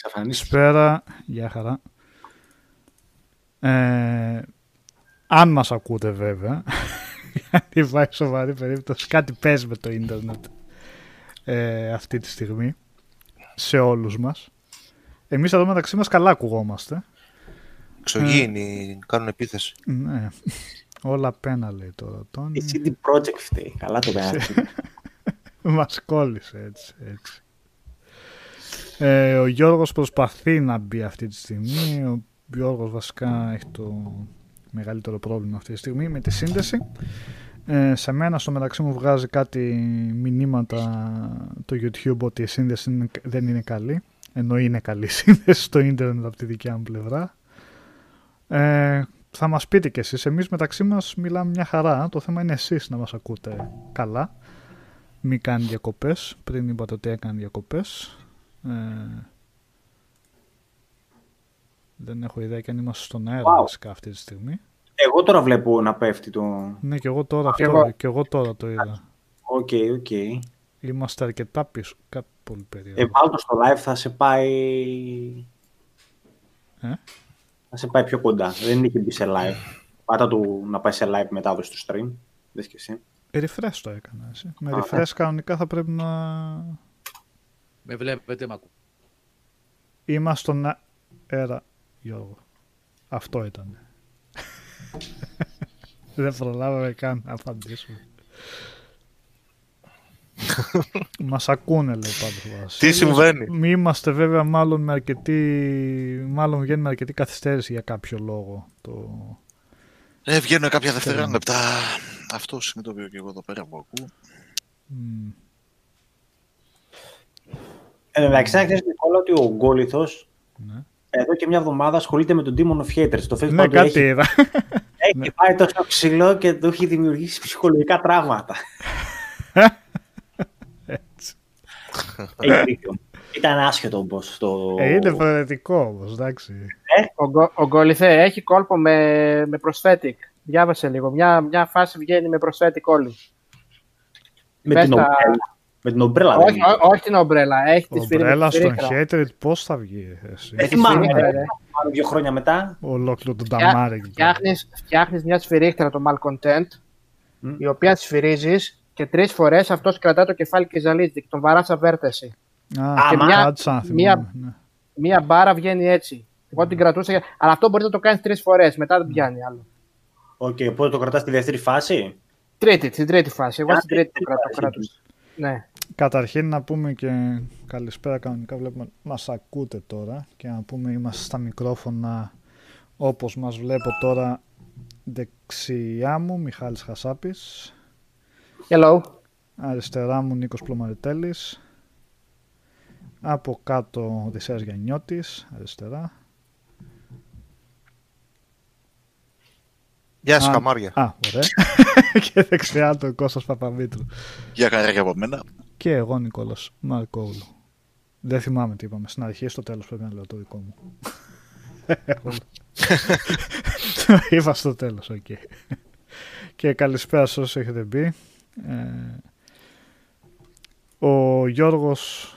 Καλησπέρα, γεια χαρά. Ε, αν μας ακούτε βέβαια, γιατί υπάρχει σοβαρή περίπτωση, κάτι παίζει με το ίντερνετ ε, αυτή τη στιγμή σε όλους μας. Εμείς εδώ μεταξύ μας καλά ακουγόμαστε. Ξογίνοι, κάνουν επίθεση. Ναι. Όλα πένα λέει τώρα. Τον... Η CD Projekt φταίει. Καλά το πέρα. Μας κόλλησε έτσι. έτσι. Ε, ο Γιώργος προσπαθεί να μπει αυτή τη στιγμή. Ο Γιώργος βασικά έχει το μεγαλύτερο πρόβλημα αυτή τη στιγμή με τη σύνδεση. Ε, σε μένα στο μεταξύ μου βγάζει κάτι μηνύματα το YouTube ότι η σύνδεση δεν είναι καλή. Ενώ είναι καλή σύνδεση στο ίντερνετ από τη δικιά μου πλευρά. Ε, θα μας πείτε κι εσείς. Εμείς μεταξύ μας μιλάμε μια χαρά. Το θέμα είναι εσείς να μας ακούτε καλά. Μην κάνει διακοπές. Πριν είπατε ότι έκανε διακοπές. Ε, δεν έχω ιδέα και αν είμαστε στον αέρα wow. αυτή τη στιγμή. Εγώ τώρα βλέπω να πέφτει το... Ναι, και εγώ τώρα, αυτό, εγώ... Και εγώ τώρα το είδα. OK, okay, OK. Okay. Είμαστε αρκετά πίσω. Κάτι πολύ περίεργο. Ε, στο live θα σε πάει... Ε; Θα σε πάει πιο κοντά. Δεν είχε μπει σε live. Πάτα του να πάει σε live μετάδοση του stream. Δες και εσύ. Ε, refresh το έκανα εσύ. Με Α, refresh ε. κανονικά θα πρέπει να... Με βλέπετε, μ' ακού. Είμαστε στον αέρα, Γιώργο. Αυτό ήταν. Δεν προλάβαμε καν να απαντήσουμε. Μας ακούνε, λέει πάντως. Τι συμβαίνει; Μη είμαστε βέβαια μάλλον με αρκετή. Μάλλον βγαίνει με αρκετή καθυστέρηση για κάποιο λόγο. Το... Ε, βγαίνουν κάποια δευτερόλεπτα. Αυτό είναι το οποίο και εγώ εδώ πέρα που ακούω. Mm. Εν εντάξει, να ξέρεις, Νικόλα, ότι ο Γκόλιθος ναι. εδώ και μια εβδομάδα ασχολείται με τον Demon of Haters. Το Facebook ναι, κάτι είδα. Έχει ναι. πάει τόσο ψηλό και του έχει δημιουργήσει ψυχολογικά τραύματα. Έτσι. Έχει δίκιο. Ήταν άσχετο όμως. Το... Ε, είναι φρενετικό όμως, εντάξει. Ε; Ο, ο Γκολιθέ έχει κόλπο με, με prosthetic. Διάβασε λίγο. Μια, μια φάση βγαίνει με prosthetic όλοι. Με την, τα... με την ομπρέλα. Όχι, ό, όχι την ομπρέλα. Έχεις τη σφυρίχτρα. Ομπρέλα στον Hatred πώς θα βγει. Δεν θυμάμαι. Δύο χρόνια μετά. Ολόκληρο τον Ταμάρι. Φτιάχνεις μια σφυρίχτρα το Malcontent, mm. η οποία σφυρίζεις και τρεις φορές αυτός κρατά το κεφάλι και ζαλίζει και τον βαράς σαν βέρτεση. Α, και μια, μια, ναι. μια μπάρα βγαίνει έτσι. Εγώ την κρατούσα. Αλλά αυτό μπορείς να το κάνεις τρεις φορές. Μετά δεν πιάνει άλλο. OK, okay, οπότε το κρατάς στη δεύτερη φάση; Τρίτη, στην τρίτη φάση. Εγώ στην τρίτη το κρατώ. Ναι. Καταρχήν να πούμε και καλησπέρα κανονικά. Βλέπουμε μας ακούτε τώρα. Και να πούμε είμαστε στα μικρόφωνα όπως μας βλέπω τώρα δεξιά μου Μιχάλης Χασάπης. Hello. Αριστερά μου Νίκος Πλωμαριτέλης. Από κάτω ο Οδυσσέας Γιαννιώτης Αριστερά. Γεια σας καμάρια. Α, ωραία. Και δεξιά το Κώστας Παπαμήτρου Γεια χαρά από μένα και εγώ Νικόλας Μαρκόβλου. Δεν θυμάμαι τι είπαμε. Στην αρχή στο τέλος πρέπει να λέω το δικό μου. το είπα στο τέλος, οκ. Και καλησπέρα σε όσους έχετε μπει. Ε, ο Γιώργος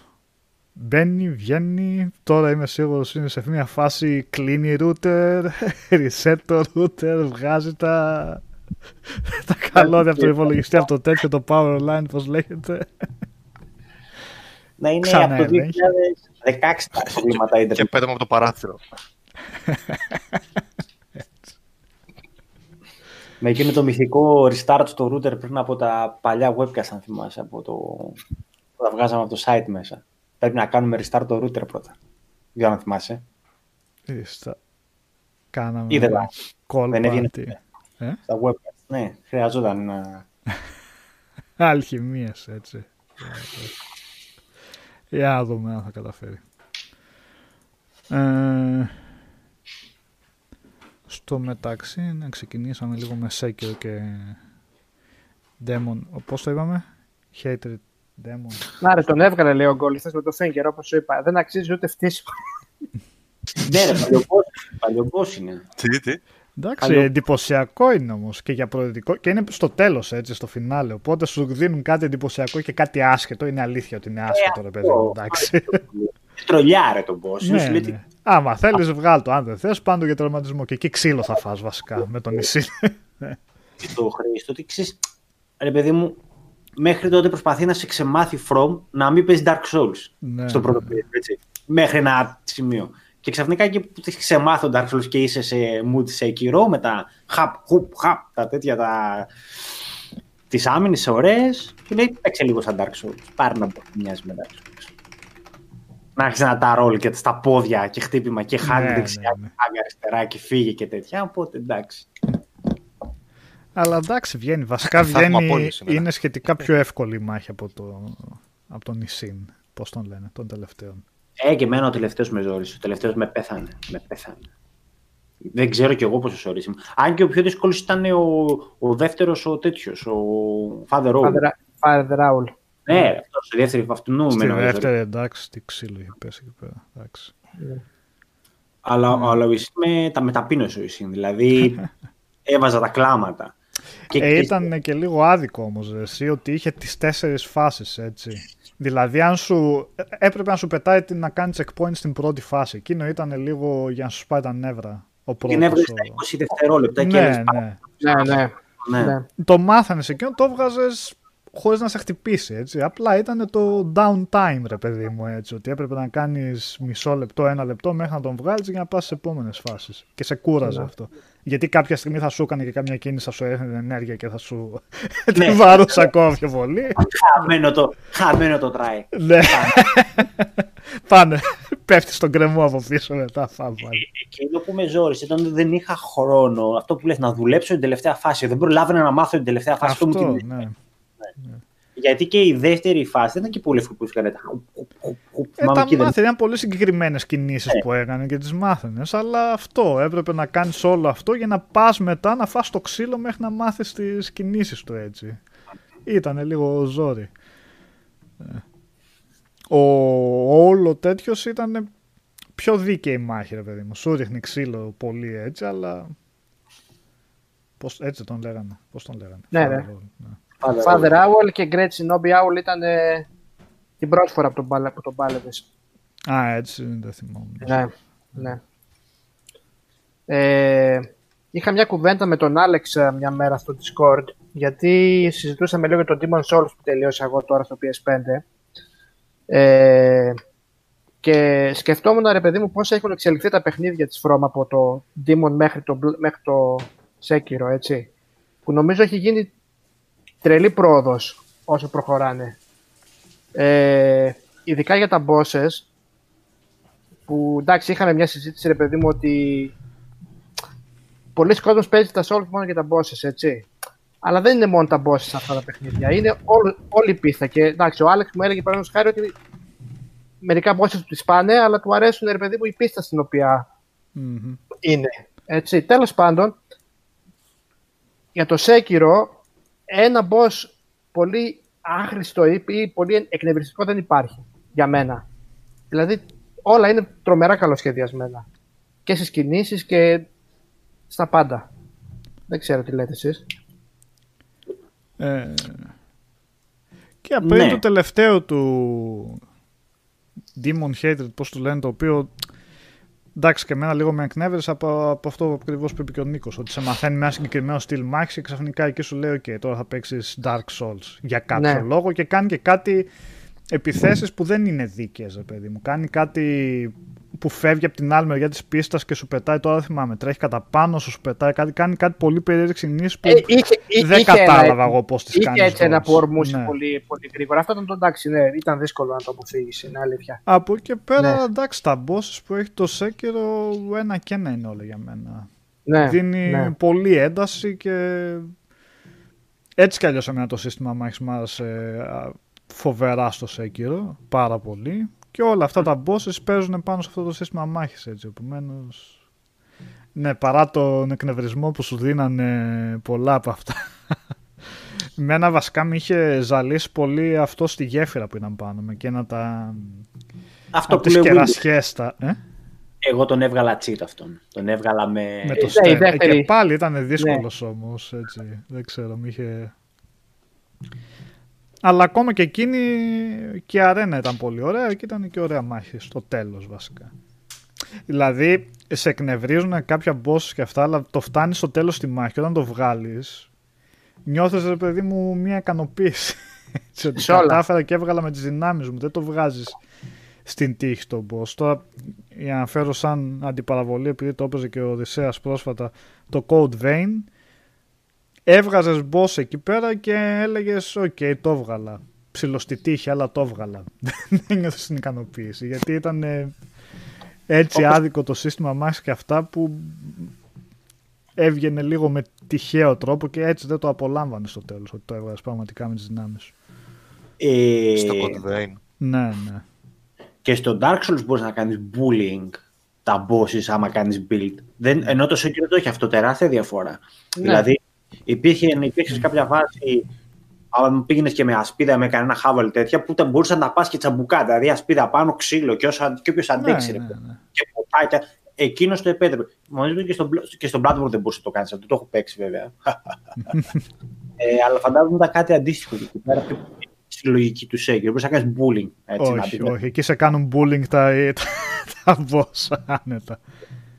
μπαίνει, βγαίνει. Τώρα είμαι σίγουρος είναι σε μια φάση κλείνει router, reset το router, βγάζει τα, τα καλώδια από το υπολογιστή, από το τέτοιο, το power line, πώς λέγεται να είναι Ξανά από το 2016 τα συστήματα ίντερνετ. Και πέταμε από το παράθυρο. Με εκείνο το μυθικό restart στο router πριν από τα παλιά webcast, αν θυμάσαι, από το... που τα βγάζαμε από το site μέσα. Πρέπει να κάνουμε restart το router πρώτα. Δεν αν θυμάσαι. Restart. Κάναμε Είδελα. κόλπα. Δεν έβγαινε ε; στα webcast. Ναι, χρειαζόταν να... Αλχημίες, έτσι. Για να δούμε αν θα καταφέρει. Ε, στο μεταξύ, να ξεκινήσαμε λίγο με Sekiro και Demon. Πώς το είπαμε; Hated Demon. Να ρε, τον έβγαλε λέει ο Γκόλι, με το Finger, όπως σου είπα. Δεν αξίζει ούτε φτύσιμο. ναι ρε, παλιομπός είναι. Τι, τι; Εντάξει, Αλλο... εντυπωσιακό είναι όμως και για προοδευτικό. Και είναι στο τέλος, έτσι, στο φινάλε. Οπότε σου δίνουν κάτι εντυπωσιακό και κάτι άσχετο. Είναι αλήθεια ότι είναι άσχετο, ρε παιδί. Εντάξει. τρολιάρε τον boss. Ναι, Σου λέει ναι. Άμα θέλεις, βγάλ το. Αν δεν θες, πάντο για τερματισμό. Και εκεί ξύλο θα φας βασικά με τον νησί. τι το Χρήστο, ότι ξέρεις, ρε παιδί μου, μέχρι τότε προσπαθεί να σε ξεμάθει From να μην παίζει Dark Souls Ναι, στο πρώτο ναι. παιδί, έτσι. Μέχρι ένα σημείο. Και ξαφνικά εκεί που τη ξεμάθει ο Dark Souls και είσαι σε mood σε Kiro με τα χαπ, χουπ, χαπ, τα τέτοια τα... τις άμυνες ωραίες, του λέει παίξε λίγο σαν Dark Souls. Πάρε να μπορεί να μοιάζει με Dark Souls. Να έχεις ένα τα ρόλ και στα πόδια και χτύπημα και χάνει Ναι, δεξιά ναι, και ναι. χάνει αριστερά και φύγει και τέτοια. Οπότε εντάξει. Αλλά εντάξει, βγαίνει. Βασικά Θα έχουμε βγαίνει. απόλυση σήμερα. Είναι σχετικά πιο εύκολη η μάχη από, το, από τον νησίν. Πώς τον λένε, τον τελευταίο. Ε, και εμένα ο τελευταίος με ζόρισε. Ο τελευταίος με πέθανε. Με πέθανε. Δεν ξέρω κι εγώ πόσος ορίσιμο. Αν και ο πιο δύσκολος ήταν ο, ο δεύτερος ο τέτοιος, ο Father Owl. Father- Father Owl. Ναι, αυτός η δεύτερη αυτού Στη με δεύτερη, εντάξει, τι ξύλο είχε πέσει εκεί πέρα. Εντάξει. Αλλά, αλλά ο Ισήν με τα μεταπίνωσε ο Ισήν. Δηλαδή έβαζα τα κλάματα. Και, Ε, και- ήταν και λίγο άδικο όμως εσύ ότι είχε τις τέσσερις φάσεις έτσι. Δηλαδή, αν σου. ε, έπρεπε να σου πετάει την- να κάνει checkpoint στην πρώτη φάση. Εκείνο ήταν λίγο για να σου σπάει τα νεύρα. Ο πρώτος, την έβγαζες ο- στα 20 δευτερόλεπτα και Ναι, έλεγες, ναι. Ναι, ναι. ναι. ναι. Το μάθανε εκείνο, το έβγαζες χωρίς να σε χτυπήσει. Έτσι. Απλά ήταν το downtime, ρε παιδί μου. Έτσι, ότι έπρεπε να κάνεις μισό λεπτό, ένα λεπτό μέχρι να τον βγάλεις για να πας στις επόμενες φάσεις. Και σε κούραζε Ναι. αυτό. Γιατί κάποια στιγμή θα σου έκανε και καμιά κίνηση, θα σου έδινε ενέργεια και θα σου Ναι. την βαρούσε ακόμα πιο πολύ. Χαμένο το, χαμένο το try. Ναι. Πάνε. Πέφτει στον γκρεμό από πίσω μετά. Φάμε. Εκείνο που με ζόρισε ήταν ότι δεν είχα χρόνο. Αυτό που λες, να δουλέψω την τελευταία φάση. Δεν προλάβαινα να μάθω την τελευταία φάση. Αυτό, Αυτό, μου την... ναι. Γιατί και η δεύτερη φάση δεν ήταν και πολύ εύκολο που είχαν τα. χουπ, χουπ, χουπ, χουπ. Ε, Θυμάμαι τα εκεί δεν- μάθαινε, ήταν πολύ συγκεκριμένες κινήσεις Ναι. που έκανε και τις μάθαινες. Αλλά αυτό έπρεπε να κάνεις όλο αυτό για να πας μετά να φας το ξύλο μέχρι να μάθεις τις κινήσεις του έτσι. Ήταν λίγο ζόρι. Ε. Ο όλο τέτοιος ήταν πιο δίκαιη μάχη, ρε παιδί μου. Σου ρίχνει ξύλο πολύ έτσι, αλλά. Πώς, έτσι τον λέγανε. Πώς τον λέγανε. Ναι, ρε. Father, ναι. Father Father Owl και Great Shinobi Owl ήταν ε, την πρώτη φορά που τον, πάλε, που τον πάλευες. Α, έτσι δεν θυμόμουν. Ναι, ναι. Ε, είχα μια κουβέντα με τον Άλεξ ε, μια μέρα στο Discord γιατί συζητούσαμε λίγο για το Demon Souls που τελείωσα εγώ τώρα στο PS5 ε, και σκεφτόμουν ρε παιδί μου πώς έχουν εξελιχθεί τα παιχνίδια της From από το Demon μέχρι το, Bl- μέχρι το Sekiro έτσι που νομίζω έχει γίνει τρελή πρόοδος όσο προχωράνε. Ε, ειδικά για τα bosses που εντάξει είχαμε μια συζήτηση ρε παιδί μου ότι πολλοί κόσμος παίζει τα Souls μόνο για τα bosses έτσι. Αλλά δεν είναι μόνο τα bosses αυτά τα παιχνίδια. Είναι όλη, όλη η πίστα. Και εντάξει ο Άλεξ μου έλεγε παραδείγματος χάρη ότι μερικά bosses τους τις πάνε αλλά του αρέσουν ρε παιδί μου η πίστα στην οποία Μμμ. είναι. Έτσι, τέλος πάντων, για το Sekiro, ένα boss πολύ άχρηστο ή ή πολύ εκνευριστικό δεν υπάρχει για μένα. Δηλαδή, όλα είναι τρομερά καλοσχεδιασμένα. Και στις κινήσεις και στα πάντα. Δεν ξέρω τι λέτε εσείς. Ε, και après Ναι. το τελευταίο του Demon Hatred, πώς του λένε, το οποίο εντάξει και εμένα λίγο με εκνεύρισε από, από αυτό ακριβώς που είπε και ο Νίκος, ότι σε μαθαίνει με ένα συγκεκριμένο στυλ μάχης και ξαφνικά εκεί σου λέει ok τώρα θα παίξεις Dark Souls για κάποιο Ναι. λόγο και κάνει και κάτι επιθέσεις που δεν είναι δίκαιες ρε παιδί μου, κάνει κάτι που φεύγει από την άλλη μεριά της πίστας και σου πετάει τώρα δεν θυμάμαι, τρέχει κατά πάνω σου, σου πετάει κάτι, κάνει κάτι πολύ περίεργη κινήσεις που Ε, είχε- εί- δεν είχε κατάλαβα ένα- εγώ πώς τις Είχε κάνεις έτσι ένα όλες. που ορμούσε Ναι. πολύ, πολύ γρήγορα. Αυτό ήταν το εντάξει, ναι, ήταν δύσκολο να το αποφύγεις, είναι αλήθεια. Από εκεί και πέρα, Ναι. εντάξει, τα bosses που έχει το Sekiro ένα και ένα είναι όλα για μένα. Ναι, Δίνει ναι. πολύ ένταση και έτσι κι αλλιώς εμένα το σύστημα μάχης μου άρεσε α, φοβερά στο Sekiro, πάρα πολύ. Και όλα αυτά τα bosses παίζουν πάνω σε αυτό το σύστημα μάχης έτσι, επομένως... Ναι, παρά τον εκνευρισμό που σου δίνανε πολλά από αυτά. Μένα βασικά με είχε ζαλίσει πολύ αυτό στη γέφυρα που ήταν πάνω με και ένα τα... Αυτό από που τις λέει ο Windows. κερασιές τα... Ε; Εγώ τον έβγαλα cheat αυτόν. Τον έβγαλα με. με το η στέρ. Ε, δεύτερη- και πάλι ήταν δύσκολος όμως, έτσι. Δεν ξέρω, με είχε... Αλλά ακόμα και εκείνη και η αρένα ήταν πολύ ωραία και ήταν και ωραία μάχη στο τέλος βασικά. Δηλαδή σε εκνευρίζουν κάποια bosses και αυτά αλλά το φτάνεις στο τέλος στη μάχη και όταν το βγάλεις νιώθεις ρε παιδί μου μια ικανοποίηση. Έτσι, ότι Σε όλα. κατάφερα και έβγαλα με τις δυνάμεις μου. Δεν το βγάζεις στην τύχη τον boss. Τώρα για να φέρω σαν αντιπαραβολή επειδή το έπαιζε και ο Οδυσσέας πρόσφατα το Code Vein έβγαζες boss εκεί πέρα και έλεγες οκ το έβγαλα ψιλο στην τύχη αλλά το έβγαλα δεν νιώθεις την ικανοποίηση γιατί ήταν ε, έτσι Όπως- άδικο το σύστημα μάχης και αυτά που έβγαινε λίγο με τυχαίο τρόπο και έτσι δεν το απολάμβανες στο τέλος ότι το έβγαζες πραγματικά με τις δυνάμεις σου. Ε, Στο Code Vein. ναι ναι και στο Dark Souls μπορείς να κάνεις bullying τα bosses άμα κάνεις build. Δεν, ενώ το Sekiro το έχει αυτό τεράστια διαφορά. Ναι. Δηλαδή υπήρχε, υπήρχες σε κάποια φάση αν πήγαινες και με ασπίδα με κανένα χάβαλ τέτοια που ήταν- μπορούσε να τα πας και τσαμπουκά. Δηλαδή ασπίδα πάνω, ξύλο και, όσα- και όποιος αντέξει. ναι, ρε ναι, παιδί. ναι. Και ποτάκια. Εκείνος το επέτρεπε. Νομίζω και στο, και στο Bloodborne δεν μπορούσε να το κάνεις αυτό. Το έχω παίξει βέβαια. ε, αλλά φαντάζομαι ήταν κάτι αντίστοιχο εκεί πέρα. πιο Στη λογική του Sekiro. Μπορούσε να κάνεις bullying. Έτσι, να όχι, πεις. όχι, εκεί σε κάνουν bullying τα, τα, τα boss άνετα.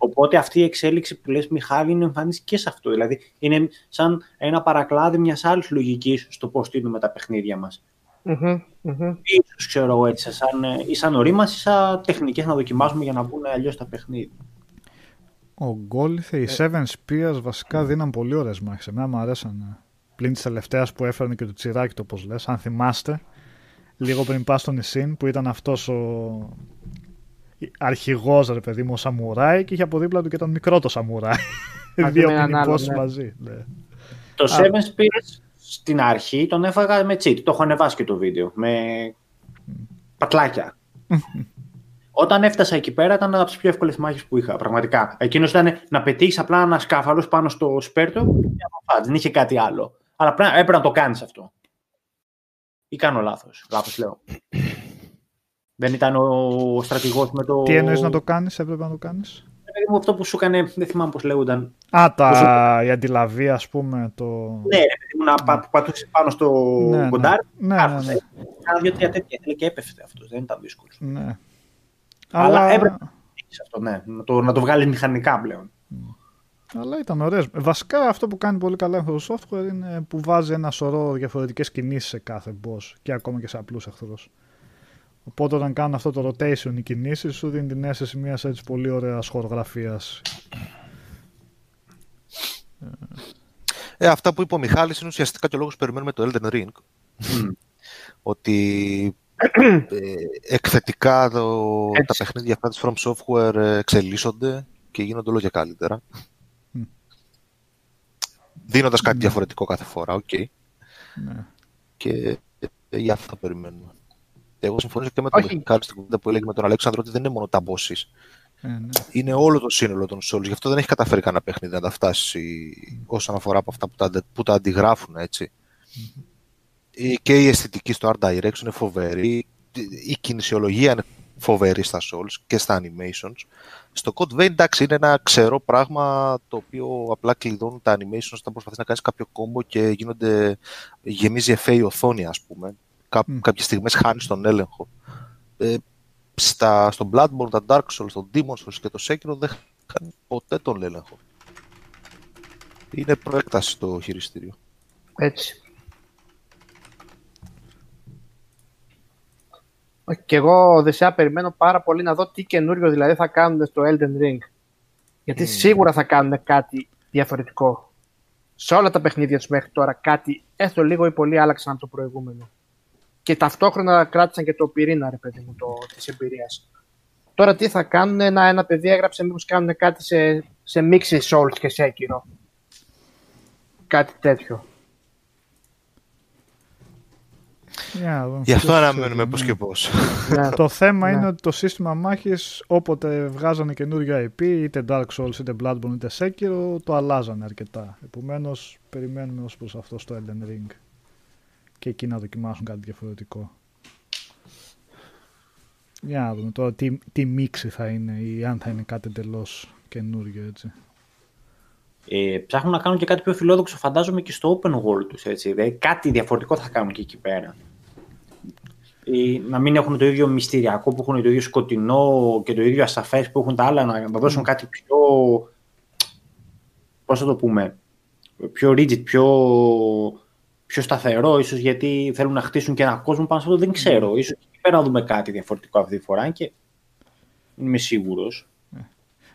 Οπότε αυτή η εξέλιξη που λες Μιχάλη είναι εμφανής και σε αυτό. Δηλαδή είναι σαν ένα παρακλάδι μιας άλλης λογικής στο πώς στείλουμε τα παιχνίδια μας. Μμμ, μμμ. Ίσως ξέρω εγώ έτσι, σαν, ε, ή σαν ορίμαση, ή σαν τεχνικές να δοκιμάσουμε για να βγουν αλλιώς τα παιχνίδια. Ο Γκόλιθε, οι Seven Spears βασικά δίναν πολύ ωραίες μάχες. Εμένα μου αρέσαν. Πλην της τελευταίας που έφερνε και το τσιράκι το όπως λες. Αν θυμάστε, λίγο πριν πας στο νησί που ήταν αυτός ο αρχηγός ρε παιδί μου ο Σαμουράι και είχε από δίπλα του και τον μικρό το Σαμουράι. Μαζί Δύο με έναν mini άλλον, boss ναι. μαζί. Ναι. Το Α. Seven Spears στην αρχή τον έφαγα με cheat. Το έχω ανεβάσει και το βίντεο. Με πατλάκια. Όταν έφτασα εκεί πέρα ήταν από τις πιο εύκολες μάχες που είχα. Πραγματικά. Εκείνος ήταν να πετύχεις απλά ένα σκάφαλο πάνω στο σπέρτο και να φας. Δεν είχε κάτι άλλο. Αλλά πρέπει, έπρεπε να το κάνεις αυτό. Ή κάνω λάθος. Λάθος λέω. Δεν ήταν ο στρατηγός με το. Τι εννοείς να το κάνεις, έπρεπε να το κάνεις; Παιδί μου, αυτό που σου έκανε, δεν θυμάμαι πώς λέγονταν. Α, τα, η αντιλαβή ας πούμε, το... Ναι, ρε παιδί μου, να πα, που πατούσε πάνω στο Ναι, ναι. κοντάρι. Ναι, ναι, ναι. Κάνα δύο-τρία τέτοια. Ήθελε και έπεφτε αυτός. Δεν ήταν δύσκολο. ναι. Αλλά Αλλά, έπρεπε- Έχεις αυτό, ναι. Να το, να το βγάλει μηχανικά πλέον. αλλά ήταν ωραίες. Βασικά αυτό που κάνει πολύ καλά αυτό το software είναι που βάζει ένα σωρό διαφορετικές κινήσεις σε κάθε boss και ακόμα και σε απλούς εχθρούς. Οπότε όταν κάνουν αυτό το rotation οι κινήσεις σου δίνει την αίσθηση μιας έτσι πολύ ωραίας χορογραφίας. Ε, αυτά που είπε ο Μιχάλης είναι ουσιαστικά και ο λόγος που περιμένουμε το Elden Ring. ότι ε, εκθετικά το, τα Έτσι. παιχνίδια αυτά της From Software ε, εξελίσσονται και γίνονται όλο και καλύτερα. Μμ. Δίνοντας κάτι διαφορετικό κάθε φορά, οκ. Ναι. Και ε, για αυτό περιμένουμε. Εγώ συμφωνήσω και με τον Όχι. Μιχάλη στην κουβέντα που έλεγε με τον Αλέξανδρο ότι δεν είναι μόνο τα bosses. Ε, ναι. Είναι όλο το σύνολο των Souls. Γι' αυτό δεν έχει καταφέρει κανένα παιχνίδι να τα φτάσει όσον αφορά από αυτά που τα, αντε- που τα αντιγράφουν, έτσι. Η- Και η αισθητική στο Art Direction είναι φοβερή. Η κινησιολογία είναι φοβερή στα Souls και στα animations. Στο Code Vein, εντάξει, είναι ένα ξερό πράγμα το οποίο απλά κλειδώνουν τα animations όταν προσπαθείς να κάνεις κάποιο κόμπο και γίνονται, γεμίζει εφέ η οθόνη, ας πούμε. Κά, Μμ. Κάποιες στιγμές χάνεις τον έλεγχο. Ε, στα, στο Bloodborne, τα Dark Souls, το Demon Souls και το Sekiro δεν είχαν ποτέ τον έλεγχο. Είναι προέκταση το χειριστήριο. Έτσι. Όχι, Και εγώ δεσιά περιμένω πάρα πολύ να δω τι καινούριο δηλαδή θα κάνουν στο Elden Ring. Γιατί σίγουρα θα κάνουν κάτι διαφορετικό. Σε όλα τα παιχνίδια τους μέχρι τώρα κάτι έστω λίγο ή πολύ άλλαξαν από το προηγούμενο. Και ταυτόχρονα κράτησαν και το πυρήνα, ρε παιδί μου, το, της εμπειρίας. Τώρα τι θα κάνουν, ένα, ένα παιδί έγραψε μήπως κάνουν κάτι σε, σε μίξη Souls και Sekiro. Κάτι τέτοιο. Για να δούμε. Γι' αυτό Ποιος αναμένουμε ξέρει, πώς ναι. και πώς. Ναι. Το θέμα Ναι. είναι ότι το σύστημα μάχης όποτε βγάζανε καινούργια IP, είτε Dark Souls, είτε Bloodborne, είτε Sekiro, το αλλάζανε αρκετά. Επομένως, περιμένουμε ως προς αυτό στο Elden Ring. Και εκεί να δοκιμάσουν κάτι διαφορετικό. Για να δούμε τώρα τι, τι μίξη θα είναι ή αν θα είναι κάτι εντελώς καινούργιο έτσι. Ε, ψάχνουν να κάνουν και κάτι πιο φιλόδοξο, φαντάζομαι και στο open world τους, έτσι. Δηλαδή, κάτι διαφορετικό θα κάνουν και εκεί πέρα. ή να μην έχουν το ίδιο μυστηριακό που έχουν το ίδιο σκοτεινό και το ίδιο ασαφές που έχουν τα άλλα, να, να δώσουν κάτι πιο, πώς θα το πούμε, πιο rigid, πιο, πιο σταθερό, ίσως γιατί θέλουν να χτίσουν και ένα κόσμο πάνω σε αυτό, δεν ξέρω. Ίσως εκεί πέρα να δούμε κάτι διαφορετικό αυτή τη φορά και δεν είμαι σίγουρος.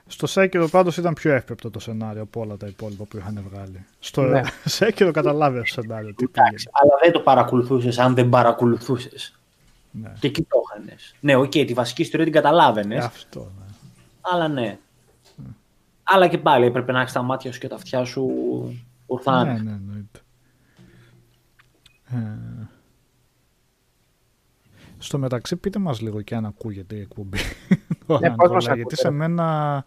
Στο Sekiro πάντως ήταν πιο εύπεπτο το σενάριο από όλα τα υπόλοιπα που είχαν βγάλει. Στο Ναι. Sekiro καταλάβει το σενάριο. Τι Εντάξει, αλλά δεν το παρακολουθούσες αν δεν παρακολουθούσες. πήγαινε. Ναι. Και εκεί το είχαν. Ναι, οκ, τη βασική ιστορία την καταλάβαινες. Ε, Αυτό. Ναι. Αλλά ναι. Αλλά και πάλι έπρεπε να έχεις τα μάτια σου και τα αυτιά σου ορθά. Ναι, ναι, εννοείται. Ε, στο μεταξύ πείτε μας λίγο και αν ακούγεται η εκπομπή. Ναι, πώς μας γιατί ακούτε, σε ρε; μένα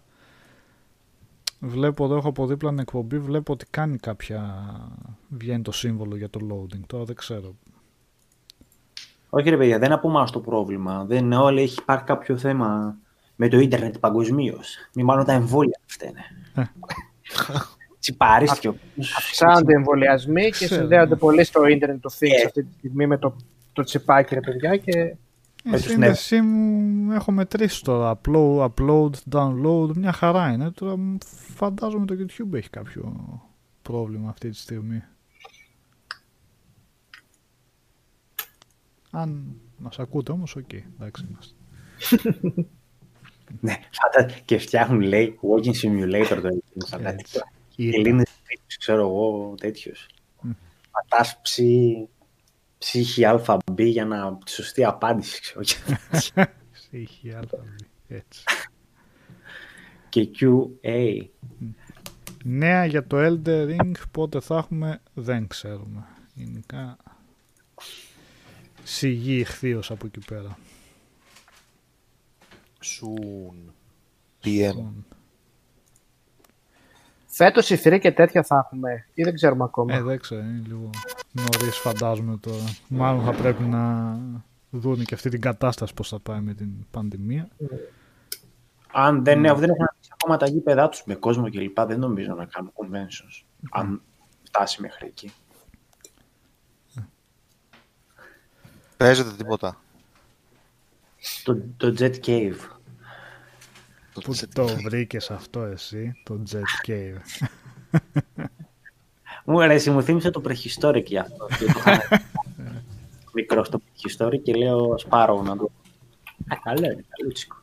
βλέπω εδώ, έχω από δίπλα την εκπομπή, βλέπω ότι κάνει κάποια, βγαίνει το σύμβολο για το loading, τώρα δεν ξέρω. Όχι ρε παιδιά, δεν είναι από εμάς το πρόβλημα. Δεν είναι όλοι, έχει πάρει κάποιο θέμα με το ίντερνετ παγκοσμίως. Μη μάλλον τα εμβόλια φταίνε. Ε. Τσιπαρίστηκε ο Αυξάνονται οι εμβολιασμοί και Ξέρω, συνδέονται ναι. πολύ στο ίντερνετ το things Ε. αυτή τη στιγμή με το, το τσιπάκι, ρε παιδιά. Και Η τους σύνδεσή μου έχω μετρήσει τώρα. Upload, upload, download, μια χαρά είναι. Τώρα μ, φαντάζομαι το YouTube έχει κάποιο πρόβλημα αυτή τη στιγμή. Αν μας ακούτε όμως, οκ, εντάξει είμαστε. Ναι, φαντα... και φτιάχνουν λέει walking simulator το ελληνικό φανταστικό. Ήταν. Ελλήνες τέτοιους, ξέρω εγώ, τέτοιους. Μμ. Πατάς ψή, ψύχη ΑΒ για να τη σωστή απάντηση, ξέρω εγώ. Είχε άλλα, έτσι. και QA. Νέα για το Elder Ring, πότε θα έχουμε, δεν ξέρουμε. Γενικά, σιγή ηχθείως από εκεί πέρα. Soon. PM. Φέτος η 3 και τέτοια θα έχουμε ή δεν ξέρουμε ακόμα. Ε, δεν ξέρω, είναι λίγο νωρίς φαντάζομαι τώρα. Μάλλον θα πρέπει να δουν και αυτή την κατάσταση πώς θα πάει με την πανδημία. Αν δεν, ναι, δεν έχουν ανοίξει ακόμα τα γήπεδά τους με κόσμο και λοιπά, δεν νομίζω να κάνουν conventions. Αν φτάσει μέχρι εκεί. Παίζεται τίποτα. Το, το Jet Cave. Πού το βρήκες αυτό εσύ, το Jet Cave. Μου αρέσει, μου θύμισε το prehistoric για αυτό. Και το είχα Μικρό στο prehistoric και λέω Sparrow να το. Α, καλό είναι, καλούτσικο.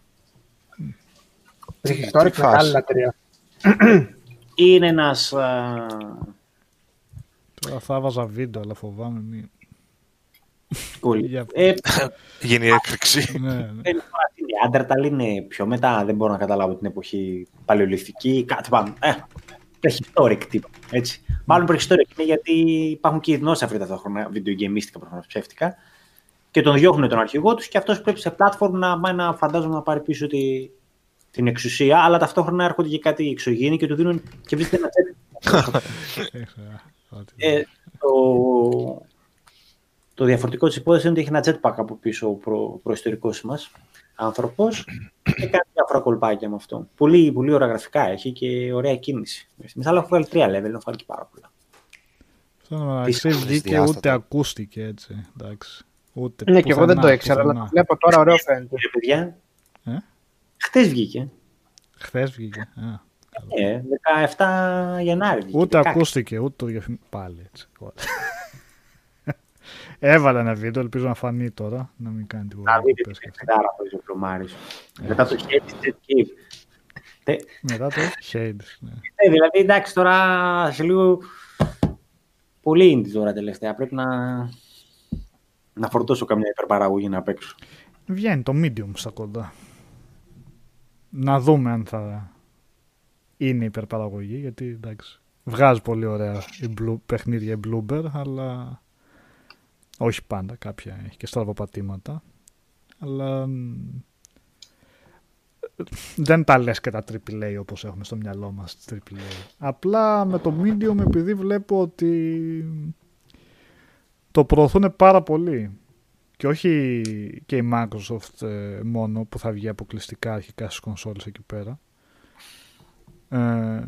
Έχει τώρα τι και μεγάλη φάση. λατρεία. Είναι ένας... α, Τώρα θα έβαζα βίντεο, αλλά φοβάμαι μην... πολύ- Για- Ε, Γίνει έκρηξη. ναι, ναι. δεν είναι Άντερταλ είναι πιο μετά, δεν μπορώ να καταλάβω την εποχή παλαιολιθική, κάτι πάνω. Ε, prehistoric τύπο, έτσι. Μάλλον prehistoric είναι γιατί υπάρχουν και οι δεινόσαυροι ταυτόχρονα, βιντεογεμίστικα προφανώς ψεύτικα, και τον διώχνουν τον αρχηγό τους και αυτός πρέπει σε platform να, πάει να φαντάζομαι να πάρει πίσω τη, την εξουσία, αλλά ταυτόχρονα έρχονται και κάτι εξωγήινοι και του δίνουν και βρίσκεται ένα jet Ήξερα ότι- ε, το, το διαφορετικό της υπόθεσης είναι ότι έχει ένα jetpack από πίσω ο προ, προϊστορικός μας άνθρωπος και κάνει διάφορα κολπάκια με αυτό. Πολύ, πολύ ωραία γραφικά έχει και ωραία κίνηση. Μέσα άλλα έχω βγάλει τρία level, έχω βάλει και πάρα πολλά. Αυτό είναι μεταξύ Τις βγήκε διάστατα. ούτε ακούστηκε έτσι. Εντάξει. Ούτε Ναι, και εγώ δεν το πουθενά, ήξερα, αλλά πουθενά. το βλέπω τώρα ωραίο φαίνεται. Κύριε παιδιά, Ε; χτες βγήκε. Χθες βγήκε. Α. Ε, 17 Γενάρη βγήκε. Ούτε 16. ακούστηκε, ούτε το διαφημί... Πάλι έτσι. Έβαλα ένα βίντεο, ελπίζω να φανεί τώρα. Να μην κάνει τίποτα. Να δείτε Πες τι και αυτό. πεντάρα που είσαι ο Πλωμάρης. Μετά το Hades Jet Cave. Ε, Μετά το Shades. Ναι. Ε, δηλαδή, εντάξει, τώρα σε λίγο πολύ indie τώρα τελευταία. Πρέπει να, να φορτώσω καμιά υπερπαραγωγή να παίξω. Βγαίνει το medium στα κοντά. Να δούμε αν θα είναι υπερπαραγωγή, γιατί εντάξει, βγάζει πολύ ωραία η Blue, παιχνίδια η Bloober, αλλά όχι πάντα, κάποια έχει και στραβοπατήματα. Αλλά μ, δεν τα λες και τα AAA όπως έχουμε στο μυαλό μας τις AAA. Απλά με το Medium επειδή βλέπω ότι το προωθούν πάρα πολύ και όχι και η Microsoft ε, μόνο που θα βγει αποκλειστικά αρχικά στις κονσόλες εκεί πέρα ε,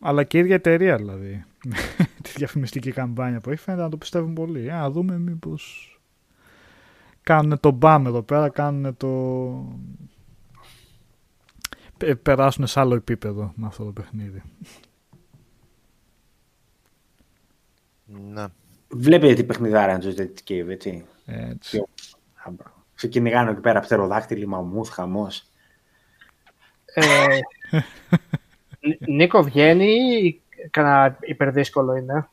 αλλά και η ίδια εταιρεία δηλαδή τη διαφημιστική καμπάνια που έχει φαίνεται να το πιστεύουν πολύ Α, δούμε μήπως κάνουν το μπαμ εδώ πέρα, κάνουν το... Πε- Περάσουν σε άλλο επίπεδο με αυτό το παιχνίδι. Ναι. Βλέπετε τι παιχνιδάρα είναι το Detective, έτσι. Έτσι. Α, μπράβο. Σε κυνηγάνε εκεί πέρα πτεροδάκτυλοι, μαμούθ, χαμός. Ε, Νι- Νίκο βγαίνει ή κανένα υπερδύσκολο είναι;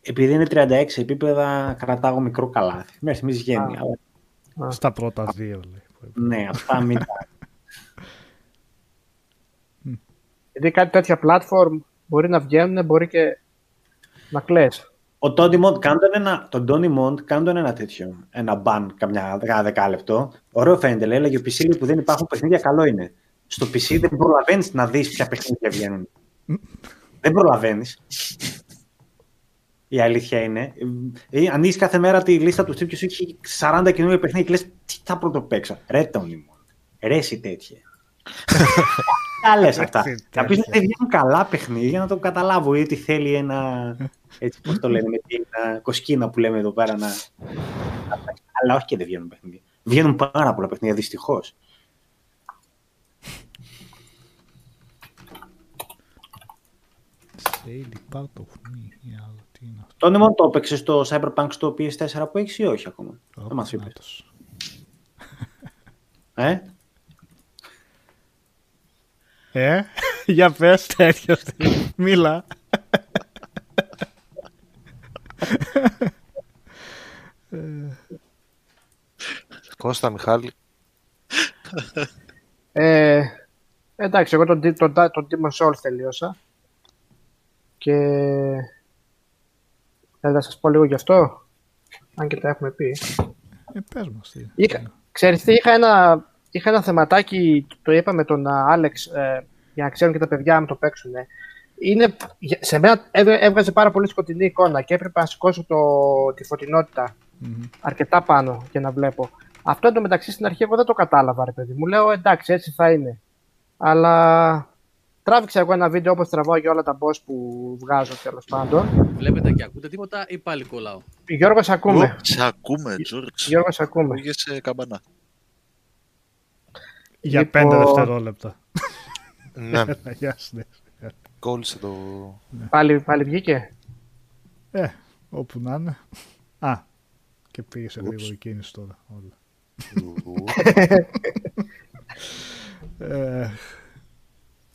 Επειδή είναι 36 επίπεδα, κρατάω μικρό καλάθι. Μέχρι στιγμής βγαίνει. Α. αλλά- Στα πρώτα δύο, λέει. Ναι, αυτά μην τα... Γιατί κάτι τέτοια platform μπορεί να βγαίνουν, μπορεί και να κλαις. Ο Τόνι Μοντ, κάντε ένα, τον Τόνι Μοντ, κάντε ένα τέτοιο. Ένα μπαν καμιά δεκά δεκάλεπτο. Ωραίο φαίνεται, λέει, έλεγε ο PC λέει, που δεν υπάρχουν παιχνίδια, καλό είναι. Στο PC δεν προλαβαίνεις να δεις ποια παιχνίδια βγαίνουν. δεν προλαβαίνεις. Η αλήθεια είναι. Ε, ανοίγεις κάθε μέρα τη λίστα του τύπου σου έχει 40 καινούργια παιχνίδια και λες τι θα πρωτοπαίξω. Ρε Τόνι Μοντ. Ρε εσύ τέτοια. Τα λες αυτά. Έτσι, Θα πεις τέτοια. ότι δεν βγαίνουν καλά παιχνίδια για να το καταλάβω ή ότι θέλει ένα. Έτσι, πώς το λένε, με την α, κοσκίνα που λέμε εδώ πέρα να. Αλλά όχι και δεν βγαίνουν παιχνίδια. Βγαίνουν πάρα πολλά παιχνίδια, δυστυχώς. Daily part of me. ή άλλο, τι είναι αυτό; Τον μόνο το έπαιξες στο Cyberpunk στο PS4 που έχεις ή όχι ακόμα; Δεν μας είπες. Νάτος. Ε; Ε, για πες τέτοιος. Μίλα. Κώστα, Μιχάλη. Ε, εντάξει, εγώ τον, Di- τον, τον, τον Demon Souls τελείωσα. Και... Ε, θα σας πω λίγο γι' αυτό. Αν και τα έχουμε πει. Ε, πες μας τι. Είχα, ξέρεις τι, είχα ένα, είχα ένα θεματάκι, το είπα με τον α, Άλεξ, ε, για να ξέρουν και τα παιδιά αν το παίξουν. Είναι, για- σε μένα έβγα- έβγαζε πάρα πολύ σκοτεινή εικόνα και έπρεπε να σηκώσω το, τη φωτεινότητα Μμμ. αρκετά πάνω για να βλέπω. Αυτό εντωμεταξύ στην αρχή εγώ δεν το κατάλαβα, ρε παιδί μου. Λέω εντάξει, έτσι θα είναι. Αλλά τράβηξα εγώ ένα βίντεο όπως τραβάω για όλα τα boss που βγάζω τέλος πάντων. Βλέπετε και ακούτε τίποτα ή πάλι κολλάω; Γιώργος, σε ακούμε. Σε ακούμε, Τζόρτζ. Γιώργος, σε ακούμε. Πήγε καμπανά. Για Λοιπόν- πέντε δευτερόλεπτα. ναι, Γεια σου. ναι. κόλλησε το... Πάλι, πάλι βγήκε; Ε, όπου να είναι. Α, και πήγε σε γρήγορη κίνηση τώρα. Όλα. Ε,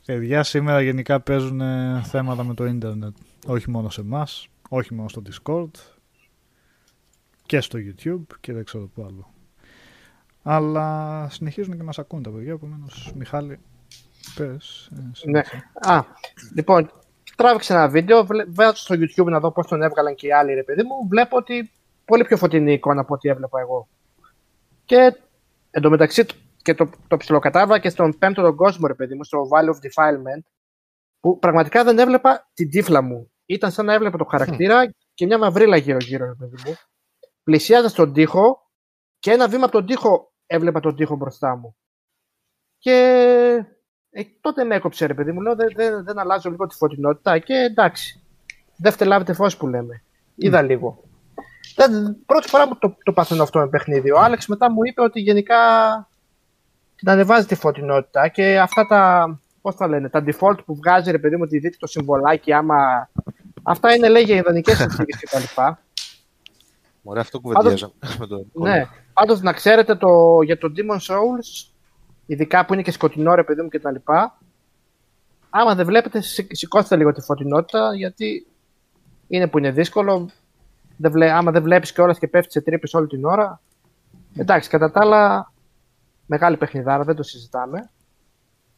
παιδιά σήμερα γενικά παίζουν ε, θέματα με το ίντερνετ. Όχι μόνο σε εμάς, όχι μόνο στο Discord και στο YouTube και δεν ξέρω πού άλλο. Αλλά συνεχίζουν και μας ακούν τα παιδιά, επομένως Μιχάλη, πες. ε, Ναι. συνέχισε. Α, λοιπόν, τράβηξα ένα βίντεο, βλέ- βάζω στο YouTube να δω πώς τον έβγαλαν και οι άλλοι, ρε παιδί μου. Βλέπω ότι πολύ πιο φωτεινή εικόνα από ό,τι έβλεπα εγώ. Και εντωμεταξύ και το, το ψιλοκατάβα και στον πέμπτο τον κόσμο, ρε παιδί μου, στο Valley of Defilement, που πραγματικά δεν έβλεπα την τύφλα μου. Ήταν σαν να έβλεπα το χαρακτήρα και μια μαυρίλα γύρω-γύρω, ρε παιδί μου. Πλησιάζα στον τοίχο και ένα βήμα από τον τοίχο έβλεπα τον τοίχο μπροστά μου. Και ε, τότε με έκοψε, ρε παιδί μου. Λέω δεν, δεν, δεν αλλάζω λίγο τη φωτεινότητα και εντάξει. Δεν φτελάβετε φως που λέμε. Είδα λίγο. Δεν, πρώτη φορά μου το, το παθαίνω αυτό με παιχνίδι. Ο Άλεξ μετά μου είπε ότι γενικά την ανεβάζει τη φωτεινότητα και αυτά τα, πώς τα λένε, τα default που βγάζει ρε παιδί μου τη δείτε το συμβολάκι άμα... Αυτά είναι λέει για ιδανικές συνθήκες κτλ. Ωραία, αυτό κουβεντιάζαμε με τον Ναι. Πάντως να ξέρετε το, για το Demon Souls, ειδικά που είναι και σκοτεινό ρε παιδί μου κτλ. Άμα δεν βλέπετε, σηκ- σηκώστε λίγο τη φωτεινότητα, γιατί είναι που είναι δύσκολο. Δεν βλέ, άμα δεν βλέπεις κιόλας και πέφτεις σε τρύπες όλη την ώρα. Εντάξει, κατά τα άλλα, μεγάλη παιχνιδάρα, δεν το συζητάμε.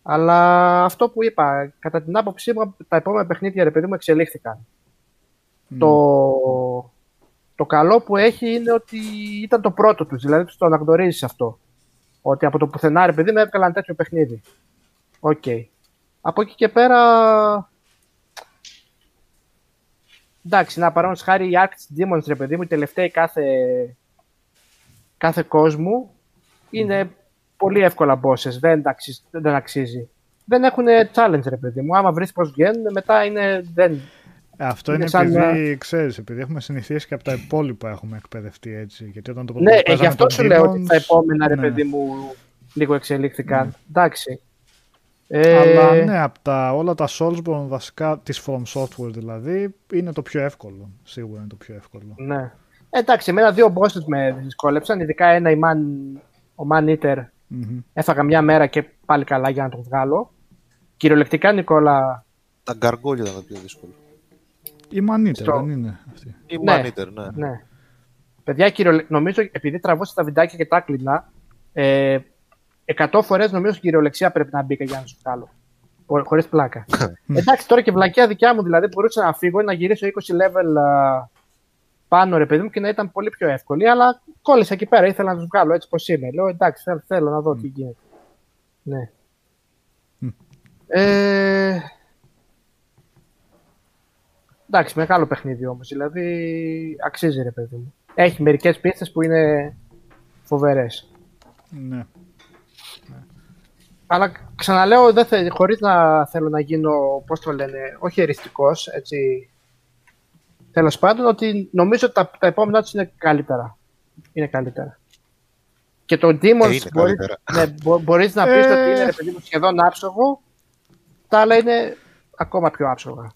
Αλλά αυτό που είπα, κατά την άποψή μου, τα επόμενα παιχνίδια ρε παιδί μου εξελίχθηκαν. Το, το καλό που έχει είναι ότι ήταν το πρώτο τους, δηλαδή τους το αναγνωρίζεις αυτό. Ότι από το πουθενά ρε παιδί μου έβγαλαν τέτοιο παιχνίδι. Οκ. Από εκεί και πέρα. Εντάξει, να παρόν χάρη οι Arctic Demons ρε παιδί μου, οι τελευταίοι κάθε, κάθε κόσμου είναι πολύ εύκολα bosses. Δεν, αξίζει, δεν αξίζει. Δεν έχουν challenge ρε παιδί μου. Άμα βρεις πώς βγαίνουν, μετά είναι. Δεν, Ε, αυτό είναι Είναι σαν επειδή, ξέρεις, επειδή έχουμε συνηθίσει και από τα υπόλοιπα έχουμε εκπαιδευτεί έτσι. Γιατί όταν το Ναι, ε, παίζαμε γι' αυτό τον σου λέω ότι Demons, τα επόμενα, ρε ναι. παιδί μου, λίγο εξελίχθηκαν. Εντάξει. Ε, Αλλά ναι, από τα, όλα τα Soulsborne βασικά, της From Software δηλαδή, είναι το πιο εύκολο. Σίγουρα είναι το πιο εύκολο. ναι. Εντάξει, εμένα δύο bosses με δυσκόλεψαν, ειδικά ένα η Man, ο Man Eater Μμμ. έφαγα μια μέρα και πάλι καλά για να τον βγάλω. Κυριολεκτικά, Νικόλα, Τα γκαργόλια ήταν το πιο δύσκολο. Η Maniter Στο- δεν είναι αυτή. Ή Ναι. Maniter, ναι. ναι. Παιδιά, κυριολε... νομίζω επειδή τραβούσα τα βιντεάκια και τα κλεινα, ε, 100 φορές νομίζω στην κυριολεξία πρέπει να μπήκα για να σου βγάλω. Χωρίς πλάκα. Εντάξει, τώρα και βλακιά δικιά μου, δηλαδή μπορούσα να φύγω ή να γυρίσω 20 level α, πάνω, ρε παιδί μου, και να ήταν πολύ πιο εύκολη. Αλλά κόλλησα εκεί πέρα, ήθελα να τους βγάλω έτσι πώ είμαι. Λέω εντάξει, θέλω, θέλω να δω τι γίνεται. Ναι. Ε, εντάξει, μεγάλο παιχνίδι όμως. Δηλαδή, αξίζει, ρε παιδί μου. Έχει μερικές πίστες που είναι φοβερές. Ναι. Αλλά ξαναλέω, δεν θε, χωρίς να θέλω να γίνω, πώς το λένε, όχι εριστικός, έτσι, τέλος πάντων, ότι νομίζω ότι τα, τα επόμενά τους είναι καλύτερα. Είναι καλύτερα. Και το Demons Ε, είναι μπορεί, καλύτερα. ναι, μπο- μπορείς να πεις Ε. ότι είναι ρε παιδί μου, σχεδόν άψογο, τα άλλα είναι ακόμα πιο άψογα.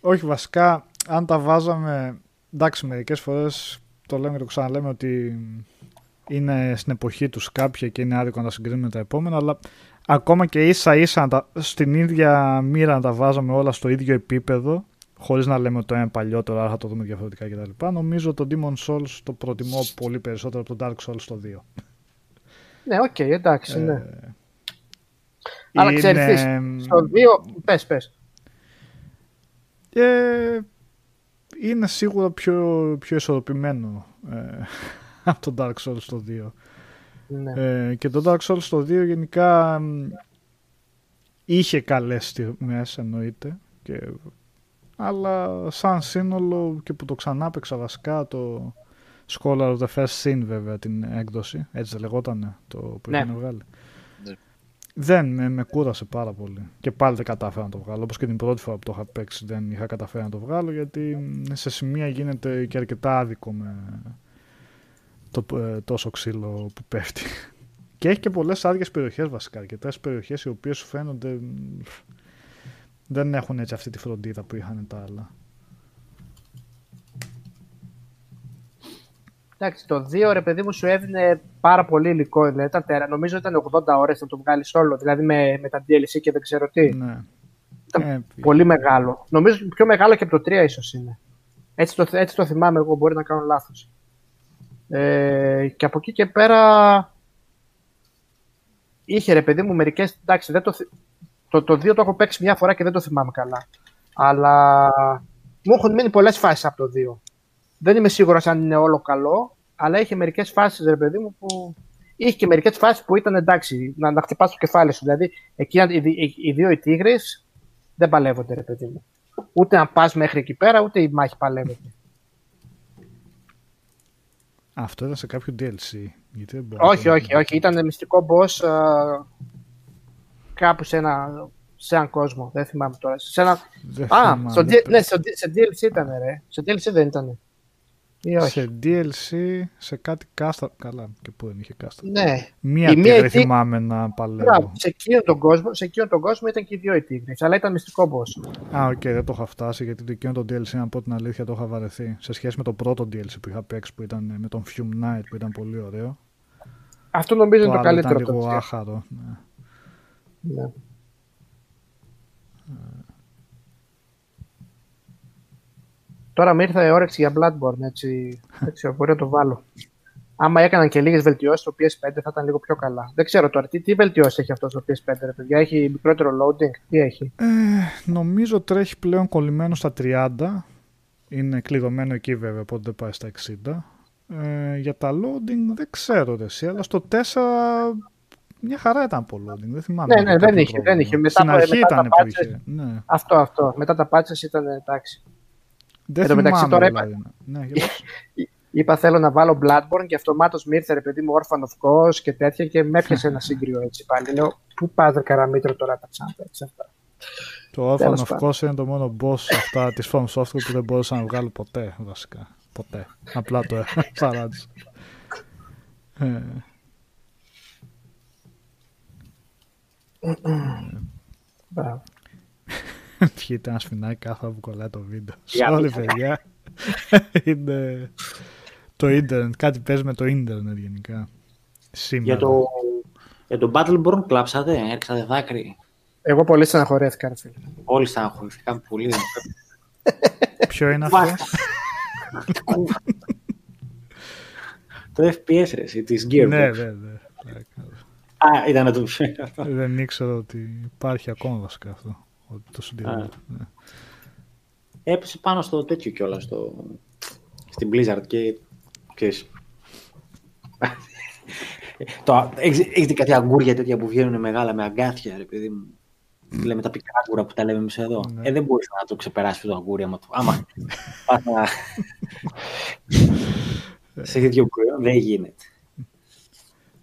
Όχι, βασικά, αν τα βάζαμε. Εντάξει, μερικές φορές το λέμε και το ξαναλέμε ότι είναι στην εποχή τους κάποια και είναι άδικο να τα συγκρίνουμε με τα επόμενα, αλλά ακόμα και ίσα ίσα να τα, στην ίδια μοίρα να τα βάζαμε όλα στο ίδιο επίπεδο, χωρίς να λέμε ότι το ένα είναι παλιότερο, άρα θα το δούμε διαφορετικά κτλ. Νομίζω το Demon Souls το προτιμώ πολύ περισσότερο από το Dark Souls το 2. Ναι, οκ, εντάξει, ναι. Ε, Αλλά είναι- ξέρεις, τι, στο 2, πες, πες. Ε, είναι σίγουρα πιο, πιο ισορροπημένο ε, από το Dark Souls το 2. Ναι. Ε, και το Dark Souls το 2 γενικά μ, είχε καλές στιγμές εννοείται. Και, αλλά σαν σύνολο και που το ξανά παίξα βασικά το Scholar of the First Sin βέβαια την έκδοση, έτσι δεν λεγότανε το που Ναι. είχαν βγάλει. Ναι. Δεν, με, με κούρασε πάρα πολύ. Και πάλι δεν κατάφερα να το βγάλω. Όπως και την πρώτη φορά που το είχα παίξει δεν είχα καταφέρει να το βγάλω γιατί μ, σε σημεία γίνεται και αρκετά άδικο με το ε, τόσο ξύλο που πέφτει. Και έχει και πολλές άδειες περιοχές βασικά. Αρκετές περιοχές οι οποίες σου φαίνονται μ, δεν έχουν έτσι αυτή τη φροντίδα που είχαν τα άλλα. Εντάξει, το 2 ρε παιδί μου σου έδινε πάρα πολύ υλικό. Δηλαδή, ήταν τέρα. Νομίζω ήταν 80 ώρες να το βγάλεις όλο. Δηλαδή με, με τα DLC και δεν ξέρω τι. Ναι. Ήταν Ε, Πολύ μεγάλο. Νομίζω πιο μεγάλο και από το 3 ίσως είναι. Έτσι το, έτσι το θυμάμαι εγώ, μπορεί να κάνω λάθος. Ε, και από εκεί και πέρα είχε ρε παιδί μου μερικές, εντάξει δεν το, θυ- το, το 2 το έχω παίξει μια φορά και δεν το θυμάμαι καλά. Αλλά μου έχουν μείνει πολλές φάσεις από το 2. Δεν είμαι σίγουρος αν είναι όλο καλό, αλλά είχε μερικές φάσεις ρε παιδί μου που είχε και μερικές φάσεις που ήταν εντάξει, να, να χτυπάς το κεφάλι σου. Δηλαδή, εκεί οι, οι, οι δύο οι τίγρες δεν παλεύονται, ρε παιδί μου. Ούτε να πας μέχρι εκεί πέρα, ούτε η μάχη παλεύεται. Αυτό ήταν σε κάποιο DLC. Γιατί δεν μπορώ να όχι, το- όχι, όχι. Ήταν μυστικό boss α, κάπου σε ένα, σε έναν κόσμο. Δεν θυμάμαι τώρα. Σε ένα... Δεν Α, θυμάμαι, στο, δεν D- ναι, στο, D- σε DLC ήταν, ρε. Σε DLC δεν ήταν. Ή όχι. Σε DLC, σε κάτι κάστρα. Καλά, και πού δεν είχε κάστρα. Ναι. Μία Η μία τίγρη εκεί- θυμάμαι να παλεύω. Μπράβο, σε εκείνον τον κόσμο, σε εκείνον τον κόσμο ήταν και οι δύο οι τίγρες, αλλά ήταν μυστικό boss. Α, οκ, δεν το είχα φτάσει γιατί το εκείνο το DLC, να πω την αλήθεια, το είχα βαρεθεί. Σε σχέση με το πρώτο DLC που είχα παίξει που ήταν ε, με τον Fume Knight που ήταν πολύ ωραίο. Αυτό νομίζω Το είναι το άλλο καλύτερο ήταν από λίγο τα δύο. άχαρο. Ναι. Ναι. Τώρα με ήρθε η όρεξη για Bloodborne, έτσι, έτσι μπορεί να το βάλω. Άμα έκαναν και λίγες βελτιώσεις στο PS5 θα ήταν λίγο πιο καλά. Δεν ξέρω τώρα τι, τι βελτιώσεις έχει αυτός στο PS5, ρε παιδιά; Έχει μικρότερο loading, τι έχει; Ε, νομίζω τρέχει πλέον κολλημένο στα 30. Είναι κλειδωμένο εκεί βέβαια, οπότε δεν πάει στα 60. Ε, για τα loading δεν ξέρω ρε, εσύ, αλλά στο 4 μια χαρά ήταν από loading. Δεν θυμάμαι. Ναι, ναι, κάποιο δεν είχε, πρόβλημα. δεν είχε. Μετά Στην από- αρχή μετά τα ήταν που patches- είχε. Ναι. Αυτό, αυτό. Μετά τα patches ήταν εντάξει. Δεν Εν τω μεταξύ θυμάμαι τώρα είπα- δηλαδή. Ναι, για πες. Είπα θέλω να βάλω Bloodborne και αυτομάτως μου ήρθε ρε παιδί μου Orphan of Ghost και τέτοια και με έπιασε ένα σύγκριο έτσι πάλι. Λέω, πού πας ρε καραμίτρο τώρα τα ξαναπέξεις αυτά. Το Τέλος Orphan of πάντων. Course είναι το μόνο boss αυτά της From Software που δεν μπορούσα να βγάλω ποτέ βασικά. Ποτέ. Απλά το παράτησα. Μπράβο. Βγείτε ένα σφινάκι κάθε φορά που κολλάει το βίντεο. Για Sorry δείξτε. παιδιά. είναι το ίντερνετ. Κάτι παίζει με το ίντερνετ γενικά. Σήμερα. Για το, για το Battleborn κλάψατε, έριξατε δάκρυ. Εγώ πολύ στεναχωρέθηκα, ρε φίλε. Όλοι στεναχωρηθήκαν πολύ. Ποιο είναι αυτό; Βάστα. το FPS ρε, εσύ, της Gearbox. ναι, ναι, ναι. Α, ήταν το Δεν ήξερα ότι υπάρχει ακόμα βασικά αυτό. Ότι το συντηρώ. Ναι. Έπεσε πάνω στο τέτοιο κιόλας, στο... στην Blizzard και ξέρεις. το, έχεις, έχεις δει κάτι αγκούρια τέτοια που βγαίνουν μεγάλα με αγκάθια, ρε παιδί μου; Λέμε τα πικρά αγκούρα που τα λέμε εμείς εδώ. Ναι. Ε, δεν μπορείς να το ξεπεράσεις το αγκούρι άμα, το- άμα πας να... σε τέτοιο προϊόν δεν γίνεται.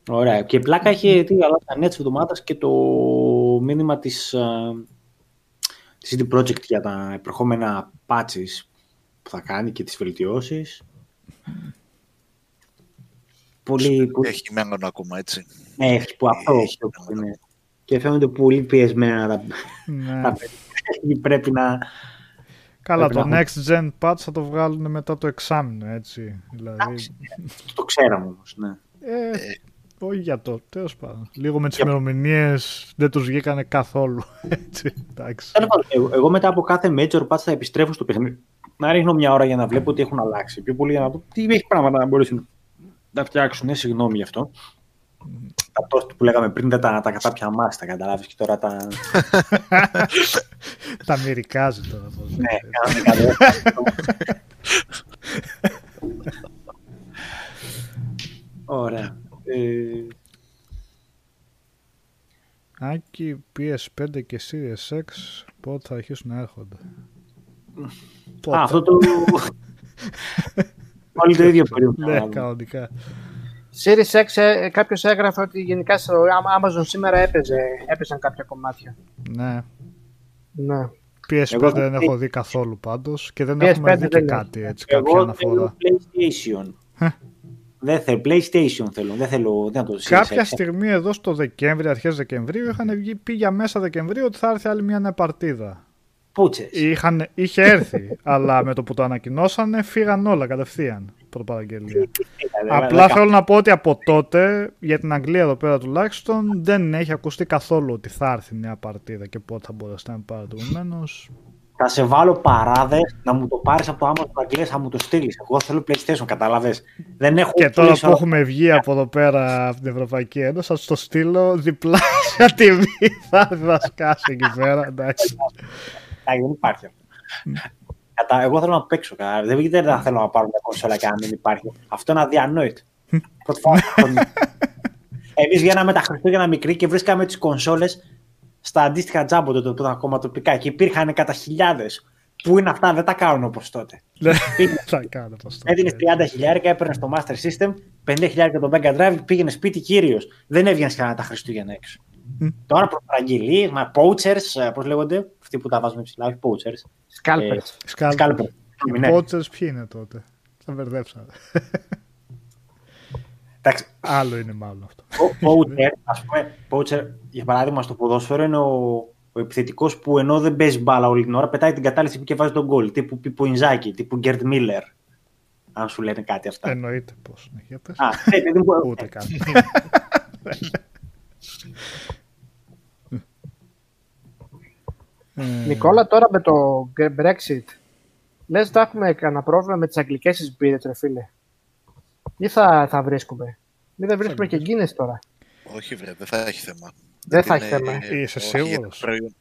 Ωραία. Και πλάκα έχει τι αλλά τα νέα της εβδομάδας και το μήνυμα της, α, της CD Projekt για τα επερχόμενα patches που θα κάνει και τις βελτιώσεις. Πολύ, πολύ Έχει μέλλον ακόμα, έτσι. ναι, έχει που αυτό Έχει αυτό που μέλλον. είναι. Και φαίνονται πολύ πιεσμένα τα, Ναι. τα παιδιά. Πρέπει να... Καλά, Πρέπει το να next gen patch θα το βγάλουν μετά το εξάμεινο, έτσι. Δηλαδή, Το ξέραμε όμως, ναι. ε, όχι για το, τέλος πάντων. Λίγο με τις ημερομηνίες δεν τους βγήκανε καθόλου. Έτσι, εντάξει. Τέλος πάντων, Εγώ, εγώ μετά από κάθε major patch θα επιστρέφω στο παιχνίδι. Να ρίχνω μια ώρα για να βλέπω τι έχουν αλλάξει. Πιο πολύ για να δω τι έχει πράγματα να μπορέσουν να φτιάξουν. Ναι, συγγνώμη γι' αυτό. Τα toast που λέγαμε πριν δεν τα, τα κατάπια μας, τα καταλάβεις και τώρα τα... Τα μυρικάζει τώρα. πώς ναι, λέτε. κάναμε καλό. Ωραία. Ε, Άκη, PS5 και Series X πότε θα αρχίσουν να έρχονται; Πότε. α, αυτό το... Όλοι το ίδιο περίπου. Ναι, κανονικά. Series X, ε, κάποιος έγραφε ότι γενικά στο Amazon σήμερα έπαιζε, έπαιζαν κάποια κομμάτια. Ναι. Ναι. PS5 Εγώ δεν δεν- έχω δει καθόλου πάντως και δεν PS5 έχουμε δει και δεν κάτι έτσι, κάποια Εγώ αναφορά. θέλω PlayStation. Δεν θέλω. PlayStation θέλω. Δεν θέλω δεν το Κάποια Series X. στιγμή εδώ στο Δεκέμβρη, αρχές Δεκεμβρίου, είχαν βγει, πει για μέσα Δεκεμβρίου ότι θα έρθει άλλη μια νέα παρτίδα. Πούτσες. Είχαν, είχε έρθει, αλλά με το που το ανακοινώσανε φύγαν όλα κατευθείαν προπαραγγελία. Απλά θέλω να πω ότι από τότε, για την Αγγλία εδώ πέρα τουλάχιστον, δεν έχει ακουστεί καθόλου ότι θα έρθει νέα παρτίδα και πότε θα μπορέσετε να πάρετε. Επομένω, Θα σε βάλω παράδες να μου το πάρεις από το Amazon Αγγλία, θα μου το στείλεις. Εγώ θέλω PlayStation, κατάλαβες. Δεν έχω και τώρα πουλήσει που έχουμε βγει από εδώ πέρα από την Ευρωπαϊκή Ένωση, θα σου το στείλω διπλάσια τιμή. Θα θα σκάσει εκεί πέρα, εντάξει. Α, δεν υπάρχει αυτό. Κατά, εγώ θέλω να παίξω. Κατά, δεν δεν θα θέλω να πάρω μια κονσόλα και να μην υπάρχει. Αυτό είναι αδιανόητο. Πρώτη φορά. Εμείς βγαίναμε τα Χριστούγεννα μικροί και βρίσκαμε τις κονσόλες στα αντίστοιχα τζάμπο τότε που ήταν ακόμα τοπικά και υπήρχαν κατά χιλιάδες. Πού είναι αυτά, δεν τα κάνουν όπως τότε. Δεν θα κάνω πως το Έδινες λέω. 30 χιλιάρικα, έπαιρνες το Master System, 50 χιλιάρικα το Mega Drive, πήγαινες σπίτι κύριο. Δεν έβγαινε κανένα τα Χριστούγεννα έξω. Τώρα προ παραγγελίε, μα poachers, πώς λέγονται, αυτοί που τα βάζουμε ψηλά, όχι poachers. Scalpers. Σκάλ- Scalper. Οι Ναι. Poachers ποιοι είναι τότε. Θα μπερδέψα. Εντάξει, Άλλο είναι μάλλον αυτό. ο poacher, ας πούμε, poacher, για παράδειγμα στο ποδόσφαιρο είναι ο, ο επιθετικός που ενώ δεν παίζει μπάλα όλη την ώρα, πετάει την κατάληξη και βάζει τον γκολ. Τύπου Πίπο Ινζάκη, τύπου Γκέρτ Μίλλερ. Αν σου λένε κάτι αυτά. Εννοείται πως. Ναι, για πες. Α, ναι, παιδί μου, Ούτε καν. Ε, Νικόλα, τώρα με το Brexit, λες θα έχουμε κανένα πρόβλημα με τις αγγλικές τις μπύρες, ρε φίλε; Ή θα, θα βρίσκουμε. Μην δεν βρίσκουμε και Guinness τώρα. Όχι, βρε, δεν θα έχει θέμα. Δεν θα Είναι- έχει θέμα. Είσαι όχι, σίγουρος; Είναι προϊόν,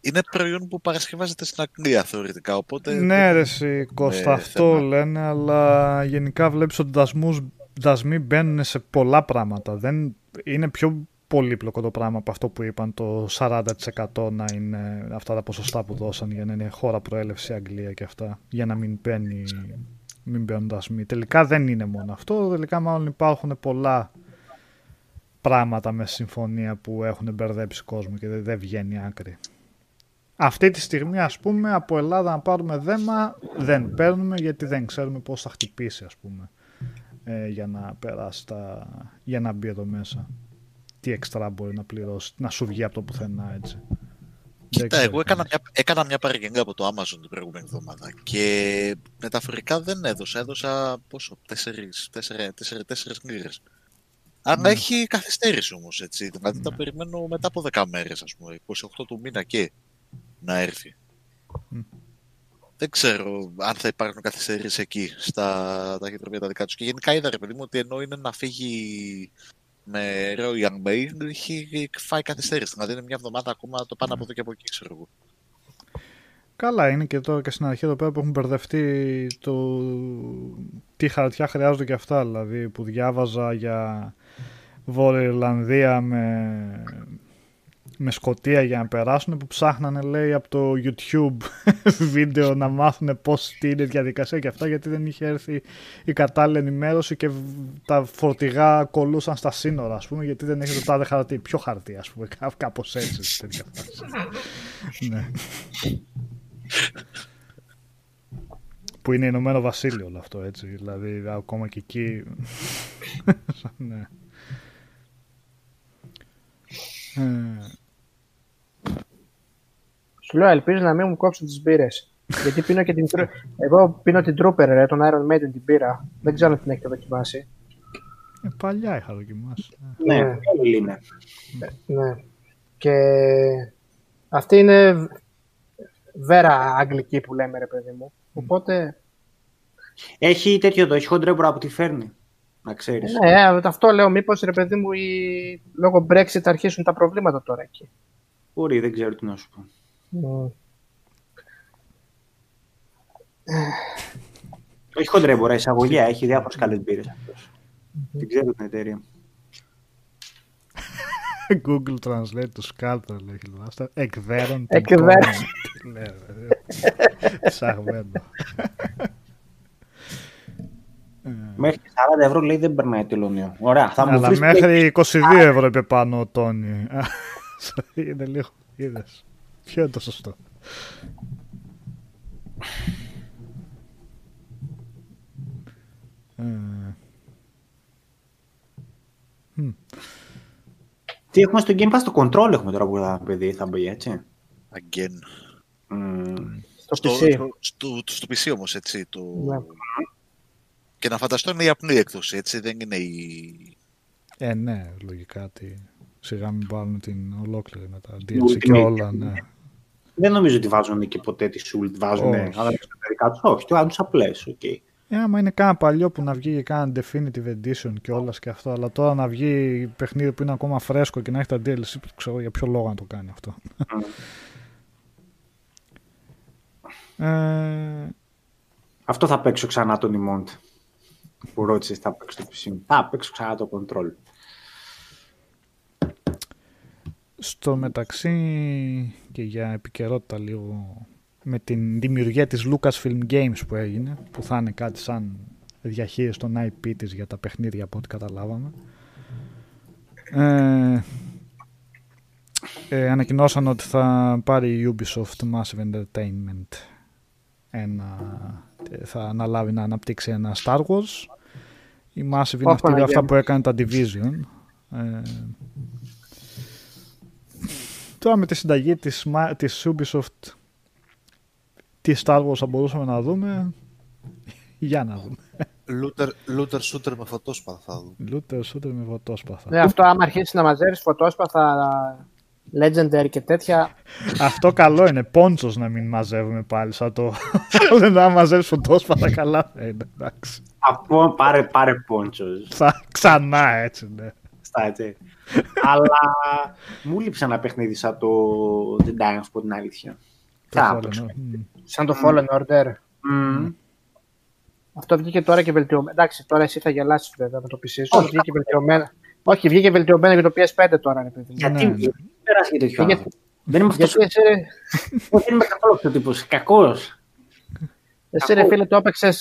είναι προϊόν που παρασκευάζεται στην Αγγλία θεωρητικά. Οπότε Ναι, ρε, εσύ, Κώστα, Ε, αυτό θέμα. λένε, αλλά γενικά βλέπεις ότι δασμούς, δασμοί μπαίνουν σε πολλά πράγματα. Δεν, είναι πιο πολύπλοκο το πράγμα από αυτό που είπαν το 40% να είναι αυτά τα ποσοστά που δώσαν για να είναι χώρα προέλευση Αγγλία και αυτά, για να μην, μπαίνει, μην μπαίνουν δασμοί. Τελικά δεν είναι μόνο αυτό, τελικά μάλλον υπάρχουν πολλά πράγματα με συμφωνία που έχουν μπερδέψει κόσμο και δεν, δεν βγαίνει άκρη. Αυτή τη στιγμή, ας πούμε, από Ελλάδα να πάρουμε δέμα δεν παίρνουμε γιατί δεν ξέρουμε πώς θα χτυπήσει, ας πούμε, ε, για να περάσει τα... για να μπει εδώ μέσα. Τι εξτρά μπορεί να πληρώσει, να σου βγει από το πουθενά, έτσι. Δεν Κοίτα, ξέρω εγώ τι έκανα είναι. μια, έκανα μια παραγγελία από το Amazon την προηγούμενη εβδομάδα και μεταφορικά δεν έδωσα. Έδωσα πόσο, τέσσερις, τέσσερα, τέσσερα, τέσσερες λίρες. Αλλά Ναι. έχει καθυστέρηση όμως, έτσι. Δηλαδή τα Ναι. περιμένω μετά από 10 μέρες, ας πούμε, 28 του μήνα και να έρθει. Μμ. Δεν ξέρω αν θα υπάρχουν καθυστερήσεις εκεί στα ταχυδρομεία τα δικά τους. Και γενικά είδα, ρε παιδί μου, ότι ενώ είναι να φύγει με Royal Mail, έχει φάει καθυστέρηση. Δηλαδή είναι μια εβδομάδα ακόμα το πάνω από εδώ και από εκεί, ξέρω εγώ. Καλά, είναι και τώρα και στην αρχή εδώ πέρα που έχουν μπερδευτεί το τι χαρτιά χρειάζονται και αυτά. Δηλαδή που διάβαζα για Βόρεια Ιρλανδία με, με Σκοτία για να περάσουν που ψάχνανε λέει από το YouTube βίντεο να μάθουν πώς τι είναι η διαδικασία και αυτά γιατί δεν είχε έρθει η κατάλληλη ενημέρωση και β- τα φορτηγά κολούσαν στα σύνορα ας πούμε γιατί δεν έχει το τάδε χαρτί. Ποιο χαρτί ας πούμε κά- κάπως έτσι. σε τέτοια φάση. ναι. Που είναι Ηνωμένο Βασίλειο όλο αυτό έτσι. Δηλαδή ακόμα και εκεί. ναι. Ε, Σου λέω, ελπίζω να μην μου κόψουν τις μπύρες. Γιατί πίνω και την. Tru- Εγώ πίνω την Trooper, ρε, τον Iron Maiden την πήρα. Δεν ξέρω αν την έχετε δοκιμάσει. ε, παλιά είχα δοκιμάσει. Ναι, Ναι. όλοι είναι. Ναι. Και αυτή είναι βέρα αγγλική που λέμε, ρε παιδί μου. Οπότε, Έχει τέτοιο εδώ, έχει χοντρέμπορα από τη φέρνει. Να ξέρεις. ναι, ε, αυτό λέω. Μήπω ρε παιδί μου, η... λόγω Brexit αρχίσουν τα προβλήματα τώρα εκεί. Μπορεί, δεν ξέρω τι να σου πω. Μμ. Έχει χοντρέμπορα, εισαγωγέα, έχει διάφορες καλές μπύρες αυτός. Δεν ξέρω την εταιρεία. Google Translate του Σκάλτρα λέει χιλιβάστα. Εκδέρον την Εκδέρον. κόμμα. Τι λέει, ρε. Ψαγμένο. Ε, Μέχρι και 40 ευρώ λέει δεν περνάει τελωνίο. Ωραία, θα μου Αλλά βρεις μέχρι 22 ευρώ είπε πάνω ο Τόνι. Α, Είναι λίγο. Είδες. Ποιο είναι το σωστό; Ε, μ, Τι έχουμε στο Game Pass, το control έχουμε τώρα που θα παιδί, θα μπει έτσι. Again. Μμμ. Στο Στο, PC. στο, στο, στο PC όμως, έτσι. Το... Ναι. Και να φανταστώ είναι η απλή έκδοση, έτσι. Δεν είναι η... Ε, ναι, λογικά. Τι... Σιγά μην πάρουν την ολόκληρη με τα DLC Ultimate. και όλα, ναι. Δεν νομίζω ότι βάζουν και ποτέ τις Ult, βάζουν Όχι. αλλά τα δικά τους, όχι, το βάζουν τους απλές, οκ. Ε, άμα είναι κάνα παλιό που να βγει για κάνα Definitive Edition και όλας και αυτό, αλλά τώρα να βγει παιχνίδι που είναι ακόμα φρέσκο και να έχει τα DLC, ξέρω για ποιο λόγο να το κάνει αυτό. ε, Αυτό θα παίξω ξανά τον Imont. Που ρώτησες, θα παίξω το PC. μου. Θα παίξω ξανά το control. Στο μεταξύ και για επικαιρότητα λίγο με την δημιουργία της Lucasfilm Games που έγινε, που θα είναι κάτι σαν διαχείριση των IP της για τα παιχνίδια από ό,τι καταλάβαμε. Ε, ε, ανακοινώσαν ότι θα πάρει η Ubisoft Massive Entertainment ένα, ε, θα αναλάβει να αναπτύξει ένα Star Wars. Η Massive είναι αυτή Παναγία αυτά μου. που έκανε τα Division. Ε, τώρα με τη συνταγή της, Ma- της Ubisoft τι Star Wars θα μπορούσαμε να δούμε; Για να δούμε. Looter, looter shooter με φωτόσπαθα θα δω. Looter shooter με φωτόσπαθα. Ναι, αυτό άμα αρχίσεις να μαζεύεις φωτόσπαθα, legendary και τέτοια. Αυτό καλό είναι. Πόντσος να μην μαζεύουμε πάλι σαν το. Άλλο να μαζεύεις φωτόσπαθα καλά θα είναι. Εντάξει. Από πάρε, πάρε πόντσος. Θα ξανά έτσι, ναι. Στα έτσι. Αλλά μου λείψε ένα παιχνίδι σαν το Jedi, να σου πω την αλήθεια. Το Θα Fallen παίξω. Order. Μμ. Σαν το Fallen Order. Μμμ. Αυτό βγήκε τώρα και βελτιωμένο. Εντάξει, τώρα εσύ θα γελάσεις βέβαια με το PC σου. Όχι. Βγήκε βελτιωμένο. Όχι, βγήκε βελτιωμένο για το PS5 τώρα, ρε παιδί μου. Γιατί Ναι, ναι. δεν περάσει για τέτοιο Γιατί- άνθρωπο. Δεν είμαι αυτός, Γιατί εσύ, δεν είμαι καθόλου αυτός ο τύπος. Κακός. εσύ ρε Ακούω. φίλε, το έπαιξες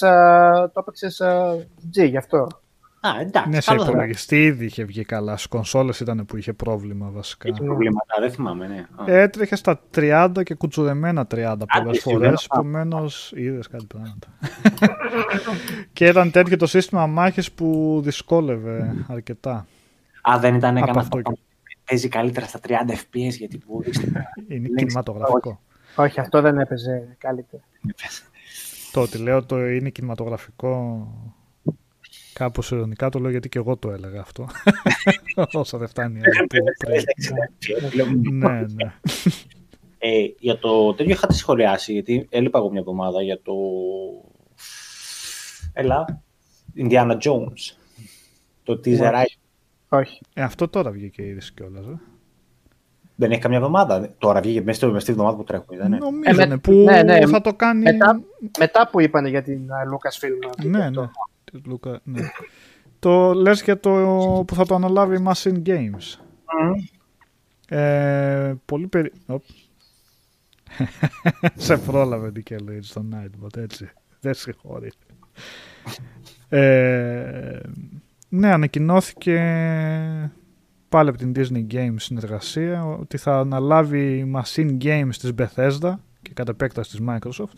το έπαιξες, α, G γι' αυτό. Α, εντάξει. Ναι, σε καλό θα ήταν. υπολογιστή ήδη είχε βγει καλά. Στις κονσόλες ήταν που είχε πρόβλημα βασικά. Έχει προβλήματα, δεν θυμάμαι, ναι. Α. Έτρεχε στα 30 και κουτσουρεμένα 30 πολλές Άντε, φορές. σήμερα. Επομένως, είδες κάτι πράγματα. και ήταν τέτοιο το σύστημα μάχης που δυσκόλευε αρκετά. Α, δεν ήταν Από κανένα αυτό αυτό. Παίζει καλύτερα στα 30 FPS γιατί μπορεί. Είναι Λέξη. κινηματογραφικό. Όχι, αυτό δεν έπαιζε καλύτερα. Το ότι λέω το είναι κινηματογραφικό κάπως ειρωνικά το λέω γιατί και εγώ το έλεγα αυτό. Όσο δεν φτάνει. άλλο που- ναι, ναι. Ε, για το τέτοιο είχατε σχολιάσει, γιατί έλειπα εγώ μια εβδομάδα για το. Έλα. Indiana Jones. Το teaser Όχι. Όχι. Ε, αυτό τώρα βγήκε η είδηση κιόλας. Ε. δεν έχει καμιά εβδομάδα. Τώρα βγήκε μέσα στη- μέσα στη εβδομάδα που τρέχουμε, ήταν. Ναι. Νομίζω Ε, με- ναι, που ναι, ναι. θα το κάνει. Μετά, μετά που είπαν για την uh, Lucasfilm. Ναι, ναι. Της Λούκα, ναι. Το λες για το που θα το αναλάβει η Machine Games. Ε, πολύ περί... Οπ. Σε πρόλαβε Nickelodeon στο Nightbot, έτσι. Δεν συγχωρεί. Ε, ναι, ανακοινώθηκε πάλι από την Disney Games συνεργασία ότι θα αναλάβει η Machine Games της Bethesda και κατ' επέκταση της Microsoft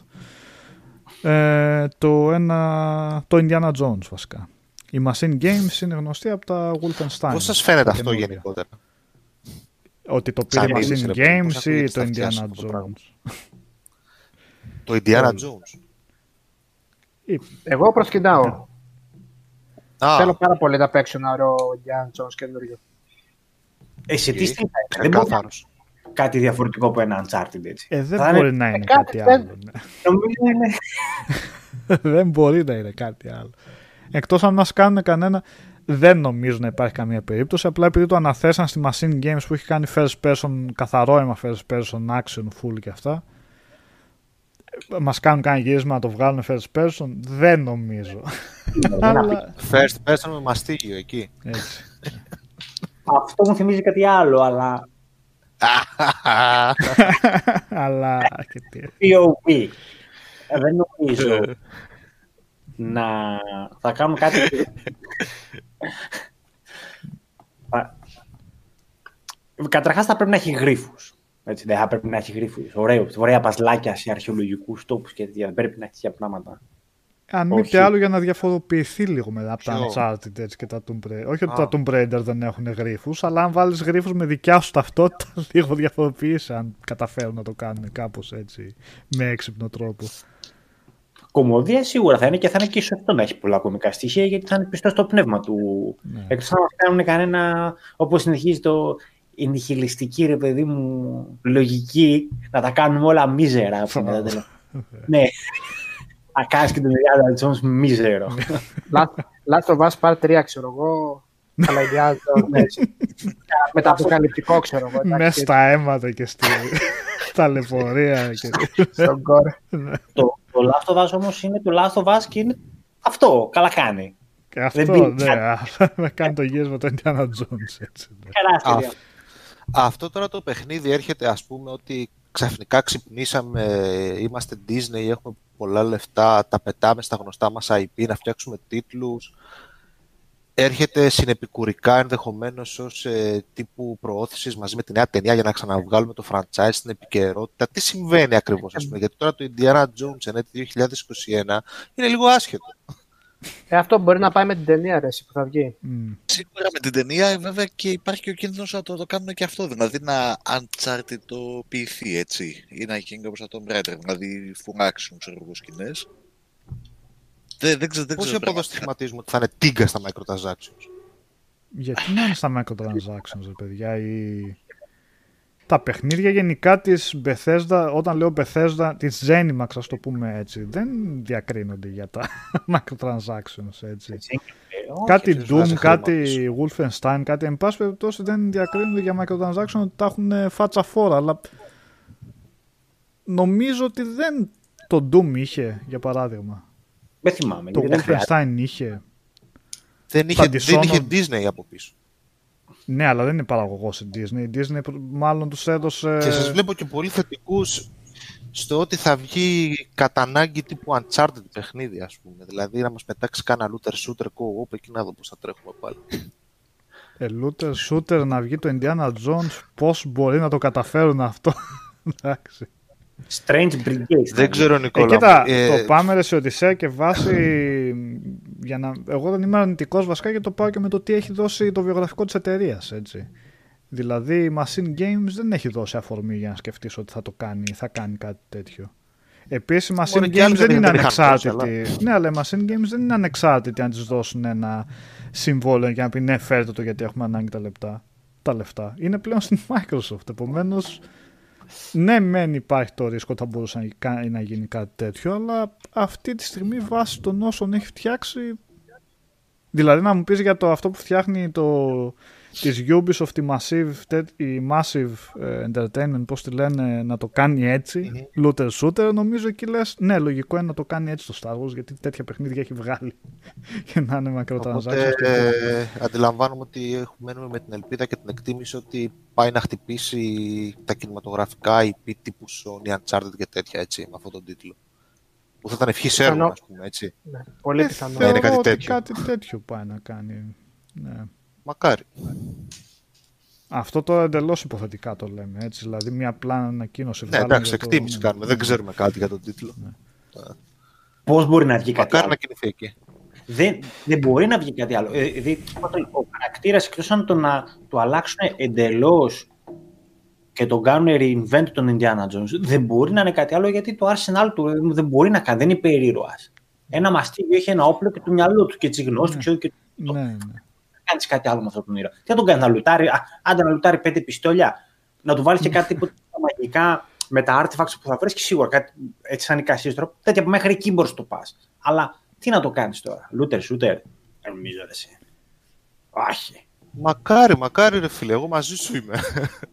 ε, το, ένα, το Indiana Jones βασικά. Η Machine Games είναι γνωστή από τα Wolfenstein. Πώς σας φαίνεται τα αυτό καινούργια. γενικότερα; Ότι το πήρε η Σαν είδηση, Machine ρε παιδί, Games πώς ή ακούγεται το στα αυτιά Indiana σου αυτό το πράγμα; Jones. Το Indiana Jones. Εγώ προσκυνάω. Α, Θέλω πάρα πολύ να παίξω ένα ωραίο Indiana Jones καινούριο. Εσύ τι Οκ. στυλ θα είναι, Δεν μπορεί να ξεκάθαρος. είναι κάτι διαφορετικό από ένα Uncharted έτσι. Ε, δεν Θα μπορεί είναι- να είναι κάτι κάτι δεν- άλλο. ναι. Νομίζω είναι. δεν μπορεί να είναι κάτι άλλο. Εκτός αν μας κάνουν κανένα... Δεν νομίζω να υπάρχει καμία περίπτωση. Απλά επειδή το αναθέσαν στη Machine Games που έχει κάνει first person, καθαρό αίμα first person, action, full και αυτά. Μας κάνουν κάνει γύρισμα να το βγάλουν first person. Δεν νομίζω. Αλλά First person με μαστίγιο εκεί. έτσι. Αυτό μου θυμίζει κάτι άλλο, αλλά. Αλλά και τι. POV. Ε, Δεν νομίζω να θα κάνουν κάτι. Θα- Καταρχάς θα πρέπει να έχει γρίφους. Έτσι, δεν θα πρέπει να έχει γρίφους. Ωραίο, ωραία παζλάκια σε αρχαιολογικούς τόπους και τέτοια. Δεν πρέπει να έχει τέτοια πράγματα. Αν μη Όχι. τι άλλο για να διαφοροποιηθεί λίγο μετά από τα Ποιο; Uncharted έτσι, και τα Tomb Raider. Όχι ότι Α. τα Tomb Raider δεν έχουν γρήφου, αλλά αν βάλεις γρήφου με δικιά σου ταυτότητα, λίγο διαφοροποιήσει αν καταφέρουν να το κάνουν κάπως έτσι με έξυπνο τρόπο. Κομμωδία σίγουρα θα είναι και θα είναι και σωστό να έχει πολλά κομικά στοιχεία γιατί θα είναι πιστός στο πνεύμα του. Ναι. Εκτός αν μας κάνουν κανένα, όπως συνεχίζει το η νιχιλιστική ρε παιδί μου λογική, να τα κάνουμε όλα μίζερα. ας πούμε, τα τελευταία. ναι. Να κάνεις και τον Indiana Jones μίζερο. Last- Last of Us Part 3, ξέρω εγώ. Αλλά Indiana Jones, ναι, έτσι. Μεταποκαλυπτικό, ξέρω εγώ. εντάξει, Μέσα στα αίματα και στη ταλαιπωρία. Και... Στον κορ. το, το Last of Us όμως είναι το Last of Us και είναι αυτό, καλά κάνει. και αυτό, Δεν ναι, πήγε. να κάνει το γύρισμα το Indiana Jones. Έτσι, ναι. Τεράστια. Α, Αυτό τώρα το παιχνίδι έρχεται ας πούμε ότι ξαφνικά ξυπνήσαμε, είμαστε Disney, έχουμε πολλά λεφτά, τα πετάμε στα γνωστά μας IP, να φτιάξουμε τίτλους. Έρχεται συνεπικουρικά ενδεχομένως ως ε, τύπου προώθησης μαζί με τη νέα ταινία για να ξαναβγάλουμε το franchise στην επικαιρότητα. Τι συμβαίνει ακριβώς, ας πούμε, γιατί τώρα το Indiana Jones εν έτη 2021 είναι λίγο άσχετο. Ε, αυτό μπορεί να πάει με την ταινία ρε, εσύ, που θα βγει. Μμ. Σίγουρα με την ταινία ε, βέβαια και υπάρχει και ο κίνδυνος να το, το κάνουν και αυτό. Δηλαδή να Uncharted το ποιηθεί έτσι. Ή να γίνει όπως το Tomb Raider. Δηλαδή φωνάξουν ξέρω εγώ σκηνές. Δεν, δεν ξέρω, δεν Πώς ξέρω από εδώ πραγματικά. στιγματίζουμε ότι θα είναι τίγκα στα microtransactions; Γιατί να είναι στα microtransactions, ρε παιδιά, ή... Τα παιχνίδια γενικά της Bethesda, όταν λέω Bethesda, της Zenimax, ας το πούμε έτσι, δεν διακρίνονται για τα microtransactions, έτσι. κάτι ποιος βάζει Doom, χρήμα κάτι Wolfenstein, κάτι εν πάση περιπτώσει δεν διακρίνονται για microtransactions ότι τα έχουν ε, φάτσα φόρα, αλλά νομίζω ότι δεν το Doom είχε, για παράδειγμα. Δεν θυμάμαι. Το γιατί δεν χρειάζεται. Wolfenstein είχε. Δεν είχε, Τα δεν είχε Dishonored. Disney από πίσω. Ναι, αλλά δεν είναι παραγωγός η Disney. Η Disney μάλλον τους έδωσε... Και σας βλέπω και πολύ θετικούς στο ότι θα βγει κατά ανάγκη τύπου Uncharted παιχνίδι, ας πούμε. Δηλαδή να μας πετάξει κάνα looter shooter co-op εκεί να δω πώς θα τρέχουμε πάλι. Ε, looter shooter να βγει το Indiana Jones, πώς μπορεί να το καταφέρουν αυτό. Εντάξει. Strange Brigade. Δεν ξέρω, Ε, Νικόλα. κοίτα, μου. Ε, το πάμε ρε σε Οδυσσέα και βάση. Για να... Εγώ δεν είμαι αρνητικός βασικά και το πάω και με το τι έχει δώσει το βιογραφικό της εταιρείας. Δηλαδή η Machine Games δεν έχει δώσει αφορμή για να σκεφτείς ότι θα το κάνει ή θα κάνει κάτι τέτοιο. Επίσης η Machine Μπορεί και Games άλλοι δεν δεν είναι είχαν δώσει, ανεξάρτητη. Ναι, αλλά η Machine Games δεν είναι ανεξάρτητη αν της δώσουν ένα συμβόλαιο για να πει ναι, φέρτε το γιατί έχουμε ανάγκη τα λεπτά. Τα λεφτά. Είναι πλέον στην Microsoft. Επομένως, ναι, μεν υπάρχει το ρίσκο ότι θα μπορούσε να κα- να γίνει κάτι τέτοιο, αλλά αυτή τη στιγμή βάσει των όσων έχει φτιάξει. Δηλαδή να μου πεις για το αυτό που φτιάχνει το, της Ubisoft η Massive, τε- η Massive ε, Entertainment, πώς τη λένε, να το κάνει έτσι, looter shooter, νομίζω εκεί λες, ναι, λογικό είναι να το κάνει έτσι το Star Wars, γιατί τέτοια παιχνίδια έχει βγάλει και να είναι Οπότε macrotransactions. και τέτοια. ε, αντιλαμβάνομαι ότι έχουμε μένουμε με την ελπίδα και την εκτίμηση ότι πάει να χτυπήσει τα κινηματογραφικά IP τύπου Sony, Uncharted και τέτοια έτσι, με αυτόν τον τίτλο. Που θα ήταν ευχής έργο, Πιθανό. ας πούμε, έτσι. Ναι, πολύ Ε, πιθανό. Ναι, είναι θεωρώ κάτι ότι τέτοιο. κάτι τέτοιο πάει να κάνει. Ναι. Μακάρι. Αυτό τώρα εντελώς υποθετικά το λέμε. Έτσι, δηλαδή, μια απλά ανακοίνωση. Ναι, βγάλαμε εντάξει, για το- εκτίμηση ναι. κάνουμε. Δεν ξέρουμε κάτι για τον τίτλο. Πώς μπορεί να βγει κάτι Μακάρι άλλο; να κινηθεί εκεί. Δεν, δεν μπορεί να βγει κάτι άλλο. Ε, δηλαδή, ο χαρακτήρας εκτός αν το να το αλλάξουν εντελώς και τον κάνουν reinvent τον Indiana Jones, δεν μπορεί να είναι κάτι άλλο γιατί το arsenal του δεν μπορεί να κάνει. Δεν είναι υπερήρωα. Ένα μαστίγιο έχει ένα όπλο και το μυαλό του και τι γνώσει του ξέρει και Ναι, ναι. Κάνεις κάτι άλλο με αυτόν τον ήρωα. Τι θα τον κάνεις να λουτάρει, α, άντε να λουτάρει πέντε πιστόλια, να του βάλεις και κάτι που μαγικά με τα artifacts που θα βρεις και σίγουρα κάτι έτσι σαν εικασίες τρόπο. Τέτοια που μέχρι εκεί μπορείς να το πας. Αλλά τι να το κάνεις τώρα, looter, shooter. Δεν νομίζω ρε, εσύ. Όχι. Μακάρι, μακάρι ρε φίλε, εγώ μαζί σου είμαι.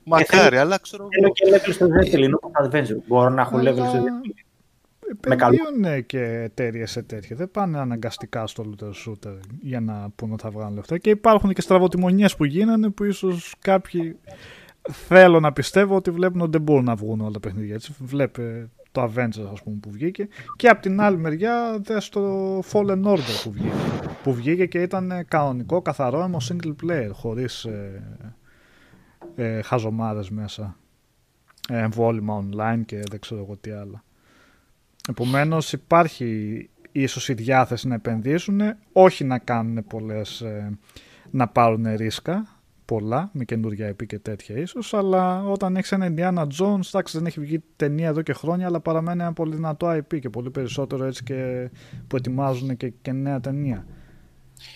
μακάρι, θέλω- αλλά ξέρω Θέλω εγώ. και level στο Zeppelin, είναι όπως adventure. Μπορώ να έχω level στο Αλλά Zeppelin. Επενδύουν και εταιρείες σε τέτοια. Δεν πάνε αναγκαστικά στο looter shooter για να πούνε ότι θα βγάλουν λεφτά. Και υπάρχουν και στραβοτιμονιές που γίνανε που ίσως κάποιοι θέλω να πιστεύω ότι βλέπουν ότι δεν μπορούν να βγουν όλα τα παιχνίδια. Έτσι. Βλέπε το Avengers ας πούμε που βγήκε και από την άλλη μεριά δες το Fallen Order που βγήκε που βγήκε και ήταν ε, κανονικό καθαρό έμο single player χωρίς ε, ε, χαζομάρες μέσα ε, εμβόλυμα online και δεν ξέρω εγώ τι άλλα επομένως υπάρχει ίσως η διάθεση να επενδύσουν όχι να κάνουν πολλές ε, να πάρουν ρίσκα πολλά, με καινούργια IP και τέτοια ίσως, αλλά όταν έχεις ένα Indiana Jones, εντάξει δεν έχει βγει ταινία εδώ και χρόνια, αλλά παραμένει ένα πολύ δυνατό IP και πολύ περισσότερο έτσι και που ετοιμάζουν και, και νέα ταινία.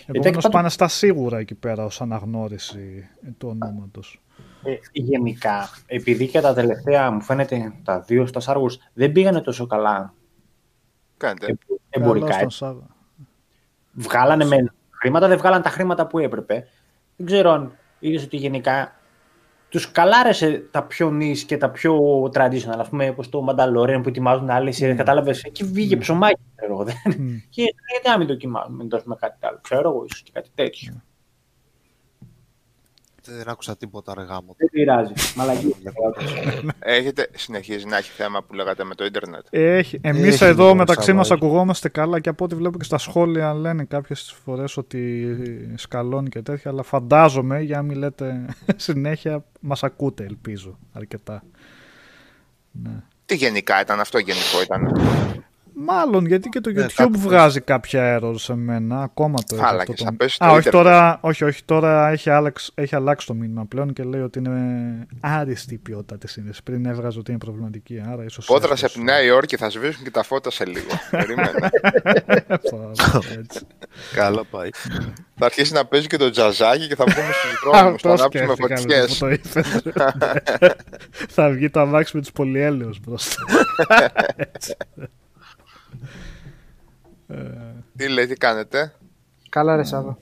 Επομένως πάντων- πάνε στα σίγουρα εκεί πέρα ως αναγνώριση του ονόματος. Ε, γενικά, επειδή και τα τελευταία μου φαίνεται τα δύο στα Star Wars δεν πήγανε τόσο καλά Κάντε. ε, εμπορικά. Καλά έτσι. στον Σάβα. Βγάλανε με χρήματα, δεν βγάλανε τα χρήματα που έπρεπε. Δεν ξέρω αν είδες ότι γενικά τους καλάρεσε τα πιο νης και τα πιο traditional. Α πούμε, όπως το Mandalorian που ετοιμάζουν άλλες σειρές. Κατάλαβες, εκεί βγήκε ψωμάκι. Ξέρω εγώ. δεν- Μμ. Και γιατί να μην δοκιμάσουμε, μην δώσουμε κάτι άλλο. Ξέρω εγώ, ίσως και κάτι τέτοιο. Δεν άκουσα τίποτα ρε γάμο. Δεν πειράζει. Μαλαγή. Έχετε, συνεχίζει να έχει θέμα που λέγατε με το ίντερνετ. Έχει. Εμείς Έχει εδώ λίγο μεταξύ Σάβα, μας έχει. ακουγόμαστε καλά και από ό,τι βλέπω και στα σχόλια λένε κάποιες φορές ότι σκαλώνει και τέτοια. Αλλά φαντάζομαι, για να μην λέτε συνέχεια, μας ακούτε, ελπίζω αρκετά. Ναι. Τι γενικά ήταν αυτό, γενικό ήταν. Μάλλον γιατί και το Ναι, YouTube κάπου βγάζει κάποια error σε μένα. Ακόμα το έχει Φάλακες, αυτό θα το... πέσει το Α, όχι ίντερνετ. τώρα, όχι, όχι, τώρα έχει, άλλαξ, έχει αλλάξει το μήνυμα πλέον και λέει ότι είναι άριστη η ποιότητα της σύνδεσης. Πριν έβγαζε ότι είναι προβληματική. Άρα ίσως Πότρα έσπασε. από τη Νέα Υόρκη θα σβήσουν και τα φώτα σε λίγο. Περίμενε. Αυτό, έτσι. Καλά πάει. θα αρχίσει να παίζει και το τζαζάκι και θα βγούμε στους δρόμους. Θα Αυτό ανάψουμε σκέφτηκα με το φωτιές. που το είπες. Θα βγει το αμάξι με τους πολυέλαιους μπροστά. Έτσι. Ε, Τι λέει, τι κάνετε; Καλά, ρε Σάβα.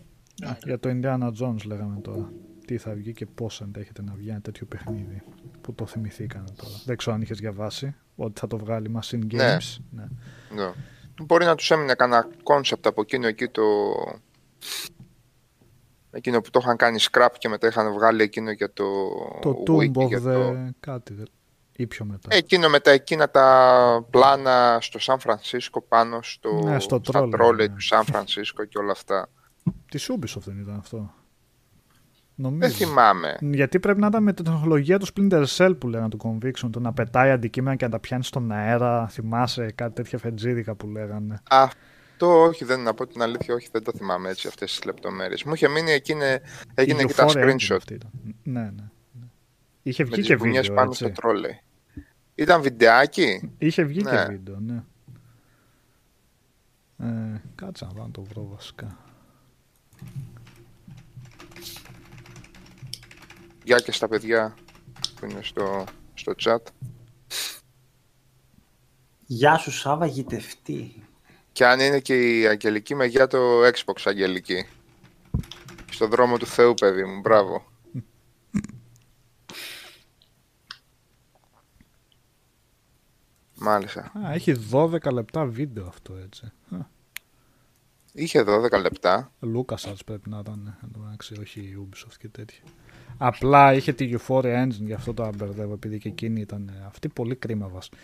α, για το Indiana Jones λέγαμε τώρα. Τι θα βγει και πώς ενδέχεται να βγει ένα τέτοιο παιχνίδι που το θυμηθήκανε τώρα. Δεν ξέρω αν είχες διαβάσει ότι θα το βγάλει Machine Games. Ναι. Ναι. Ναι. Μπορεί να τους έμεινε κανένα concept από εκείνο εκεί το. Εκείνο που το είχαν κάνει scrap και μετά είχαν βγάλει εκείνο για το. Το Wiki, Tomb of για the... το- κάτι. Δεν- Ή πιο μετά. Εκείνο με τα εκείνα τα πλάνα στο Σαν Φρανσίσκο πάνω στο, Ναι, στο στα trolley, τρόλε ναι. του Σαν Φρανσίσκο και όλα αυτά. Της Ubisoft δεν ήταν αυτό. Δεν Νομίζω. θυμάμαι. Γιατί πρέπει να ήταν με την τεχνολογία του Splinter Cell που λέγανε του Conviction, το να πετάει αντικείμενα και να τα πιάνει στον αέρα. Θυμάσαι κάτι τέτοια φετζίδικα που λέγανε. Αυτό όχι, δεν να πω την αλήθεια, όχι, δεν το θυμάμαι έτσι αυτές τις λεπτομέρειες. Μου είχε μείνει εκείνη, έγινε Η και τα Euphoria Engine screenshot αυτή ήταν. Ναι, ναι. ναι. Είχε με βγει τις και γουνιές βίντεο, πάνω έτσι. στο τρόλε. Ήταν βιντεάκι; Είχε βγει Ναι. και βίντεο, ναι. Ε, κάτσε να πάω να το βρω βασικά. Γεια και στα παιδιά που είναι στο, στο chat. Γεια σου Σάβα γητευτή. Και αν είναι και η Αγγελική με για το Xbox Αγγελική. Στο δρόμο του Θεού, παιδί μου. Μπράβο. Μάλιστα. Α, έχει 12 λεπτά βίντεο αυτό έτσι. Α, Είχε 12 λεπτά. LucasArts πρέπει να ήταν, εν τω μεταξύ, όχι η Ubisoft και τέτοια. Απλά είχε τη Euphoria Engine, γι' αυτό το μπερδεύω, επειδή και εκείνη ήταν αυτή πολύ κρίμα βασικά.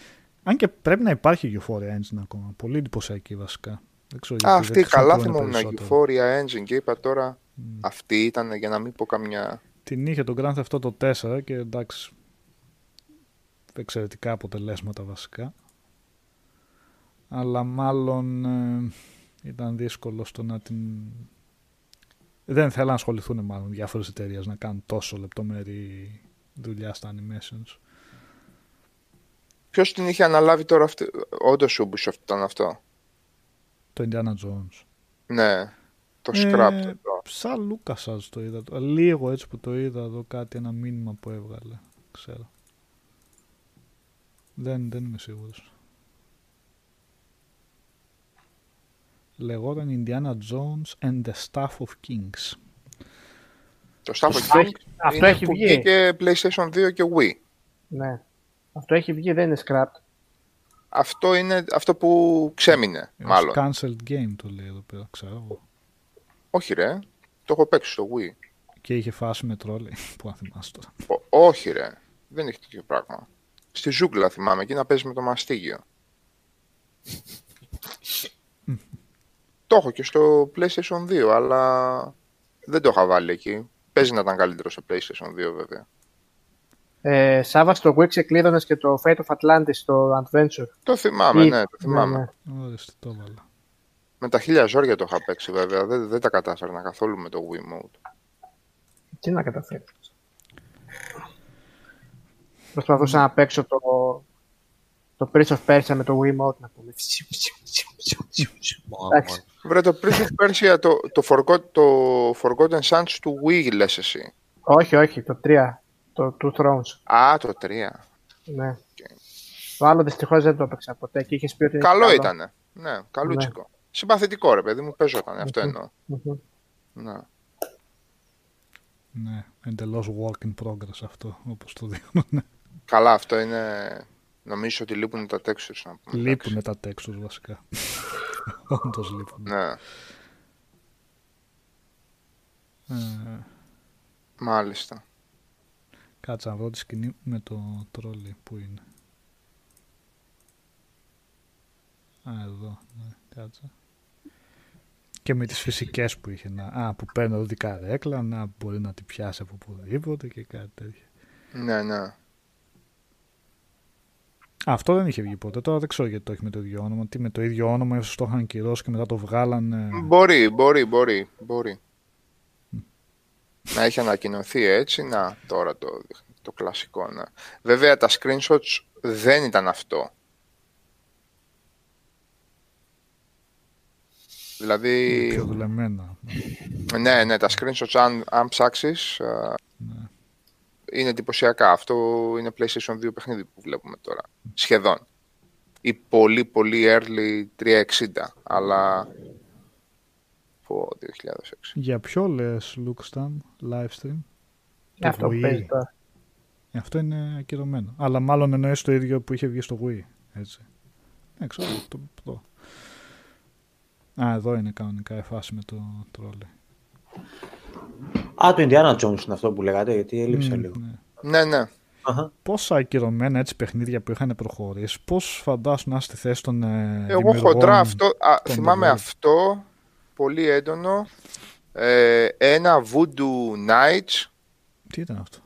Αν και πρέπει να υπάρχει Euphoria Engine ακόμα. Πολύ εντυπωσιακή βασικά. Δεν ξέρω Α, γιατί αυτή δεν καλά χρησιμοποιούν θυμόμουν. περισσότερο. Euphoria Engine και είπα τώρα. Αυτή ήταν για να μην πω καμιά. Την είχε τον Grand Theft Auto 4 και εντάξει εξαιρετικά αποτελέσματα βασικά αλλά μάλλον ε, ήταν δύσκολο στο να την δεν θέλαν να ασχοληθούν μάλλον διάφορες εταιρείες να κάνουν τόσο λεπτομερή δουλειά στα animations Ποιος την είχε αναλάβει τώρα αυτή. Όντως Ubisoft ήταν αυτό; το Indiana Jones Ναι. Το Ε, scrap εδώ. σαν LucasArts το είδα το- λίγο έτσι που το είδα εδώ κάτι ένα μήνυμα που έβγαλε ξέρω δεν, δεν είμαι σίγουρος λεγόταν Indiana Jones and the Staff of Kings Το Staff of Αυτό Kings έχει- αυτό είναι έχει που βγει. βγήκε PlayStation 2 και Wii. Ναι. Αυτό έχει βγει, δεν είναι scrapped. Αυτό είναι αυτό που ξέμεινε, Ως μάλλον. cancelled game το λέει εδώ πέρα ξέρω εγώ Όχι ρε, το έχω παίξει στο Wii. και είχε φάση με τρόλε που αν θυμάσαι τώρα Ω- όχι ρε, δεν έχει τέτοιο πράγμα. Στη ζούγκλα θυμάμαι, εκεί να παίζει με το μαστίγιο. το έχω και στο PlayStation 2, αλλά δεν το είχα βάλει εκεί. Παίζει να ήταν καλύτερο σε PlayStation 2 βέβαια. Ε, Σάβα στο Wix εκλείδωνε και το Fate of Atlantis στο Adventure. Το θυμάμαι, Ή- ναι, το θυμάμαι. ναι, ναι. Ωραία, το έβαλα. Με τα χίλια ζόρια το είχα παίξει βέβαια, δεν, δεν τα κατάφερα καθόλου με το Wii Mode. Τι να καταφέρεις. Προσπαθούσα να παίξω το, το Prince of Persia με το Wiimote να πούμε. Εντάξει. Βρε το Prince of Persia, το, το, Forgot, το Forgotten Sands του Wii λες εσύ. όχι, όχι, το 3. Το Two Thrones. Α, το 3. Ναι. Το άλλο δυστυχώς δεν το έπαιξα ποτέ και είχες πει ότι. είναι Καλό ήταν. Ναι, Ναι. καλούτσικο. Συμπαθητικό ρε παιδί μου, παίζονταν, αυτό εννοώ. Μμμ. Ναι. ναι εντελώς work in progress αυτό όπως το δείχνουν Καλά, αυτό είναι. Νομίζω ότι λείπουν τα textures να πούμε. λείπουν τα textures βασικά όντως λείπουν Ναι, ε, μάλιστα. Κάτσε να βρω τη σκηνή με το τρόλι που είναι. Α, εδώ. Ναι, κάτσε. Και με τις φυσικές που είχε. Να, α, που παίρνει εδώ την καρέκλα, να μπορεί να την πιάσει από οπουδήποτε και κάτι τέτοιο. Ναι, ναι. Α, Αυτό δεν είχε βγει ποτέ. Τώρα δεν ξέρω γιατί το έχει με το ίδιο όνομα. Τι με το ίδιο όνομα, ίσως το είχαν κυρώσει και μετά το βγάλανε. Μπορεί, μπορεί, μπορεί, μπορεί. Να έχει ανακοινωθεί έτσι, να τώρα το, το κλασικό. Ναι. Βέβαια τα screenshots δεν ήταν αυτό. Δηλαδή, Πιο δουλεμένα. ναι, ναι, τα screenshots αν, αν ψάξεις α, Ναι. Είναι εντυπωσιακά. Αυτό είναι PlayStation 2 παιχνίδι που βλέπουμε τώρα. Σχεδόν. Ή πολύ πολύ early 360, αλλά... Από 2006. Για ποιο λες, Luxstam, live stream; Το Αυτό που Wii. παίζει τώρα. Ε, Αυτό είναι ακυρωμένο. Αλλά μάλλον εννοείς το ίδιο που είχε βγει στο Wii. Έτσι. Ναι, ξέρω. Το, το. Α, εδώ είναι κανονικά η φάση με το τρόλι. Α, το Indiana Jones είναι αυτό που λέγατε, γιατί έλειψε Μμ, λίγο. ναι. Ναι, ναι. Αχα. πόσα ακυρωμένα έτσι παιχνίδια που είχαν προχωρήσει, πώς φαντάσουν να στη θέση των ε, Εγώ δημιουργών χοντρά αυτό, α, των θυμάμαι developer. αυτό, πολύ έντονο. Ε, ένα Voodoo Nights, Τι ήταν αυτό;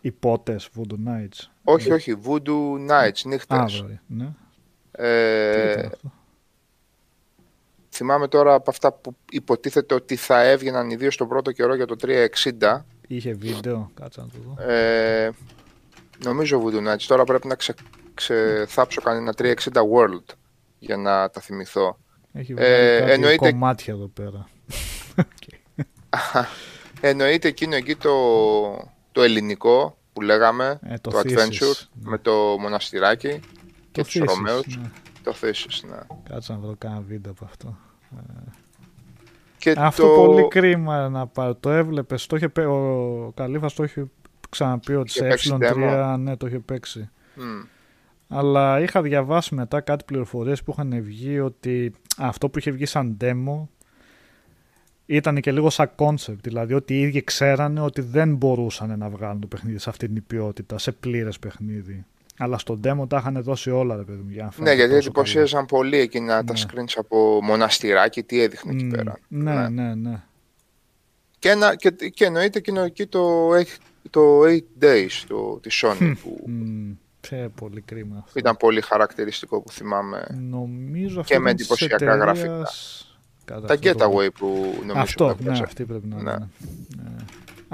Υπότες, Voodoo Nights. όχι, όχι, Voodoo Nights, Α, νύχτες. βέβαια, ναι. Τι Ε, ήταν αυτό; Θυμάμαι τώρα από αυτά που υποτίθεται ότι θα έβγαιναν ιδίως τον πρώτο καιρό για το 360. Είχε βίντεο, κάτσε να το δω. Ε, νομίζω Voodoo Nights. Τώρα πρέπει να ξε, ξεθάψω κανένα 360 World για να τα θυμηθώ. Έχει ε, βγάλει κάτι εννοείται- κομμάτια εδώ πέρα. Εννοείται εκείνο εκεί το, το ελληνικό που λέγαμε, Ε, το το, Thesis, Adventure, ναι. με το μοναστηράκι και Το τους Thesis, Ρωμαίους. ναι. Το Thesis, ναι. Κάτσε να βρω κάνα βίντεο από αυτό. Και Αυτό το... πολύ κρίμα να πάρει. Το έβλεπες. Το είχε, παί- ο Καλύφα το είχε ξαναπεί ότι Είχε σε παίξει ε3 ναι, το είχε παίξει. Μμ. Αλλά είχα διαβάσει μετά κάτι πληροφορίες που είχαν βγει ότι αυτό που είχε βγει σαν demo ήταν και λίγο σαν concept. Δηλαδή ότι οι ίδιοι ξέρανε ότι δεν μπορούσαν να βγάλουν το παιχνίδι σε αυτή την ποιότητα, σε πλήρες παιχνίδι. Αλλά στο demo τα είχαν δώσει όλα, ρε παιδί μου. Για να Ναι, φαίνεται γιατί τόσο καλό. εντυπωσίαζαν πολύ εκείνα τα Ναι. screens από μοναστηράκι, τι έδειχνε εκεί Μμ, πέρα. Ναι, Ναι. ναι, ναι. Και, ένα, και, και εννοείται εκείνο εκεί το, eight- το 8 Days το, τη Sony που Μμ, ψε, πολύ κρίμα αυτό. ήταν πολύ χαρακτηριστικό που θυμάμαι. Νομίζω αυτό Και με ήταν της εντυπωσιακά εταιρείας- γραφικά. Κατά Τα αυτό το- Getaway που νομίζω Αυτό, που ναι, έπαιζε. αυτή πρέπει να Ναι. είναι. Ναι.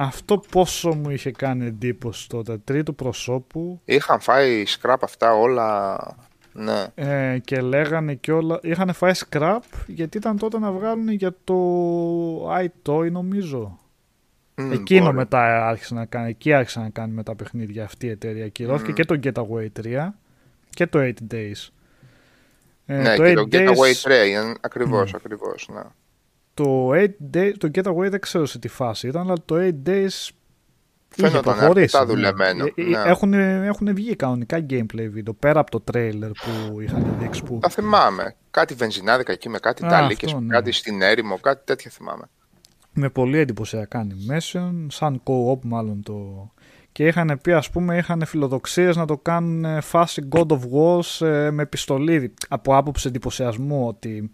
Αυτό πόσο μου είχε κάνει εντύπωση τότε. Τρίτου προσώπου Είχαν φάει scrap αυτά όλα. Ναι. ε, και λέγανε και όλα. Είχαν φάει scrap γιατί ήταν τότε να βγάλουν για το iToy νομίζω. Μμ, Εκείνο μπορεί. μετά άρχισε να κάνει. Εκεί άρχισε να κάνει με τα παιχνίδια αυτή η εταιρεία. Ακυρώθηκε Μμ. και το Getaway 3 και το 8 Days. Ε, Ναι, το και το 8 Days- Getaway Train, ακριβώς, Μμ. ακριβώς, ναι. Το 8 days, το Getaway δεν ξέρω σε τι φάση ήταν, αλλά το 8 days είχε Φαίνονταν προχωρήσει. αρκετά δουλεμένο, Ε, ε, ναι. Έχουν, έχουν βγει κανονικά gameplay βίντεο πέρα από το trailer που είχαν δείξει. Που... Τα θυμάμαι. Κάτι βενζινάδικα εκεί με κάτι Α, ταλίκες, αυτό, ναι. κάτι στην έρημο, κάτι τέτοια θυμάμαι. με πολύ εντυπωσιακά animation, σαν co-op μάλλον το... Και είχαν πει, ας πούμε, είχαν φιλοδοξίες να το κάνουν ε, φάση God of War ε, με πιστολίδι. Από άποψη εντυπωσιασμού ότι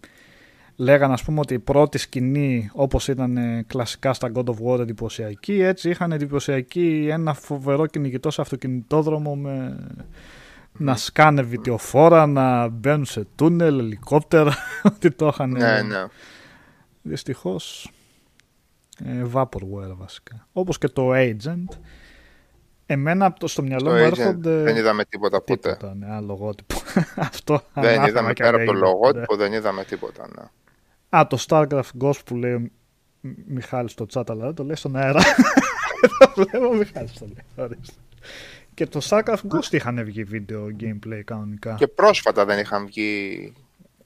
λέγανε, ας πούμε, ότι η πρώτη σκηνή, όπως ήταν ε, κλασικά στα God of War εντυπωσιακή, έτσι είχαν εντυπωσιακή ένα φοβερό κυνηγητό σε αυτοκινητόδρομο με... Να σκάνε βιτιοφόρα, να μπαίνουν σε τούνελ, ελικόπτερα, ότι το είχαν. Ναι, ναι. Δυστυχώς ε, Vaporware βασικά. Όπως και το Agent. Εμένα από το- στο μυαλό Το μου Agent έρχονται... δεν είδαμε τίποτα ποτέ. τίποτα, ναι, ένα λογότυπο. Αυτό Δεν ανάθεμα είδαμε και πέρα από το αν έγινε. λογότυπο, δεν είδαμε τίποτα. Ναι. Α, το Starcraft Ghost που λέει ο Μ- Μιχάλης στο chat, αλλά δεν το λέει στον αέρα. το βλέπω ο Μιχάλης το λέει. ορίστε. Και το Starcraft Ghost είχαν βγει βίντεο gameplay κανονικά. Και πρόσφατα δεν είχαν βγει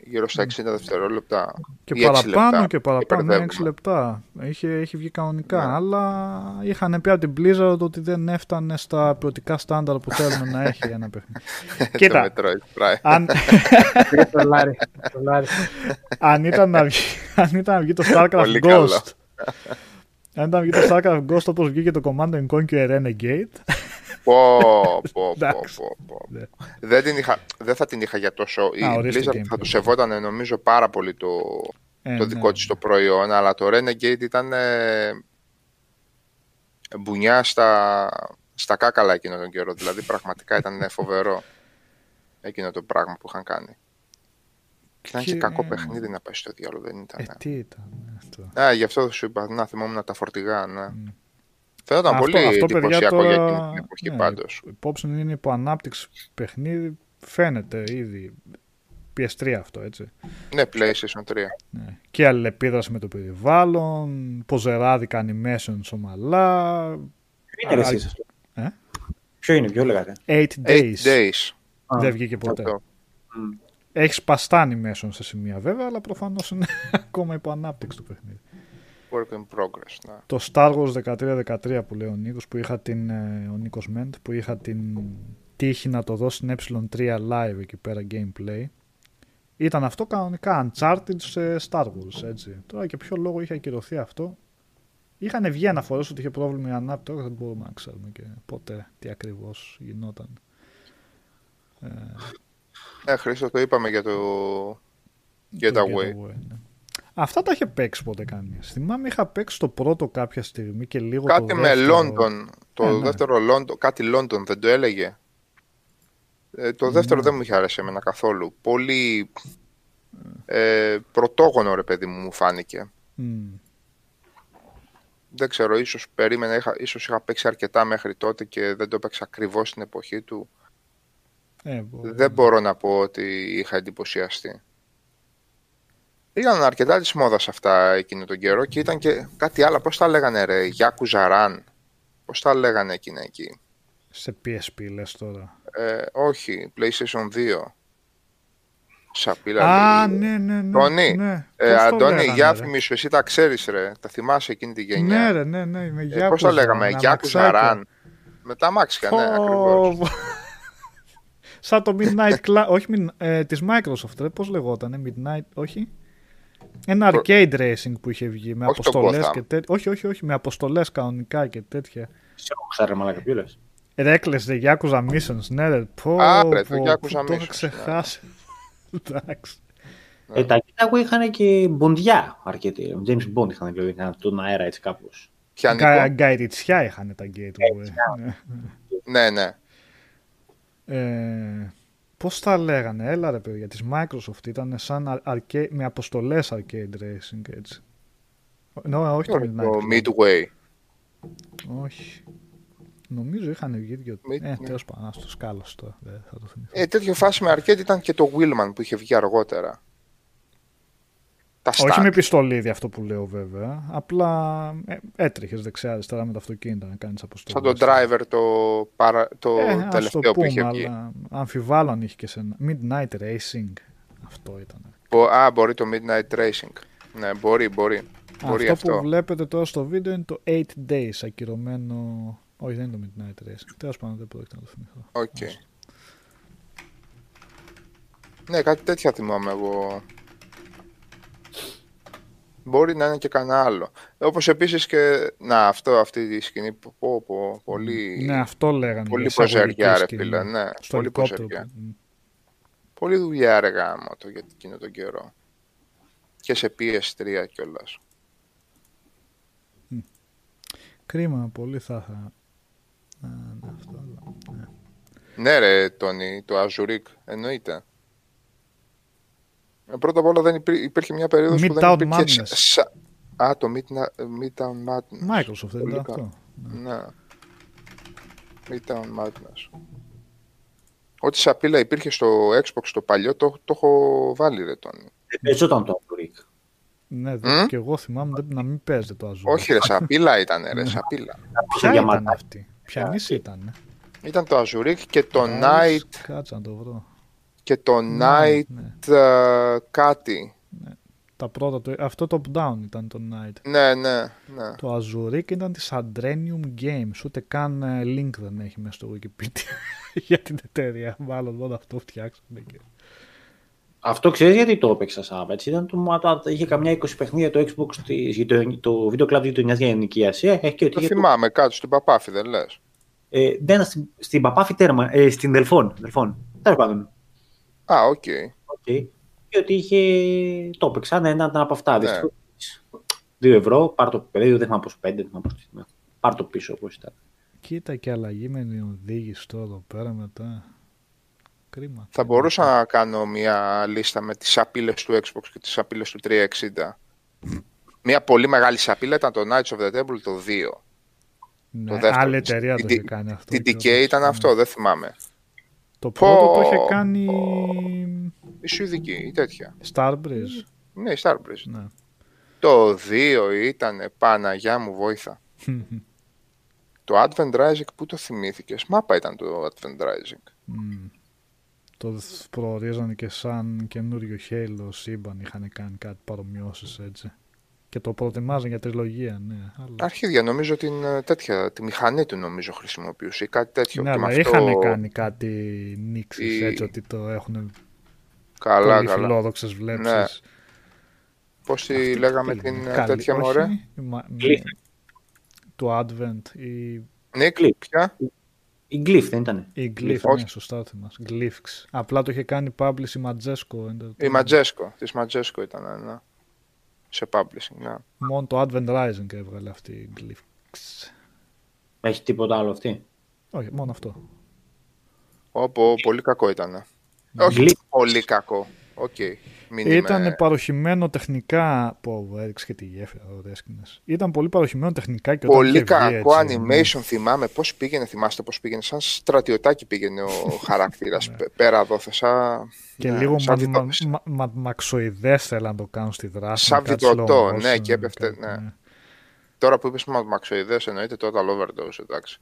γύρω στα 60 δευτερόλεπτα. Και ή 6 παραπάνω λεπτά. και παραπάνω, ναι, 6 μπερδεύουμε. λεπτά. Είχε, έχει βγει κανονικά. Ναι. Αλλά είχαν πει από την Blizzard ότι δεν έφτανε στα ποιοτικά στάνταρ που θέλουν να έχει ένα παιχνίδι. Το Κοίτα, Metroid Prime. αν, Τρία δολάρια. δολάρια. αν, ήταν να βγει, αν ήταν να βγει το Starcraft Πολύ καλό. Ghost. Αν ήταν να βγει το Starcraft Ghost όπως βγήκε το Command and Conquer Renegade. Πω, πω, πω, Εντάξει. πω, πω. Ναι. Δεν, την είχα, δεν θα την είχα για τόσο. Η Α, ορίστε Blizzard gameplay. θα του σεβόταν νομίζω πάρα πολύ το, Ε, το ναι. δικό της το προϊόν, αλλά το Renegade ήταν ε, μπουνιά στα, στα κάκαλα εκείνο τον καιρό. Δηλαδή πραγματικά ήταν φοβερό εκείνο το πράγμα που είχαν κάνει. Και ήταν και Και- κακό παιχνίδι να πάει στο διάλογο, δεν ήταν. Ε, τι ήταν αυτό; Α, γι' αυτό σου είπα, να θυμόμουν τα φορτηγά, ναι. Μμ. Φαίνονταν Αυτό- πολύ αυτό, παιδιά, εντυπωσιακό για τώρα- εκείνη την εποχή ναι, πάντως. Υπόψη είναι υπό ανάπτυξη παιχνίδι. Φαίνεται ήδη. PS3 αυτό, έτσι. Ναι, PlayStation 3. Ναι. Και αλληλεπίδραση με το περιβάλλον, ποζεράδικα animation ομαλά. Ποιο είναι ρε εσείς αυτό; Ε; Ποιο είναι, ποιο λέγατε; 8 Eight days. days. Α, Δεν βγήκε ποτέ. Αυτό. μ. Έχεις σπαστά animation σε σημεία βέβαια, αλλά προφανώς είναι ακόμα υπό ανάπτυξη το παιχνίδι. Work in progress. Ναι. Το Star Wars 13-13 που λέει ο Νίκος, που είχα την, ε, ο Νίκος Μέντ, που είχα την τύχη να το δω στην ε3 live εκεί πέρα gameplay. Ήταν αυτό κανονικά Uncharted σε Star Wars, έτσι. Τώρα και ποιο λόγο είχε ακυρωθεί αυτό, Είχαν βγει αναφορές ότι είχε πρόβλημα η ανάπτυξη, τώρα δεν μπορούμε να ξέρουμε και ποτέ τι ακριβώς γινόταν. Ε, Ναι, Χρήστο, το είπαμε για το Getaway. Getaway, ναι. Αυτά τα είχε παίξει ποτέ κανείς. Θυμάμαι είχα παίξει το πρώτο κάποια στιγμή και λίγο Κάτι το με δεύτερο. London. Το Ε, ναι. δεύτερο London, κάτι London δεν το έλεγε; Ε, το δεύτερο Ναι. δεν μου είχε αρέσει εμένα καθόλου. Πολύ ε, πρωτόγονο ρε παιδί μου μου φάνηκε. Μμ. Δεν ξέρω, ίσως περίμενα, είχα, ίσως είχα παίξει αρκετά μέχρι τότε και δεν το έπαιξα ακριβώς στην εποχή του. Ε, μπορεί. Δεν μπορώ να πω ότι είχα εντυπωσιαστεί. Ήταν αρκετά της μόδας αυτά εκείνο τον καιρό και ήταν και κάτι άλλο. Πώς τα λέγανε ρε, Γιάκου Ζαράν; Πώς τα λέγανε εκείνα εκεί; Σε PSP λες τώρα. Ε, όχι, PlayStation 2. Σαπίλα Α, λέει. ναι, ναι, ναι. Τόνι, ναι. Ε, Πώς το Αντώνη, λέγανε, για ρε; θυμίσου, εσύ τα ξέρεις ρε. Τα θυμάσαι εκείνη τη γενιά; Ναι, ρε, ναι, ναι. Με ε, Γιάκουζα, πώς τα λέγαμε, με Γιάκου αμαξάκια. Ζαράν; Με τα αμάξια, ναι, Πω, ακριβώς. πω. Σαν το Midnight Club, όχι Mid- ε, της Microsoft, ρε, πώς λεγόταν, Midnight, όχι. Ένα Προ- arcade racing που είχε βγει με Όχι το αποστολές Gotham. και τέτοια. Όχι, όχι, όχι, με αποστολές κανονικά και τέτοια. Σε έχω ξέρει μαλάκα ποιο λες. Reckless The Yakuza Missions, ναι ρε, πω, Α, ρε, το πω, Yakuza πού το είχα Missions, ξεχάσει. Εντάξει. Ε, τα Getaway είχαν και μποντιά αρκετοί. Ο James Bond είχαν δηλαδή είχαν τον αέρα έτσι κάπως. Πιανικό. Κα- Γκαϊριτσιά είχαν τα Gateway. Ναι. Ναι, ναι. Ε, πώς τα λέγανε, έλα ρε παιδιά, της Microsoft ήταν σαν ar- arcade, με αποστολές arcade racing έτσι. Ναι, όχι το Το Midnight Club. Midway. Όχι. Νομίζω είχαν βγει δύο. Mid- Ε, ναι. τέλος πάντων, στο σκάλος τώρα. Δεν θα το θυμηθώ. Ε, τέτοιο φάση με arcade ήταν και το Willman που είχε βγει αργότερα. Τα Όχι stack. με πιστολίδι αυτό που λέω βέβαια. Απλά ε, έτρεχες δεξιά-αριστερά με το αυτοκίνητο να κάνεις αποστολές. Σαν το Driver το, παρα... το Ε, ας το τελευταίο που πούμε, είχε βγει. αλλά αμφιβάλλω αν είχε και σε ένα. Midnight Racing. Αυτό ήταν. Μπο- Α, μπορεί το Midnight Racing. Ναι, μπορεί, μπορεί. Μπορεί αυτό, αυτό. που βλέπετε τώρα στο βίντεο είναι το 8 Days ακυρωμένο. Όχι, δεν είναι το Midnight Racing. Τέλος πάντων, δεν πρόκειται να το θυμηθώ. Οκ. Ναι, κάτι τέτοια θυμάμαι εγώ. Μπορεί να είναι και κανένα άλλο. Όπως επίσης και... Να, αυτό, αυτή η σκηνή. Πω, πω, πω, πολύ... Ναι, αυτό λέγανε. πολύ για εισαγωγική ποζεριά, ρε σκηνή. φίλε, ναι. Στο Πολύ ελικόπτερο. ποζεριά. που- Πολύ δουλειά ρε γάμο το για εκείνο τον καιρό. Και σε PS3 κιόλας. Κρίμα, πολύ θα είχα. Να, ναι, αυτό, αλλά, ναι. Ναι ρε Τόνι, το Azuric, εννοείται. Ε, πρώτα απ' όλα δεν υπή- υπήρχε μια περίοδος που δεν Midtown υπήρχε... Madness. σα- Α, το Midna- Midtown Madness. Microsoft δεν Πολύ ήταν καλό. αυτό. Ναι. Midtown Madness. Ό,τι σαπίλα υπήρχε στο Xbox το παλιό, το, το έχω βάλει ρε Τόνι. Δεν παίζονταν το Outbreak. Ναι, Μμ; δε, και εγώ θυμάμαι δεν- να μην παίζετε το Azure. Όχι ρε, σαπίλα ήταν ρε, σαπίλα. Ποια για ήταν ματά. αυτή; Ποια ήταν. Ήταν το Azuric και το Night Κάτσε να το βρω. Και το Night Ναι, ε, κάτι. τα πρώτα, το, αυτό top down ήταν το Night. Ναι, ναι, ναι. Το Azuric ήταν της Adrenium Games. Ούτε καν ε, link δεν έχει μέσα στο Wikipedia για την εταιρεία. Μάλλον μόνο αυτό φτιάξανε. Και... Αυτό ξέρεις γιατί το έπαιξα σαν έτσι; Ήταν το, μα, το, είχε καμιά 20 παιχνίδια το Xbox της, γειτο- το βίντεο κλαμπ γειτονιάς για ενοικίαση. Ε, Έχει και ότι Το είχε το- θυμάμαι κάτω στην Παπάφη, δεν λες. Ε, δεν ήταν στην, στην Παπάφη τέρμα, ε, στην Δελφών. Δελφών. Τέλος πάντων. Α, OK. Okay. Και ότι είχε. Το έπαιξα, ναι, ήταν από αυτά. Ναι. Δυστυχώς. 2 ευρώ, πάρ το παιδί, δεν θυμάμαι πώς 5, δεν θυμάμαι πώς ήταν. Πάρ το πίσω όπως ήταν. Κοίτα και αλλαγή με την οδήγηση τώρα εδώ πέρα μετά. Κρίμα. Θα μπορούσα να κάνω μια λίστα με τις σαπίλες του Xbox και τις σαπίλες του 360. Μια πολύ μεγάλη σαπίλα ήταν το Knights of the Temple το 2. Ναι, το δεύτερο. άλλη εταιρεία το Την- είχε κάνει αυτό. Την DK κιόλας. ήταν Ναι. αυτό, δεν θυμάμαι. Το πρώτο το είχε Πω, κάνει Η Σουηδική, η τέτοια. Starbreeze. Ναι, η Starbreeze. Ναι. Το 2 ήταν Παναγιά μου βόηθα. Το Advent Rising που το θυμήθηκες; Μάπα ήταν το Advent Rising. Μμ. Το προορίζανε και σαν καινούριο Halo σύμπαν είχαν κάνει κάτι παρομοιώσεις έτσι. Και το προετοιμάζαν για τριλογία, ναι. Αλλά... Αρχίδια νομίζω την ε, τέτοια, τη μηχανή του νομίζω χρησιμοποιούσε ή κάτι τέτοιο. ναι, Και με αλλά αυτό- είχαν κάνει κάτι νήξεις η- έτσι ότι το έχουν Καλά, πολύ καλά. φιλόδοξες βλέψεις. Πώς τη λέγαμε την ε, Καλή- τέτοια όχι, μωρέ; μα- Glyph. του Advent, η, Νίκ, Clip. ποια; Η Glyph δεν ήταν. η Glyph, όχι. ναι, σωστά θυμάσαι. Glyphx. Απλά το είχε κάνει publish η Majesco. Entertainment. Η Ματζέσκο. Της Majesco ήταν ένα. Σε publishing, ναι. Μόνο το Advent Rising έβγαλε αυτή η Glyphx. Έχει τίποτα άλλο αυτή; Όχι, μόνο αυτό. Όπως πολύ κακό ήταν. Όχι Glyph. πολύ κακό. Οκ. Μην Ήταν είμαι- παρωχημένο τεχνικά. Πω, έριξε και τη γέφυρα εδώ, δες σκηνές. Ήταν πολύ παρωχημένο τεχνικά και όταν Πολύ είχε βγει κακό έτσι, ναι. animation θυμάμαι πώς πήγαινε, θυμάστε πώς πήγαινε, σαν στρατιωτάκι πήγαινε ο χαρακτήρας πε- πέρα εδώ, θε, σαν... Και ναι, λίγο σαν μα, βιτό- μα, μα, μα, μαξοειδές θέλαν να το κάνουν στη δράση. Σαν με κάτι βιτωτό, slow ναι, motion, και έπεφτε, κάτι, ναι. Τώρα που είπες μα- μαξοειδές εννοείται total overdose, εντάξει.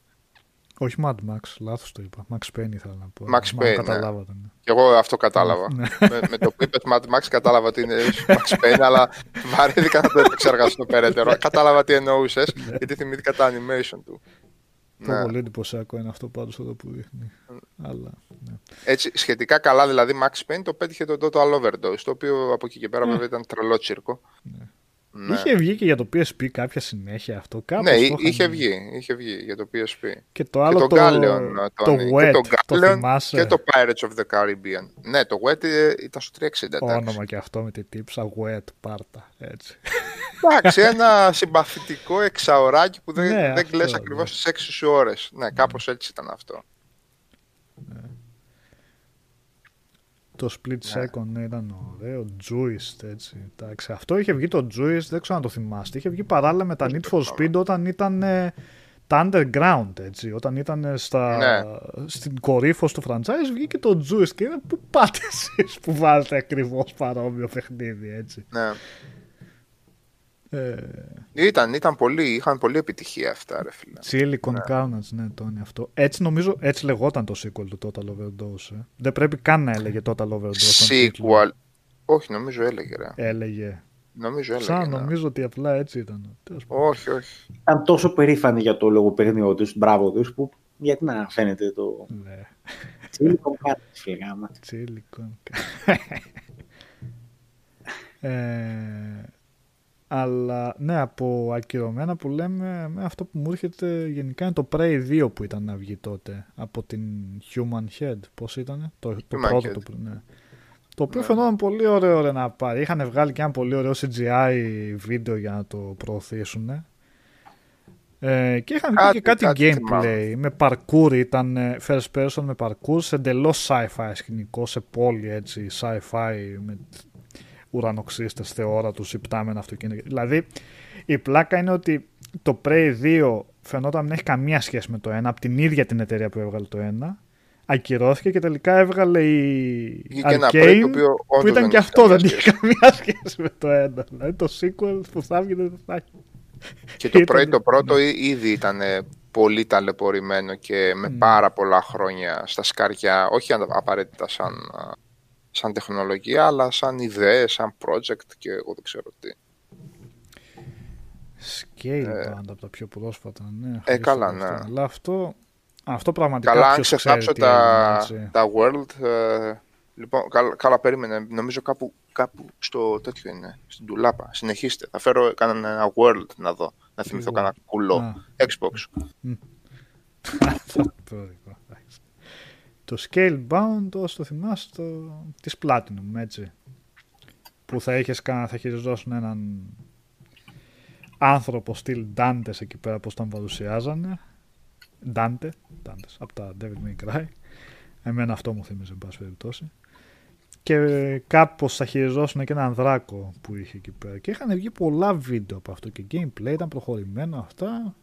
Όχι Mad Max, λάθος το είπα. Max Payne ήθελα να πω. Max Μάλλον Payne, ναι. καταλάβατε. ναι. Και εγώ αυτό κατάλαβα. Ναι. με, με το που είπες Mad Max κατάλαβα ότι είναι Max Payne, αλλά βαρέθηκα να το επεξεργαστώ περαιτέρω. κατάλαβα τι εννοούσες, γιατί θυμήθηκα τα animation του. Το Ναι. πολύ εντυπωσιακό είναι αυτό πάντως εδώ που δείχνει. Αλλά, ναι. Έτσι, σχετικά καλά δηλαδή Max Payne το πέτυχε το Total Overdose, το οποίο από εκεί και πέρα βέβαια ήταν τρελό τσίρκο. Ναι. Είχε βγει και για το PSP κάποια συνέχεια αυτό. Κάπως Ναι, το εί- είχαν- είχε βγει, είχε βγει για το PSP. Και το άλλο και το, το Galleon, το Tony, Wet, και το το Galleon θυμάσαι; και το Pirates of the Caribbean. Ναι, το Wet ε, ήταν στο 360. εντάξει. Όνομα και αυτό με τη τύψα, Wet, πάρτα, έτσι. Εντάξει, ένα συμπαθητικό εξαωράκι που δεν, Ναι, δεν αυτό, κλαις ναι. ακριβώς στις 6 σου ώρες. Ναι, κάπως έτσι ήταν αυτό. Το split second ναι, ήταν ωραίο. Juiced, έτσι. Εντάξει. Αυτό είχε βγει το Juiced, δεν ξέρω αν το θυμάστε. Είχε βγει παράλληλα με τα Need for Speed όταν ήταν ε, τα underground, έτσι. Όταν ήταν ε, στα, Ναι. στην κορύφωση του franchise βγήκε το Juiced και είναι που πάτε εσείς που βάζετε ακριβώς παρόμοιο παιχνίδι, έτσι. Ναι. Ε, Ήταν, ήταν πολύ, είχαν πολύ επιτυχία αυτά, ρε φίλε. Silicon Carnage, ναι, Τόνι, αυτό. Έτσι νομίζω, έτσι λεγόταν το sequel του Total Overdose. Ε. Δεν πρέπει καν να έλεγε Total Overdose. στον τίτλο. Sequel. Όχι, νομίζω έλεγε, ρε. Έλεγε. Νομίζω έλεγε. Σαν ναι. νομίζω ότι απλά έτσι ήταν. Τέλος πάντων. Όχι, όχι. Ήταν τόσο περήφανοι για το λογοπαίγνιο τους, μπράβο τους, που γιατί να φαίνεται το. Ναι. Silicon Carnage, φίλε γάμα. Silicon ε, αλλά ναι, από ακυρωμένα που λέμε, με αυτό που μου έρχεται γενικά είναι το Prey 2 που ήταν να βγει τότε. Από την Human Head. Πώς ήταν, το, το Human πρώτο. Head. Το, ναι. το οποίο φαινόταν πολύ ωραίο ρε, να πάρει. Είχαν βγάλει και ένα πολύ ωραίο CGI βίντεο για να το προωθήσουν. Ε, και είχαν βγει και Κάτι- κάτι, κάτι gameplay με parkour, ήταν ε, first person με parkour σε εντελώς sci-fi σκηνικό, σε πόλη έτσι, sci-fi με ουρανοξύστες θεόρατους, υπτάμενα αυτοκίνητα. Δηλαδή η πλάκα είναι ότι το Prey 2 φαινόταν να μην έχει καμία σχέση με το ένα, από την ίδια την εταιρεία που έβγαλε το ένα. Ακυρώθηκε και τελικά έβγαλε η Βγήκε ένα Prey Arcane, το οποίο που όντως ήταν δεν και είχε αυτό, καμία δεν είχε σχέση. καμία σχέση με το ένα. Δηλαδή το sequel που θα βγει δεν θα έχει. Και το Ήταν- πρωί το πρώτο ή- ήδη ήταν ε, πολύ ταλαιπωρημένο και με πάρα πολλά χρόνια στα σκάρια, όχι αν- απαραίτητα σαν, α, σαν τεχνολογία, αλλά σαν ιδέες, σαν project και εγώ δεν ξέρω τι. Scale πάντα από τα πιο πρόσφατα, ναι. Ε, χρήσιμο καλά, αυτό. ναι. Αλλά αυτό, αυτό πραγματικά Καλά, αν ποιος ξέρει ξεθάψω τι τα, έγινε, έτσι. τα World, ε, λοιπόν, καλά, καλά περίμενε, νομίζω κάπου, κάπου στο τέτοιο είναι, στην τουλάπα. Συνεχίστε, θα φέρω κανένα ένα World να δω, να θυμηθώ World. κανένα κουλό. Α. Xbox. Αυτό το δικό, εντάξει. Το Scalebound, όσο το θυμάσαι, το... της Platinum, έτσι. Που θα, είχες, κα- θα χειριζόσουν έναν άνθρωπο στυλ Dante εκεί πέρα πως τον παρουσιάζανε. Dante, Dantes, από τα Devil May Cry. Εμένα αυτό μου θύμιζε, εν πάση περιπτώσει. Και κάπως θα χειριζόσουν και έναν δράκο που είχε εκεί πέρα. Και είχαν βγει πολλά βίντεο από αυτό και gameplay ήταν προχωρημένο αυτά.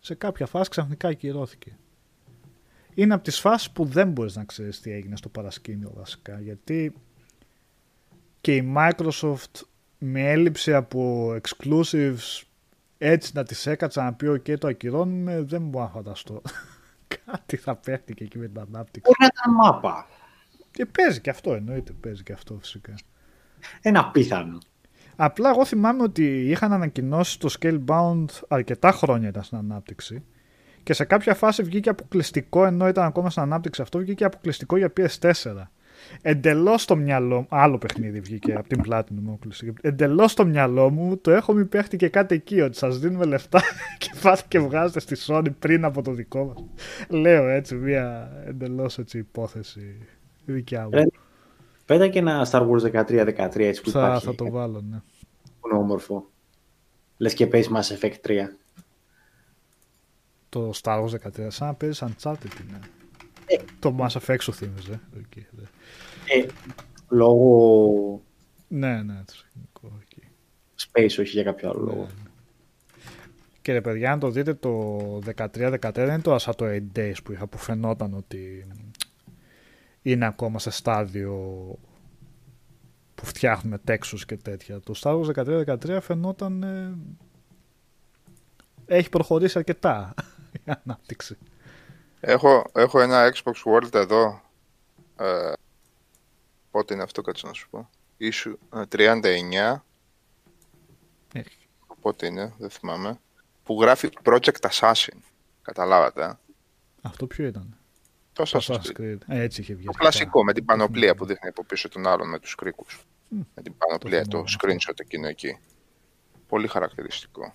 Σε κάποια φάση ξαφνικά ακυρώθηκε. Είναι από τις φάσεις που δεν μπορείς να ξέρεις τι έγινε στο παρασκήνιο βασικά. Γιατί και η Microsoft με έλλειψη από exclusives έτσι να τις έκατσα να πει ok το ακυρώνουμε δεν μπορώ να φανταστώ. Κάτι θα παίχτηκε εκεί με την ανάπτυξη. Μπορεί να ήταν μάπα. Και παίζει και αυτό εννοείται, παίζει και αυτό φυσικά. Ένα πίθανο. Απλά εγώ θυμάμαι ότι είχαν ανακοινώσει το Scalebound αρκετά χρόνια ήταν στην ανάπτυξη και σε κάποια φάση βγήκε αποκλειστικό ενώ ήταν ακόμα στην ανάπτυξη αυτό βγήκε αποκλειστικό για PS4. Εντελώς στο μυαλό μου. Άλλο παιχνίδι βγήκε από την πλάτη μου. Εντελώς στο μυαλό μου το έχω μη παίχτη και κάτι εκεί. Ότι σας δίνουμε λεφτά και πάτε και βγάζετε στη Sony πριν από το δικό μας. Λέω έτσι μια εντελώς έτσι υπόθεση δικιά μου. Ρε, Πέτα και ένα Star Wars 13-13 έτσι που θα, υπάρχει. θα το βάλω, ναι. Που είναι όμορφο. Λες και παίζει Mass Effect 3. Το Star Wars 13, σαν να παίζεις Uncharted είναι. Το Mass Effect σου θύμιζε. Εκεί, ναι. Ε, λόγω Ναι, ναι, το σκηνικό εκεί. space, όχι για κάποιο άλλο λόγο. Και ρε παιδιά, αν το δείτε το 13-14 δεν είναι τώρα σαν το 8 Days που είχα που φαινόταν ότι είναι ακόμα σε στάδιο που φτιάχνουμε τέξους και τέτοια. Το Star Wars 13-13 φαινόταν ε, έχει προχωρήσει αρκετά η ανάπτυξη. Έχω, έχω ένα Xbox World εδώ. Ε, πότε είναι αυτό, κάτσε να σου πω. Ίσου, ε, 39. Έχει. Πότε είναι, δεν θυμάμαι. Που γράφει Project Assassin. Καταλάβατε. ε; Αυτό ποιο ήταν; Το Το Assassin's Assassin's Creed. Creed. Ε, έτσι είχε βγει. Το αρχικά. κλασικό με την πανοπλία που δείχνει από πίσω τον άλλον με τους κρίκους. Με την πανοπλία, το θυμάμαι screenshot εκείνο εκεί. Πολύ χαρακτηριστικό.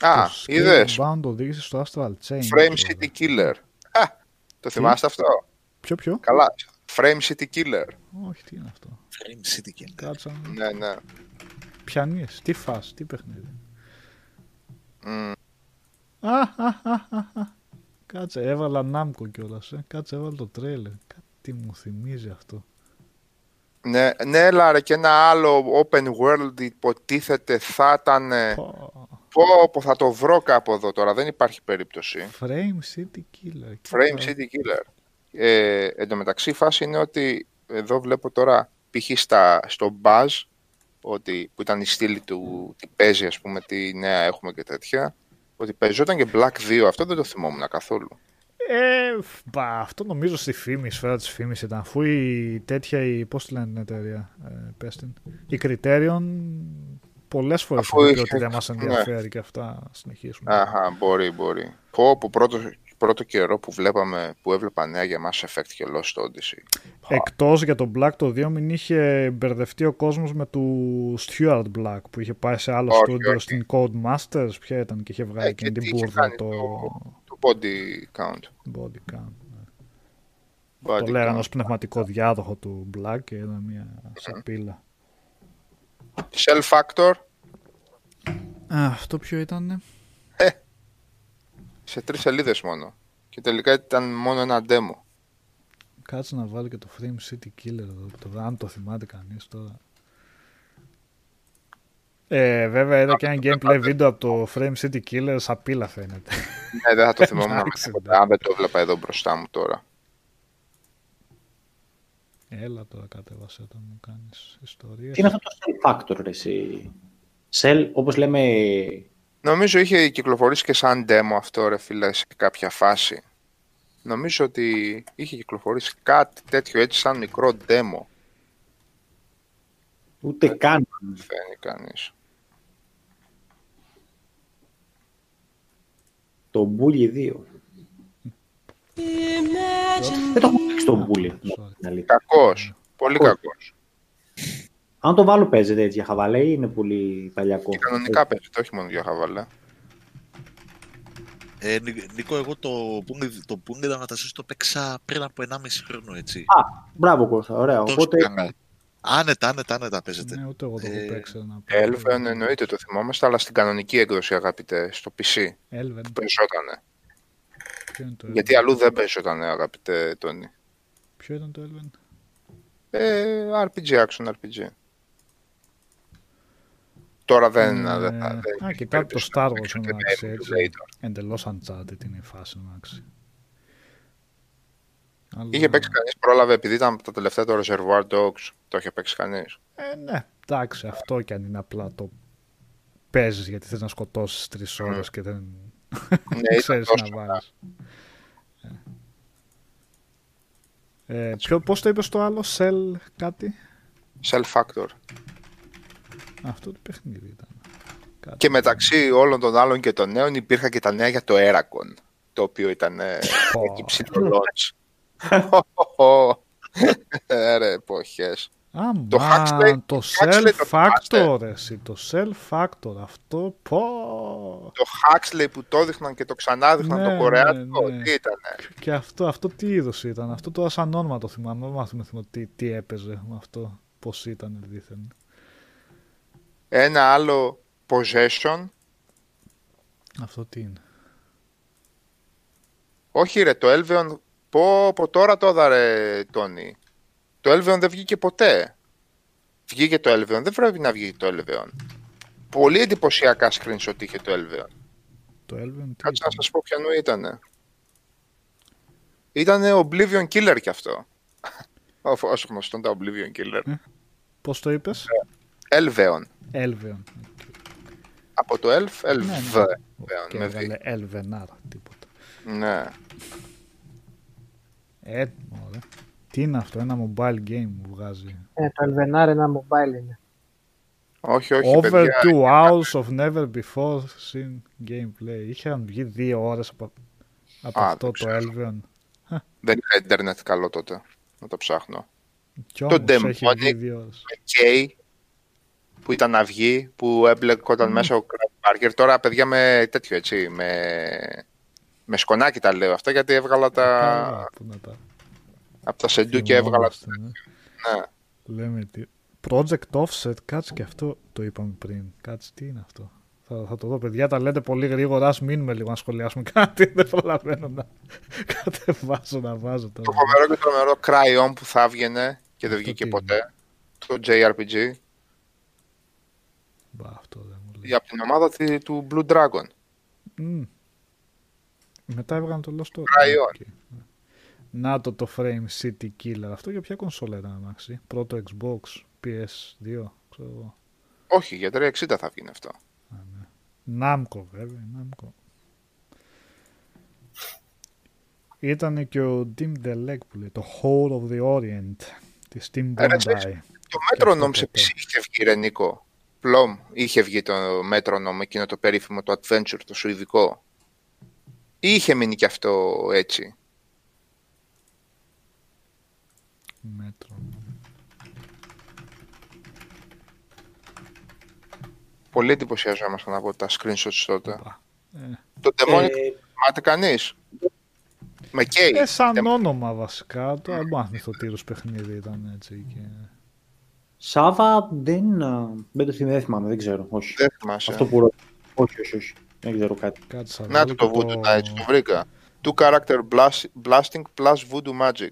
Α, Το είδες. Scalebound οδήγησε στο Astral Chain. Frame αυτό, City Killer. Α, το θυμάστε αυτό; Ποιο, ποιο; Καλά. Frame City Killer. Όχι, τι είναι αυτό. Frame City και Κάτσα. Ναι, ναι. Πιανίες. Τι φας, τι παιχνίδι. Μμ, Α, α, α, α, α. Κάτσε, έβαλα Νάμκο κιόλας. Ε. Κάτσε, έβαλα το τρέλερ. Κάτι μου θυμίζει αυτό. Ναι, ναι, έλα ρε, και ένα άλλο open world υποτίθεται θα ήταν. Πω. Πω, πω, θα το βρω κάπου εδώ τώρα, δεν υπάρχει περίπτωση. Frame City Killer. Frame Κοίτα. City Killer. Ε, εν τω μεταξύ η φάση είναι ότι εδώ βλέπω τώρα π.χ. στα, στο Buzz ότι, που ήταν η στήλη του τι παίζει ας πούμε τι νέα έχουμε και τέτοια ότι παίζονταν και Black 2 αυτό δεν το θυμόμουν καθόλου Ε, μπα, αυτό νομίζω στη φήμη, η σφαίρα της φήμης ήταν. Αφού η τέτοια, η, πώς τη λένε την εταιρεία, ε, πες την, η Criterion πολλές φορές Αφού είπε είχε- ότι δεν μας ναι. ενδιαφέρει και αυτά να συνεχίσουμε. Αχα, μπορεί, μπορεί. Πω, πω πρώτο, πρώτο καιρό που βλέπαμε, που έβλεπα νέα για Mass Effect και Lost Odyssey. Εκτός για τον Black το 2 μην είχε μπερδευτεί ο κόσμος με του Stuart Black που είχε πάει σε άλλο Όχι, στούντιο όχι. στην Codemasters, ποια ήταν και είχε βγάλει Ε, εκείνη και την τι είχε μπουρδα κάνει το το body count. body count. Body Το λέγανε count. ως πνευματικό διάδοχο του Black και ήταν μια σαπίλα. Shell Factor Α, αυτό ποιο ήταν. σε τρεις σελίδες μόνο. Και τελικά ήταν μόνο ένα demo. Κάτσε να βάλω και το Frame City Killer εδώ, το, αν το θυμάται κανείς τώρα. Ε, βέβαια είδα και ένα gameplay βίντεο από το Frame City Killer, σαπίλα φαίνεται. Ναι, δεν θα το θυμόμουν με Εντάξει, τίποτα, εντάξει. αν δεν το βλέπα εδώ μπροστά μου τώρα. Έλα τώρα κατέβασε όταν μου κάνεις ιστορίες. Τι είναι αυτό το Cell Factor, ρε, εσύ; Cell, όπως λέμε, Νομίζω είχε κυκλοφορήσει και σαν demo αυτό ρε φίλε σε κάποια φάση. Νομίζω ότι είχε κυκλοφορήσει κάτι τέτοιο έτσι σαν μικρό demo. ούτε καν. Φαίνει κανείς. Το Bully 2. Δεν το έχω παίξει το Bully. Sorry. την αλήθεια. Κακός. Πολύ Κακός. κακός. Αν το βάλω παίζεται έτσι για χαβαλέ ή είναι πολύ παλιακό. Και κανονικά παίζεται, όχι μόνο για χαβαλέ. Ε, Νι- Νίκο, εγώ το Bungie, το Bungie Ανατασσίς το παίξα πριν από 1,5 χρόνο, έτσι. Α, μπράβο Κώστα, ωραία. Το Οπότε έκανα. Άνετα, άνετα, άνετα παίζεται. Ναι, ούτε εγώ το έχω Ε, παίξει. να πω. Elven εννοείται το θυμόμαστε, αλλά στην κανονική έκδοση αγαπητέ, στο PC Elven. παίζότανε. Ποιο είναι το Γιατί Elven? αλλού δεν παίζότανε αγαπητέ Τόνι. Ποιο ήταν το Elven? Ε, RPG, action RPG. Τώρα δεν... Ε, δεν, θα- δεν Α, υπάρχει κοιτάξτε το περίπτωση Star να Wars παίξω και εντάξει, με έτσι. emulator. Εντελώς Uncharted είναι η φάση εντάξει. Αλλά- Είχε παίξει κανείς, πρόλαβε, επειδή ήταν από τα τελευταία το Reservoir Dogs, το είχε παίξει κανείς. Ε, ναι, εντάξει, αυτό κι αν είναι απλά το παίζεις γιατί θες να σκοτώσεις τρεις ώρες και δεν Ναι, ήταν ξέρεις τόσο. να βάλεις. Ε, ποιο, πώς το είπες το άλλο, Cell κάτι; Self Factor. Αυτό το παιχνίδι ήταν. Κάτι. Και μεταξύ όλων των άλλων και των νέων υπήρχαν και τα νέα για το Eracon, το οποίο ήταν ε, Πω. εκεί ψηλό launch. Ε, Ρε, εποχές. Αμάν, Το Huxley- το Huxley το self-factor, εσύ, το self-factor, αυτό, πω. Το Huxley που το έδειχναν και το ξανά έδειχναν Ναι, το κορεάτικο, ναι, ναι. τι ήτανε; Και αυτό, αυτό τι είδος ήταν, αυτό τώρα σαν όνομα το θυμάμαι, δεν μάθουμε θυμάμαι τι, τι έπαιζε με αυτό, πώς ήταν δίθεν. Ένα άλλο Possession. Αυτό τι είναι; Όχι ρε, το Elveon, πω, πω τώρα το είδα ρε Τόνι. Το Elveon δεν βγήκε ποτέ. Βγήκε το Elveon, δεν πρέπει να βγει το Elveon. Πολύ εντυπωσιακά screenshot είχε το Elveon. Το Elven τι Κάτσε να ήταν; σας πω ποιανού ήτανε. Ήτανε Oblivion Killer κι αυτό. Όσο όσο γνωστόν τα Oblivion Killer. Πώς το είπες, Elveon. Elven. Από το Elf, Elf. Ναι, ναι. Elveon, Και με β. έβγαλε Elvenar, τίποτα. Ναι. Ε, ωραία. Τι είναι αυτό, ένα mobile game που βγάζει. Ε, το Elvenar ένα mobile είναι. Όχι, όχι, Over παιδιά. two hours of never before seen gameplay. Είχαν βγει δύο ώρες από, από Α, αυτό δεν το ξέρω. Elven. Δεν είχα ίντερνετ καλό τότε. Να το ψάχνω. Κι όμως demo έχει είναι- βγει δύο ώρες. K που ήταν να βγει, που έμπλεκόταν μέσα ο Craig Barker. Τώρα, παιδιά, με τέτοιο έτσι, με, με σκονάκι τα λέω αυτά, γιατί έβγαλα τα... Καλά, πού να τα από τα σεντούκια έβγαλα... θυμόμαστε, ναι. Ναι. Λέμε τι. Project Offset, κάτσε και αυτό το είπαμε πριν. Κάτσε, τι είναι αυτό; Θα, θα το δω, παιδιά, τα λέτε πολύ γρήγορα. Ας μείνουμε λίγο να σχολιάσουμε κάτι. Δεν προλαβαίνω να κατεβάσω να βάζω Το τώρα. φοβερό και τρομερό Cryon που θα έβγαινε και δεν Αυτό βγήκε τι ποτέ. Το JRPG. Μπα, αυτό δεν μου λέει. Για από την ομάδα τη- του Blue Dragon. Μμ. Μετά έβγαλαν το Lost Order. Cryon. OK. Να το το Frame City Killer. Αυτό για ποια κονσόλα ήταν, αμάξι. Πρώτο Xbox, PS2, ξέρω εγώ. Όχι, για 360 θα βγει αυτό. Namco βέβαια, Namco. Ήταν και ο Dim the Leg που λέει, το Hole of the Orient της Steam Ε, ρε, Bondi. ξέρεις, Το αυτό Metronome σε ποτέ. PC είχε βγει, ρε Νίκο. Πλόμ, είχε βγει το Metronome, εκείνο το περίφημο, το Adventure, το σουηδικό. Ή είχε μείνει και αυτό έτσι. Μέτρο. Πολύ εντυπωσιαζόμασταν από τα screenshots τότε. Οπα. Ε, Το Demonic, Ε, θυμάται κανείς; Με K. ε, σαν Demonic. όνομα βασικά, το δεν μπορώ να θυμηθώ τι είδους παιχνίδι ήταν έτσι. Και... Σάβα δεν, α, δεν το θυμάμαι, δεν θυμάμαι, δεν ξέρω. Όχι. Δεν θυμάσαι. Αυτό που ρωτάω. Όχι, όχι, όχι. Δεν ξέρω κάτι. Κάτσε, θα Να βάλω το και το Voodoo Knights, το βρήκα. Two character blast- blasting plus Voodoo Magic.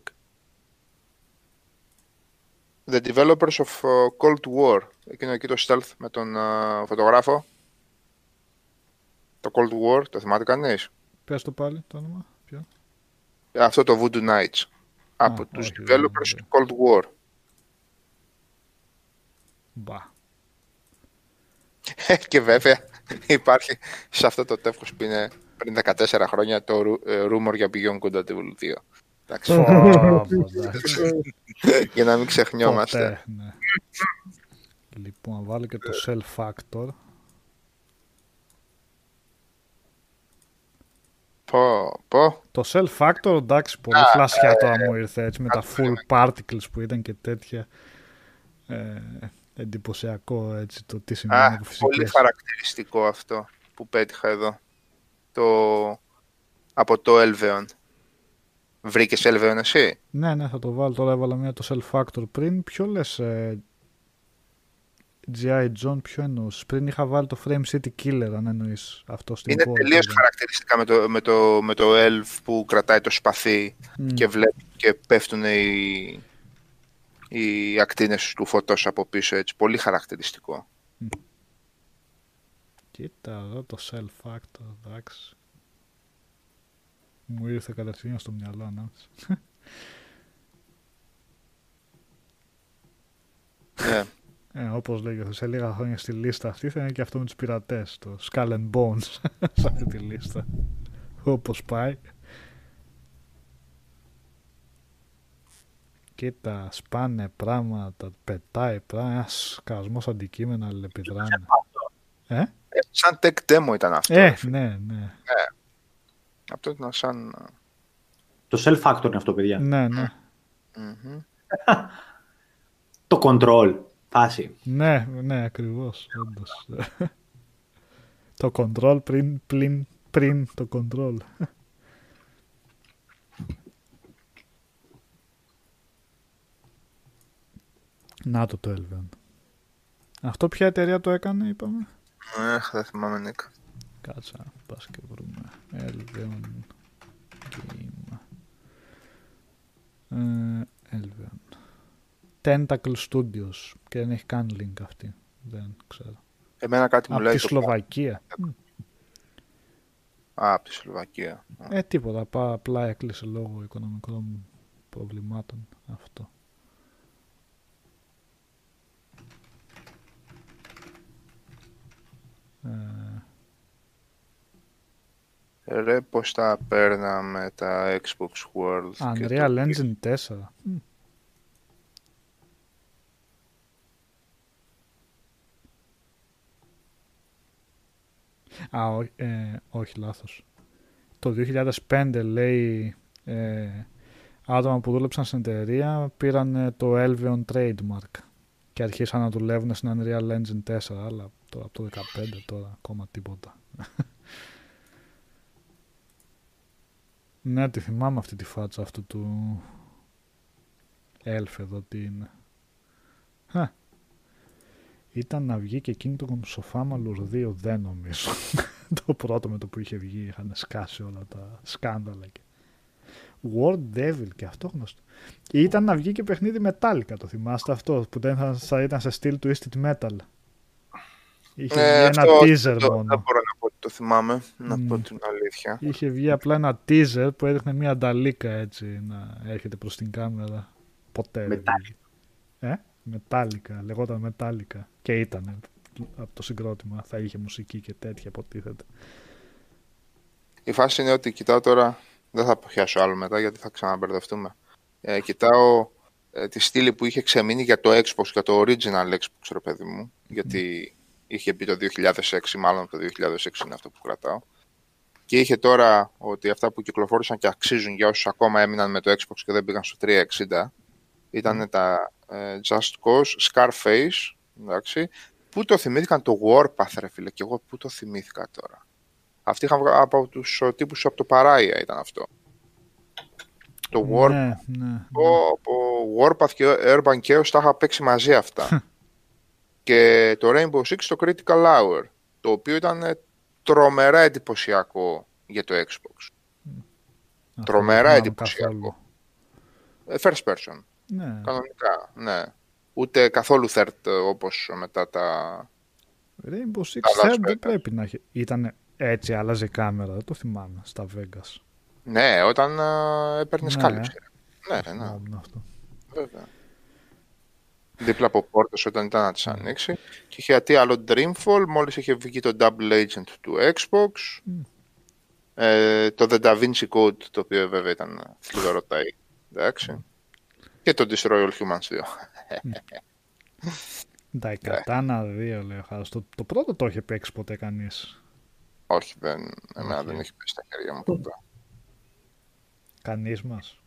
The developers of uh, Cold War. Εκείνο εκεί το stealth με τον uh, φωτογράφο. Το Cold War, το θυμάται κανείς; Πες το πάλι το όνομα. Ποιο; Αυτό το Voodoo Knights. Από τους όχι, δεν developers είναι. του Cold War. Μπα. και βέβαια υπάρχει σε αυτό το τεύχος που είναι πριν 14 χρόνια το ru- ε, rumor για Beyond Good and Evil 2. Εντάξει, Πω, εντάξει. για να μην ξεχνιόμαστε. Ποτέ, ναι. Λοιπόν, να βάλω και το Cell Factor. Πω, πω. Το Cell Factor, εντάξει, πολύ φλασιά τώρα μου ήρθε έτσι με τα full particles που ήταν και τέτοια. Ε, εντυπωσιακό έτσι το τι σημαίνει Α, από πολύ φυσικές. χαρακτηριστικό αυτό που πέτυχα εδώ. Το... Από το Elveon. Βρήκες Elveon εσύ; Ναι, ναι, θα το βάλω τώρα. Έβαλα μία το Cell Factor πριν. Ποιο λες ε, G.I. John, ποιο εννοούσες; Πριν είχα βάλει το Frame City Killer, αν εννοείς αυτό στην Είναι πόρτα, τελείως δεν. χαρακτηριστικά με το, με, το, με το Elf που κρατάει το σπαθί Μμ. και βλέπει και πέφτουν οι, οι ακτίνες του φωτός από πίσω έτσι. Πολύ χαρακτηριστικό. Κοίτα εδώ το Cell Factor, εντάξει. Μου ήρθε κατευθείαν στο μυαλό, να. ναι. Ε, όπως λέγεται, σε λίγα χρόνια στη λίστα αυτή θα είναι και αυτό με τους πειρατές, το Skull and Bones, σε αυτή τη λίστα. Όπως πάει. Κοίτα, σπάνε πράγματα, πετάει πράγματα, ένας σκασμός αντικείμενα αλληλεπιδράνε. Ε, Ε, Σαν tech demo ήταν αυτό. ε ρε φίλε. ναι, ναι. Αυτό ήταν σαν... Το self-factor είναι αυτό, παιδιά. Ναι, ναι. Μμμ. Το control. Φάση. Ναι, ναι, ακριβώς, όντως. το control πριν, πριν, πριν το control. Να το το Elven. Αυτό ποια εταιρεία το έκανε, είπαμε; Αχ, δεν θυμάμαι, Νίκ. Κάτσα, πας και βρούμε. Elven Game. Ε, Elven. Tentacle Studios. Και δεν έχει καν link αυτή. Δεν ξέρω. Εμένα κάτι μου Από λέει. τη το- Σλοβακία. Α, από τη Σλοβακία. Ε, τίποτα. Πα, απλά έκλεισε λόγω οικονομικών προβλημάτων αυτό. Ε, Ρε, πώς τα παίρναμε τα Xbox World. και Unreal το- Engine 4. Μμ. Α, ό, ε, όχι, λάθος. Το 2005 λέει ε, άτομα που δούλεψαν στην εταιρεία πήραν ε, το Elvion Trademark και αρχίσαν να δουλεύουν στην Unreal Engine 4, αλλά τώρα από το 2015 τώρα ακόμα τίποτα. Ναι, τη θυμάμαι αυτή τη φάτσα αυτού του Elf εδώ τι είναι. Χα. Ήταν να βγει και εκείνο το σοφάμαλο 2 δεν νομίζω. το πρώτο με το που είχε βγει είχαν σκάσει όλα τα σκάνδαλα. Και... World Devil και αυτό γνωστό. Ήταν να βγει και παιχνίδι Metallica το θυμάστε αυτό που δεν θα, θα ήταν σε στυλ Twisted Metal. Είχε Ναι, βγει ένα αυτό teaser το- μόνο. Δεν μπορώ να πω ότι το θυμάμαι, να Μμ. πω την αλήθεια. Είχε βγει απλά ένα teaser που έδειχνε μια ανταλίκα έτσι να έρχεται προς την κάμερα. Ποτέ. δεν Metallica. βγήκε. Ε, Metallica, λεγόταν Metallica. Και ήταν από το συγκρότημα. Θα είχε μουσική και τέτοια υποτίθεται. Η φάση είναι ότι κοιτάω τώρα, δεν θα πιάσω άλλο μετά γιατί θα ξαναμπερδευτούμε. Ε, κοιτάω ε, τη στήλη που είχε ξεμείνει για το Xbox, για το original Xbox, ρε παιδί μου, γιατί είχε μπει το 2006, μάλλον το 2006 είναι αυτό που κρατάω. Και είχε τώρα ότι αυτά που κυκλοφόρησαν και αξίζουν για όσους ακόμα έμειναν με το Xbox και δεν πήγαν στο 360 ήταν τα ε, Just Cause, Scarface, εντάξει, που το θυμήθηκαν το Warpath ρε φίλε και εγώ που το θυμήθηκα τώρα. Αυτοί είχαν βγα- από τους ε, τύπους από το Παράια ήταν αυτό. Το Warpath, Ναι, ναι. από Warpath και Urban Chaos τα είχα παίξει μαζί αυτά. Και το Rainbow Six το Critical Hour, το οποίο ήταν ε, τρομερά εντυπωσιακό για το Xbox. Αυτό τρομερά δεν θυμάμαι εντυπωσιακό. καθόλου. Ε, First person, Ναι. κανονικά, ναι. Ούτε καθόλου third ε, όπως μετά τα... Rainbow Six Καλά Third σου δεν έκανε. πρέπει να έχει. Ήταν έτσι, άλλαζε η κάμερα. Δεν το θυμάμαι στα Vegas. Ναι, όταν ε, έπαιρνες Ναι. κάλυψη. Ναι, ναι, ναι. Θυμόμουν αυτό. Βέβαια. Δίπλα από πόρτες όταν ήταν να τις ανοίξει. Και είχε γιατί άλλο Dreamfall, μόλις είχε βγει το Double Agent του Xbox. Μμ. Ε, το The Da Vinci Code, το οποίο βέβαια ήταν θλιβεροτάι. Εντάξει. Και το Destroy All Humans 2. Τα Katana 2 λέω χάρος. Το, το πρώτο το είχε παίξει ποτέ κανείς; Όχι, δεν, εμένα Όχι. δεν έχει πέσει στα χέρια μου ποτέ. Κανείς μας;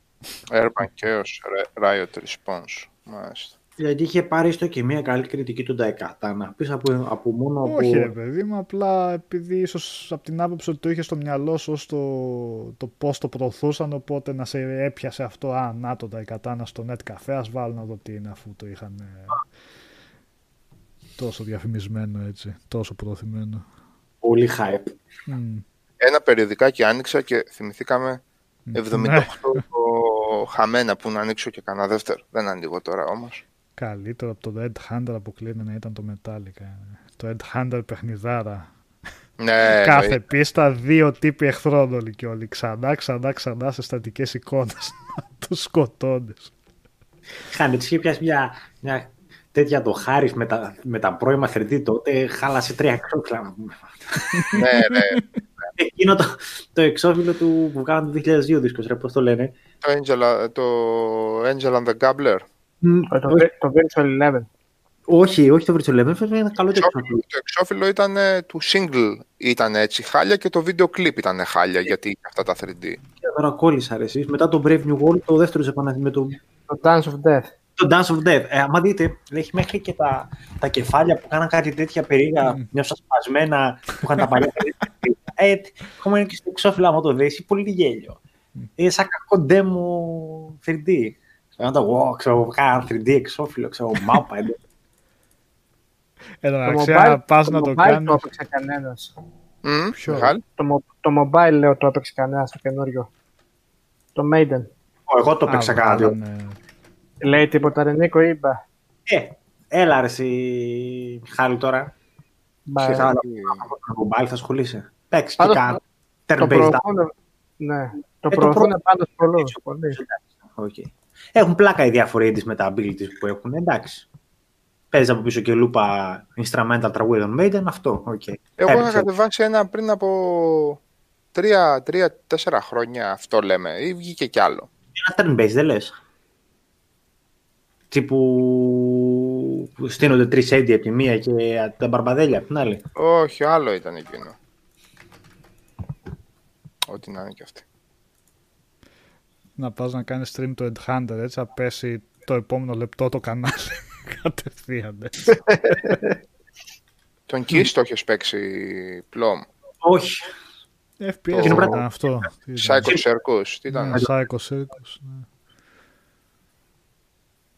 Urban Chaos, Ri- Riot Response. Μάλιστα. Γιατί είχε πάρει στο και μια καλή κριτική του Daikata. Να πεις από, από μόνο από. Όχι, ρε παιδί μου, απλά επειδή ίσως από την άποψη ότι το είχε στο μυαλό σου ως το, το πώς το προωθούσαν, οπότε να σε έπιασε αυτό. Α, να το τα κατάνα στο net cafe, ας βάλω να δω τι είναι αφού το είχαν ε, τόσο διαφημισμένο έτσι, τόσο προωθημένο. Πολύ hype. Μμ. Ένα περιοδικάκι άνοιξα και θυμηθήκαμε Ναι. 78 χαμένα που να ανοίξω και κανένα δεύτερο. Δεν ανοίγω τώρα όμως. Καλύτερο από το Red Hunter αποκλείται να ήταν το Metallica. Το Red Hunter παιχνιδάρα. Ναι, Κάθε εννοείται. πίστα δύο τύποι εχθρών όλοι και όλοι. Ξανά, ξανά, ξανά σε στατικές εικόνες. τους σκοτώνεις. Είχαν έτσι είχε πιάσει μια, μια τέτοια το χάρι με τα, με τα πρώιμα 3D τότε. Χάλασε τρία εξώφυλλα. να πούμε. ναι, ναι. Εκείνο το, το εξώφυλλο του που κάνανε το 2002 δίσκος, ρε, πώς το λένε; Το Angel, το Angel and the Gambler. Ε, Το, το Virtual 11. όχι, όχι το Virtual Level, βέβαια είναι καλό το Εξώφυλλο- εξώφυλλο. Το εξώφυλλο ήταν ε, του single ήταν έτσι χάλια και το βίντεο κλιπ ήταν χάλια γιατί είχε αυτά τα 3D. Και τώρα κόλλησα ρε εσείς. Μετά το Brave New World, το δεύτερο επαναληφθεί με το, Το Dance of Death. το Dance of Death. Ε, άμα δείτε, έχει μέχρι και τα, τα κεφάλια που κάναν κάτι τέτοια περίεργα, μια σπασμένα που είχαν τα παλιά. ε, ακόμα είναι και στο εξώφυλλο, άμα το δεις, πολύ γέλιο. Είναι σαν κακό demo 3D. Σαν το, wow, ξέρω, κάνα 3D εξώφυλλο, ξέρω, μάπα. εντός. Εν τω Το μεταξύ, mobile, αν πας να το mobile κάνεις... το έπαιξε κανένας. Μμ, Ποιο; Μεγάλη. Το, μο- το mobile λέω το έπαιξε κανένας το καινούριο. Το Maiden. Ω, Εγώ το Α, παίξα κάτι. βάλανε- Λέει τίποτα ρε Νίκο ή μπα. Ε, έλα ρε εσύ, Μιχάλη τώρα. Μπα, Σε ρε. άλλο mobile θα ασχολείσαι. Παίξει και Πάντως, κάνω. Το Turn-based προωθούν, ναι, το Ε, το προωθούν προ- πάντως πολύ. πολύ. Οκ. Έχουν πλάκα οι διάφοροι indies με τα abilities που έχουν, εντάξει. Παίζεις από πίσω και λούπα instrumental τραγούδια των Maiden, αυτό, οκ. Εγώ είχα Έπαιξε. κατεβάσει ένα πριν από τρία-τέσσερα χρόνια, αυτό λέμε, ή βγήκε κι άλλο. Ένα turn-based, δεν λες; Τύπου που στείνονται τρεις έντι από τη μία και τα μπαρμπαδέλια από την άλλη. Όχι, άλλο ήταν εκείνο. Ό,τι να είναι κι αυτή. Να πας να κάνεις stream το Endhunter έτσι θα πέσει το επόμενο λεπτό το κανάλι κατευθείαν έτσι. Τον Kiss το έχεις παίξει πλόμ. Όχι. FPS Το- ήταν αυτό. Τι ήταν; Psycho Circus, τι ήταν; Ναι, Psycho Circus. ναι.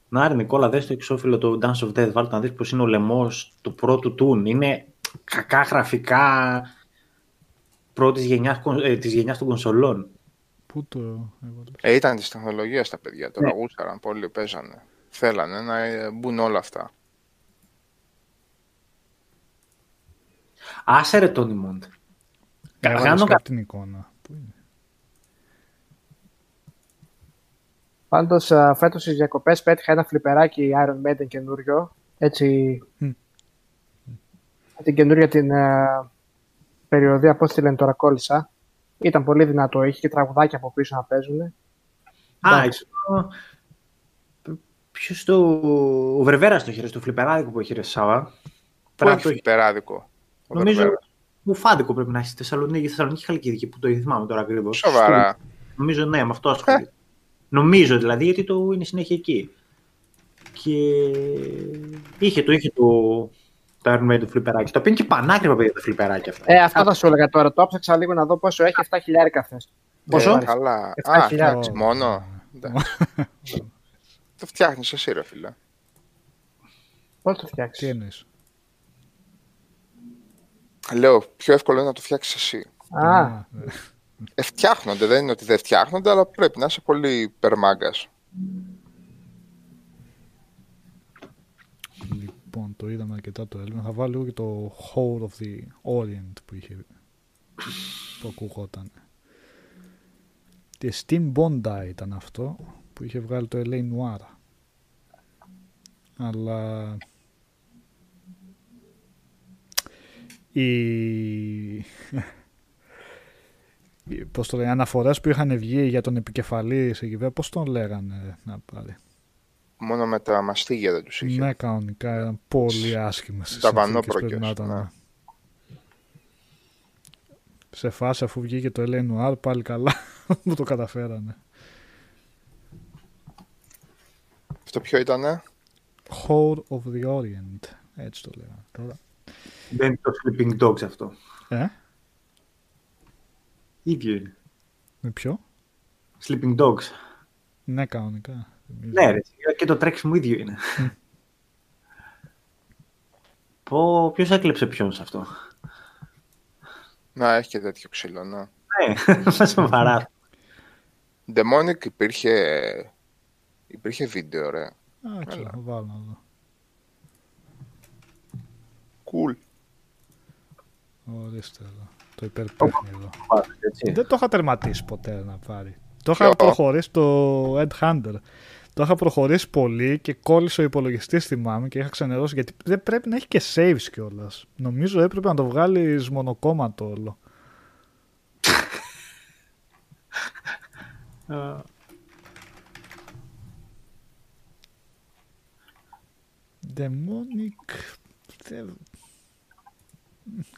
Να ρε Νικόλα, δες το εξώφυλλο του Dance of Death, βάλτε να δεις πως είναι ο λαιμός του πρώτου τούν. Είναι κακά γραφικά πρώτης γενιάς, κον- ε, της γενιάς των κονσολών. Πού το έβαλες; Ε, ήταν της τεχνολογίας τα παιδιά, τώρα Ναι. γούσταραν πολύ, παίζανε. Θέλανε να ε, μπουν όλα αυτά. Άσε ρε Τόνι Μοντ. Έβαλες κάνω και κα- απ' την εικόνα. Πού είναι; Πάντως φέτος στις διακοπές πέτυχα ένα φλιπεράκι Iron Maiden καινούριο. Έτσι, Μμ. την καινούρια την ε, περιοδία, πώς τη λένε τώρα, κόλλησα. Ήταν πολύ δυνατό, είχε και τραγουδάκια από πίσω να παίζουν. Α, Εντάξει. εξω... Ποιος το... Ο Βρεβέρας το είχε ρε, στο φλιπεράδικο που έχει ρε Σάβα. Πού Πρέπει να έχει το έχει. περάδικο. ο Νομίζω Βερβέρας; Μουφάδικο πρέπει να έχεις στη Θεσσαλονίκη, Θεσσαλονίκη Χαλκιδική που το θυμάμαι τώρα ακριβώς. Σοβαρά. Νομίζω ναι, με αυτό ασχολείται. Νομίζω δηλαδή γιατί το είναι συνέχεια εκεί. Και είχε το, είχε το, το Iron Maiden φλιπεράκι. Το οποίο είναι και πανάκριβα παιδιά τα φλιπεράκια αυτά. Ε, αυτό θα σου έλεγα τώρα. Το ψάξα λίγο να δω πόσο έχει 7 χιλιάρικα θες. Πόσο; Ε, Καλά. Εφτά Α, χιλιάδες. εντάξει, μόνο. Εντάξει. Το φτιάχνεις εσύ ρε φίλε. Πώς το Τι φτιάξεις. εννοείς; Λέω, πιο εύκολο είναι να το φτιάξεις εσύ. Α, ναι. Ε, φτιάχνονται, δεν είναι ότι δεν φτιάχνονται, αλλά πρέπει να είσαι πολύ υπερμάγκας. Λοιπόν, το είδαμε αρκετά το Elven. Θα βάλω λίγο και το Hole of the Orient που είχε που ακούγόταν. Και Steam Bondi ήταν αυτό που είχε βγάλει το LA Noir. Αλλά οι... οι- πώς το λένε, αναφορές που είχαν βγει για τον επικεφαλής εκεί πέρα, πώς τον λέγανε να πάρει; Μόνο με τα μαστίγια δεν τους είχε. Ναι, κανονικά ήταν πολύ άσχημα στις Τα συνθήκες, βανόπροκες, πρέπει να ήταν. ναι. Σε φάση αφού βγήκε το LA Noir πάλι καλά που το καταφέρανε. Αυτό ποιο ήτανε; Horde of the Orient. Έτσι το λέγανε τώρα. Δεν είναι το Sleeping Dogs αυτό. Ε, ίδιο είναι. με ποιο; Sleeping Dogs. Ναι, κανονικά. Θυμίζω. Ναι, ρε, και το τρέξιμο ίδιο είναι. Πω, ποιος έκλεψε ποιον σε αυτό; Να, έχει και τέτοιο ξύλο, ναι. Ναι, σοβαρά. Demonic υπήρχε... Υπήρχε βίντεο, ρε. Α, ξέρω, θα βάλω να δω. Cool. Ορίστε εδώ. Το υπερπέχνει εδώ. Έτσι. Δεν το είχα τερματίσει ποτέ να πάρει. Το είχα Ποιο; προχωρήσει το Ed Hunter. Το είχα προχωρήσει πολύ και κόλλησε ο υπολογιστής, θυμάμαι, και είχα ξενερώσει γιατί δεν πρέπει να έχει και saves κιόλας. Νομίζω έπρεπε να το βγάλεις μονοκόμματο όλο. Demonic. Δεν...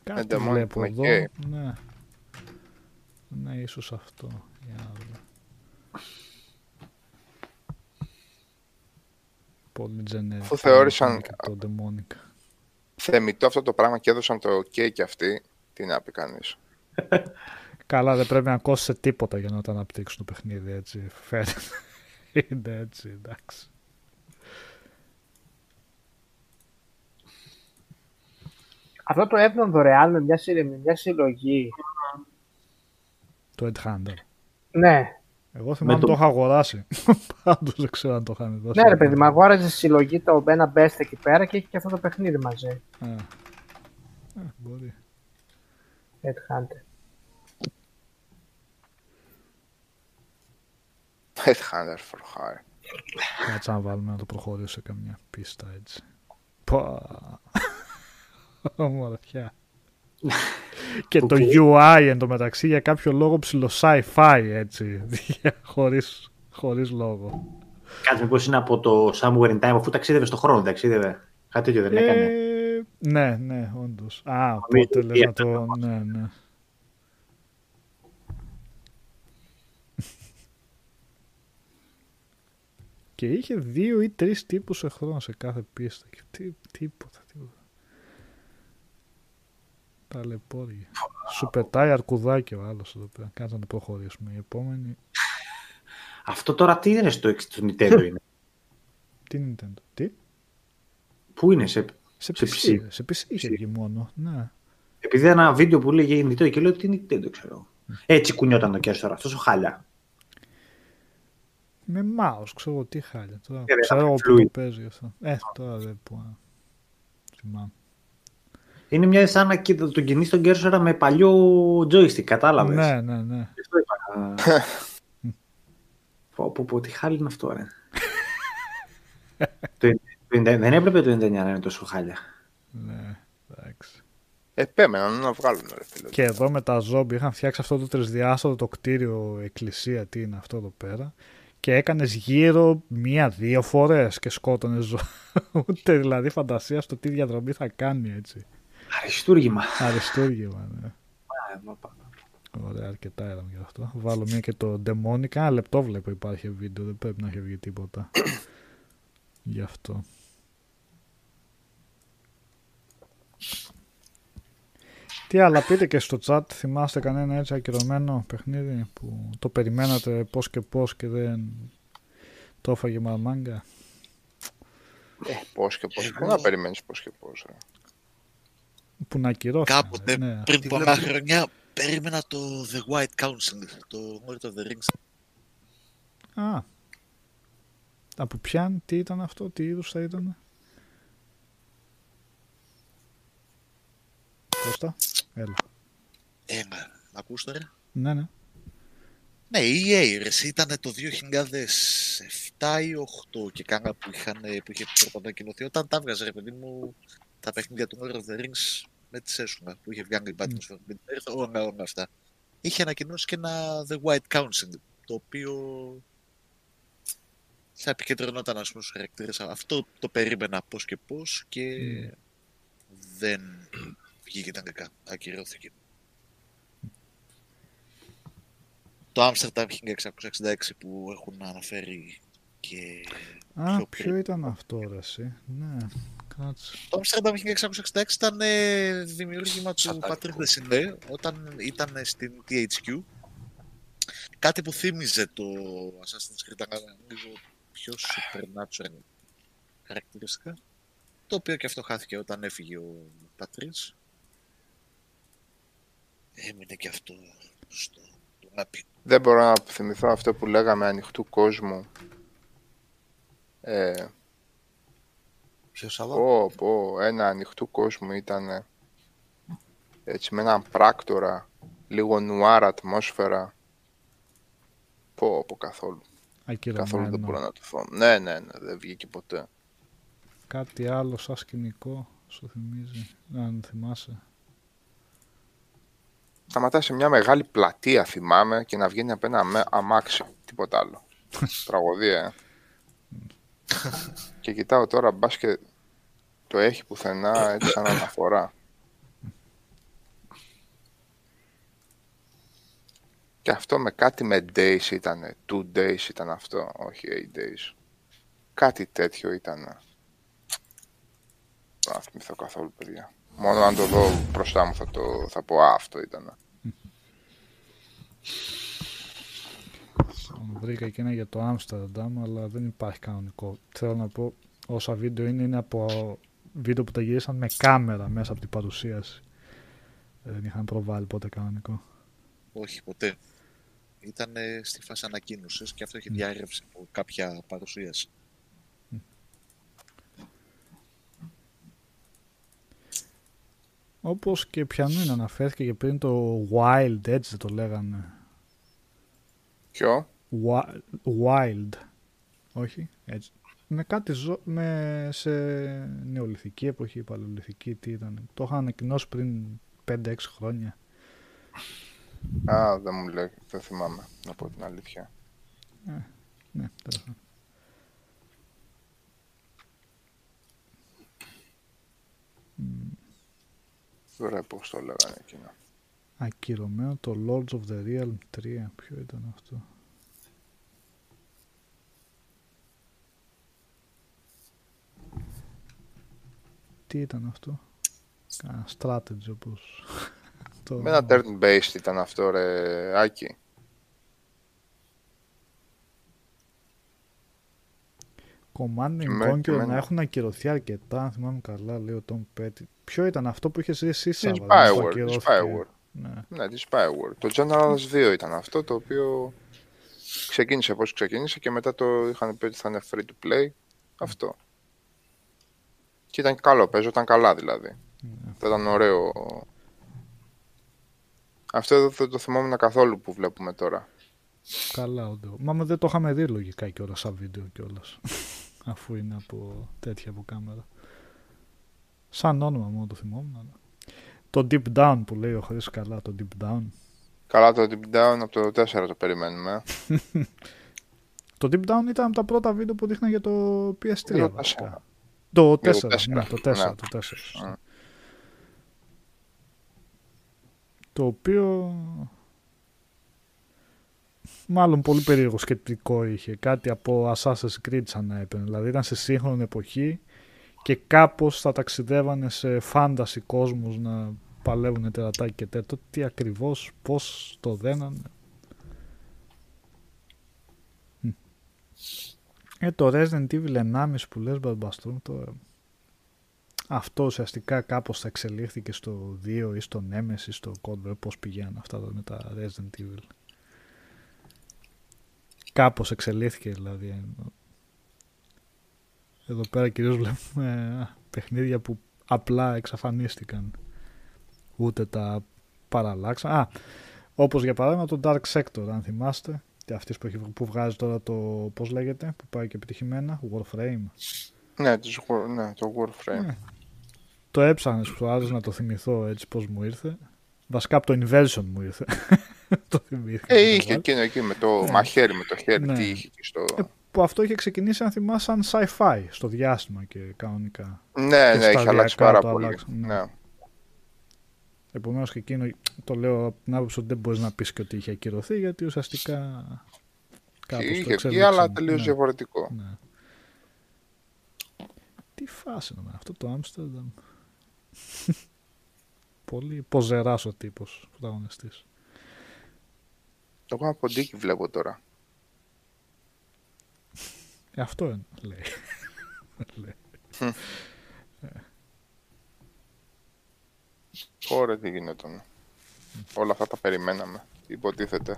Κάτι Demonic βλέπω με εδώ. K. Ναι. Ναι, ίσως αυτό. Για να δω. Πολύ generic. Αφού θεώρησαν- Και Το Demonic. Θεμητό αυτό το πράγμα και έδωσαν το OK και αυτοί. Τι να πει κανείς. Καλά, δεν πρέπει να κόσει τίποτα για να το αναπτύξουν το παιχνίδι έτσι. Φαίνεται. Είναι έτσι, εντάξει. Αυτό το έπαιρναν δωρεάν με μια, συ- με μια συλλογή. Το Headhunter. Ναι, Εγώ θυμάμαι το- το είχα αγοράσει. Πάντως δεν ξέρω αν το είχαν δώσει. ναι, ρε παιδί, μου αγόραζες συλλογή το ένα best εκεί πέρα και έχει και αυτό το παιχνίδι μαζί. Α. Α, μπορεί. Headhunter. Headhunter for hire. Κάτσε να βάλουμε να το προχωρήσω σε καμιά πίστα έτσι. Πα. Ομορφιά. και το UI εντωμεταξύ για κάποιο λόγο ψηλό sci-fi έτσι. χωρίς, χωρίς λόγο. Κάτι μήπως είναι από το Somewhere in Time, αφού ταξίδευε στον χρόνο, ταξίδευε. Κάτι τέτοιο δεν έκανε. Ε, ναι, ναι, όντως. Α, Νομίζω οπότε λες ότι να το. Ναι, ναι. Και είχε δύο ή τρεις τύπους εχθρών σε κάθε πίστα. Και τι, τίποτα, τίποτα. Ταλαιπώρια. Σου πετάει αρκουδάκι ο άλλος εδώ πέρα. Κάτσε να το προχωρήσουμε. Η επόμενη. Αυτό τώρα τι είναι στο, στο Nintendo είναι; Τι Nintendo; Τι; Πού είναι, σε... Σε Σε PC. PC. Σε PC είχε βγει μόνο. Ναι. επειδή ένα βίντεο που λέγε Nintendo και λέω τι Nintendo ξέρω. Έτσι κουνιόταν το κέρδο τώρα, αυτός ο χάλια. Με mouse, ξέρω εγώ τι χάλια. Τώρα δεν ξέρω θα εγώ φλούι. που το παίζει αυτό. Ε, τώρα δεν πω. Θυμάμαι. Είναι μια σαν να κοίτα- τον κινείς τον κέρσορα με παλιό joystick, κατάλαβες; Ναι, ναι, ναι. Αυτό είπα. πω, πω, πω, τι χάλι είναι αυτό, ρε. το, 90 δεν έπρεπε το 99 να είναι τόσο χάλια. ναι. Εντάξει. Επέμεναν να βγάλουν ρε φίλε. Και εδώ με τα ζόμπι είχαν φτιάξει αυτό το τρισδιάστατο το κτίριο εκκλησία, τι είναι αυτό εδώ πέρα. Και έκανες γύρω μία-δύο φορές και σκότωνες ζώα. Ούτε δηλαδή φαντασία στο τι διαδρομή θα κάνει έτσι. Αριστούργημα. Αριστούργημα, ναι. Α, μα, πα- Ωραία, αρκετά είδαμε γι' αυτό. Βάλω μία και το Demonic. Ένα λεπτό βλέπω υπάρχει βίντεο, δεν πρέπει να έχει βγει τίποτα. γι' αυτό. Τι άλλα πείτε και στο chat, θυμάστε κανένα έτσι ακυρωμένο παιχνίδι που το περιμένατε πώς και πώς και δεν το έφαγε μαρμάγκα. Ε, πώς και πώς. Πού να περιμένεις πώς και πώς. Που να ακυρώθηκε. Κάποτε ναι. πριν Τι πολλά βλέπω. χρόνια περίμενα το The White Council, το Lord of the Rings. Α. Από ποιαν, τι ήταν αυτό, τι είδους θα ήταν. Κώστα, έλα. Ένα, ακούς τώρα. Ναι, ναι. Ναι, η EA ρε, εσύ, ήταν το 2007 ή 2008 και κάνα που, είχαν, που είχε πρωτοανακοινωθεί. Όταν τα έβγαζε, ρε παιδί μου, τα παιχνίδια του Lord of the Rings με τη Σέσουνα που είχε βγάλει η Batman for Middle Earth, όλα, όλα αυτά. Είχε ανακοινώσει και ένα The White Council, το οποίο θα επικεντρωνόταν ας πούμε στους χαρακτήρες. Αυτό το περίμενα πώς και πώς και δεν βγήκε τελικά, ακυρώθηκε. Το Amsterdam 1666 που έχουν αναφέρει και Α, πιο ποιο πριν. ήταν αυτό, ρε, εσύ; Ναι, κάτσε. Το Amsterdam 1666 ήταν ε, δημιούργημα του Σατανικό. Patrick Desiné όταν ήταν στην THQ. Κάτι που θύμιζε το Assassin's Creed, αλλά λίγο πιο supernatural χαρακτηριστικά. Το οποίο και αυτό χάθηκε όταν έφυγε ο Πατρίς. Έμεινε και αυτό στο λάπι. Δεν μπορώ να θυμηθώ αυτό που λέγαμε ανοιχτού κόσμου. Ε, Ποιος Σάββα. πω, πω, ένα ανοιχτού κόσμου ήταν έτσι με έναν πράκτορα, λίγο νουάρα ατμόσφαιρα. Πω, πω καθόλου. Καθόλου δεν μπορώ Ακυρωμένο. να το θυμώ. Ναι, ναι, ναι, δεν βγήκε ποτέ. Κάτι άλλο σαν σκηνικό σου θυμίζει, αν θυμάσαι. Σταματάει σε μια μεγάλη πλατεία, θυμάμαι, και να βγαίνει από ένα αμέ- αμάξι. Τίποτα άλλο. Τραγωδία, ε. Και κοιτάω τώρα, μπα και το έχει πουθενά έτσι σαν αναφορά. Και αυτό με κάτι με days ήταν. Two days ήταν αυτό, όχι eight days. Κάτι τέτοιο ήταν. Δεν θα θυμηθώ καθόλου, παιδιά. Μόνο αν το δω μπροστά μου θα, το, θα πω «Α, αυτό ήταν. Βρήκα και ένα για το Άμστερνταμ, αλλά δεν υπάρχει κανονικό. Θέλω να πω, όσα βίντεο είναι, είναι από βίντεο που τα γυρίσαν με κάμερα μέσα από την παρουσίαση. Δεν είχαν προβάλει ποτέ κανονικό. Όχι, ποτέ. Ήταν στη φάση ανακοίνωσης και αυτό έχει διάρρευση από κάποια παρουσίαση. Όπως και πιανού είναι αναφέρθηκε και πριν το Wild, έτσι το λέγανε. Ποιο; Wi- Wild. Όχι, έτσι. Με κάτι ζω... με... σε νεολιθική εποχή, παλαιολιθική, τι ήταν. Το είχαν ανακοινώσει πριν 5-6 χρόνια. Α, δεν μου λέει. Δεν θυμάμαι, να πω την αλήθεια. Ναι, τέλος πάντων. Ωραία, πώς το λέγανε εκείνο. Ακυρωμένο το Lords of the Realm 3. Ποιο ήταν αυτό; Τι ήταν αυτό; Κάνα strategy όπως το... Με ένα turn-based ήταν αυτό, ρε, Άκη. Command and Με- Conquer με- να έχουν ακυρωθεί αρκετά, αν θυμάμαι καλά, λέει ο Tom Petty. Ποιο ήταν αυτό που είχες εσύ, Της Σάββα, που Spyware, της ακυρώθηκε; Spyware. Ναι. Ναι, της Spyware. Το Generals 2 ήταν αυτό το οποίο ξεκίνησε πώς ξεκίνησε και μετά το είχαν πει ότι θα είναι free to play. Αυτό. Και ήταν καλό, παίζονταν καλά δηλαδή. Θα ήταν ωραίο. Αυτό εδώ δεν το θυμόμουν καθόλου που βλέπουμε τώρα. Καλά, όντω. Μα δεν το είχαμε δει λογικά κιόλας σαν βίντεο κιόλας. Αφού είναι από τέτοια από κάμερα. Σαν όνομα μόνο το θυμόμουν. Αλλά... Το Deep Down που λέει ο Χρήστος καλά, το Deep Down. Καλά το Deep Down από το 4 το περιμένουμε. Το Deep Down ήταν από τα πρώτα βίντεο που δείχναν για το PS3 Για το βασικά. 4. Το 4, Για το 4, ναι, το 4, ναι. το 4. σωστά. Mm. Το οποίο μάλλον πολύ περίεργο σκεπτικό είχε. Κάτι από Assassin's Creed σαν να έπαιρνε. Δηλαδή ήταν σε σύγχρονη εποχή και κάπως θα ταξιδεύανε σε φάνταση κόσμους να παλεύουν τερατάκι και τέτοιο. Τι ακριβώς, πώς το δένανε. Ε, το Resident Evil 1,5 που λες Μπαρμπαστρούμ τώρα αυτό ουσιαστικά κάπως θα εξελίχθηκε στο 2 ή στο Nemesis, στο Cold War, πώς πηγαίνουν αυτά εδώ με τα Resident Evil. Κάπως εξελίχθηκε δηλαδή. Εδώ πέρα κυρίως βλέπουμε α, παιχνίδια που απλά εξαφανίστηκαν. Ούτε τα παραλλάξαν. Α, όπως για παράδειγμα το Dark Sector, αν θυμάστε. Και αυτής που, έχει, που βγάζει τώρα το, πώς λέγεται, που πάει και επιτυχημένα, Warframe. Ναι, τις War- ναι, το Warframe. Ναι. Το έψαχνες που άλλος να το θυμηθώ έτσι πώς μου ήρθε. Βασικά από το Inversion μου ήρθε. το θυμήθηκα. Ε, να το είχε βάλω. εκείνο εκεί με το Ναι. μαχαίρι, με το χέρι. Ναι. Τι είχε εκεί στο. Ε, που αυτό είχε ξεκινήσει αν θυμάσαι σαν sci-fi στο διάστημα και κανονικά. ναι, και ναι, έχει σταδιακά αλλάξει πάρα το πολύ. αλλάξαν, ναι. Ναι. Επομένως και εκείνο το λέω από την άποψη ότι δεν μπορείς να πεις και ότι είχε ακυρωθεί γιατί ουσιαστικά κάπως το Είχε βγει, εξέλιξαν. αλλά τελείως Ναι, διαφορετικό. ναι. Τι φάση είναι αυτό το Άμστερνταμ. Πολύ ποζεράς ο τύπος πρωταγωνιστής. Εγώ από ποντίκι βλέπω τώρα. Ε, αυτό είναι, λέει. λέει. Ωραία, τι γινόταν. Όλα αυτά τα περιμέναμε. Υποτίθεται.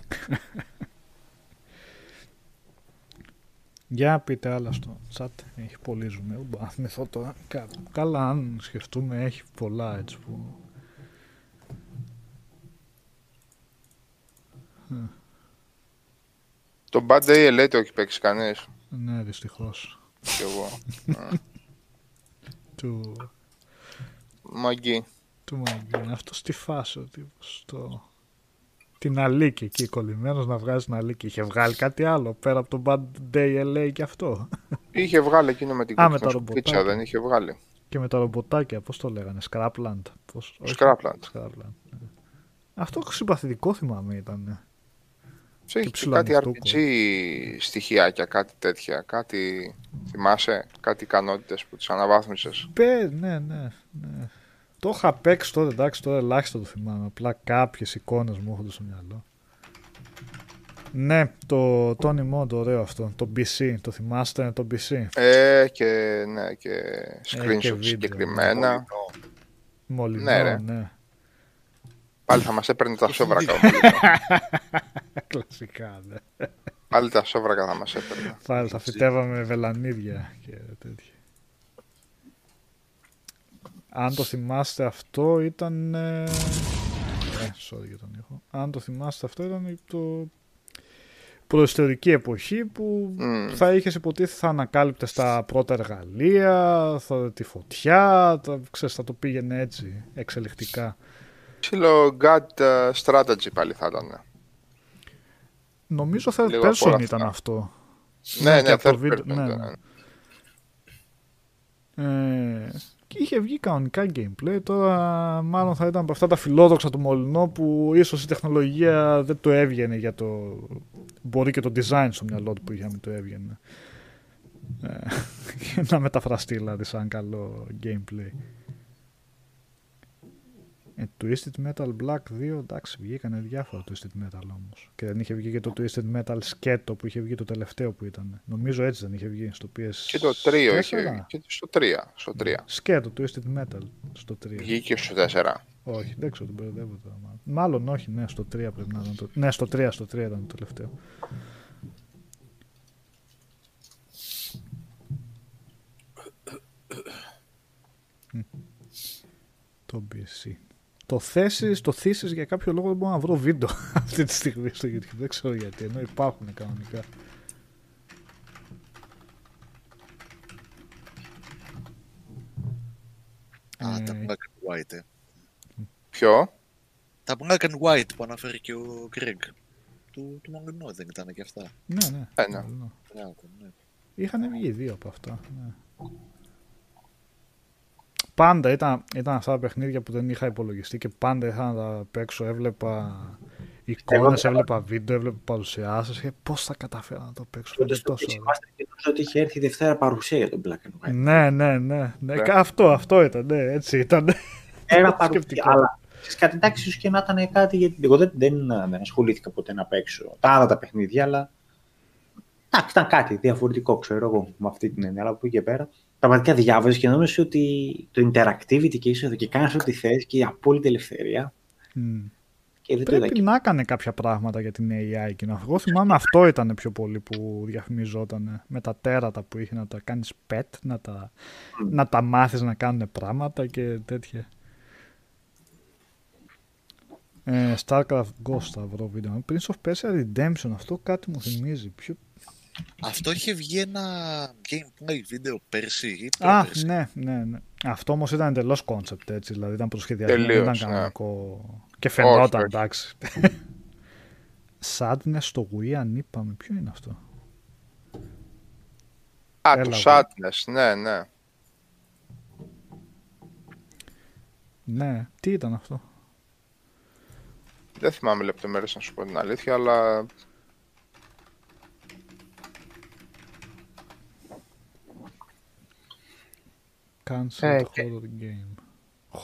Για πείτε άλλα στο chat. Έχει πολύ ζουμί. Ουμπα, να θυμηθώ τώρα. Κα- Καλά, αν σκεφτούμε, έχει πολλά έτσι που. Το Bad Day LA το έχει παίξει κανείς; Ναι, δυστυχώς. Κι εγώ. Του, Μαγκή. Του Μαγκίν. Αυτό στη φάση ο τύπος. Το... Την αλήκη εκεί κολλημένος να βγάζει την αλήκη. Είχε βγάλει κάτι άλλο πέρα από το Bad Day LA και αυτό. Είχε βγάλει εκείνο με την Α, με κόκκινη τα σκουπίτσα, ρομποτάκια. δεν είχε βγάλει. και με τα ρομποτάκια, πώς το λέγανε, Scrapland. Πώς... όχι, Scrapland. Scrapland. ναι. Αυτό συμπαθητικό θυμάμαι ήταν. Σε έχει Και και κάτι ψηλοανοιχτούκο. RPG στοιχειάκια, κάτι τέτοια. Κάτι. Θυμάσαι, κάτι ικανότητες που τις αναβάθμισες; Πε, ναι, ναι, ναι. Το είχα παίξει τότε, εντάξει, τώρα ελάχιστο το θυμάμαι. Απλά κάποιες εικόνες μου έρχονται στο μυαλό. Ναι, το Tony Mod, ωραίο αυτό. Το BC, το θυμάστε, το BC. Ε, και, ναι, και και screenshot βίντεο, συγκεκριμένα. Μολυνό, Ναι, ρε. ναι. Πάλι θα μας έπαιρνε τα σόβρακα. ο Κλασικά, ναι. Πάλι τα σόβρακα θα μας έπαιρνε. Θα, θα φυτεύαμε βελανίδια και τέτοια. Αν το θυμάστε αυτό ήταν... Ε, ε, sorry για τον ήχο. Αν το θυμάστε αυτό ήταν το προϊστορική εποχή που Μμμ. θα είχες υποτίθεται θα ανακάλυπτες τα πρώτα εργαλεία, θα, τη φωτιά, τα, ξέρεις, θα το πήγαινε έτσι εξελιχτικά. Ψιλο God uh, strategy πάλι θα ήταν. Νομίζω third Λίγο από person όλα ήταν αυτά. αυτό. Ναι, και ναι, από το third βίντεο- person ναι, ήταν. Ε, και είχε βγει κανονικά gameplay. Τώρα μάλλον θα ήταν από αυτά τα φιλόδοξα του Μολυνό που ίσως η τεχνολογία δεν το έβγαινε για το... Μπορεί και το design στο μυαλό του που είχε να μην το έβγαινε. Ε, να μεταφραστεί δηλαδή σαν καλό gameplay. Ε, Twisted Metal Black 2, εντάξει, βγήκανε διάφορα Twisted Metal όμως. Και δεν είχε βγει και το Twisted Metal Sketo που είχε βγει το τελευταίο που ήταν. Νομίζω έτσι δεν είχε βγει στο PS. Και το 3 είχε. Και στο 3. Στο 3. Σκέτο, Twisted Metal στο 3. Βγήκε στο 4. Όχι, δεν ξέρω, τον μπερδεύω τώρα. Μάλλον. μάλλον όχι, ναι, στο 3 πρέπει να ήταν. Το... Ναι, στο 3, στο 3 ήταν το τελευταίο. Μμ. Το BC. Το θέσεις, το θύσεις για κάποιο λόγο δεν μπορώ να βρω βίντεο αυτή τη στιγμή στο YouTube. Δεν ξέρω γιατί, ενώ υπάρχουν κανονικά. Α, Ε, τα Black and White. ε. Ποιο; Τα Black and White που αναφέρει και ο Greg. Του, του Μολυνό δεν ήταν και αυτά. Ναι, ναι. Ε, ναι. Μολυνό. Μπράβο, ναι. Είχαν βγει δύο από αυτά. Ναι. Πάντα ήταν, ήταν αυτά τα παιχνίδια που δεν είχα υπολογιστεί και πάντα είχα να τα παίξω. Έβλεπα εικόνες, Εγώ- έβλεπα βίντεο, έβλεπα παρουσιάσεις και πώς θα καταφέρω να το παίξω. Τότε Είναι στο τόσο PC ωραίο. Master και νομίζω ότι είχε έρθει η Δευτέρα παρουσία για τον Black and White. Ναι, ναι, ναι. ναι. Ναι. Αυτό, αυτό ήταν. Ναι, έτσι ήταν. Ένα παρουσία, Σκεπτικό. αλλά ξέρεις κάτι εντάξει ίσως και να ήταν κάτι γιατί εγώ δεν, δεν, δεν ασχολήθηκα ποτέ να παίξω τα άλλα τα παιχνίδια, αλλά εντάξει, ήταν κάτι διαφορετικό, ξέρω εγώ, με αυτή την έννοια, αλλά από εκεί και πέρα. Πραγματικά διάβαζες και νόμιζες ότι το interactivity και είσαι εδώ και κάνεις ό,τι θες και η απόλυτη ελευθερία. Μμ. Και δεν το είδα Πρέπει και να έκανε κάποια πράγματα για την AI και να Εγώ θυμάμαι αυτό ήταν πιο πολύ που διαφημιζόταν με τα τέρατα που είχε να τα κάνεις pet, να τα, να τα μάθεις να κάνουν πράγματα και τέτοια. Ε, Starcraft Ghost θα βρω βίντεο. Prince of Persia Redemption, αυτό κάτι μου θυμίζει. Ποιο... Αυτό είχε βγει ένα gameplay βίντεο πέρσι ή Α, πρόπερσι. ναι, ναι, ναι. Αυτό όμως ήταν εντελώς concept έτσι, δηλαδή ήταν προσχεδιασμένο, δεν Τελείως, ήταν ναι. κανονικό. Και φαινόταν, όχι. εντάξει. Sadness στο Wii αν είπαμε, ποιο είναι αυτό; Α, Έλα, το εγώ. Sadness, ναι, ναι. Ναι, τι ήταν αυτό; Δεν θυμάμαι λεπτομέρειες να σου πω την αλήθεια, αλλά Cancelled Ε, και- horror game.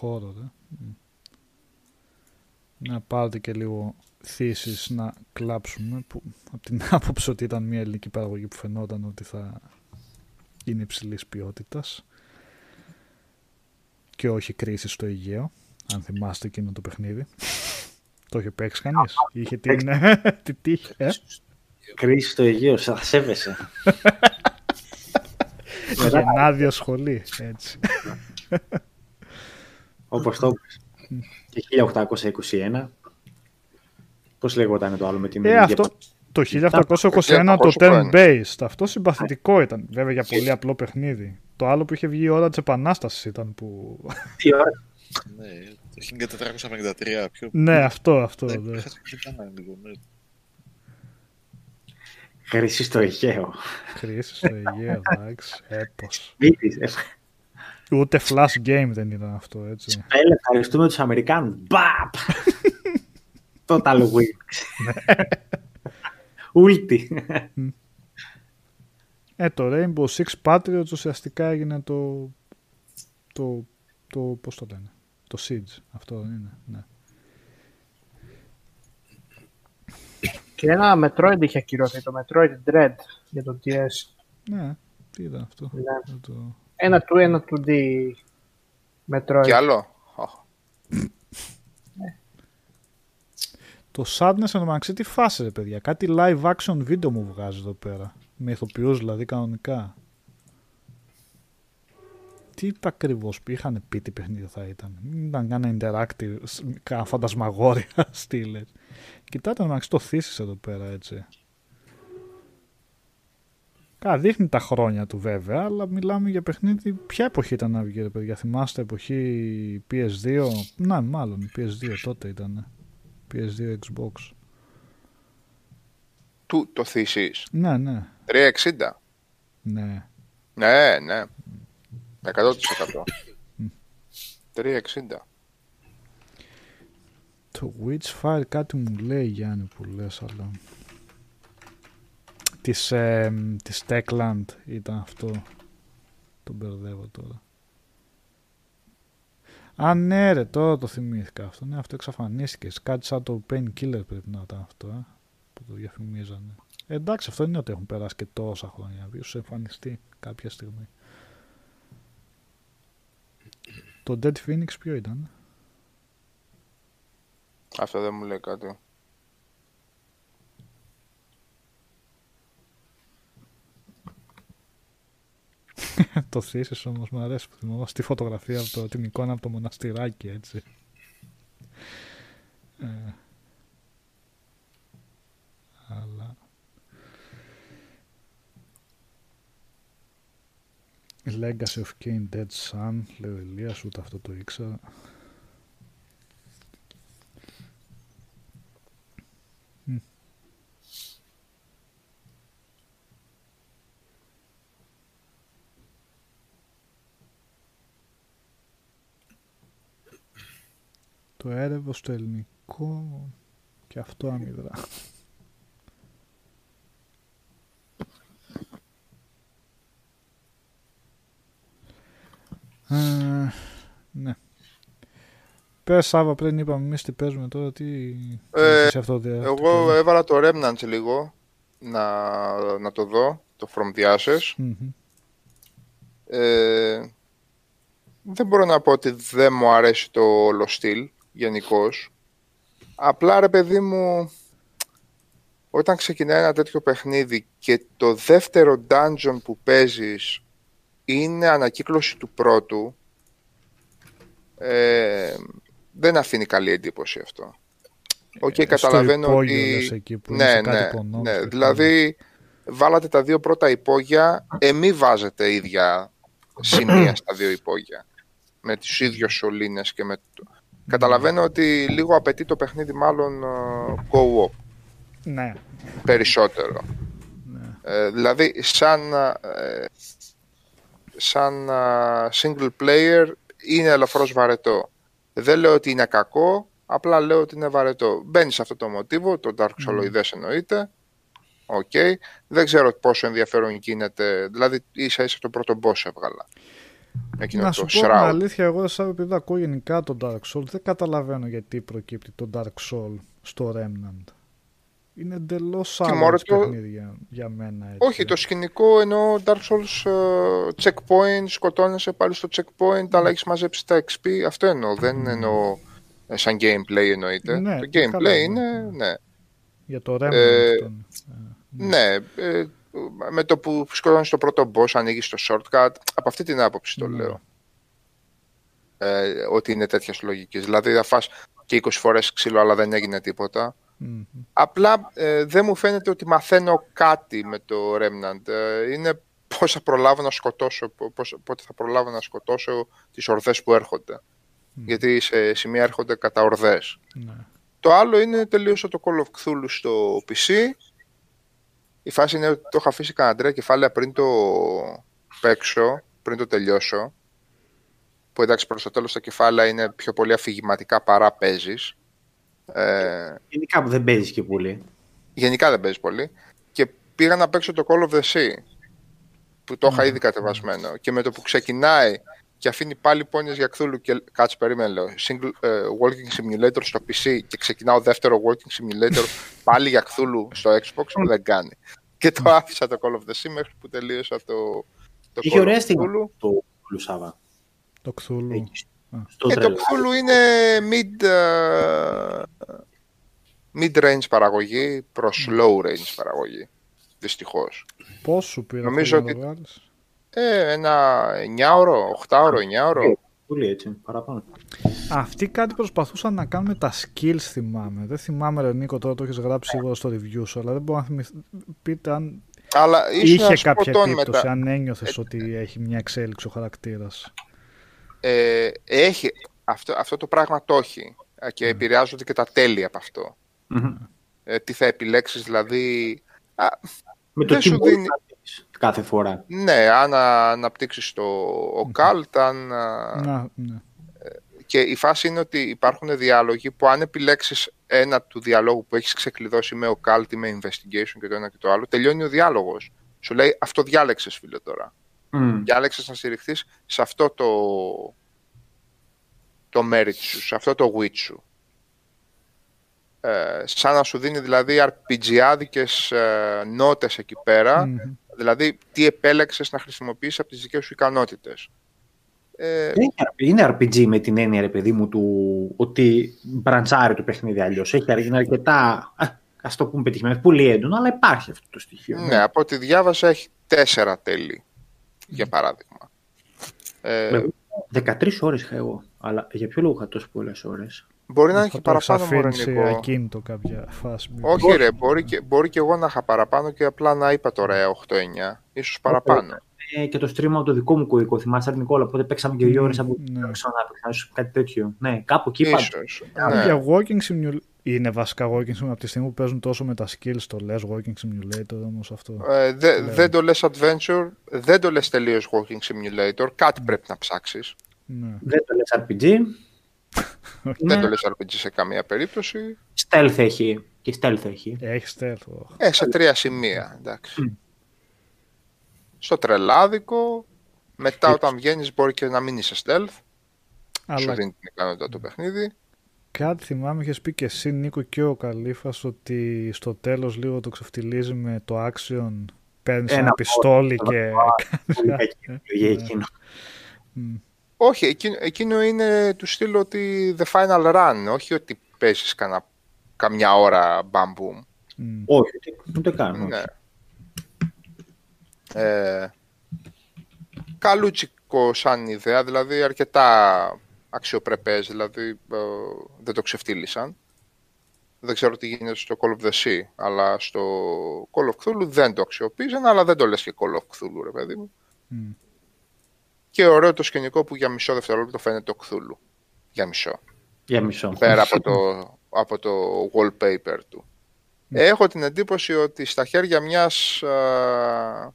Horror, ε. Μμ. Να πάρετε και λίγο θύσεις να κλάψουμε που από την άποψη ότι ήταν μια ελληνική παραγωγή που φαινόταν ότι θα είναι υψηλής ποιότητας και όχι κρίση στο Αιγαίο αν θυμάστε εκείνο το παιχνίδι το είχε παίξει κανείς; Είχε την, την τύχη ε; κρίση στο Αιγαίο, σα σέβεσαι. Μετά, Γενάδιο σχολή έτσι. όπως το είπες. Και 1821. Πώς λέγονταν το άλλο με την Ε, ίδια αυτό το 1821 το 1821. turn-based. Αυτό συμπαθητικό ήταν. Βέβαια για πολύ απλό παιχνίδι. Το άλλο που είχε βγει η ώρα της Επανάστασης ήταν που. Τι ώρα; Ναι, το 1453. Πιο... ναι, αυτό, αυτό. Ναι, Ναι. ξέχασα ποιο ήταν λίγο, ναι. Χρήση στο Αιγαίο. Χρήση στο Αιγαίο, εντάξει. Έπος. Μύτης, ε. Ούτε flash game δεν ήταν αυτό, έτσι. Έλα, ευχαριστούμε τους Αμερικάνους. Μπαπ! Total win. Ούλτι. Ε, το Rainbow Six Patriots ουσιαστικά έγινε το, το, το πώς το λένε, το Siege, αυτό δεν είναι, ναι. Και ένα Metroid είχε ακυρωθεί, το Metroid Dread για το DS. Ναι, τι ήταν αυτό; Ναι. Το... Ένα του, ένα 2D Metroid. Και άλλο; Αχ. Το Sadness μεταξύ τι φάση ρε παιδιά. Κάτι live action βίντεο μου βγάζει εδώ πέρα. Με ηθοποιούς δηλαδή κανονικά. Τι ακριβώς είχαν πει τι παιχνίδι θα ήταν. Μην ήταν κανένα interactive, σ- κανένα φαντασμαγόρια στήλες. Κοιτάτε μεταξύ το θύσεις εδώ πέρα έτσι. Κα, δείχνει τα χρόνια του βέβαια, αλλά μιλάμε για παιχνίδι. Ποια εποχή ήταν να βγει, ρε παιδιά. Θυμάστε εποχή PS2. Να, μάλλον η PS2 τότε ήταν. PS2 Xbox. Του το θύσεις; Ναι, ναι. 360. Ναι. Ναι, ναι. 100%. 360. Το Witchfire κάτι μου λέει Γιάννη που λες αλλά... Της, ε, της Techland ήταν αυτό. Τον μπερδεύω τώρα. Α, ναι ρε, τώρα το θυμήθηκα αυτό. Ναι, αυτό εξαφανίστηκε. Κάτι σαν το Painkiller πρέπει να ήταν αυτό, ε, που το διαφημίζανε. Ε, εντάξει, αυτό είναι ότι έχουν περάσει και τόσα χρόνια. Ίσως εμφανιστεί κάποια στιγμή. Το Dead Phoenix ποιο ήταν; Αυτό δεν μου λέει κάτι. το θύσεις όμως μου αρέσει που θυμόμαστε τη φωτογραφία από το, την εικόνα από το μοναστηράκι έτσι. Ε, αλλά... Legacy of Cain Dead Sun, λέει ο Ηλίας, ούτε αυτό το ήξερα. Μμ. Το έρευο στο ελληνικό και αυτό αμυδρά. Ε, ναι. Πες Σάβα πριν είπαμε εμείς τι παίζουμε τώρα, τι... Ε, εσύ αυτό, τι- τι Εγώ παίζουμε. έβαλα το Remnant λίγο να, να το δω, το From the Ashes. Μμμ. Ε, δεν μπορώ να πω ότι δεν μου αρέσει το όλο στυλ γενικώς. Απλά ρε παιδί μου, όταν ξεκινάει ένα τέτοιο παιχνίδι και το δεύτερο dungeon που παίζεις είναι ανακύκλωση του πρώτου, ε, δεν αφήνει καλή εντύπωση αυτό. Οκ, Ε, στο καταλαβαίνω υπόγειο, ότι... λες, εκεί που είναι ναι, σε κάτι ναι, υπονόμους, ναι. στο Δηλαδή, βάλατε τα δύο πρώτα υπόγεια, εμείς βάζετε ίδια σημεία στα δύο υπόγεια. Με τους ίδιους σωλήνες και με... το- Καταλαβαίνω ότι λίγο απαιτεί το παιχνίδι μάλλον ε, co-op Ναι, περισσότερο. ναι. Ε, δηλαδή, σαν, ε, σαν ε, single player είναι ελαφρώς βαρετό. Δεν λέω ότι είναι κακό, απλά λέω ότι είναι βαρετό. Μπαίνεις σε αυτό το μοτίβο, το Dark Souls εννοείται. Οκ. Δεν ξέρω πόσο ενδιαφέρον γίνεται. Δηλαδή, ίσα ίσα το πρώτο boss έβγαλα. Εκείνο Να το σου πω την Shroud. αλήθεια, εγώ σαν επειδή ακούω γενικά τον Dark Soul, δεν καταλαβαίνω γιατί προκύπτει το Dark Soul στο Remnant. Είναι εντελώς άλλο μωρέ, το το- παιχνίδι για, για μένα. Έτσι. Όχι, το σκηνικό εννοώ Dark Souls ε, checkpoint, σκοτώνεσαι πάλι στο checkpoint, αλλά έχεις μαζέψει τα XP. Αυτό εννοώ. Δεν εννοώ ε, σαν gameplay εννοείται. Ναι, το καλά, gameplay ναι. είναι, ναι. Για το Remnant. Ε, αυτόν. Ναι, ε, με το που σκοτώνεις το πρώτο boss, ανοίγεις το shortcut. Από αυτή την άποψη το Ναι. λέω. Ε, ότι είναι τέτοια λογική. Δηλαδή θα φας και 20 φορές ξύλο, αλλά δεν έγινε τίποτα. Μμμ. Απλά ε, δεν μου φαίνεται ότι μαθαίνω κάτι με το Remnant. Ε, είναι πώς θα προλάβω να σκοτώσω, πώς, πότε θα προλάβω να σκοτώσω τις ορδές που έρχονται. Γιατί σε σημεία έρχονται κατά ορδές. Ναι. Το άλλο είναι τελείωσα το Call of Cthulhu στο PC. Η φάση είναι ότι το έχω αφήσει κανένα τρία κεφάλαια πριν το παίξω, πριν το τελειώσω. Που εντάξει προς το τέλος τα κεφάλαια είναι πιο πολύ αφηγηματικά παρά παίζεις. Ε, Είναι κάπου δεν παίζεις και πολύ. γενικά δεν παίζεις πολύ. Και πήγα να παίξω το Call of the Sea, που το είχα ήδη κατεβασμένο. Και με το που ξεκινάει και αφήνει πάλι πόνιες για Cthulhu και κάτσε περίμενε λέω, single ε, walking simulator στο PC και ξεκινάω δεύτερο walking simulator πάλι για Cthulhu στο Xbox, δεν κάνει. Και το άφησα το Call of the Sea μέχρι που τελείωσα το, το Είχε Call of ωραία στιγμή Cthulhu. το Λουσάβα. Το Cthulhu. Εκεί, Α. Στο Και το τρέλο. Cthulhu είναι mid, ε, mid-range παραγωγή προς low range παραγωγή. Δυστυχώς. Πώς σου πήρε Νομίζω αυτό να ότι- το βγάλεις; Ε, ένα 9ωρο, 8ωρο, 9ωρο. Πολύ έτσι, παραπάνω. Αυτοί κάτι προσπαθούσαν να κάνουν με τα skills θυμάμαι. Δεν θυμάμαι ρε Νίκο τώρα το έχεις γράψει σίγουρα στο review σου, αλλά δεν μπορώ να θυμηθώ. Πείτε αν Αλλά ίσως είχε να σου πω κάποια τον επίπτωση, μετά. αν ένιωθες ότι έχει μια εξέλιξη ο χαρακτήρας. Ε, έχει, αυτό, αυτό το πράγμα το έχει ε, και επηρεάζονται και τα τέλη από αυτό. Μμμ. Ε, τι θα επιλέξεις δηλαδή. Α, Με το Δεν τι σου μπορείς δίνει- να δεις κάθε φορά. ναι, αν α, αναπτύξεις το occult, αν, α, Να, ναι. και η φάση είναι ότι υπάρχουν διάλογοι που αν επιλέξεις ένα του διαλόγου που έχεις ξεκλειδώσει με occult ή με investigation και το ένα και το άλλο, τελειώνει ο διάλογος. Σου λέει αυτό διάλεξες φίλε τώρα. Μμ. διάλεξες να στηριχθείς σε αυτό το, το merit σου, σε αυτό το wit σου. Ε, σαν να σου δίνει δηλαδή RPG-άδικες ε, νότες εκεί πέρα, Μμμ. δηλαδή τι επέλεξες να χρησιμοποιήσεις από τις δικές σου ικανότητες. Ε, Είναι RPG με την έννοια, ρε παιδί μου, του ότι μπραντσάρει το παιχνίδι αλλιώς. Έχει είναι αρκετά, α το πούμε πετυχημένος, πολύ έντονο, αλλά υπάρχει αυτό το στοιχείο. ναι, από ό,τι διάβασα έχει τέσσερα τέλη, για παράδειγμα. Ε, Εγώ 13 ώρες είχα εγώ. Αλλά για ποιο λόγο είχα τόσο πολλές ώρες; μπορεί να Θα έχει το παραπάνω έχεις αφήνεις μωρενικό. ακίνητο κάποια φάση. Όχι ρε, μπορεί και, μπορεί και εγώ να είχα παραπάνω και απλά να είπα τώρα 8-9, ίσως παραπάνω. Ε, και το stream από το δικό μου κωδικό, θυμάσαι, Άρη Νικόλα, οπότε παίξαμε και δύο ώρες από Ναι. ξανά παίξα, ίσως κάτι τέτοιο. Ναι, κάπου εκεί πάντως. Ίσως. Ναι. Ναι. Για walking simulator. Είναι βασικά walking simulator από τη στιγμή που παίζουν τόσο με τα skills το λες walking simulator όμως αυτό. Ε, δε- Ναι. Δεν το λες adventure, δεν το λες τελείως walking simulator, κάτι πρέπει να ψάξεις. Ναι. Δεν το λες RPG. Δεν Ναι. το λες RPG σε καμία περίπτωση. Stealth έχει. Και stealth έχει. Έχει stealth. οχ. Ε, σε τρία σημεία, εντάξει. Στο τρελάδικο, μετά όταν βγαίνεις μπορεί και να μην είσαι stealth, σου Αλλά δίνει την ικανότητα το παιχνίδι. κάτι θυμάμαι είχες πει και εσύ Νίκο και ο Καλήφας ότι στο τέλος λίγο το ξεφτιλίζει με το action παίρνεις Ένα ένα πιστόλι πόδι, και... Πολύ κακή επιλογή εκείνο. Μμ. Όχι, εκείνο, εκείνο είναι του στυλ ότι the final run, όχι ότι παίζεις κανα, καμιά ώρα μπαμπούμ. Μμ. Όχι, ούτε- ούτε καν. όχι. Ναι. Ε, καλούτσικο σαν ιδέα, δηλαδή αρκετά αξιοπρεπές, δηλαδή ε, δεν το ξεφτύλισαν. Δεν ξέρω τι γίνεται στο Call of the Sea, αλλά στο Call of Cthulhu δεν το αξιοποίησαν, αλλά δεν το λες και Call of Cthulhu, ρε παιδί μου. Μμ. Και ωραίο το σκηνικό που για μισό δευτερόλεπτο φαίνεται το Cthulhu. Για μισό. Για μισό. Πέρα από το, από το wallpaper του. Έχω την εντύπωση ότι στα χέρια μιας... α,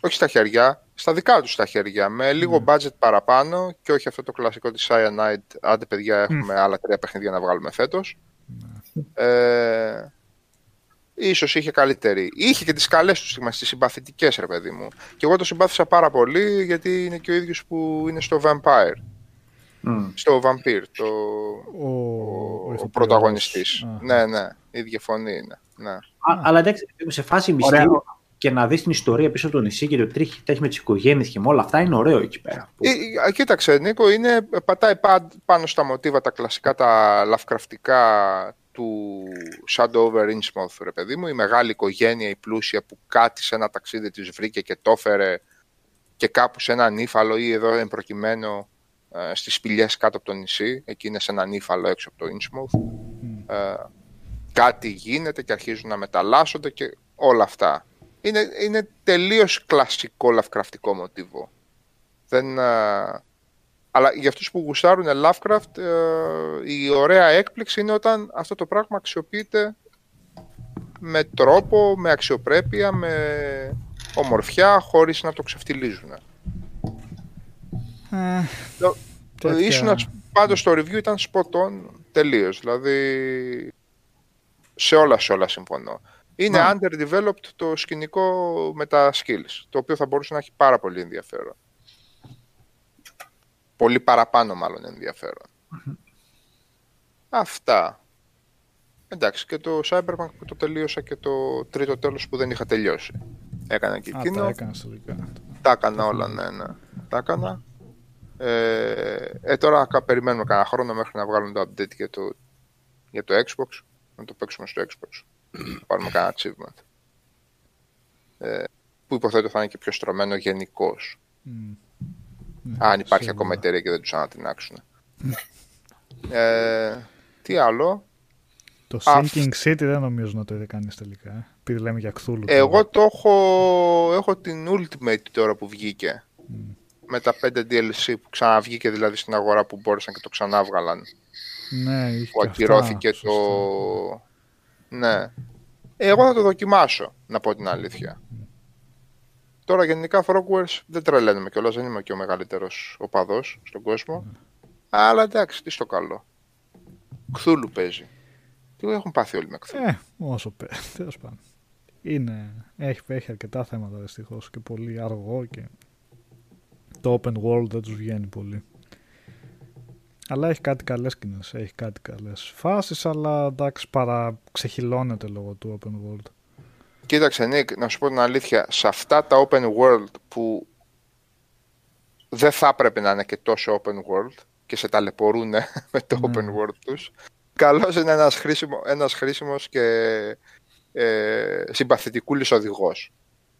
όχι στα χέρια, στα δικά τους τα χέρια, με λίγο budget παραπάνω και όχι αυτό το κλασικό της Cyanide, άντε παιδιά έχουμε άλλα τρία παιχνίδια να βγάλουμε φέτος. Ε, ίσως είχε καλύτερη. Είχε και τις καλές τους στιγμές, τις συμπαθητικές ρε παιδί μου. Και εγώ το συμπάθησα πάρα πολύ γιατί είναι και ο ίδιος που είναι στο Vampire, Μμ. στο Vampire, το, Ο, ο, ηθοποιός. πρωταγωνιστής. Α. Ναι, ναι, η ίδια φωνή είναι. Ναι. Α, αλλά εντάξει, σε φάση μυστήριο και να δεις την ιστορία πίσω από το νησί και το τρίχι έχει με τις οικογένειες και με όλα αυτά είναι ωραίο εκεί πέρα. Ε, ε, κοίταξε, Νίκο, είναι, πατάει πα- πάνω στα μοτίβα τα κλασικά, τα λαφκραφτικά του Shadow over Innsmouth, ρε παιδί μου. Η μεγάλη οικογένεια, η πλούσια που κάτι σε ένα ταξίδι της βρήκε και το έφερε και κάπου σε ένα νύφαλο ή εδώ εν προκειμένου ε, στις σπηλιές κάτω από το νησί. Εκεί είναι σε ένα νύφαλο έξω από το Innsmouth. Ε, κάτι γίνεται και αρχίζουν να μεταλλάσσονται και όλα αυτά. Είναι, είναι τελείως κλασικό λαφκραφτικό μοτίβο. Δεν, ε, αλλά για αυτούς που γουστάρουν Lovecraft, ε, η ωραία έκπληξη είναι όταν αυτό το πράγμα αξιοποιείται με τρόπο, με αξιοπρέπεια, με ομορφιά, χωρίς να το ξεφτιλίζουν. Ε, Το- τέτοια- Ήσουν, πάντως το review ήταν spot on τελείως. Δηλαδή, σε όλα σε όλα συμφωνώ. Είναι Ναι. underdeveloped το σκηνικό με τα skills, το οποίο θα μπορούσε να έχει πάρα πολύ ενδιαφέρον. Πολύ παραπάνω μάλλον ενδιαφέρον. Αυτά. Εντάξει, και το Cyberpunk που το τελείωσα και το τρίτο τέλος που δεν είχα τελειώσει. Έκανα και Α, εκείνο. τα έκανες τελικά. Τα έκανα όλα, ναι, ναι. Τα έκανα. Ε, ε, τώρα κα- περιμένουμε κανένα χρόνο μέχρι να βγάλουν το update για το, για το Xbox. Να το παίξουμε στο Xbox. Να πάρουμε κανένα achievement. Ε, που υποθέτω θα είναι και πιο στρωμένο γενικώς. Μμ. Ναι, Αν υπάρχει σίγουρα. ακόμα εταιρεία και δεν τους ανατινάξουν. ε, τι άλλο; Το Α, Sinking City δεν νομίζω να το είδε κανείς τελικά. ε. Επειδή λέμε για Cthulhu. τώρα. Εγώ το έχω, έχω την Ultimate τώρα που βγήκε. Με τα 5 DLC που ξαναβγήκε δηλαδή στην αγορά που μπόρεσαν και το ξανάβγαλαν. Ναι, είχε που και ακυρώθηκε αυτά, το... Ναι. Εγώ θα το δοκιμάσω, να πω την αλήθεια. Τώρα γενικά Frogwares δεν τρελαίνουμε κιόλας, δεν είμαι και ο μεγαλύτερος οπαδός στον κόσμο. Αλλά εντάξει, τι στο καλό. Κθούλου παίζει. Τι έχουν πάθει όλοι με Κθούλου; Ε, όσο πέ. Τέλος πάντων. Είναι, έχει, έχει αρκετά θέματα δυστυχώς και πολύ αργό και το open world δεν τους βγαίνει πολύ. Αλλά έχει κάτι καλές σκηνές, έχει κάτι καλές φάσεις, αλλά εντάξει παρά ξεχυλώνεται λόγω του open world. Κοίταξε, Νίκ, να σου πω την αλήθεια. Σε αυτά τα open world που δεν θα έπρεπε να είναι και τόσο open world και σε ταλαιπωρούν με το Ναι. open world τους, καλός είναι ένας, χρήσιμο, ένας χρήσιμος και ε, συμπαθητικούλης οδηγός.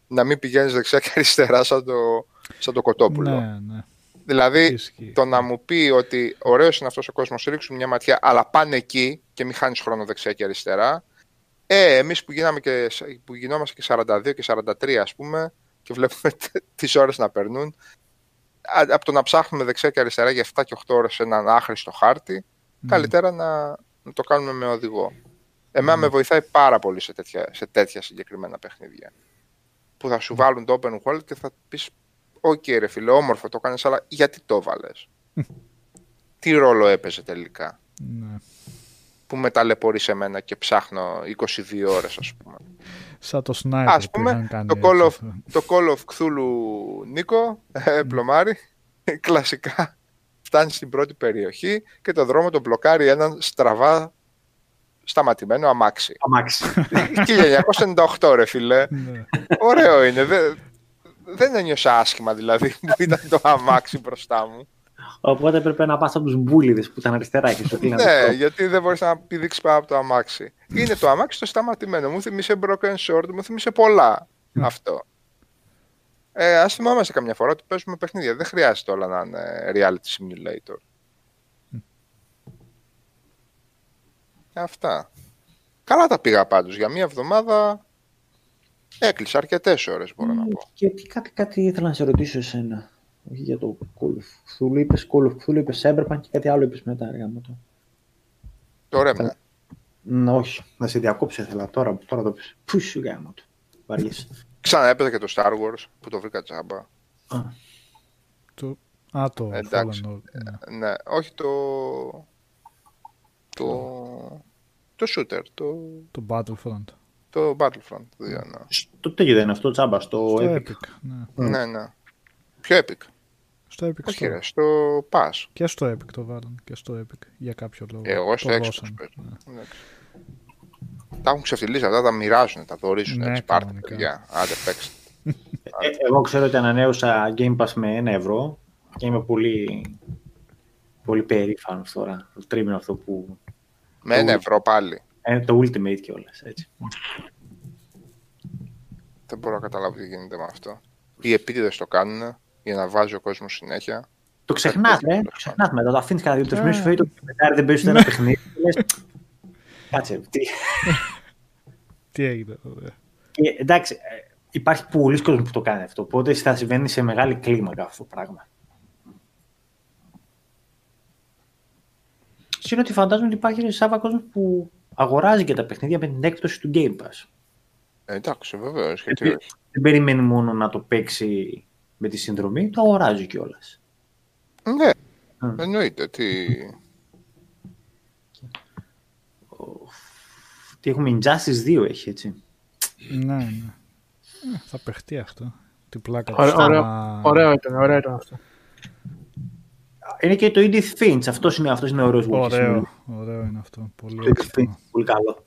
Να μην πηγαίνεις δεξιά και αριστερά σαν το, σαν το κοτόπουλο. Ναι, ναι. Δηλαδή, Ισχύει. το να μου πει ότι ωραίος είναι αυτός ο κόσμος, ρίξουν μια ματιά, αλλά πάνε εκεί και μην χάνεις χρόνο δεξιά και αριστερά. Ε, εμείς που, γίναμε και, που γινόμαστε και 42 και 43 ας πούμε και βλέπουμε τις ώρες να περνούν, α- από το να ψάχνουμε δεξιά και αριστερά για 7 και 8 ώρες σε έναν άχρηστο χάρτη, καλύτερα να, να το κάνουμε με οδηγό. Εμένα με βοηθάει πάρα πολύ σε τέτοια, σε τέτοια συγκεκριμένα παιχνίδια. Που θα σου βάλουν το open world και θα πεις Οκ ρε φίλε, όμορφο το κάνεις, αλλά γιατί το βάλες; Τι ρόλο έπαιζε τελικά; ναι. Που με ταλαιπωρεί σε μένα και ψάχνω 22 ώρες ας πούμε. Σαν το Sniper Ας που πούμε, είχαν κάνει το Call, έτσι. of, το Call of Cthulhu Νίκο, ε, πλωμάρι, κλασικά φτάνει στην πρώτη περιοχή και το δρόμο τον μπλοκάρει έναν στραβά σταματημένο αμάξι. Αμάξι. 1998 ρε φίλε. Ναι. Ωραίο είναι. Δεν, δεν ένιωσα άσχημα δηλαδή που ήταν το αμάξι μπροστά μου. Οπότε έπρεπε να πας από τους μπούλιδες που ήταν αριστερά και στο κλείνανε. ναι, γιατί δεν μπορείς να πηδήξεις πάνω από το αμάξι. Είναι το αμάξι το σταματημένο. Μου θυμίσε Broken Sword, μου θυμίσε πολλά αυτό. Ε, ας θυμόμαστε καμιά φορά ότι παίζουμε παιχνίδια. Δεν χρειάζεται όλα να είναι reality simulator. Αυτά. Καλά τα πήγα πάντως. Για μία εβδομάδα έκλεισα αρκετές ώρες μπορώ να πω. Και τι, κάτι, κάτι ήθελα να σε ρωτήσω εσένα. Όχι για το Call of Cthulhu. Είπε Call of Cthulhu, είπε Cyberpunk και κάτι άλλο είπες μετά. Αργά μου το. Το ρέμα. Ναι, όχι. Να σε διακόψω ήθελα τώρα, τώρα το πεις. Πού σου γάμο του. Βαριέσαι. Ξανά έπαιζα και το Star Wars που το βρήκα τζάμπα. Α, Το... Α, το Εντάξει. Fallen Order, ναι. Ναι, όχι το... Το... Το shooter, το, Το Battlefront. Το Battlefront 2, ναι. Στο τέτοιο δεν είναι αυτό, τσάμπα, στο Στο Epic. Epic. ναι. Ναι, ναι. Πιο epic. Στο Epic Όχι Store. ρε, στο Pass. Και στο Epic το βάλαν. Και στο Epic. Για κάποιο λόγο. Εγώ στο το Xbox δώσαν. παίζω. Ναι. Εντάξει. Τα έχουν ξεφτυλίσει αυτά, τα μοιράζουν, τα δωρίζουν. Ναι, έτσι, πάρτε, κανονικά. παιδιά. Άντε, παίξτε. Ε, εγώ ξέρω ότι ανανέωσα Game Pass με ένα ευρώ και είμαι πολύ, πολύ περήφανος τώρα. Το τρίμηνο αυτό που... Με ένα ευρώ πάλι. Ε, το Ultimate κιόλας, έτσι. Δεν μπορώ να καταλάβω τι γίνεται με αυτό. Οι επίτηδες το κάνουν για να βάζει ο κόσμος συνέχεια. Το ξεχνάς, ρε. Το ξεχνάς μετά. Το αφήνεις κανένα δύο-τρεις μήνες, σου φεύγει το μετά δεν παίζεις ούτε ένα παιχνίδι. και λες, Κάτσε. τι- Τι έγινε εδώ, ε. Και, εντάξει, ε, υπάρχει πολλοί κόσμοι που το κάνει αυτό. Οπότε θα συμβαίνει σε μεγάλη κλίμακα αυτό το πράγμα. Συν ότι φαντάζομαι ότι υπάρχει σάβα κόσμος που αγοράζει και τα παιχνίδια με την έκπτωση του Game Pass. Ε, εντάξει, βεβαίως. Γιατί Δεν- όχι. Δεν περιμένει μόνο να το παίξει με τη συνδρομή, το αγοράζει κιόλας. Ναι, Mm. εννοείται. Τι... Τι Τι έχουμε Injustice 2 έχει έτσι. Ναι, ναι. Ε, θα παιχτεί αυτό. Τι πλάκα Ωραίο, του ωραίο, άμα- ωραίο ήταν, ωραίο ήταν αυτό. Είναι και το Edith Finch. Αυτός είναι, αυτός είναι ωραίος Walking Ωραίο, ωραίο είναι αυτό. Πολύ, Simulator. Το Edith έξυπνο. Finch. Πολύ καλό.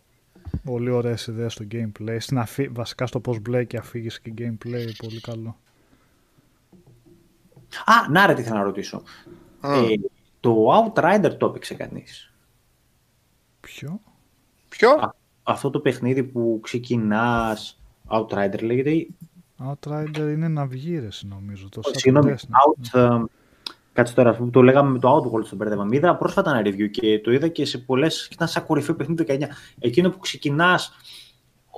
πολύ ωραίες ιδέες στο gameplay. Στην αφή... Βασικά στο πώς μπλέκει αφήγηση και gameplay. Πολύ καλό. Α, να ρε τι θέλω να ρωτήσω. Μμ. Ε, το Outrider το έπαιξε κανείς; Ποιο; Ποιο; Α, αυτό το παιχνίδι που ξεκινάς Outrider λέγεται. Outrider είναι ναυγύρες νομίζω. Το Όχι, Saturday Συγγνώμη, Destiny. Out, ε, κάτσε τώρα, αυτό που το λέγαμε με το Outworld στον μπέρδευα. Είδα πρόσφατα ένα review και το είδα και σε πολλές, και ήταν σαν κορυφαίο παιχνίδι το 19. Εκείνο που ξεκινάς,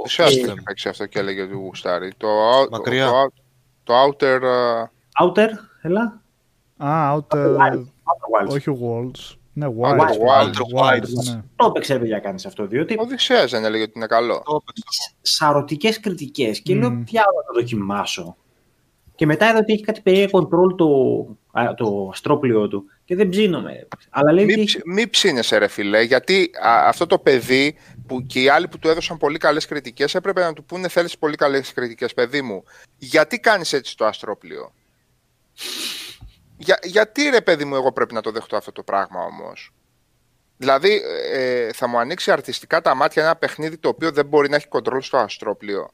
Ποιο ε, είχε παίξει αυτό και έλεγε ότι γουστάρει. Το, out- Μακριά. το, out- το Outer. ε, Outer, έλα. Α, Outer... Outer Wilds. όχι Worlds. Ναι, Outer Wilds. Wilds, Outer Wilds, ναι. Το έπαιξε παιδιά κάνεις αυτό, διότι Ο Οδυσσέας δεν έλεγε ότι είναι καλό. Το έπαιξα. σαρωτικές κριτικές και λέω Μμμ. ποια ώρα θα δοκιμάσω. Και μετά είδα ότι έχει κάτι περίεργο control το, α, το αστρόπλιο του και δεν ψήνομαι. Αλλά λέει ότι Μη, έχει- ψ- μη ψήνεσαι ρε φιλέ, γιατί α, αυτό το παιδί που και οι άλλοι που του έδωσαν πολύ καλές κριτικές έπρεπε να του πούνε θέλεις πολύ καλές κριτικές παιδί μου. Γιατί κάνεις έτσι το αστρόπλιο. Για, γιατί ρε παιδί μου εγώ πρέπει να το δεχτώ αυτό το πράγμα όμως; Δηλαδή ε, θα μου ανοίξει αρτιστικά τα μάτια ένα παιχνίδι το οποίο δεν μπορεί να έχει κοντρόλ στο αστρόπλιο.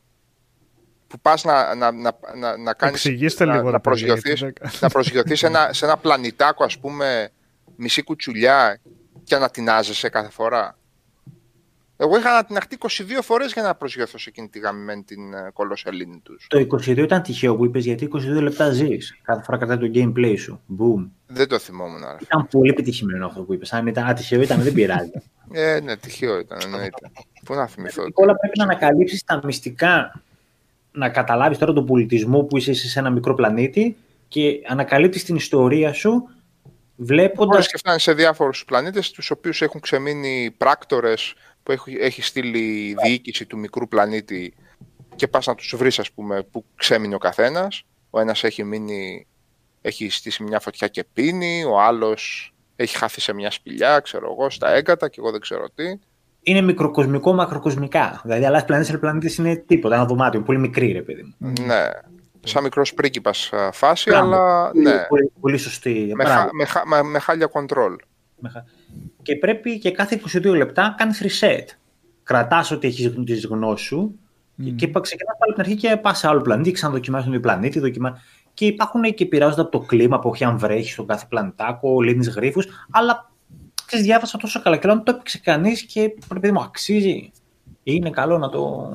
Που πας να, να, να, να, να κάνεις... Εξηγήστε να, λίγο, να ρε παιδί, προσγειωθείς, γιατί δεν- να προσγειωθείς σε, ένα, σε ένα πλανητάκο ας πούμε μισή κουτσουλιά και να τεινάζεσαι κάθε φορά. Εγώ είχα ανατιναχτεί 22 φορές για να προσγειωθώ σε εκείνη τη γαμημένη την ε, κολοσσελήνη τους. το 22 ήταν τυχαίο που είπες γιατί 22 λεπτά ζεις. Κάθε φορά κρατάει το gameplay σου. Boom. Δεν το θυμόμουν. Ρε. Ήταν πολύ επιτυχημένο αυτό που είπες. Αν ήταν ατυχαίο ήταν δεν πειράζει. Ε, ναι, τυχαίο ήταν, εννοείται. Πού να θυμηθώ. όλα πρέπει να ανακαλύψεις τα μυστικά, να καταλάβεις τώρα τον πολιτισμό που είσαι σε ένα μικρό πλανήτη και ανακαλύπτεις την ιστορία σου Μπορείς βλέποντας και φτάνει σε διάφορους πλανήτες τους οποίους έχουν ξεμείνει πράκτορες που έχει, έχει στείλει η διοίκηση του μικρού πλανήτη και πας να τους βρεις ας πούμε που ξέμεινε ο καθένας. Ο ένας έχει μείνει, έχει στήσει μια φωτιά και πίνει, ο άλλος έχει χάθει σε μια σπηλιά, ξέρω εγώ, στα έγκατα και εγώ δεν ξέρω τι. Είναι μικροκοσμικό μακροκοσμικά. Δηλαδή, αλλάζει πλανήτη σε πλανήτη είναι τίποτα, ένα δωμάτιο, πολύ μικρή ρε παιδί μου. Ναι, σαν μικρός πρίγκιπας α, φάση, Μπράβο. αλλά ναι, Πολύ, πολύ σωστή. με, Μπράβο. χα- με, χα- με- με χάλια κοντρόλ. Με χα- Και πρέπει και κάθε 22 λεπτά κάνεις reset. Κρατάς ότι έχεις τι γνώσει σου Μμμ. και ξεκινάς πάλι από την αρχή και πας σε άλλο πλανήτη, ξαναδοκιμάζει τον ίδιο πλανήτη. Δοκιμα... Και υπάρχουν και επηρεάζονται από το κλίμα που έχει αν βρέχεις στον κάθε πλανητάκο, λύνεις γρήφου. Αλλά ξέρεις, διάβασα τόσο καλά και λέω αν το έπαιξε κανείς και πρέπει μου αξίζει. Είναι καλό να το.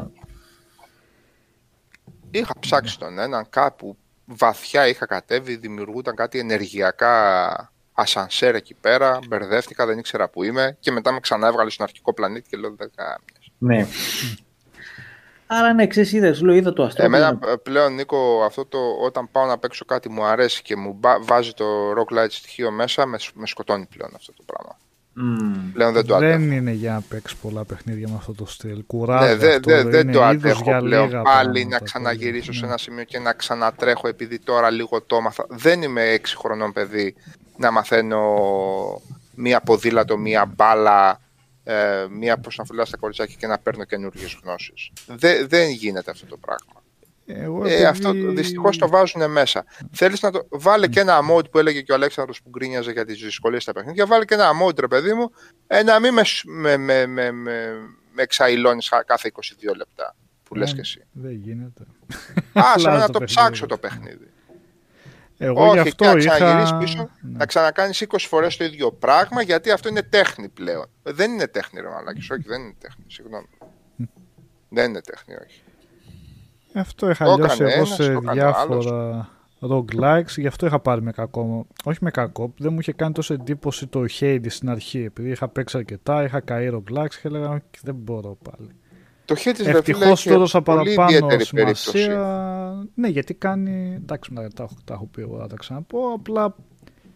Είχα ψάξει τον έναν κάπου βαθιά είχα κατέβει, δημιουργούταν κάτι ενεργειακά ασανσέρ εκεί πέρα, μπερδεύτηκα, δεν ήξερα που είμαι και μετά με ξανά έβγαλε στον αρχικό πλανήτη και λέω δεν κάμιες». Ναι. Άρα ναι, ξέρεις, είδες, λέω, είδα το αστρό. Εμένα ε, πλέον Νίκο, αυτό το όταν πάω να παίξω κάτι μου αρέσει και μου μπα- βάζει το rock light στοιχείο μέσα, με, σ- με σκοτώνει πλέον αυτό το πράγμα. Μμμ. Πλέον δεν το αντέχω. Δεν είναι για να παίξεις πολλά παιχνίδια με αυτό το στυλ. Κουράζει. Ναι, δεν αυτό, δεν- δεν είναι το είδος αντέχω για πλέον. λίγα Πάλι πράγματα, να ξαναγυρίσω πολύ. σε Ναι. ένα σημείο και να ξανατρέχω επειδή τώρα λίγο το έμαθα. Δεν είμαι έξι χρονών παιδί να μαθαίνω μία ποδήλατο, μία μπάλα, ε, μία πώς να φυλάς τα κοριτσάκια και να παίρνω καινούργιες γνώσεις. Δε, δεν γίνεται αυτό το πράγμα. Εγώ, Ε, επειδή- αυτό δυστυχώς το βάζουν μέσα. Θέλεις να το. Βάλε και ένα mode που έλεγε και ο Αλέξανδρος που γκρίνιαζε για τις δυσκολίες στα παιχνίδια. Βάλε και ένα mode, ρε παιδί μου, ε, να μην με, σ- με, με, με, με, με εξαϊλώνεις χα- κάθε 22 λεπτά. Που λες Ναι, και εσύ. Δεν γίνεται. Άσε με Αλλάζει να το το παιχνίδι. ψάξω το παιχνίδι. Εγώ γι' Όχι, και αυτό να ξαναγυρίσεις είχα... πίσω, Ναι. να ξανακάνεις 20 φορές το ίδιο πράγμα, γιατί αυτό είναι τέχνη πλέον. Δεν είναι τέχνη, ρε Μαλάκης. Όχι, δεν είναι τέχνη. Συγγνώμη. δεν είναι τέχνη, όχι. Αυτό είχα Το λιώσει έκανε εγώ ένας, σε το έκανε ο άλλος. διάφορα roguelikes, γι' αυτό είχα πάρει με κακό. Όχι με κακό, δεν μου είχε κάνει τόσο εντύπωση το Hades στην αρχή. Επειδή είχα παίξει αρκετά, είχα καεί roguelikes και έλεγα «Όχι, δεν μπορώ πάλι. Το Hades, ρε φίλε, Ευτυχώς έχει το έδωσα πολύ παραπάνω ιδιαίτερη σημασία. περίπτωση. Ναι, γιατί κάνει. Εντάξει, ναι, τα, έχω- τα έχω πει εγώ, θα τα ξαναπώ. Απλά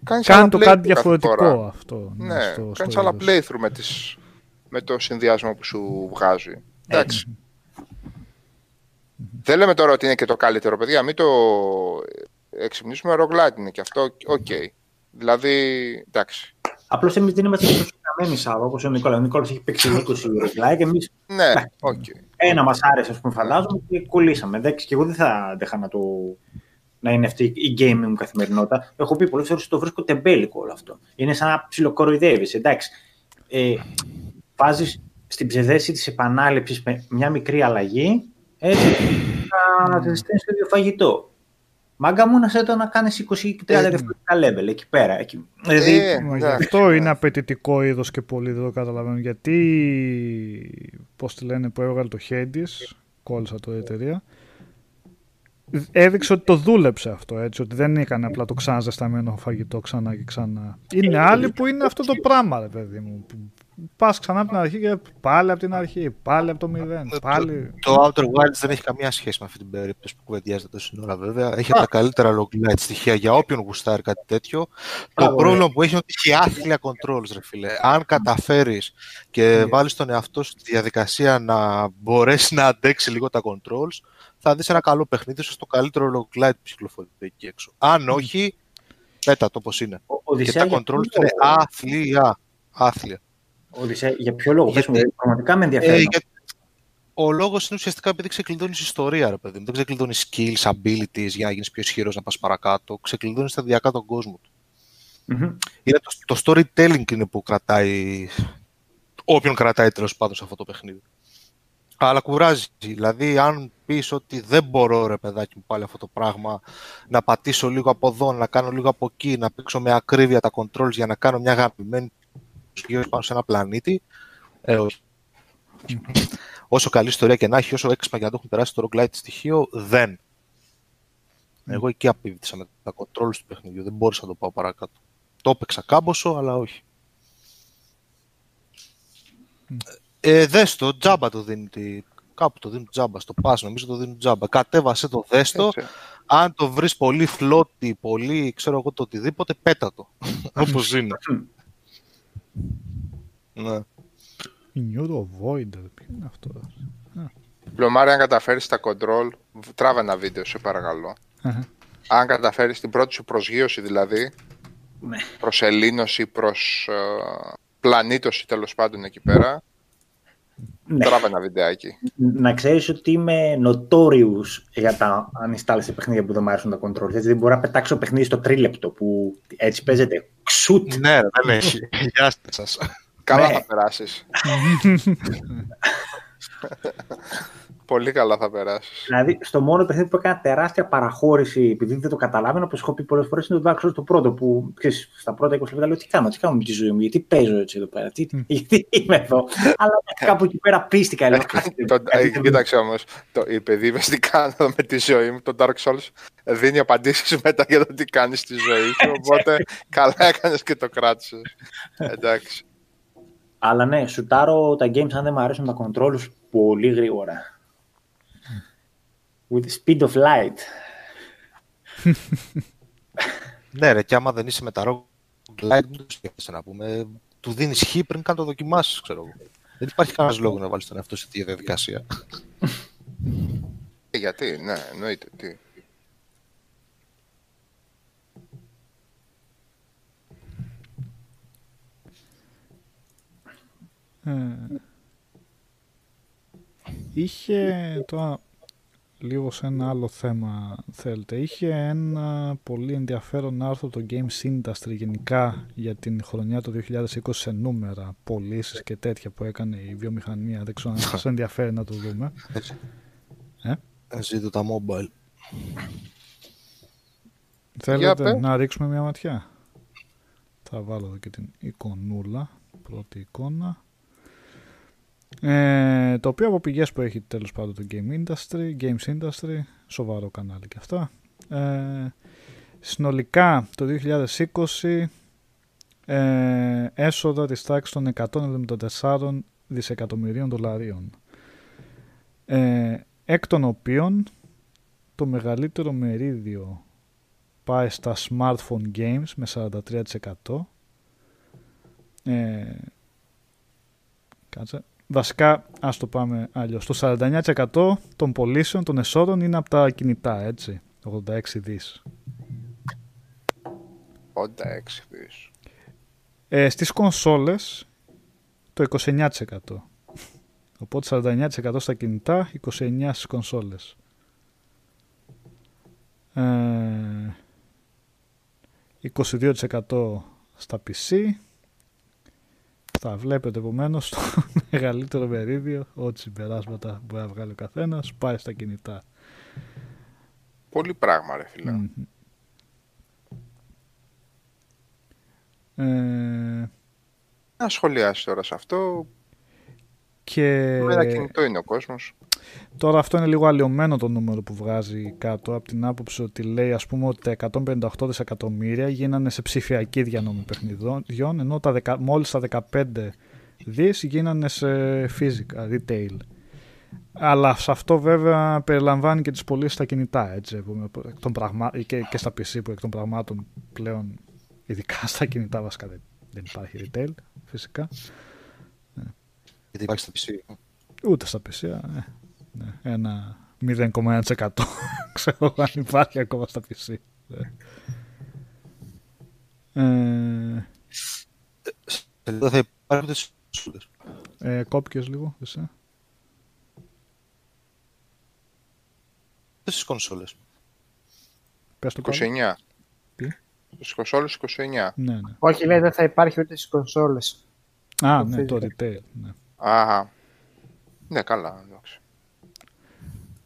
Κάνεις κάνει άλλα το playthrough κάτι κάθε διαφορετικό φορά. αυτό. Ναι, στο, κάνεις στο άλλα είδος. playthrough με, τις, με το συνδυασμό που σου βγάζει. Εντάξει. Δεν λέμε τώρα ότι είναι και το καλύτερο, παιδιά. Μην το εξυμνήσουμε. Roguelite είναι και αυτό. Οκ. Δηλαδή, εντάξει. Απλώς εμείς δεν είμαστε και τόσο με μισά όπως ο Νικόλας. Ο Νικόλας έχει παίξει 20 roguelike. Εμεί Ναι, οκ. ένα μας άρεσε, ας πούμε, φαντάζομαι και κολλήσαμε. Εντάξει, και εγώ δεν θα άντεχα να το. Να είναι αυτή η gaming μου καθημερινότητα. Έχω πει πολλές φορές ότι το βρίσκω τεμπέλικο όλο αυτό. Είναι σαν να ψιλοκοροϊδεύεις. Εντάξει. Ε, Βάζεις στην ψευδέση της επανάληψης με μια μικρή αλλαγή. Έτσι. Να τη στέλνει το ίδιο φαγητό. Μάγκα μου να σε το να κάνεις 20 και 30 διαφορετικά level εκεί πέρα. Εκεί. Δηλαδή, Ε, Μα γι' εντάξει, αυτό ναι. είναι απαιτητικό είδος και πολύ δεν το καταλαβαίνω. Γιατί, πώς τη λένε, που έβγαλε το Hades, κόλλησα το η εταιρεία, έδειξε ότι το δούλεψε αυτό έτσι. Ότι δεν έκανε απλά το ξαναζεσταμένο φαγητό ξανά και ξανά. Είναι άλλοι που είναι αυτό το πράγμα, ρε παιδί μου. Πας ξανά από την αρχή και πάλι από την αρχή, πάλι από το μηδέν. Το- Πάλι. Το Outer Wilds δεν έχει καμία σχέση με αυτή την περίπτωση που κουβεντιάζεται τόση ώρα βέβαια. Έχει από τα καλύτερα roguelite στοιχεία για όποιον γουστάρει κάτι τέτοιο. Το Μπράβο, πρόβλημα που έχει είναι ότι έχει άθλια controls, ρε φίλε. Αν καταφέρεις και βάλεις τον εαυτό σου στη διαδικασία να μπορέσεις να αντέξεις λίγο τα controls, θα δεις ένα καλό παιχνίδι, ίσως το καλύτερο roguelite που κυκλοφορεί εκεί έξω. Αν όχι, πέτα το όπως είναι. ο- Και Οδυσσέα, τα για controls ποιο του είναι λόγο- άθλια. Άθλια. Οδυσσέα, για ποιο λόγο, πες μου, Γιατί- πραγματικά με Ε, ενδιαφέρει. για- Ο λόγος είναι ουσιαστικά επειδή ξεκλειδώνεις ιστορία, ρε παιδί μου. Δεν ξεκλειδώνεις skills, abilities για να γίνεις πιο ισχυρός να πας παρακάτω. Ξεκλειδώνεις σταδιακά τον κόσμο του. Μμμ. Είναι το, το storytelling είναι που κρατάει. Όποιον κρατάει τέλος πάντων σε αυτό το παιχνίδι. Αλλά κουράζει. Δηλαδή, αν πεις ότι δεν μπορώ, ρε παιδάκι μου, πάλι αυτό το πράγμα, να πατήσω λίγο από εδώ, να κάνω λίγο από εκεί, να παίξω με ακρίβεια τα controls για να κάνω μια αγαπημένη γύρω πάνω σε ένα πλανήτη. Ε, όχι. όσο καλή ιστορία και να έχει, όσο έξυπνα και να το έχουν περάσει το roguelite στοιχείο, δεν. Εγώ εκεί απίβητησα με τα controls του παιχνιδιού. Δεν μπόρεσα να το πάω παρακάτω. Το έπαιξα κάμποσο, αλλά όχι. Ε, δες το, τζάμπα το δίνει. τη- Κάπου το δίνουν τζάμπα, στο pass νομίζω το δίνουν τζάμπα. Κατέβασε το, δες το. Έτσι. Αν το βρεις πολύ φλότη, πολύ ξέρω εγώ το οτιδήποτε, πέτα το. Όπως είναι. Ναι. Neuro Voider, ποιο είναι αυτό. Πλωμάρι, αν καταφέρεις τα control, τράβα ένα βίντεο, σε παρακαλώ. Αχα. Αν καταφέρεις την πρώτη σου προσγείωση, δηλαδή, Ναι. προσελήνωση, προς ε, πλανήτωση τέλος πάντων εκεί πέρα, Ναι. τράβα ένα βιντεάκι. Να ξέρεις ότι είμαι notorious για τα uninstall σε παιχνίδια που δεν μου αρέσουν τα controls. Έτσι δεν μπορώ να πετάξω παιχνίδι στο τρίλεπτο που έτσι παίζεται. Ξουτ. Ναι, ρε, δεν έχει. Γεια σας. Καλά Ναι. θα περάσεις. Πολύ καλά θα περάσεις. Δηλαδή, στο μόνο παιχνίδι που έκανα τεράστια παραχώρηση, επειδή δεν το καταλάβαινα, όπως έχω πει πολλές φορές, είναι το Dark Souls το πρώτο. Που ξέρεις, στα πρώτα 20 λεπτά λέω: Τι κάνω, τι κάνω με τη ζωή μου, γιατί παίζω έτσι εδώ πέρα, τι, γιατί είμαι εδώ. Αλλά κάπου εκεί πέρα πίστηκα. Λέω, κάτι- Το- κάτι ε, δεν- Κοίταξε όμως, η παιδί τι κάνω με τη ζωή μου, το Dark Souls δίνει απαντήσεις μετά για το τι κάνεις στη ζωή σου. Οπότε καλά έκανες και το κράτησες. Εντάξει. Αλλά ναι, σουτάρω τα games αν δεν μου αρέσουν τα controls πολύ γρήγορα. With the speed of light. Ναι, ρε, και άμα δεν είσαι με τα roguelite, μην το σκέφτεσαι να πούμε. Του δίνεις χ πριν καν το δοκιμάσεις, ξέρω εγώ. Δεν υπάρχει κανένας λόγος να βάλεις τον εαυτό σε τη διαδικασία. Ε, Γιατί, ναι, εννοείται. Τι. Ε, είχε τώρα λίγο σε ένα άλλο θέμα θέλετε είχε ένα πολύ ενδιαφέρον άρθρο το Games Industry γενικά για την χρονιά του 2020 σε νούμερα, πωλήσεις και τέτοια που έκανε η βιομηχανία δεν ξέρω αν σας ενδιαφέρει να το δούμε Έτσι. Ε; Ζήτω τα mobile. θέλετε πέ. να ρίξουμε μια ματιά; Θα βάλω εδώ και την εικονούλα πρώτη εικόνα ε, το οποίο από πηγές που έχει τέλος πάντων το Game Industry, Games Industry, σοβαρό κανάλι και αυτά. Ε, συνολικά το 2020 ε, έσοδα της τάξης των 174 δισεκατομμυρίων δολαρίων. Ε, εκ των οποίων το μεγαλύτερο μερίδιο πάει στα smartphone games με 43%. Ε, κάτσε. Βασικά, ας το πάμε αλλιώς. Το 49% των πωλήσεων των εσόδων είναι από τα κινητά, έτσι. 86 δις. 86 δις. Ε, στις κονσόλες το 29%. Οπότε 49% στα κινητά, 29% στις κονσόλες. Ε, 22% στα PC. Θα βλέπετε επομένως το μεγαλύτερο μερίδιο, ό,τι συμπεράσματα μπορεί να βγάλει ο καθένας, πάει στα κινητά. Πολύ πράγμα, ρε φίλε. Μμμ. Ε, Να σχολιάσεις τώρα σε αυτό. και Με ένα κινητό είναι ο κόσμος. τώρα αυτό είναι λίγο αλλοιωμένο το νούμερο που βγάζει κάτω από την άποψη ότι λέει ας πούμε ότι τα 158 δισεκατομμύρια γίνανε σε ψηφιακή διανομή παιχνιδιών ενώ τα δεκα, μόλις τα 15 δις γίνανε σε physical, retail. Αλλά σε αυτό βέβαια περιλαμβάνει και τις πωλήσεις στα κινητά έτσι, που εκ των πραγμά... και, και στα PC που εκ των πραγμάτων πλέον ειδικά στα κινητά βασικά δεν, δεν υπάρχει retail φυσικά. Γιατί υπάρχει στο PC. Ούτε στα PC. ε, ναι, ένα 0,1% ξέρω αν υπάρχει ακόμα στα PC. Ναι. Ε, Εδώ θα υπάρχουν τις κονσόλες. ε, κόπηκες λίγο, εσύ. Στις κονσόλες. Πες το πάλι. 29. Τι; Στις κονσόλες 29. Ναι, ναι. Όχι, λέει δεν θα υπάρχει ούτε στις κονσόλες. Α, Το ναι, το physical. retail. Ναι. Αχα. Ναι, καλά. εντάξει.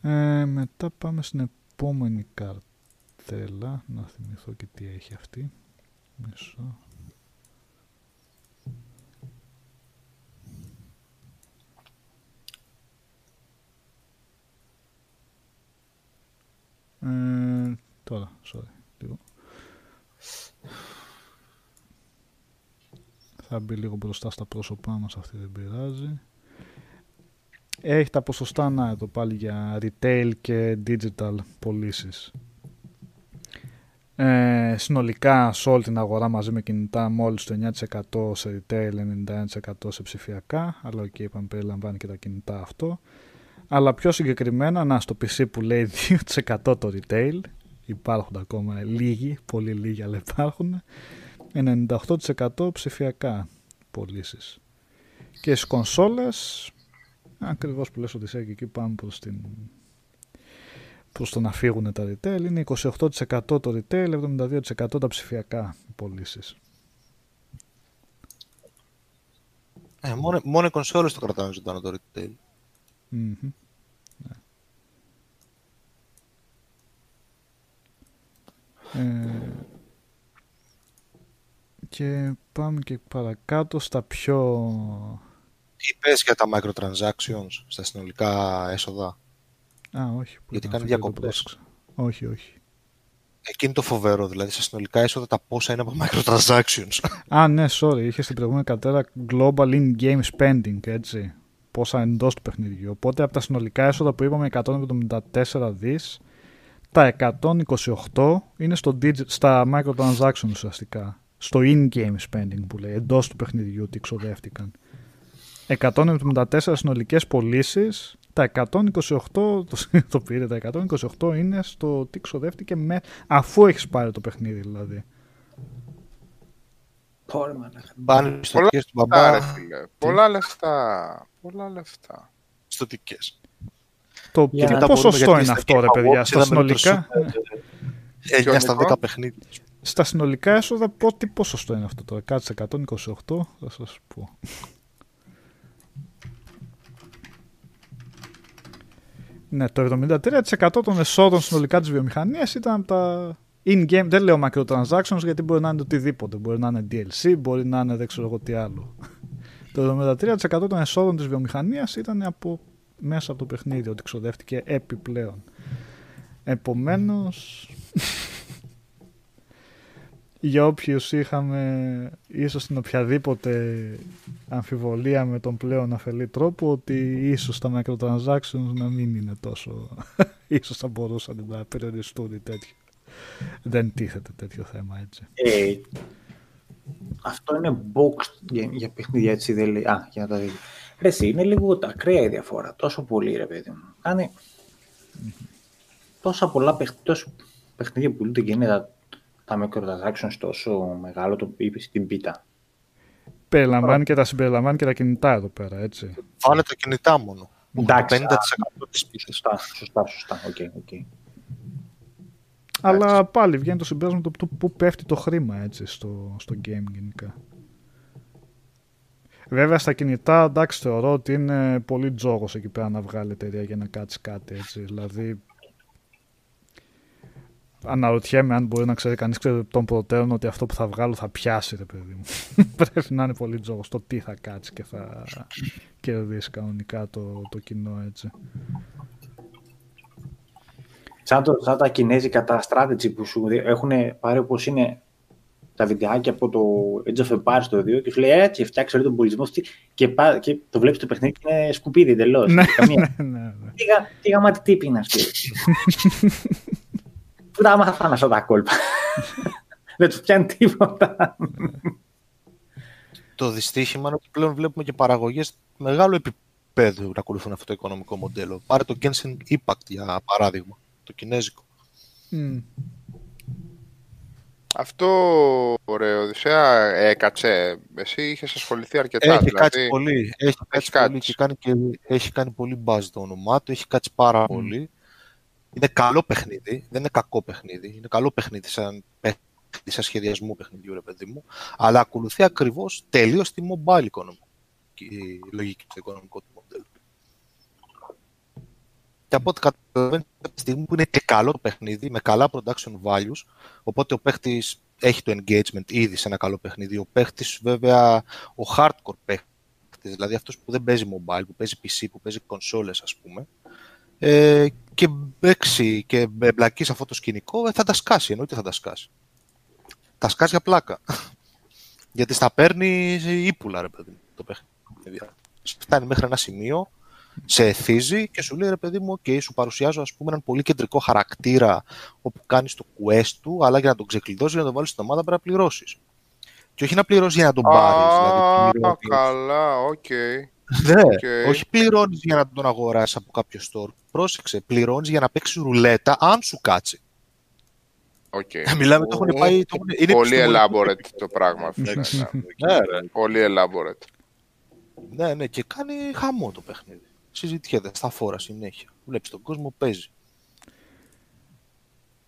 Ε, μετά πάμε στην επόμενη καρτέλα. Να θυμηθώ και τι έχει αυτή. Μισό. Ε, τώρα, sorry, λίγο. Θα μπει λίγο μπροστά στα πρόσωπά μας, αυτή δεν πειράζει. Έχει τα ποσοστά, να εδώ πάλι για retail και digital πωλήσεις. Ε, συνολικά σε όλη την αγορά μαζί με κινητά μόλις το 9% σε retail, 91% σε ψηφιακά, αλλά ok είπαμε περιλαμβάνει και τα κινητά αυτό. Αλλά πιο συγκεκριμένα, να στο PC που λέει 2% το retail, υπάρχουν ακόμα λίγοι, πολύ λίγοι αλλά υπάρχουν, 98% ψηφιακά πωλήσεις. Και στις κονσόλες Ακριβώς που λες ότι είσαι και εκεί πάμε προς, την... προς το να φύγουν τα retail. Είναι 28% το retail, 72% τα ψηφιακά πωλήσεις. Ε, μόνο, μόνο οι κονσόλες το κρατάνε ζωντανό το retail. Ναι. Ε, και πάμε και παρακάτω στα πιο... Τι πες για τα microtransactions στα συνολικά έσοδα. Α, όχι. που Γιατί ήταν κάνει αυτό και δεν το διακοπές. πρόσεξα. Όχι, όχι. Εκείνη το φοβερό, δηλαδή στα συνολικά έσοδα τα πόσα είναι από microtransactions. Α, ναι, sorry. Είχες στην προηγούμενη κατέρα global in-game spending, έτσι. Πόσα εντό του παιχνιδιού. Οπότε από τα συνολικά έσοδα που είπαμε 174 δις, τα 128 είναι στο digit, στα microtransactions ουσιαστικά. Στο in-game spending που λέει, εντός του παιχνιδιού τι ξοδεύτηκαν. 174 συνολικές πωλήσεις, τα 128, το, το πήρε, τα 128 είναι στο τι ξοδεύτηκε με, αφού έχεις πάρει το παιχνίδι δηλαδή. Πόρε, μαλάκα. Πάνε Πολλά πιστοτικές του λεφτά, μπαμπά, ρε φίλε. Πολλά λεφτά. Πολλά λεφτά. πιστοτικές. Το Για τι να ποσοστό μπορούμε, είναι γιατί αυτό, ρε στα παιδιά, Xbox στα είδαμε το συνολικά, Super, 9 στα Νικό; 10 παιχνίδια. στα συνολικά έσοδα, πω, τι ποσοστό είναι αυτό το 128, θα σας πω. Ναι, το 73% των εσόδων συνολικά της βιομηχανίας ήταν από τα in-game, δεν λέω microtransactions γιατί μπορεί να είναι οτιδήποτε, μπορεί να είναι DLC, μπορεί να είναι δεν ξέρω εγώ τι άλλο. Το 73% των εσόδων της βιομηχανίας ήταν από μέσα από το παιχνίδι, ότι ξοδεύτηκε επιπλέον. Επομένως, για όποιους είχαμε ίσως την οποιαδήποτε αμφιβολία με τον πλέον αφελή τρόπο ότι ίσως τα microtransactions να μην είναι τόσο ίσως θα μπορούσαν να περιοριστούν ή τέτοιο δεν τίθεται τέτοιο θέμα έτσι Ε, αυτό είναι boxed για, για παιχνίδια, έτσι δεν λέει. Α, για να τα δείτε. Ρε, εσύ, είναι λίγο τα ακραία η διαφορά. Τόσο πολύ, ρε παιδί μου. Κάνει τόσα πολλά παιχνίδια, τόσο παιχνίδια που πουλούνται και είναι τα, τα microtransactions τόσο μεγάλο το είπες στην πίτα. Περιλαμβάνει και τα συμπεριλαμβάνει και τα κινητά εδώ πέρα, έτσι. Βάλε τα κινητά μόνο. Εντάξει, 50% της πίτας. Σωστά, σωστά, σωστά. OK, OK. Αλλά πάλι βγαίνει το συμπέρασμα το, το πού πέφτει το χρήμα έτσι στο, στο game γενικά. Βέβαια στα κινητά εντάξει θεωρώ ότι είναι πολύ τζόγος εκεί πέρα να βγάλει εταιρεία για να κάτσει κάτι έτσι. Δηλαδή αναρωτιέμαι αν μπορεί να ξέρει κανείς ξέρει των προτέρων ότι αυτό που θα βγάλω θα πιάσει ρε παιδί μου. Πρέπει να είναι πολύ τζόγος το τι θα κάτσει και θα κερδίσει κανονικά το, το κοινό έτσι. Σαν, το, σαν τα κινέζικα, τα strategy που σου έχουν πάρει όπως είναι τα βιντεάκια από το Age of Empires το 2 και σου λέει έτσι, φτιάξει όλο τον πολιτισμό αυτή και, πά, και το βλέπεις το παιχνίδι και είναι σκουπίδι εντελώς. ναι, ναι, ναι, ναι. Τι, γα, τι γαμάτι τύπη είναι αυτή. Πού τα μάθανε αυτά τα κόλπα. Δεν τους πιάνει τίποτα. Το δυστύχημα είναι ότι πλέον βλέπουμε και παραγωγές μεγάλου επίπεδου να ακολουθούν αυτό το οικονομικό μοντέλο. Πάρε το Genshin Impact για παράδειγμα, το κινέζικο. Μμ. Αυτό, ωραίο, Οδυσσέα, έκατσε. Εσύ είχες ασχοληθεί αρκετά. Έχει δηλαδή, κάτσει πολύ, έχει κάτσει κάτσει. πολύ και, κάνει και έχει κάνει πολύ buzz το όνομά του, έχει κάτσει πάρα πολύ. Είναι καλό παιχνίδι, δεν είναι κακό παιχνίδι. Είναι καλό παιχνίδι σαν παιχνίδι, σαν σχεδιασμό παιχνιδιού, ρε παιδί μου. Αλλά ακολουθεί ακριβώς τελείως τη mobile οικονομική η λογική του οικονομικού του μοντέλου. Και από ό,τι καταλαβαίνετε, από τη στιγμή που είναι και καλό το παιχνίδι, με καλά production values, οπότε ο παίχτης έχει το engagement ήδη σε ένα καλό παιχνίδι. Ο παίχτης, βέβαια, ο hardcore παίχτης, δηλαδή αυτός που δεν παίζει mobile, που παίζει PC, που παίζει κονσόλες, ας πούμε, ε, και παίξει και εμπλακεί σε αυτό το σκηνικό, ε, θα τα σκάσει. Εννοείται θα τα σκάσει. Τα σκάσει για πλάκα. Γιατί στα παίρνει ύπουλα, ρε παιδί μου, το παιχνίδι. Φτάνει μέχρι ένα σημείο, σε εθίζει και σου λέει ρε παιδί μου, OK, σου παρουσιάζω ας πούμε έναν πολύ κεντρικό χαρακτήρα όπου κάνεις το quest του, αλλά για να τον ξεκλειδώσεις, για να τον βάλεις στην ομάδα πρέπει να πληρώσεις. Και όχι να πληρώσεις για να τον πάρεις. Α, Δηλαδή, πληρώνεις- καλά, οκ. ναι, Οκ. όχι πληρώνεις για να τον αγοράσεις από κάποιο store. Πρόσεξε, πληρώνεις για να παίξεις ρουλέτα αν σου κάτσει. οκ. Μιλάμε, το έχουν πάει. Το έχουν, είναι Πολύ επιστημονικό. elaborate το πράγμα. φίλε, ναι. Ναι, ρε. Πολύ elaborate. Ναι, ναι, και κάνει χαμό το παιχνίδι. Συζητιέται στα φόρα συνέχεια. Βλέπεις τον κόσμο, παίζει.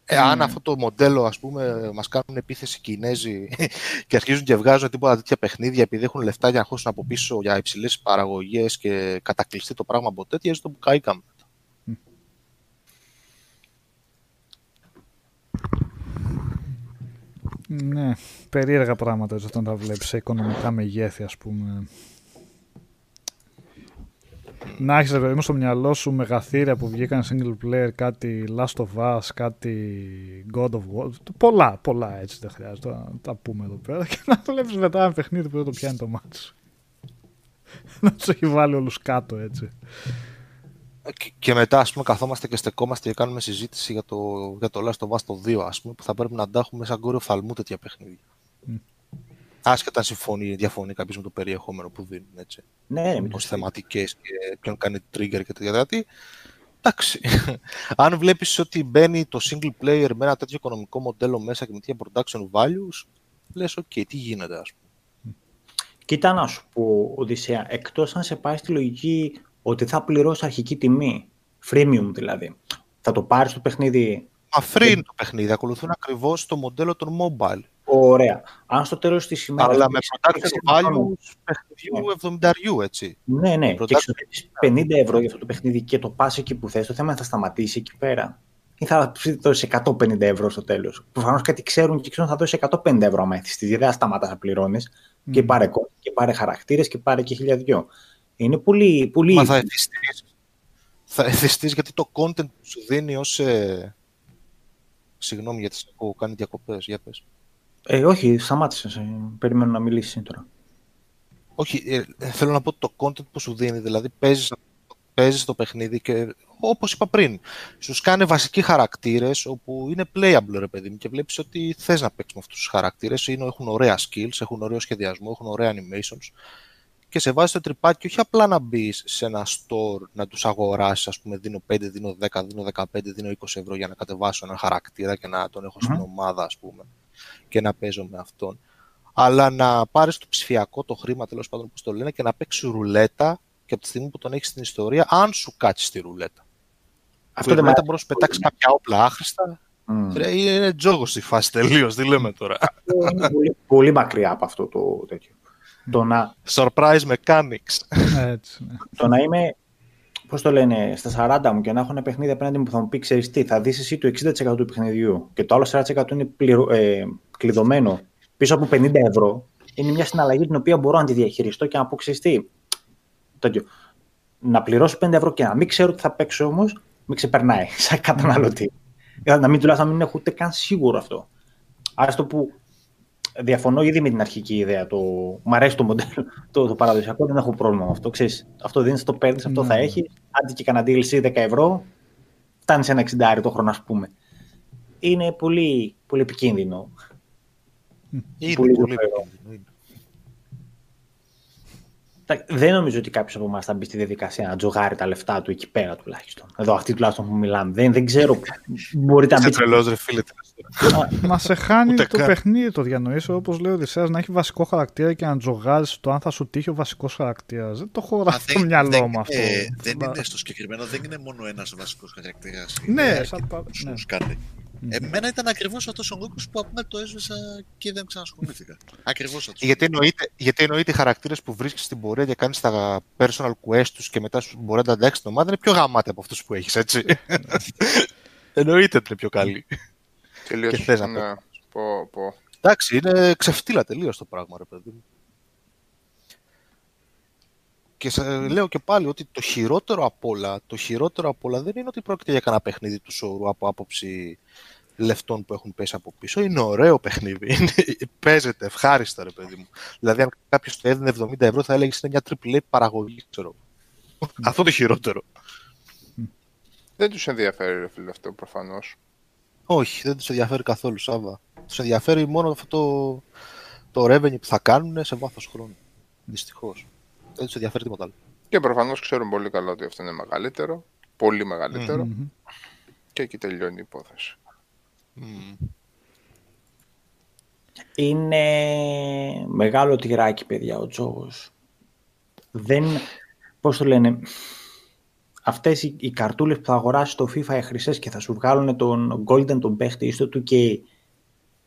Ε, αν αυτό το μοντέλο, ας πούμε, μας κάνουν επίθεση οι Κινέζοι και αρχίζουν και βγάζουν τίποτα τέτοια παιχνίδια επειδή έχουν λεφτά για να χώσουν από πίσω για υψηλές παραγωγές και κατακλυστεί το πράγμα από τέτοια, έστω που καήκαμε. Ναι, περίεργα πράγματα έτσι, όταν τα βλέπεις σε οικονομικά μεγέθη ας πούμε. Να έχεις ρε παιδί μου στο μυαλό σου μεγαθύρια που βγήκαν single player, κάτι Last of Us, κάτι God of War, πολλά, πολλά έτσι δεν χρειάζεται να τα πούμε εδώ πέρα και να βλέπεις μετά ένα παιχνίδι που δεν το πιάνει το μάτι σου. να τους έχει βάλει όλους κάτω έτσι. Και, και μετά, ας πούμε, καθόμαστε και στεκόμαστε και κάνουμε συζήτηση για το, για το Last of Us το 2, ας πούμε, που θα πρέπει να τα έχουμε σαν κόρη οφθαλμού τέτοια παιχνίδια. Μμ. Άσχετα αν συμφωνεί, διαφωνεί κάποιος με το περιεχόμενο που δίνουν, έτσι. ναι, ναι, μην το ως θεματικές και ποιον κάνει trigger και τέτοια. Δηλαδή, εντάξει. Αν βλέπεις ότι μπαίνει το single player με ένα τέτοιο οικονομικό μοντέλο μέσα και με τέτοια production values, λες, οκ, τι γίνεται, ας πούμε. Κοίτα να σου πω, Οδυσσέα, εκτός αν σε πάει στη λογική ότι θα πληρώσει αρχική τιμή, freemium δηλαδή, θα το πάρεις το παιχνίδι, Μα free είναι το παιχνίδι, ακολουθούν ακριβώς το μοντέλο των mobile. Ωραία. Αν στο τέλος της ημέρας... αλλά με έχεις production 60 values παιχνιδιούς 70 έτσι. Ναι, ναι, production- και ξοδεύεις 50 ευρώ για αυτό το παιχνίδι και το πας εκεί που θες, το θέμα είναι θα σταματήσει εκεί πέρα. Ή θα δώσεις 150 ευρώ στο τέλος. Προφανώς κάτι ξέρουν και ξέρουν θα δώσεις 150 ευρώ άμα έρθεις στη δεν θα σταματάς να πληρώνεις. Και πάρε κόμμα, και πάρε χαρακτήρες και πάρε και χίλια δυο. Είναι πολύ, πολύ... Μα θα εθιστείς. Θα εθιστείς γιατί το content που σου δίνει ως... Ε... Συγγνώμη γιατί σε ακούω, κάνει διακοπές, για πες. Ε, όχι, σταμάτησε. ε, Περιμένω να μιλήσει τώρα. Όχι, ε, θέλω να πω ότι το content που σου δίνει, δηλαδή παίζεις, παίζεις το παιχνίδι και όπως είπα πριν, σου κάνει βασικοί χαρακτήρες όπου είναι playable ρε παιδί μου και βλέπεις ότι θες να παίξεις με αυτούς τους χαρακτήρες, είναι, έχουν ωραία skills, έχουν ωραίο σχεδιασμό, έχουν ωραία animations και σε βάζει το τρυπάκι όχι απλά να μπεις σε ένα store να τους αγοράσεις, ας πούμε δίνω 5, δίνω 10, δίνω 15, δίνω 20 ευρώ για να κατεβάσω έναν χαρακτήρα και να τον έχω στην Μμμ. ομάδα ας πούμε και να παίζω με αυτόν αλλά να πάρεις το ψηφιακό το χρήμα, τέλος πάντων, όπως το λένε, και να παίξεις ρουλέτα και από τη στιγμή που τον έχεις στην ιστορία, αν σου κάτσεις στη ρουλέτα. Αυτό Που η δεν ρουλέτα μ' μπορείς να σου πετάξεις κάποια όπλα άχρηστα. Μμ. Ρε, Είναι τζόγος η φάση τελείως, τι λέμε τώρα. είναι πολύ, πολύ μακριά από αυτό το τέτοιο. το, να, Surprise mechanics. Έτσι, ναι. το να είμαι, πώς το λένε, στα 40 μου και να έχω ένα παιχνίδι απέναντι μου που θα μου πει, ξέρεις τι, θα δεις εσύ το 60% του παιχνιδιού και το άλλο 40% είναι πληρω, ε, κλειδωμένο πίσω από 50 ευρώ, είναι μια συναλλαγή την οποία μπορώ να τη διαχειριστώ και να πω, ξέρεις τι, τέτοιο. Να πληρώσω 5 ευρώ και να μην ξέρω τι θα παίξω όμως, μην ξεπερνάει σαν καταναλωτή. Δηλαδή, να μην τουλάχιστον να μην έχω ούτε καν σίγουρο αυτό. Άρα στο που διαφωνώ ήδη με την αρχική ιδέα. Το... Μ' αρέσει το μοντέλο, το, το παραδοσιακό, δεν έχω πρόβλημα με αυτό. Ξέρεις, αυτό δίνεις, το παίρνεις, αυτό θα Ναι. έχεις. Άντε και κανένα DLC 10 ευρώ, φτάνεις σε ένα 60 το χρόνο, ας πούμε. Είναι πολύ, πολύ επικίνδυνο. Είναι Πολύ πολύ ωραίο. επικίνδυνο, είναι. Τα- Δεν νομίζω ότι κάποιος από εμάς θα μπει στη διαδικασία να τζογάρει τα λεφτά του εκεί πέρα τουλάχιστον. Εδώ, αυτή τουλάχιστον που μιλάμε. Δεν, δεν ξέρω. Μπορείτε να Είσαι μπείτε. τρελός ρε φίλε. τι λες τώρα. Μα σε χάνει Ούτε το καν. παιχνίδι το διανοείς όπως λέει ο Οδυσσέας να έχει βασικό χαρακτήρα και να τζογάρεις το αν θα σου τύχει ο βασικός χαρακτήρας. Δεν το χωρά Μα στο μυαλό μου αυτό. είναι- δεν Μα- είναι στο συγκεκριμένο, δεν είναι μόνο ένας βασικός χαρακτήρας. Ναι, σαν πα- Σου ναι. κάτι. Εμένα ήταν ακριβώς αυτός ο Goku που απλά το έσβησα και δεν ξανασχολήθηκα. ακριβώς αυτός. Γιατί εννοείται, γιατί εννοείται οι χαρακτήρες που βρίσκεις στην πορεία και κάνεις τα personal quest τους και μετά σου μπορεί να τα εντάξει στην ομάδα είναι πιο γαμάτι από αυτούς που έχεις, έτσι. εννοείται ότι είναι πιο καλή. Τελείως. Και θες να ναι. Πω, πω. Εντάξει, είναι ξεφτύλα τελείως το πράγμα, ρε παιδί μου. Και σε λέω και πάλι ότι το χειρότερο απ' όλα, το χειρότερο απ' όλα δεν είναι ότι πρόκειται για κανένα παιχνίδι του σωρού από άποψη λεφτών που έχουν πέσει από πίσω. Είναι ωραίο παιχνίδι. Είναι, παίζεται ευχάριστα, ρε παιδί μου. Δηλαδή, αν κάποιος το έδινε 70 ευρώ, θα έλεγε είναι μια AAA παραγωγή, ξέρω. Αυτό το χειρότερο. Δεν τους ενδιαφέρει ρε φίλε αυτό προφανώς. Όχι, δεν τους ενδιαφέρει καθόλου, Σάβα. Τους ενδιαφέρει μόνο αυτό το, το revenue που θα κάνουν σε βάθος χρόνου. Δυστυχώς. Δεν τους ενδιαφέρει τίποτα άλλο. Και προφανώς ξέρουν πολύ καλά ότι αυτό είναι μεγαλύτερο. Πολύ μεγαλύτερο. Μμμ. Και εκεί τελειώνει η υπόθεση. Είναι μεγάλο τυράκι, παιδιά, ο τζόγος. Δεν, πώς το λένε, αυτές οι, οι καρτούλες που θα αγοράσεις στο FIFA οι χρυσές και θα σου βγάλουν τον Golden τον παίχτη ίστο του και η,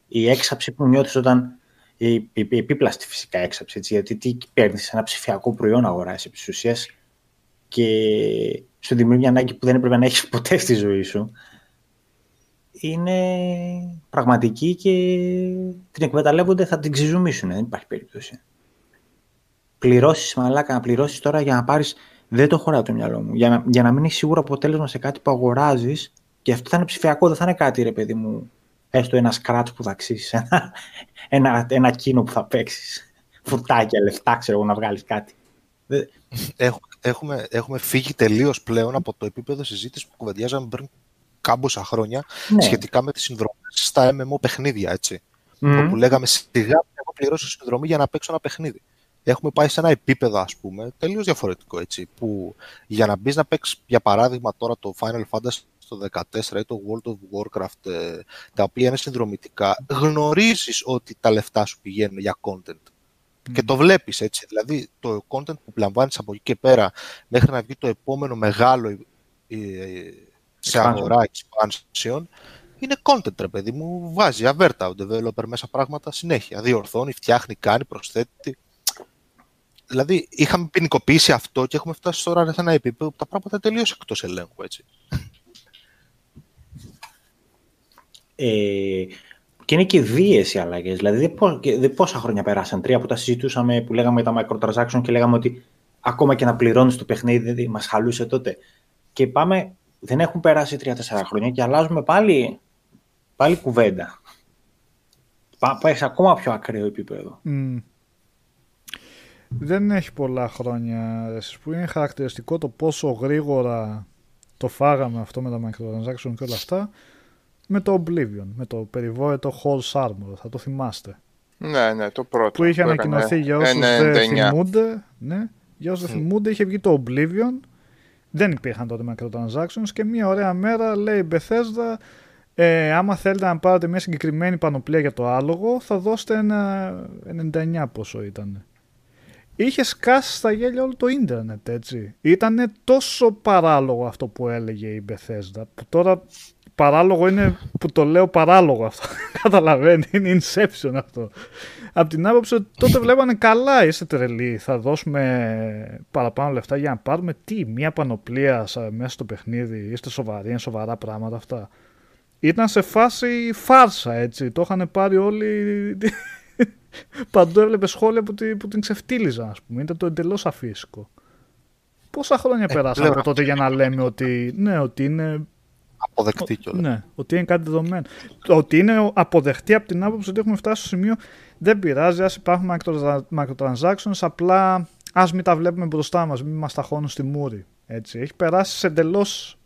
η έξαψη που νιώθεις όταν η, η, η επίπλαστη φυσικά έξαψη, έτσι, γιατί τι παίρνεις ένα ψηφιακό προϊόν να αγοράσεις επί της ουσίας και σου δημιουργεί μια ανάγκη που δεν έπρεπε να έχεις ποτέ στη ζωή σου είναι πραγματική και την εκμεταλλεύονται, θα την ξεζουμίσουν. Δεν υπάρχει περίπτωση. Πληρώσεις, μαλάκα, να πληρώσεις τώρα για να πάρεις... Δεν το χωράει το μυαλό μου. Για να, για να μην έχεις σίγουρο αποτέλεσμα σε κάτι που αγοράζεις και αυτό θα είναι ψηφιακό, δεν θα είναι κάτι, ρε παιδί μου, έστω ένα scratch που θα αξίσεις, ένα, ένα, ένα κίνο που θα παίξεις, φουρτάκια, λεφτά, ξέρω εγώ, να βγάλεις κάτι. Δεν- Έχουμε, έχουμε, έχουμε φύγει τελείως πλέον από το επίπεδο συζήτησης που κουβεντιάζαμε πριν κάμποσα χρόνια Ναι. σχετικά με τις συνδρομές στα MMO παιχνίδια, έτσι. Μμμ. Όπου λέγαμε σιγά έχω πληρώσει συνδρομή για να παίξω ένα παιχνίδι. Έχουμε πάει σε ένα επίπεδο, ας πούμε, τελείως διαφορετικό, έτσι. Που για να μπεις να παίξεις, για παράδειγμα, τώρα το Final Fantasy το 14 ή το World of Warcraft, ε, τα οποία είναι συνδρομητικά, γνωρίζεις ότι τα λεφτά σου πηγαίνουν για content. Και το βλέπεις έτσι. Δηλαδή το content που λαμβάνεις από εκεί και πέρα μέχρι να βγει το επόμενο μεγάλο ε, ε, σε Expansion. αγορά expansion είναι content, ρε παιδί μου. Βάζει αβέρτα ο developer μέσα πράγματα συνέχεια. Διορθώνει, φτιάχνει, κάνει, προσθέτει. Δηλαδή είχαμε ποινικοποιήσει αυτό και έχουμε φτάσει τώρα σε ένα επίπεδο που τα πράγματα τελείως εκτός ελέγχου, έτσι. Ε, και είναι και βίαιες οι αλλαγές. Δηλαδή, δεν, πο- και- δεν πόσα χρόνια περάσαν, τρία που τα συζητούσαμε, που λέγαμε για τα microtransactions και λέγαμε ότι ακόμα και να πληρώνεις το παιχνίδι, δηλαδή, μας χαλούσε τότε. Και πάμε, δεν έχουν περάσει τρία-τέσσερα χρόνια και αλλάζουμε πάλι, πάλι κουβέντα. Πά- Πάει σε ακόμα πιο ακραίο επίπεδο. Μμ. Δεν έχει πολλά χρόνια εσείς, που είναι χαρακτηριστικό το πόσο γρήγορα το φάγαμε αυτό με τα microtransaction και όλα αυτά με το Oblivion, με το περιβόητο Horse Armor, θα το θυμάστε. Ναι, ναι, το πρώτο. Που είχε έκανε ανακοινωθεί για όσους 99. δεν θυμούνται, ναι, για όσους δεν θυμούνται είχε βγει το Oblivion, δεν υπήρχαν τότε microtransactions και μια ωραία μέρα λέει η Bethesda Ε, άμα θέλετε να πάρετε μια συγκεκριμένη πανοπλία για το άλογο, θα δώσετε ένα 99 πόσο ήταν. Είχε σκάσει στα γέλια όλο το ίντερνετ, έτσι. Ήταν τόσο παράλογο αυτό που έλεγε η Bethesda, που τώρα παράλογο είναι που το λέω παράλογο αυτό. Καταλαβαίνει, είναι inception αυτό. Απ' την άποψη ότι τότε βλέπανε καλά, είστε τρελοί, θα δώσουμε παραπάνω λεφτά για να πάρουμε τι, μια πανοπλία σα- μέσα στο παιχνίδι, είστε σοβαροί, είναι σοβαρά πράγματα αυτά. Ήταν σε φάση φάρσα, έτσι, το είχαν πάρει όλοι... Παντού έβλεπες σχόλια που, τη- που την ξεφτύλιζαν, ας πούμε, ήταν το εντελώς αφύσικο. Πόσα χρόνια περάσαν πλέον από τότε για να λέμε ότι, ναι, ότι είναι Αποδεκτή κιόλας. ναι, ότι είναι κάτι δεδομένο. Το Ότι είναι αποδεχτή από την άποψη ότι έχουμε φτάσει στο σημείο δεν πειράζει, ας υπάρχουν micro- microtransactions, απλά ας μην τα βλέπουμε μπροστά μας, μην μας ταχώνουν στη μούρη. Έτσι. Έχει περάσει σε εντελώς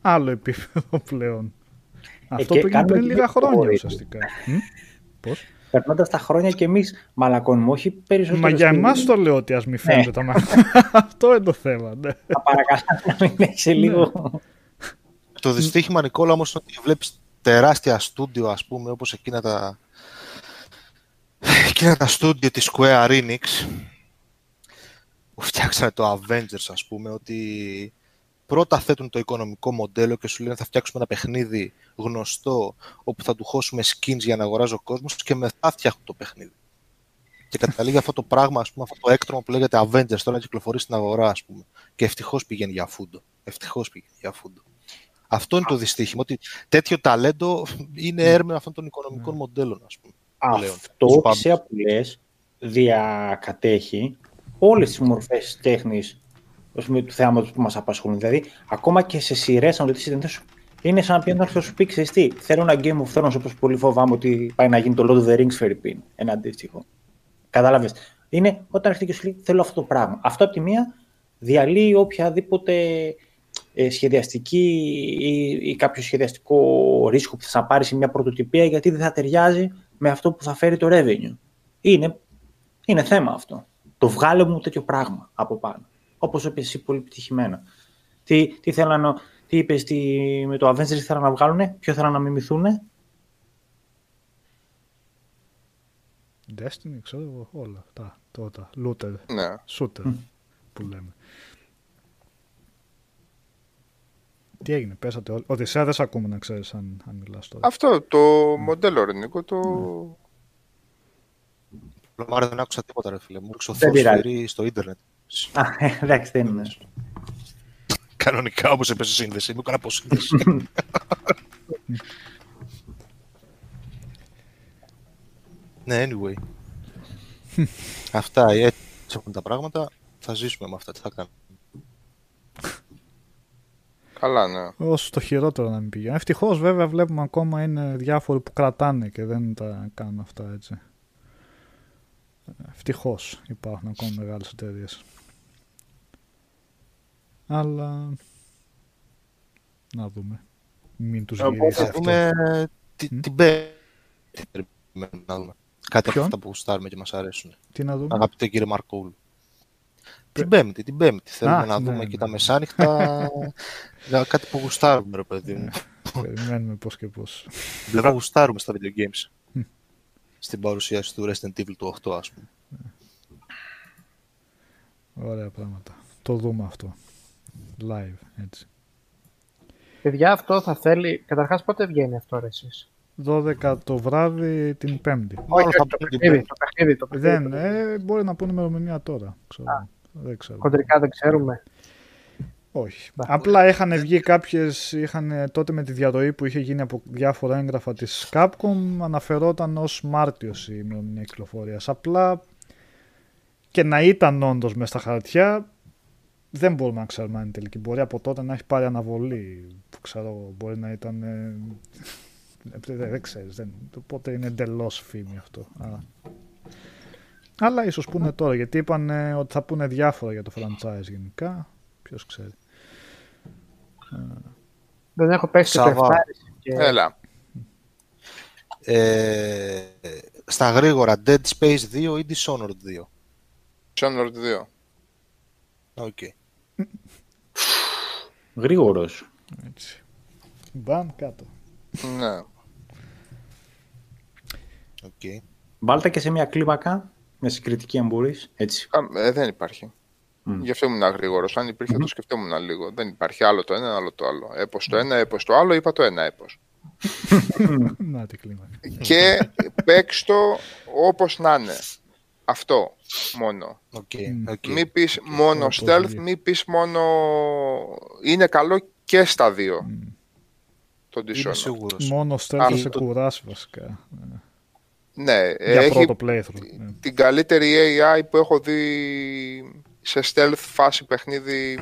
άλλο επίπεδο πλέον. Αυτό και το έγινε κάνουμε πριν και λίγα πιο χρόνια όριμο. ουσιαστικά. Πώς; Περνώντας τα χρόνια και εμείς μαλακώνουμε, όχι περισσότερο. Μα για στη- εμάς το λέω ότι ας μην φαίνεται τα μάτια. Αυτό είναι το θέμα. Ναι. Θα παρακαλώ να μην έχει λίγο. Το δυστύχημα, Νικόλα, όμως, είναι ότι βλέπεις τεράστια στούντιο, ας πούμε, όπως εκείνα τα, εκείνα τα στούντιο της Square Enix, που φτιάξανε το Avengers, ας πούμε, ότι πρώτα θέτουν το οικονομικό μοντέλο και σου λένε θα φτιάξουμε ένα παιχνίδι γνωστό, όπου θα του χώσουμε skins για να αγοράζει ο κόσμος και μετά φτιάχνουν το παιχνίδι. Και καταλήγει αυτό το πράγμα, ας πούμε, αυτό το έκτρωμα που λέγεται Avengers, τώρα να κυκλοφορεί στην αγορά, ας πούμε. Και ευτυχώς πηγαίνει για φούντο. Ευτυχώς πηγαίνει για φούντο. Αυτό είναι το δυστύχημα, ότι τέτοιο ταλέντο είναι έρμεο αυτών των οικονομικών μοντέλων, ας πούμε. πλέον. Αυτό Τους η πάντων. ΣΕΑ που λες διακατέχει όλες τις μορφές τέχνης ας πούμε, τους θέματος που μας απασχολούν. Δηλαδή, ακόμα και σε σειρές, αν ρωτήσεις, δεν θα σου- είναι σαν να πει να θα σου πει, ξέρεις τι, θέλω ένα Game of Thrones όπως πολύ φοβάμαι ότι πάει να γίνει το Lord of the Rings Fairy ένα αντίστοιχο. Κατάλαβες. Είναι όταν έρχεται και σου λέει θέλω αυτό το πράγμα. Αυτό από τη μία διαλύει οποιαδήποτε ε, σχεδιαστική ή, ή κάποιο σχεδιαστικό ρίσκο που θα να πάρεις σε μια πρωτοτυπία γιατί δεν θα ταιριάζει με αυτό που θα φέρει το revenue. Είναι, είναι θέμα αυτό. Το βγάλε μου τέτοιο πράγμα από πάνω. Όπως είπες εσύ πολύ επιτυχημένα. Τι, τι, θέλανε, τι είπες τι, με το Avengers τι θέλανε να βγάλουνε, ποιο θέλανε να μιμηθούνε; Destiny, ξέρω εγώ, όλα αυτά. Τότε. Looter, Ναι. shooter που λέμε. Τι έγινε, πέσατε όλοι. Ότι σε δεν σε ακούμε να ξέρεις αν, αν μιλάς τώρα. Αυτό το μοντέλο, ρε Νίκο, το... Λομάρε δεν άκουσα τίποτα, ρε φίλε. Μου ρίξε ο Δεν πειράζει. Θεός στο ίντερνετ. Α, ε, εντάξει, δεν είναι. Κανονικά όπως έπεσε σύνδεση. Μου έκανα αποσύνδεση. ναι, anyway. αυτά, έτσι έχουν τα πράγματα. Θα ζήσουμε με αυτά. Τι θα κάνουμε. Καλά, ναι. Όσο το χειρότερο να μην πηγαίνει. Ευτυχώς βέβαια βλέπουμε ακόμα είναι διάφοροι που κρατάνε και δεν τα κάνουν αυτά έτσι. Ευτυχώς υπάρχουν ακόμα μεγάλες εταιρείες. Αλλά. Να δούμε. Μην τους Οπότε γυρίσει Θα αυτό. δούμε τι- Μμ. την πέμπτη. Περιμένουμε να δούμε. Κάτι από Ποιον; αυτά που γουστάρουμε και μας αρέσουν. Τι να δούμε; Αγαπητέ κύριε Μαρκούλου. Την Πέμπτη, την Πέμπτη. Θέλουμε Α, να ναι, δούμε ναι. και τα μεσάνυχτα για κάτι που γουστάρουμε, ρε παιδί μου. Περιμένουμε πώς και πώς. Την πλευρά γουστάρουμε στα video games. Μμ. Στην παρουσίαση του Resident Evil του 8, ας πούμε. Ωραία πράγματα. Το δούμε αυτό. Live, έτσι. Παιδιά, αυτό θα θέλει. Καταρχάς, πότε βγαίνει αυτό, ρε, εσείς; 12 το βράδυ την Πέμπτη. Μάλλον Όχι, θα το πει την παιχνίδι, Πέμπτη. το παιχνίδι, το παιχνίδι. Δεν, ε, μπορεί να πούνε ημερομηνία τώρα. Ξέρω. Δεν ξέρω. Κοντρικά δεν ξέρουμε. Όχι. Μπα. Απλά είχαν βγει κάποιες, είχαν τότε με τη διαρροή που είχε γίνει από διάφορα έγγραφα της Capcom αναφερόταν ως Μάρτιος η ημερομηνία κυκλοφορίας. Απλά και να ήταν όντως μέσα στα χαρτιά δεν μπορούμε να ξέρουμε αν είναι τελική. Μπορεί από τότε να έχει πάρει αναβολή. Που ξέρω, εγώ, μπορεί να ήταν. ε, δεν, δεν ξέρεις. Δεν, οπότε είναι εντελώς φήμη αυτό. Α. Αλλά ίσως πούνε τώρα γιατί είπαν ε, ότι θα πούνε διάφορα για το franchise γενικά. Ποιος ξέρει. Δεν έχω παίξει και το Σάβα. 7. Και... Έλα. Ε, στα γρήγορα, Dead Space 2 ή Dishonored 2. Dishonored 2. Οκ. Γρήγορος. Έτσι. Μπαμ κάτω. Ναι. Οκ. Βάλτε και σε μια κλίμακα, μια συγκριτική αν μπορείς, έτσι. Α, ε, δεν υπάρχει. Μμ. Γι' αυτό ήμουν γρήγορος. Αν υπήρχε, το σκεφτόμουν λίγο. Δεν υπάρχει άλλο το ένα, άλλο το άλλο. Έπος το ένα, έπος το άλλο, είπα το ένα έπος. Να την κλίμακα. και παίξ' το όπως να είναι. Αυτό μόνο. Οκ. Μμ. οκ. Μη πεις μόνο Όπως stealth, βγει. μη πεις μόνο. Είναι καλό και στα δύο. Μμ. Το Είμαι Dishonored. σίγουρος. Μόνο stealth θα σε το- κουράσει βασικά. Ναι, Για έχει πρώτο playthrough. ναι. την καλύτερη AI που έχω δει σε stealth φάση παιχνίδι.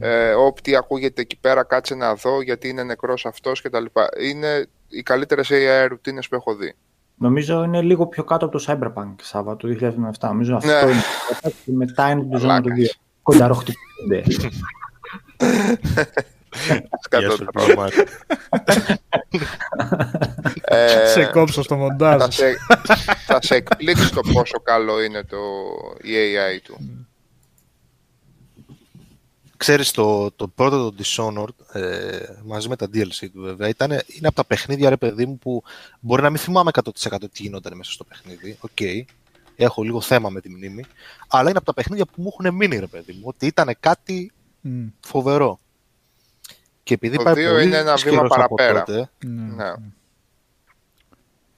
Ε, ό,τι ακούγεται εκεί πέρα, κάτσε να δω γιατί είναι νεκρός αυτός κτλ. Είναι οι καλύτερες AI ρουτίνες που έχω δει. Νομίζω είναι λίγο πιο κάτω από το Cyberpunk, Σάβα, του 2007. Νομίζω αυτό Ναι. είναι και μετά είναι το Dishonored Μαλάκας. 2. Κονταροχτυπούνται. Γεια σου, Σκατό. Πλωμάρη. Ε, Σε κόψω στο μοντάζ. θα, σε, θα σε εκπλήξει το πόσο καλό είναι το, η AI του. Ξέρεις, το, το πρώτο το Dishonored, ε, μαζί με τα DLC του βέβαια, ήταν, είναι από τα παιχνίδια, ρε παιδί μου, που μπορεί να μην θυμάμαι 100% τι γινόταν μέσα στο παιχνίδι. Οκ. Έχω λίγο θέμα με τη μνήμη. Αλλά είναι από τα παιχνίδια που μου έχουν μείνει, ρε παιδί μου, ότι ήταν κάτι Μμ, φοβερό. Και επειδή Το πάει δύο πολύ είναι ένα βήμα καιρός από παραπέρα. τότε, ναι. Ναι.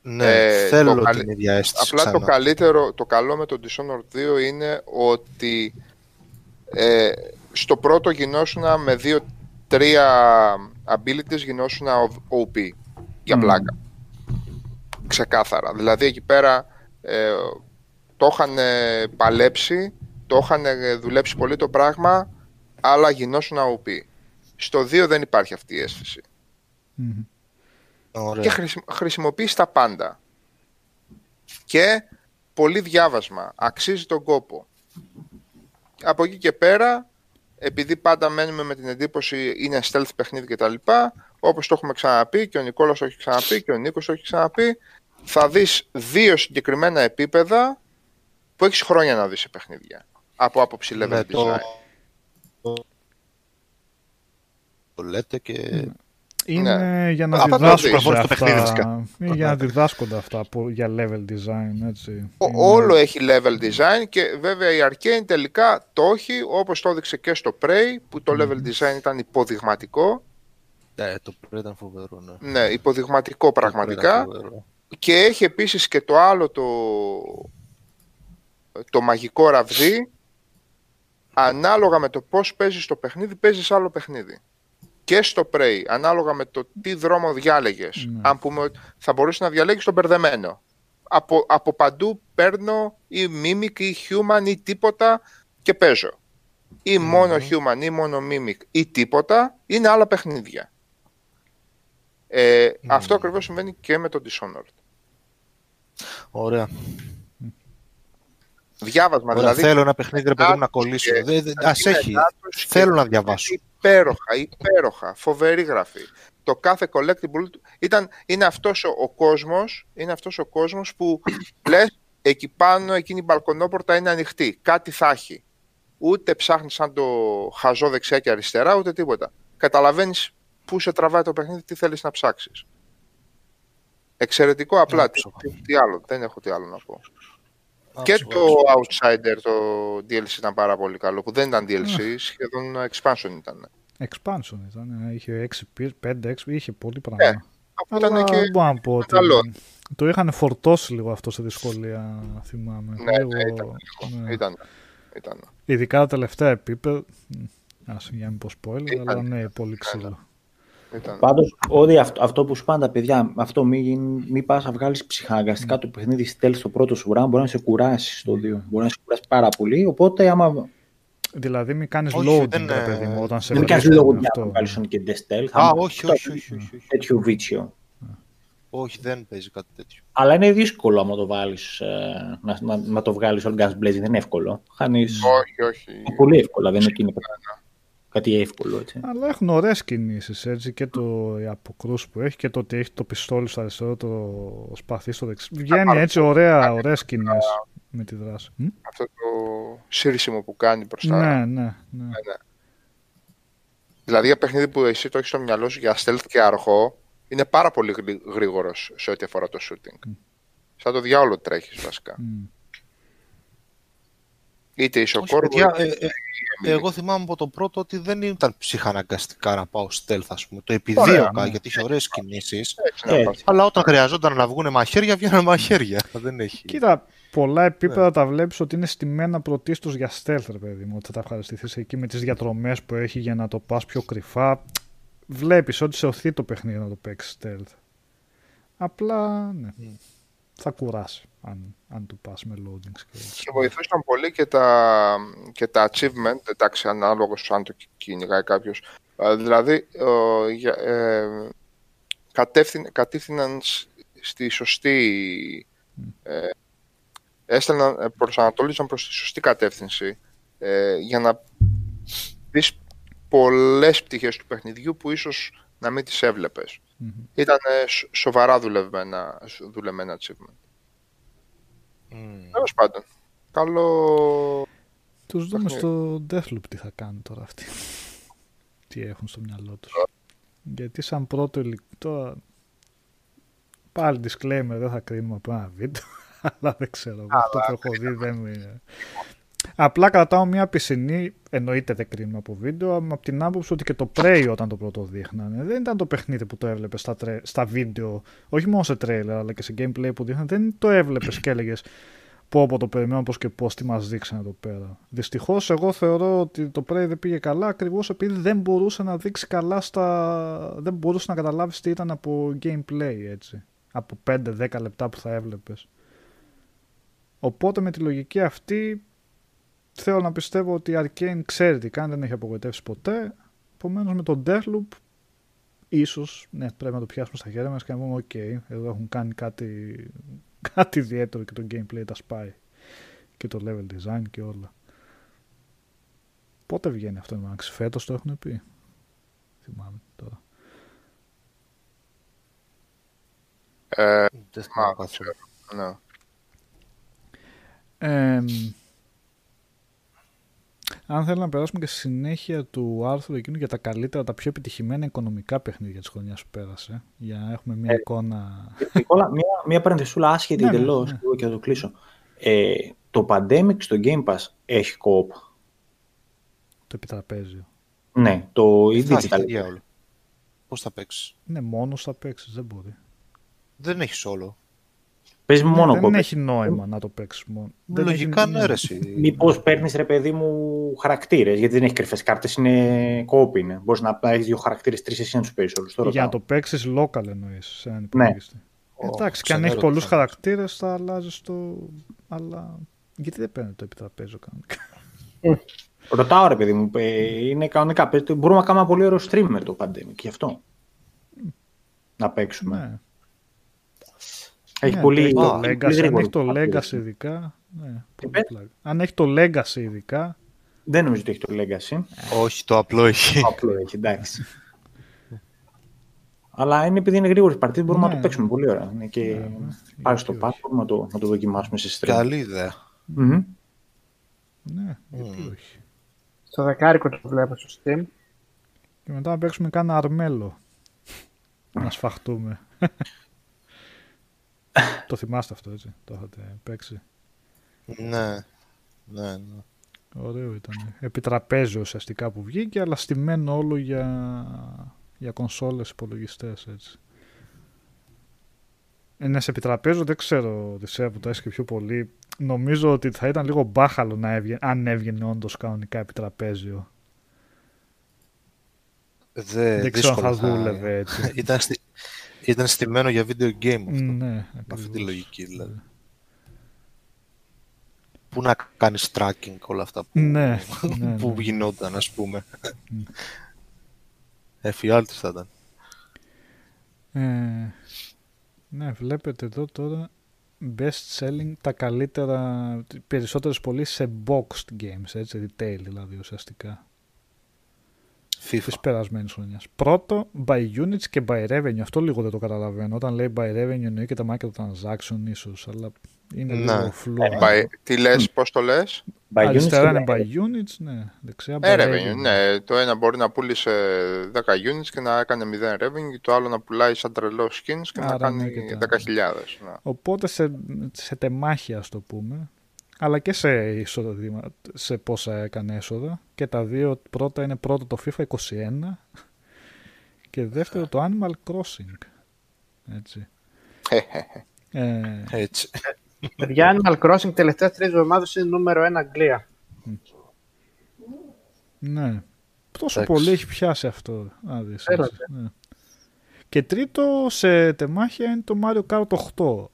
ναι, Ε, θέλω το καλύ- την ίδια αίσθηση Απλά το ξανά. καλύτερο, το καλό με το Dishonored 2 είναι ότι ε, στο πρώτο γινόσουνα με δύο-τρία abilities γινόσουνα OP για Μμμ. πλάκα. Ξεκάθαρα. Δηλαδή εκεί πέρα ε, το είχαν παλέψει, το είχαν δουλέψει πολύ το πράγμα, αλλά γινόσουνα OP. Στο 2 δεν υπάρχει αυτή η αίσθηση. Μμμ. Ωραία. και χρησι- χρησιμοποιείς τα πάντα. Και πολύ διάβασμα. Αξίζει τον κόπο. Από εκεί και πέρα, επειδή πάντα μένουμε με την εντύπωση είναι stealth παιχνίδι κτλ. Όπως το έχουμε ξαναπεί και ο Νικόλας το έχει ξαναπεί και ο Νίκος το έχει ξαναπεί, θα δεις δύο συγκεκριμένα επίπεδα που έχεις χρόνια να δεις σε παιχνίδια. Από άποψη level Ναι, design. το... το λέτε και Είναι για να Α, θα το διδάσκονται δεις. Προφανώς το παιχνίδι, αυτά. φυσικά. Είναι για να διδάσκονται αυτά από, για level design, έτσι. Ο- Είναι- Όλο έχει level design και βέβαια η Arcane τελικά το έχει όπως το έδειξε και στο Prey που το level design ήταν υποδειγματικό. ναι, το πρώτο ήταν φοβερό. Ναι. Ναι, υποδειγματικό Το πραγματικά. πρώτο ήταν φοβερό. Και έχει επίσης και το άλλο το, το μαγικό ραβδί. Ανάλογα με το πώς παίζεις το παιχνίδι, παίζεις άλλο παιχνίδι. Και στο Prey, ανάλογα με το τι δρόμο διάλεγες. Ναι. Αν πούμε ότι θα μπορούσε να διαλέγεις τον μπερδεμένο. Από, από παντού παίρνω ή Mimic ή Human ή τίποτα και παίζω. Ή μόνο Human ή μόνο Mimic ή τίποτα, είναι άλλα παιχνίδια. Ε, Αυτό ακριβώς συμβαίνει και με το Dishonored. Ωραία. Διάβασμα, Ωραία, δηλαδή. θέλω ένα παιχνίδι ρε παιδί μου να Άκουσε. κολλήσω. Δεν- δεν- Ας είναι έχει. λάθος και Θέλω να διαβάσω. Υπέροχα, υπέροχα, φοβερή γραφή. Το κάθε collectible του- ήταν, είναι αυτός ο, ο κόσμος, είναι αυτός ο κόσμος που λες εκεί πάνω εκείνη η μπαλκονόπορτα είναι ανοιχτή, κάτι θα έχει. Ούτε ψάχνεις σαν το χαζό δεξιά και αριστερά, ούτε τίποτα. Καταλαβαίνεις πού σε τραβάει το παιχνίδι, τι θέλεις να ψάξεις. Εξαιρετικό απλά, τι, Άψογα. τι- τι άλλο, δεν έχω τι άλλο να πω. Α, Και ψω- το Outsider, το DLC ήταν πάρα πολύ καλό, που δεν ήταν DLC, σχεδόν expansion ήταν. Expansion ήταν, είχε 6, 5, 6, είχε πολύ πράγμα. Ε, Αυτό Αλλά ήταν και... μπορώ να πω ότι καλό. το είχαν φορτώσει λίγο αυτό σε δυσκολία, θυμάμαι. Ναι, Λίγο, ναι, ήταν, ναι. ήταν, ήταν. Ειδικά τα τελευταία επίπεδα. Ας για να μην πω spoiler, Ήταν. αλλά ναι, πολύ ξύλο. Ήταν. Πάντως, ό,τι αυτό, αυτό που σου πάνε τα παιδιά, αυτό μην, μην πας να βγάλεις ψυχαναγκαστικά το παιχνίδι stealth στο πρώτο σου round, μπορεί να σε κουράσει στο 2. Μπορεί να σε κουράσει πάρα πολύ. Οπότε, άμα Δηλαδή, μην κάνεις Όχι, loading, δεν, ρε ε, παιδί μου, όταν σε δεν κάνεις βρίσκουν λόγο για αυτό. να βγάλει και δεν stealth. Α, άμα- όχι, όχι, όχι, όχι, όχι. Τέτοιο βίτσιο. Όχι, δεν παίζει κάτι τέτοιο. Αλλά είναι δύσκολο άμα το βάλεις να, να, να το βγάλεις all gas blazing. Δεν είναι εύκολο. Χάνεις Όχι, όχι. πολύ εύκολα. Δεν είναι ότι είναι κάτι εύκολο. Έτσι. Αλλά έχουν ωραίες κινήσεις έτσι και το οι αποκρούσει που έχει και το ότι έχει το πιστόλι στο αριστερό, το σπαθί στο δεξί. Βγαίνει έτσι ωραία, ωραίες σκηνέ με τη δράση. Μ; Αυτό το σύρσιμο που κάνει μπροστά. Ναι, ναι, ναι. Δηλαδή για παιχνίδι που εσύ το έχεις στο μυαλό σου για stealth και αργό, είναι πάρα πολύ γρή- γρήγορος σε ό,τι αφορά το shooting. Σαν το διάολο τρέχεις βασικά. Μμ. Είτε είσαι ο Όχι, Corvo, παιδιά, είτε ε, ε, εγώ θυμάμαι από το πρώτο ότι δεν ήταν ψυχαναγκαστικά να πάω stealth, ας πούμε. Το επιδίωκα γιατί είχε ωραίες κινήσεις. έτσι να Ε, πας. Αλλά όταν χρειαζόταν να βγουν μαχαίρια, βγαίνουν μαχαίρια. Δεν έχει. Κοίτα, πολλά επίπεδα τα βλέπεις ότι είναι στημένα πρωτίστως για stealth, ρε παιδί μου. Ότι θα τα ευχαριστηθείς εκεί με τις διαδρομέ που έχει για να το πας πιο κρυφά. Βλέπεις ότι σε οθεί το παιχνίδι να το παίξεις stealth. Απλά, ναι. Θα κουράσει αν, αν του πας με loadings και έτσι. Και βοηθούσαν πολύ και τα, και τα achievement, εντάξει, ανάλογος αν το κυνηγάει κάποιος. Ε, Δηλαδή, ε, για- ε, κατεύθυν- κατεύθυναν σ- στη σωστή... Ε, έστελναν, ε, προσανατολίζαν προς τη σωστή κατεύθυνση ε, για να δεις πολλές πτυχές του παιχνιδιού που ίσως να μην τις έβλεπες. Μμμ. Ήταν ε, σ- σοβαρά δουλευμένα, δουλεμένα achievement. Μμ. Τέλος πάντων. Καλό. Τους δούμε Παιχνίδι. στο Deathloop τι θα κάνουν τώρα αυτοί. τι έχουν στο μυαλό τους. Γιατί σαν πρώτο υλικό. Τώρα... Πάλι disclaimer, δεν θα κρίνουμε από ένα βίντεο. Αλλά δεν ξέρω. αυτό που έχω δει δεν με. Απλά κρατάω μια πισινή, εννοείται δεν κρίνουμε από βίντεο, από την άποψη ότι και το Prey όταν το πρώτο δείχνανε, δεν ήταν το παιχνίδι που το έβλεπες στα, τρε- στα βίντεο, όχι μόνο σε τρέιλερ αλλά και σε gameplay που δείχνανε, δεν το έβλεπες και έλεγες πω πω το περιμένω πώς και πώς τι μας δείξανε εδώ πέρα. Δυστυχώς εγώ θεωρώ ότι το Prey δεν πήγε καλά ακριβώς επειδή δεν μπορούσε να δείξει καλά στα... δεν μπορούσε να καταλάβεις τι ήταν από gameplay έτσι. Από 5-10 λεπτά που θα έβλεπες. Οπότε με τη λογική αυτή θέλω να πιστεύω ότι η Arcane ξέρει τι κάνει, δεν έχει απογοητεύσει ποτέ. Επομένως με τον Deathloop ίσως, ναι, πρέπει να το πιάσουμε στα χέρια μας και να πούμε οκ, εδώ έχουν κάνει κάτι, κάτι ιδιαίτερο και το gameplay τα σπάει. Και το level design και όλα. Πότε βγαίνει αυτό, Max, φέτος το έχουν πει; Θυμάμαι τώρα. Ε, Δεν θυμάμαι μα, καθόλου. ναι. Εμ, αν θέλω να περάσουμε και στη συνέχεια του άρθρου εκείνου για τα καλύτερα, τα πιο επιτυχημένα οικονομικά παιχνίδια της χρονιάς που πέρασε, για να έχουμε μια Ε, εικόνα... Νικόλα, μία, μία παρενθεσούλα άσχετη Ναι, ναι, εντελώς ναι. και θα το κλείσω. Ε, το Pandemic στο Game Pass έχει co-op. το επιτραπέζιο. Ναι, το Δεν θα έχει, digital. τι διάολο. Πώς θα παίξεις; Ναι, μόνος θα παίξεις, δεν μπορεί. Δεν έχεις όλο. Παίζει μόνο Ναι, co-op. δεν έχει νόημα να το παίξει μόνο. Δεν Λογικά έχει- ναι, ρε, εσύ. Μήπως παίρνεις ρε παιδί μου χαρακτήρες, γιατί δεν έχει κρυφές κάρτες, είναι co-op είναι. Μπορείς να έχεις δύο χαρακτήρες, τρεις εσύ να τους παίζεις όλους. Για να το παίξεις local εννοείς σε έναν Ναι. υπολογιστή. Ω, Εντάξει, και αν έχεις ξενέρωτα πολλούς θα χαρακτήρες θα αλλάζεις το. Αλλά. Γιατί δεν παίρνει το επιτραπέζιο κανονικά; Ρωτάω ρε παιδί μου, ε, είναι κανονικά. παίζει- Μπορούμε να κάνουμε ένα πολύ ωραίο stream με το Pandemic, γι' αυτό. Να παίξουμε. Ναι. Έχει Ναι, πολύ, έχει το πολύ Legacy, αν γρήγορο έχει το χαρακτήρα. Legacy ειδικά. Ναι, πολύ πες; πλάκα. Αν έχει το Legacy ειδικά. Δεν νομίζω ότι έχει το Legacy. Όχι, το απλό έχει. Απλό έχει, εντάξει. Αλλά είναι επειδή είναι γρήγορες παρτίδες, μπορούμε Ναι. να το παίξουμε πολύ ωραία. Είναι και Ναι, πάει στο γιατί pass, όχι. μπορούμε να το, να το δοκιμάσουμε σε stream. Καλή ιδέα. Μμμ. Ναι, γιατί Μμμ. όχι. Στο δεκάρικο το βλέπω στο Steam. Και μετά να παίξουμε κάνα αρμέλο. να σφαχτούμε. Το θυμάστε αυτό έτσι. Το είχατε παίξει. Ναι. Ναι, ναι. Ωραίο ήταν. Επιτραπέζιο ουσιαστικά που βγήκε, αλλά στημένο όλο για, για κονσόλες υπολογιστές έτσι. Είναι σε επιτραπέζιο, δεν ξέρω τι σε που το και πιο πολύ. Νομίζω ότι θα ήταν λίγο μπάχαλο να έβγαινε, αν έβγαινε όντως κανονικά επιτραπέζιο. Δε, δεν ξέρω αν θα δύσκολα δούλευε έτσι. ήταν, στη... ήταν στημένο για video game αυτό. ναι, Με αυτή τη ακριβώς. λογική δηλαδή. Πού να κάνεις tracking όλα αυτά που, Ναι, ναι, που ναι. γινόταν, ας πούμε. Εφιάλτης θα ήταν. Ε, ναι, βλέπετε εδώ τώρα best selling τα καλύτερα, περισσότερες πωλήσει σε boxed games, έτσι, retail δηλαδή ουσιαστικά. FIFA. Τη περασμένης χρονιάς. Πρώτο, by units και by revenue. Αυτό λίγο δεν το καταλαβαίνω. Όταν λέει by revenue εννοεί και τα microtransaction ίσως, αλλά είναι Ναι. λίγο φλού. By- τι λες, πώς το λες; By Αριστερά units είναι και by units, ναι. Δεξιά by Ε, revenue. revenue, ναι. Το ένα μπορεί να πούλησε 10 units και να έκανε 0 revenue, το άλλο να πουλάει σαν τρελό skins και να Άρα, κάνει ναι, και τα- 10.000. Ναι. Οπότε σε, σε τεμάχια, ας το πούμε, αλλά και σε, εισοδήμα, σε πόσα έκανε έσοδα. Και τα δύο πρώτα είναι πρώτο το FIFA 21 και δεύτερο το Animal Crossing. Έτσι. Ε, Έτσι. Παιδιά, Animal Crossing τελευταίες τρεις εβδομάδες είναι νούμερο ένα Αγγλία. ναι. Τόσο Εντάξει. πολύ έχει πιάσει αυτό. Να δεις, Έλατε. έτσι, ναι. Και τρίτο σε τεμάχια είναι το Mario Kart 8.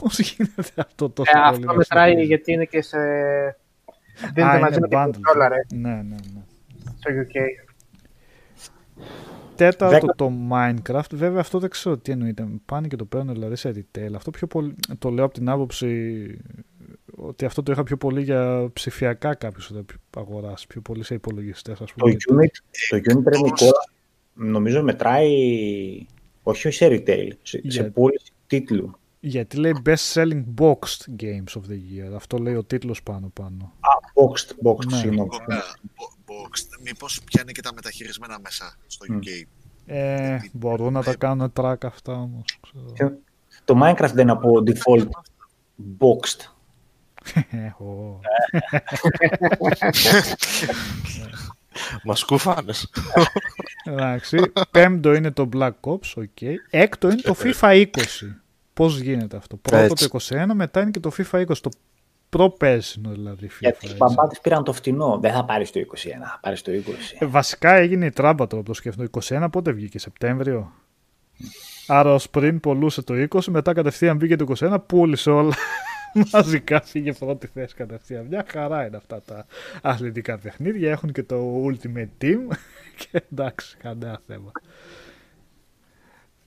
Πώς γίνεται αυτό τόσο Ε, πολύ αυτό να μετράει στηρίζει; γιατί είναι και σε... Α, Δίνεται μαζί είναι με την bundle. κονσόλα, ρε, Ναι, ναι, ναι. στο UK. Τέταρτο Δέκα- το Minecraft. Βέβαια αυτό δεν ξέρω τι εννοείται. Πάνε και το παίρνουν δηλαδή σε retail. Αυτό πιο πολύ το λέω από την άποψη ότι αυτό το είχα πιο πολύ για ψηφιακά κάποιο θα αγοράσει. Πιο πολύ σε υπολογιστές, ας Το πούμε. unit, το unit ρε Νικόλα, νομίζω μετράει όχι σε retail, σε, σε Για- πώληση τίτλου. Γιατί λέει best selling boxed games of the year. Αυτό λέει ο τίτλος πάνω πάνω. Α, boxed, boxed, Ναι. συγγνώμη. Ωραία. Bo- Boxed. Μήπως πιάνει και τα μεταχειρισμένα μέσα στο Μμ. UK. Ε, μπορούν να τα κάνουν track αυτά όμως. ξέρω. Το Minecraft δεν είναι από default boxed. Ε, ω. Μας κούφανες. Εντάξει. Πέμπτο είναι το Black Ops, OK. Έκτο είναι το FIFA 20. Πώς γίνεται αυτό; Πρώτο Έτσι. το 21, μετά είναι και το FIFA 20. Το προπέρσινο δηλαδή FIFA. Γιατί οι έτσι. μπαμπάδες πήραν το φτηνό. Δεν θα πάρεις το 21, θα πάρεις το 20. Ε, βασικά έγινε η τράμπα τώρα που το σκέφτομαι. Το 21 πότε βγήκε, Σεπτέμβριο; Άρα ως πριν πολλούσε το 20, μετά κατευθείαν μπήκε το 21, πούλησε όλα. Μαζικά φύγε πρώτη θέση κατευθείαν. Μια χαρά είναι αυτά τα αθλητικά παιχνίδια. Έχουν και το Ultimate Team. και εντάξει, κανένα θέμα.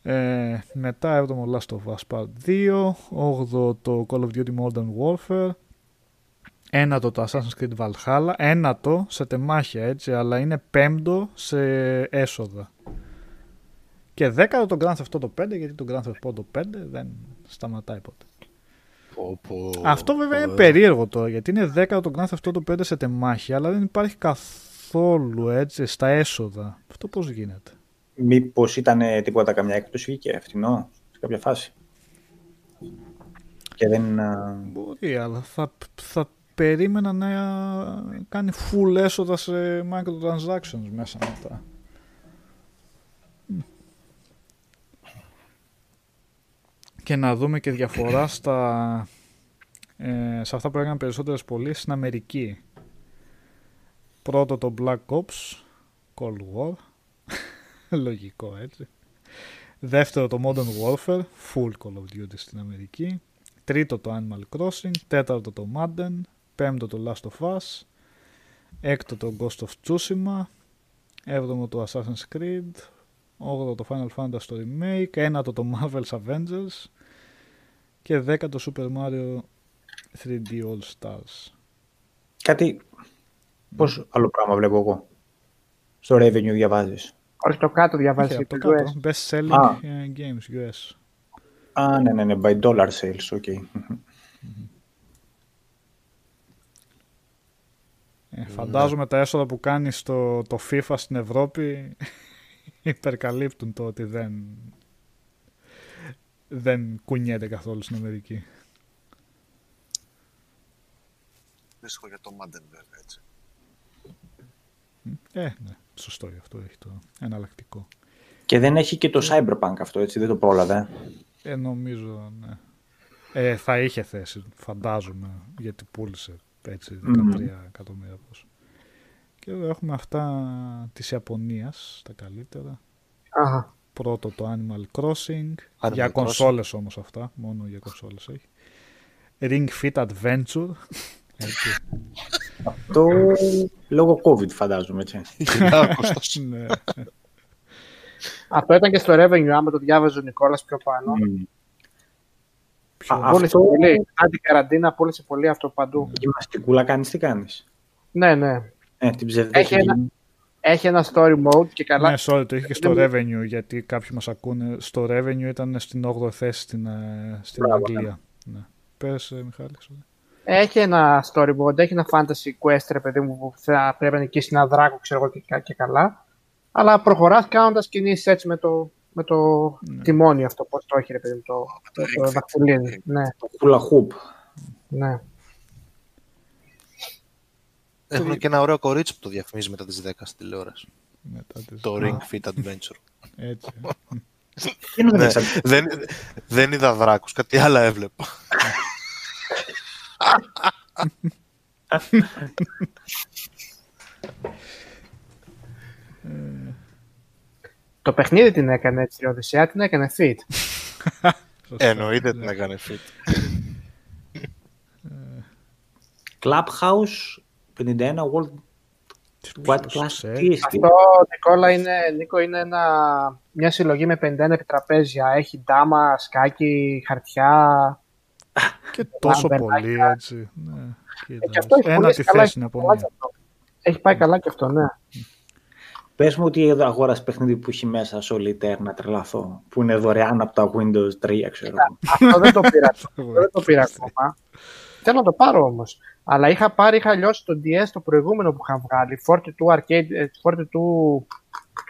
Ε, μετά 7ο Last of Us Part 2, 8ο το Call of Duty Modern Warfare, ένατο το Assassin's Creed Valhalla, ένατο σε τεμάχια έτσι, αλλά είναι πέμπτο σε έσοδα. Και δέκατο το Grand Theft Auto 5, γιατί το Grand Theft Auto 5 δεν σταματάει ποτέ. Πω, πω, Αυτό βέβαια είναι πω. περίεργο τώρα, γιατί είναι δέκατο το Grand Theft Auto 5 σε τεμάχια, αλλά δεν υπάρχει καθόλου έτσι στα έσοδα. Αυτό πώς γίνεται; Μήπως ήταν ε, τίποτα καμιά έκπτωση βγήκε φτηνό σε κάποια φάση. Και δεν... α, Μπορεί, αλλά θα, θα περίμενα να κάνει full έσοδα σε microtransactions μέσα μετά. Μμ. Και να δούμε και διαφορά στα, ε, σε αυτά που έκαναν περισσότερες πωλήσεις στην Αμερική. Πρώτο το Black Ops, Cold War, λογικό έτσι. Δεύτερο το Modern Warfare, full Call of Duty στην Αμερική. Τρίτο το Animal Crossing, τέταρτο το Madden, πέμπτο το Last of Us, έκτο το Ghost of Tsushima, έβδομο το Assassin's Creed, όγδοο το Final Fantasy το Remake, ένατο το Marvel's Avengers και δέκατο Super Mario 3D All Stars. Κάτι... Πώς άλλο πράγμα βλέπω εγώ. Στο revenue διαβάζεις. Όχι το κάτω διαβάζεις Όχι, από το το US. κάτω, Best Selling Α. ε, Games US. Α, ναι, ναι, ναι, by dollar sales, ok. Ε, φαντάζομαι τα έσοδα που κάνεις στο, το FIFA στην Ευρώπη υπερκαλύπτουν το ότι δεν, δεν κουνιέται καθόλου στην Αμερική. Δύσκολο για το Madden βέβαια έτσι. Ε, ναι, σωστό γι' αυτό έχει το εναλλακτικό. Και δεν έχει και το Cyberpunk αυτό, έτσι, δεν το πρόλαβε. Ε, νομίζω, ναι. Ε, θα είχε θέση, φαντάζομαι, γιατί πούλησε έτσι 13 Μμμ. εκατομμύρια πόσο. Και εδώ έχουμε αυτά της Ιαπωνίας, τα καλύτερα. Αχα. Πρώτο το Animal Crossing. Animal για Crossing. κονσόλες όμως αυτά. Μόνο για κονσόλες έχει. Ring Fit Adventure. Έτσι. Το λόγω COVID φαντάζομαι, έτσι. Άκουστος. ναι. Αυτό ήταν και στο revenue, άμα το διάβαζε ο Νικόλας πιο πάνω. Μμ. Ποιο- Α, Πούλησε αυτό- πολύ. Άντι καραντίνα, πούλησε πολύ αυτό παντού. Γυμναστικούλα κάνεις, τι κάνεις; Ναι, ναι. Ε, την ψευδέκη. Έχει ένα- Έχει ένα story mode και καλά. Ναι, sorry, το είχε και στο Δεν revenue, γιατί κάποιοι μας ακούνε. Στο revenue ήταν στην 8η θέση στην, ε, στην Μπράβο, Αγγλία. Ναι. Πες, ε, Μιχάλη. Sorry. Έχει ένα storyboard, έχει ένα fantasy quest, ρε παιδί μου, που θα πρέπει να νικήσει ένα δράκο, ξέρω εγώ και, κα- και καλά. Αλλά προχωράς κάνοντας κινήσεις έτσι με το, με το τιμόνι αυτό, πώς το έχει ρε παιδί μου, το, το, το δαχτυλίδι. Ναι, Το hula hoop. ναι. Έχουν και ένα ωραίο κορίτσι που το διαφημίζει μετά τις 10 στην τηλεόραση. Μετά τις... Το Ring Fit Adventure. Έτσι. Τι είναι το Ναι, εξαρτητικό. δεν, δεν είδα δράκους, κάτι άλλο έβλεπα. Το παιχνίδι την έκανε έτσι, η Οδυσσέα την έκανε fit. Σωστά. Εννοείται την έκανε fit. Clubhouse 51 World What Class. ξέρει. Τι είναι. Αυτό, Νικόλα, είναι, Νίκο, είναι ένα, μια συλλογή με 51 επιτραπέζια. Έχει ντάμα, σκάκι, χαρτιά. Και τόσο μπερδάκια. πολύ έτσι. Ναι, κοίτα. Και αυτό έχει Ένα πουλήσει τη καλά, θέση έχει είναι από καλά μία. και αυτό. Έχει πάει καλά και αυτό, ναι. Πες μου ότι αγόρασε παιχνίδι που έχει μέσα Solitaire να τρελαθώ. Που είναι δωρεάν από τα Windows 3, ξέρω. εγώ. αυτό δεν το πήρα. αυτό δεν το πήρα ακόμα. Θέλω να το πάρω όμως. Αλλά είχα πάρει, είχα λιώσει το DS το προηγούμενο που είχαν βγάλει. 42 Arcade, ε, 42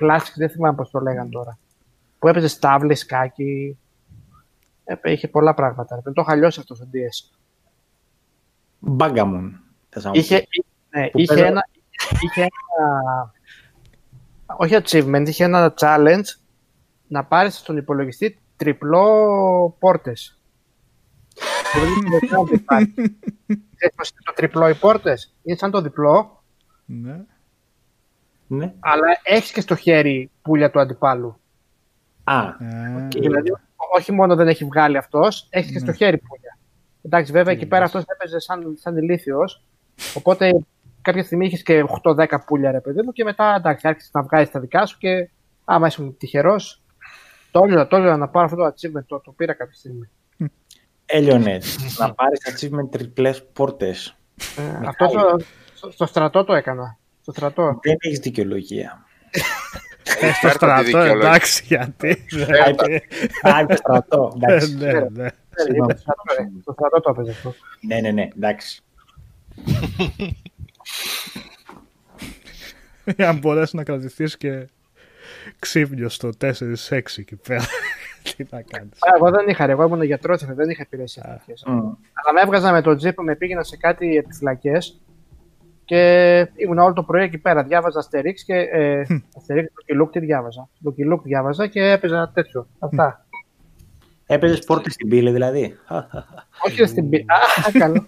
Classic, δεν θυμάμαι πώς το λέγανε τώρα. Που έπαιζε στάβλε, σκάκι. Έπαι- Είχε πολλά πράγματα. Δεν το είχα λιώσει αυτό στο DS. Bagamon. θες να μου Είχε, πεις. ναι, Που είχε, παίζω- ένα, είχε ένα. Όχι achievement, είχε ένα challenge να πάρεις στον υπολογιστή τριπλό πόρτες. Που δεν είχε καν διπλά. Ξέρεις πώς είναι το τριπλό οι πόρτες; Είναι σαν το διπλό, Ναι. Ναι. αλλά έχεις και στο χέρι πουλια του αντιπάλου. Α, Ε, Δηλαδή, όχι μόνο δεν έχει βγάλει αυτός, έχεις και στο χέρι πουλια. Εντάξει, βέβαια εκεί πέρα αυτός έπαιζε σαν, σαν ηλίθιος, οπότε κάποια στιγμή είχες και 8-10 πουλια ρε παιδί μου και μετά εντάξει, άρχισες να βγάζεις τα δικά σου και άμα ήσουν τυχερός, το όλο, το όλο να πάρω αυτό το achievement, το, το πήρα κάποια στιγμή. Έλειωνε. να πάρεις achievement τριπλές πόρτες. Ε, αυτό στο, στο, στο στρατό το έκανα. Στο στρατό. Δεν έχεις δικαιολογία. ε, στο Φέρτε τη στρατό, δικαιολογία. εντάξει, γιατί. δηλαδή, Α, είπε στρατό. ε, Εντάξει. Ναι, ναι. Ε, Συγγνώμη. είπε, στο στρατό, ε, στο στρατό το έπαιζε αυτό. Ναι, ναι, ναι, εντάξει. Για να μπορέσεις να κρατηθείς και ξύπνιος στο 4-6 εκεί πέρα. Τι να κάνεις. Α, Εγώ δεν είχα, ρε, εγώ ήμουν γιατρός, δεν είχα υπηρεσίε τέτοιε. Μμ. Αλλά με έβγαζα με τον τζιπ, με πήγαινα σε κάτι επιφυλακές και ήμουν όλο το πρωί εκεί πέρα. Διάβαζα Asterix και. Ε, Asterix, το Luke τι διάβαζα. Το Luke διάβαζα και έπαιζα τέτοιο. Αυτά. Έπαιζες πόρτες στην πύλη δηλαδή. Όχι ρε, στην πι- Α, καλό.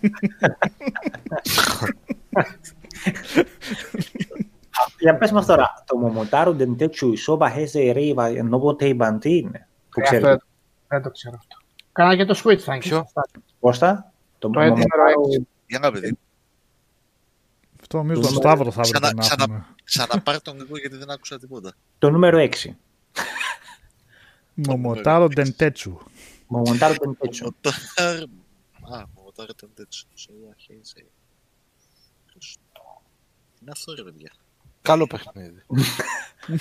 Για πες μας τώρα, το Momotaro Dentetsu Isoba Heze Reiwa Nobote Bantin. Που Ε, αυτό ξέρετε. δεν- δεν το ξέρω αυτό. Κάνα και το Switch θα είναι. Ποιο; Αυτά. Κώστα, το Το έντιμο Momotaro Για να παιδί. Αυτό νομίζω Το το νούμερο- Σταύρο θα έπρεπε Ξανα, να ξανα, έχουμε. ξαναπάρει τον εγώ γιατί δεν άκουσα τίποτα. το νούμερο 6. Μομοτάρο Ντεντέτσου. Momotaro Dentetsu. Μοτάρ... Α, μοτάρ ήταν τέτοιο. Σε αχέιζε. Είναι αυτό ρε παιδιά. Καλό παιχνίδι. Ε,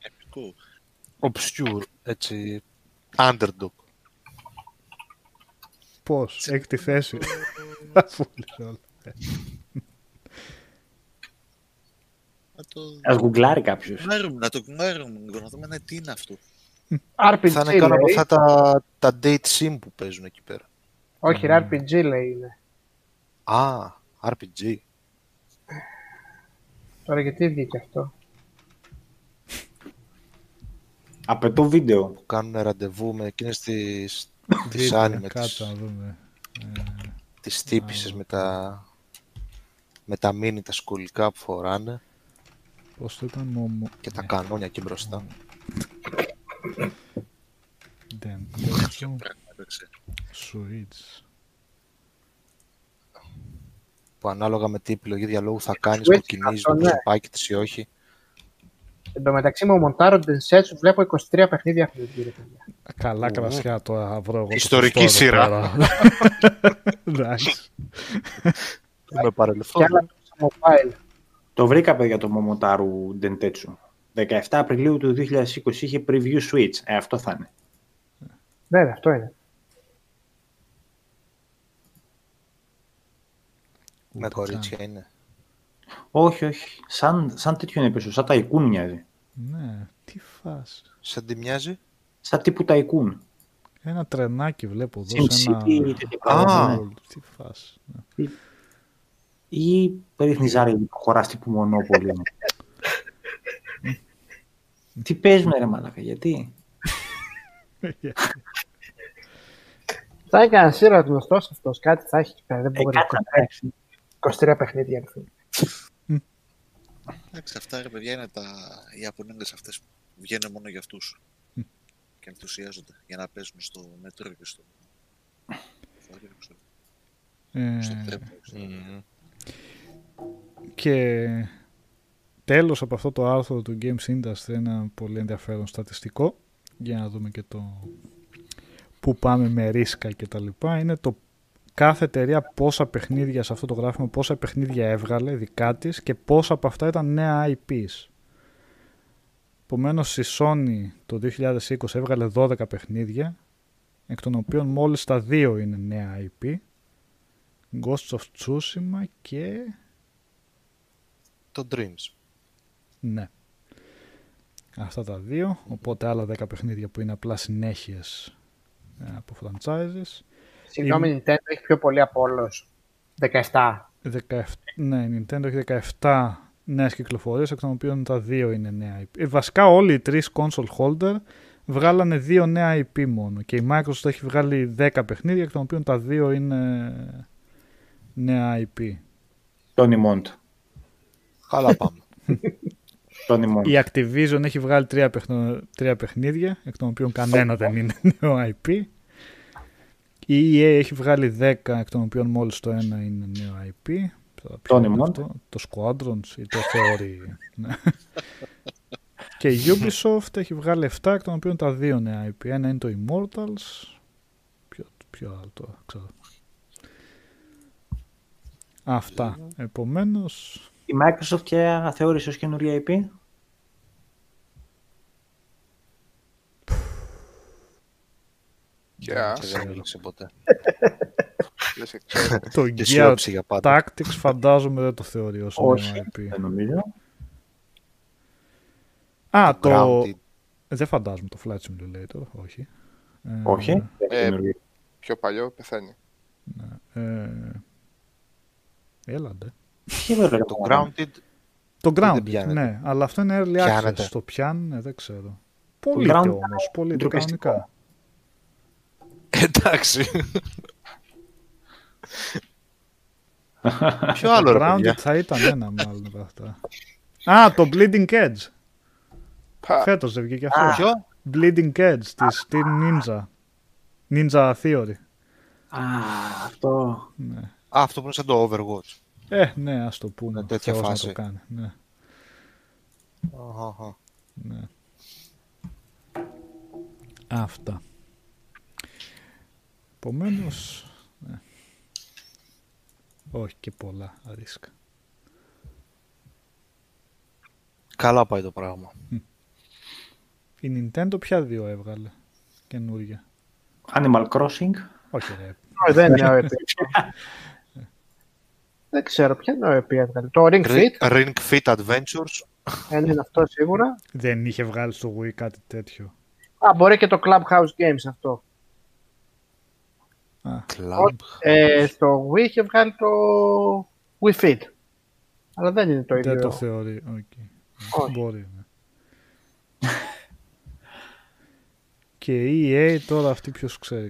επικό. Obscure, έτσι. Underdog. Πώς, έχει τη θέση. Αφού λες όλα. Να το Ας γκουγκλάρει κάποιος. γνάρουμε, να το γνάρουμε λίγο, να δούμε ναι, τι είναι αυτό. RPG Θα είναι κάνω από λέει. αυτά τα, τα date sim που παίζουν εκεί πέρα. Όχι, ρε, RPG λέει είναι. Α, RPG. Τώρα γιατί βγήκε αυτό; Απαιτώ βίντεο. Που κάνουν ραντεβού με εκείνες τις, τις Βίντεο, άνιμε, τις, Κάτσε να δούμε. τις τύπισσες με τα, με τα μίνι, τα σκολικά που φοράνε Πώς το ήταν μομο... και τα κανόνια εκεί μπροστά. Ντεντέτσου. Πράγμα έπαιξε. Switch. Που ανάλογα με τι επιλογή διαλόγου θα κάνεις, Switch, που κινήσεις αυτό, το ναι. προσωπάκι της ή όχι. Εν τω μεταξύ μου Μοντάρο Densetsu βλέπω 23 παιχνίδια έχουν βγει. ρε παιδιά. Καλά κρασιά τώρα θα βρω εγώ. το Ιστορική σωστό εδώ σειρά. πέρα. Εντάξει. Με Και παρελθόν. άλλα στο mobile. Το βρήκα παιδιά το Momotaro Dentetsu. 17 Απριλίου του 2020 είχε preview Switch. Ε, αυτό θα είναι. Ναι, ναι, αυτό είναι. Με Ούτε κορίτσια καν. είναι. Όχι, όχι. Σαν, σαν τέτοιο είναι πίσω. Σαν ταϊκούν μοιάζει. Ναι, τι φάση. Σαν τι μοιάζει; Σαν τύπου ταϊκούν. Ένα τρενάκι βλέπω εδώ Sim σε ένα... City, τέτοια Α. πράγματα. World. Τι φάση. Ναι. Ή περίχνει που χωράς τύπου μονόπολη. Τι παίζουμε ρε μαλάκα, γιατί; Θα έκανε σύρα γνωστός αυτός. Κάτι θα έχει εκεί πέρα. Δεν Ε, μπορεί. κάτσε να τρέξει. 23 παιχνίδια. ρε φίλε. Εντάξει, αυτά ρε παιδιά είναι τα Ιαπωνέζες αυτές που βγαίνουν μόνο για αυτούς. και ενθουσιάζονται για να παίζουν στο μετρό και στο... στο αέριο, ξέρω. Ε, στο τρένο, ξέρω. Μμμ. Και τέλος από αυτό το άρθρο του Games Industry ένα πολύ ενδιαφέρον στατιστικό για να δούμε και το που πάμε με ρίσκα και τα λοιπά είναι το κάθε εταιρεία πόσα παιχνίδια σε αυτό το γράφημα πόσα παιχνίδια έβγαλε δικά της και πόσα από αυτά ήταν νέα IPs. Επομένως η Sony το 2020 έβγαλε 12 παιχνίδια εκ των οποίων μόλις τα δύο είναι νέα IP Ghost of Tsushima και Το Dreams. ναι. Αυτά τα δύο. Οπότε άλλα 10 παιχνίδια που είναι απλά συνέχειες ε, από franchises. Συγγνώμη, η Nintendo έχει πιο πολύ από όλους. 17. 17, ναι, η Nintendo έχει 17 νέες κυκλοφορίες, εκ των οποίων τα δύο είναι νέα IP. Ε, βασικά όλοι οι τρεις console holder βγάλανε δύο νέα IP μόνο. Και η Microsoft έχει βγάλει 10 παιχνίδια, εκ των οποίων τα δύο είναι νέα IP. Τόνι Μόντ. Καλά πάμε. Τόνι Μόντ. Η Activision έχει βγάλει τρία, παιχνο- τρία παιχνίδια, εκ των οποίων κανένα δεν είναι νέο IP. Η EA έχει βγάλει 10, εκ των οποίων μόλις το ένα είναι νέο IP. Τώρα, ποιο Tony είναι Mont. αυτό, Το Squadrons ή το Theory. ναι. Και η Ubisoft έχει βγάλει 7, εκ των οποίων τα δύο νέα IP. Ένα είναι το Immortals. Ποιο, ποιο άλλο τώρα, ξέρω. Αυτά. Επομένως, Η Microsoft και θεώρησε ως καινούρια IP. Γεια. Και δεν έλεξε ποτέ. Δεν σε ξέρω. το Και Gear σιώψη για πάντα. Tactics φαντάζομαι δεν το θεωρεί ως Όχι. νέο IP. Δεν νομίζω. Α, το... Grounded. Δεν φαντάζομαι το Flight Simulator, όχι. Ε, Όχι. Δεν είναι Ε, καινούριο. Πιο παλιό πεθαίνει. Ε, έλαντε. Τι βέβαια Το Grounded Το δεν Ground, πιάνεται. ναι, αλλά αυτό είναι early access. Πιάνεται. Το πιάνουν, δεν ξέρω. Πωλείται Ground όμως, πωλείται ντροπιαστικό. κανονικά. Εντάξει. Ποιο Το άλλο ρε Grounded παιδιά; θα ήταν ένα μάλλον από αυτά. Α, το Bleeding Edge. Πα, Φέτος δεν βγήκε αυτό. Ποιο; Bleeding Edge της Team Ninja. Ninja Theory. Α, αυτό. Ναι. Α, αυτό που είναι σαν το Overwatch. Ε, ναι, ας το πούμε. Με τέτοια Θεός να φάση. το κάνει. Ναι, Αχα, αχα. ναι. Αυτά. Επομένως. Ναι. Όχι και πολλά αρίσκα. Καλά πάει το πράγμα. Η Nintendo ποια δύο έβγαλε καινούργια. Animal Crossing. Όχι ρε. Όχι, δεν είναι νέο EP. Δεν ξέρω ποια νέο EP έβγαλε. Το Ring Fit, Ring Fit Adventures. δεν είναι αυτό σίγουρα. Δεν είχε βγάλει στο Wii κάτι τέτοιο. Α, μπορεί και το Clubhouse Games αυτό. Club. Ε, στο Wii είχε βγάλει το Wii Fit. Αλλά δεν είναι το ίδιο. Δεν το θεωρεί. οκ. Όχι. Μπορεί. Ναι. και η EA τώρα αυτή ποιος ξέρει.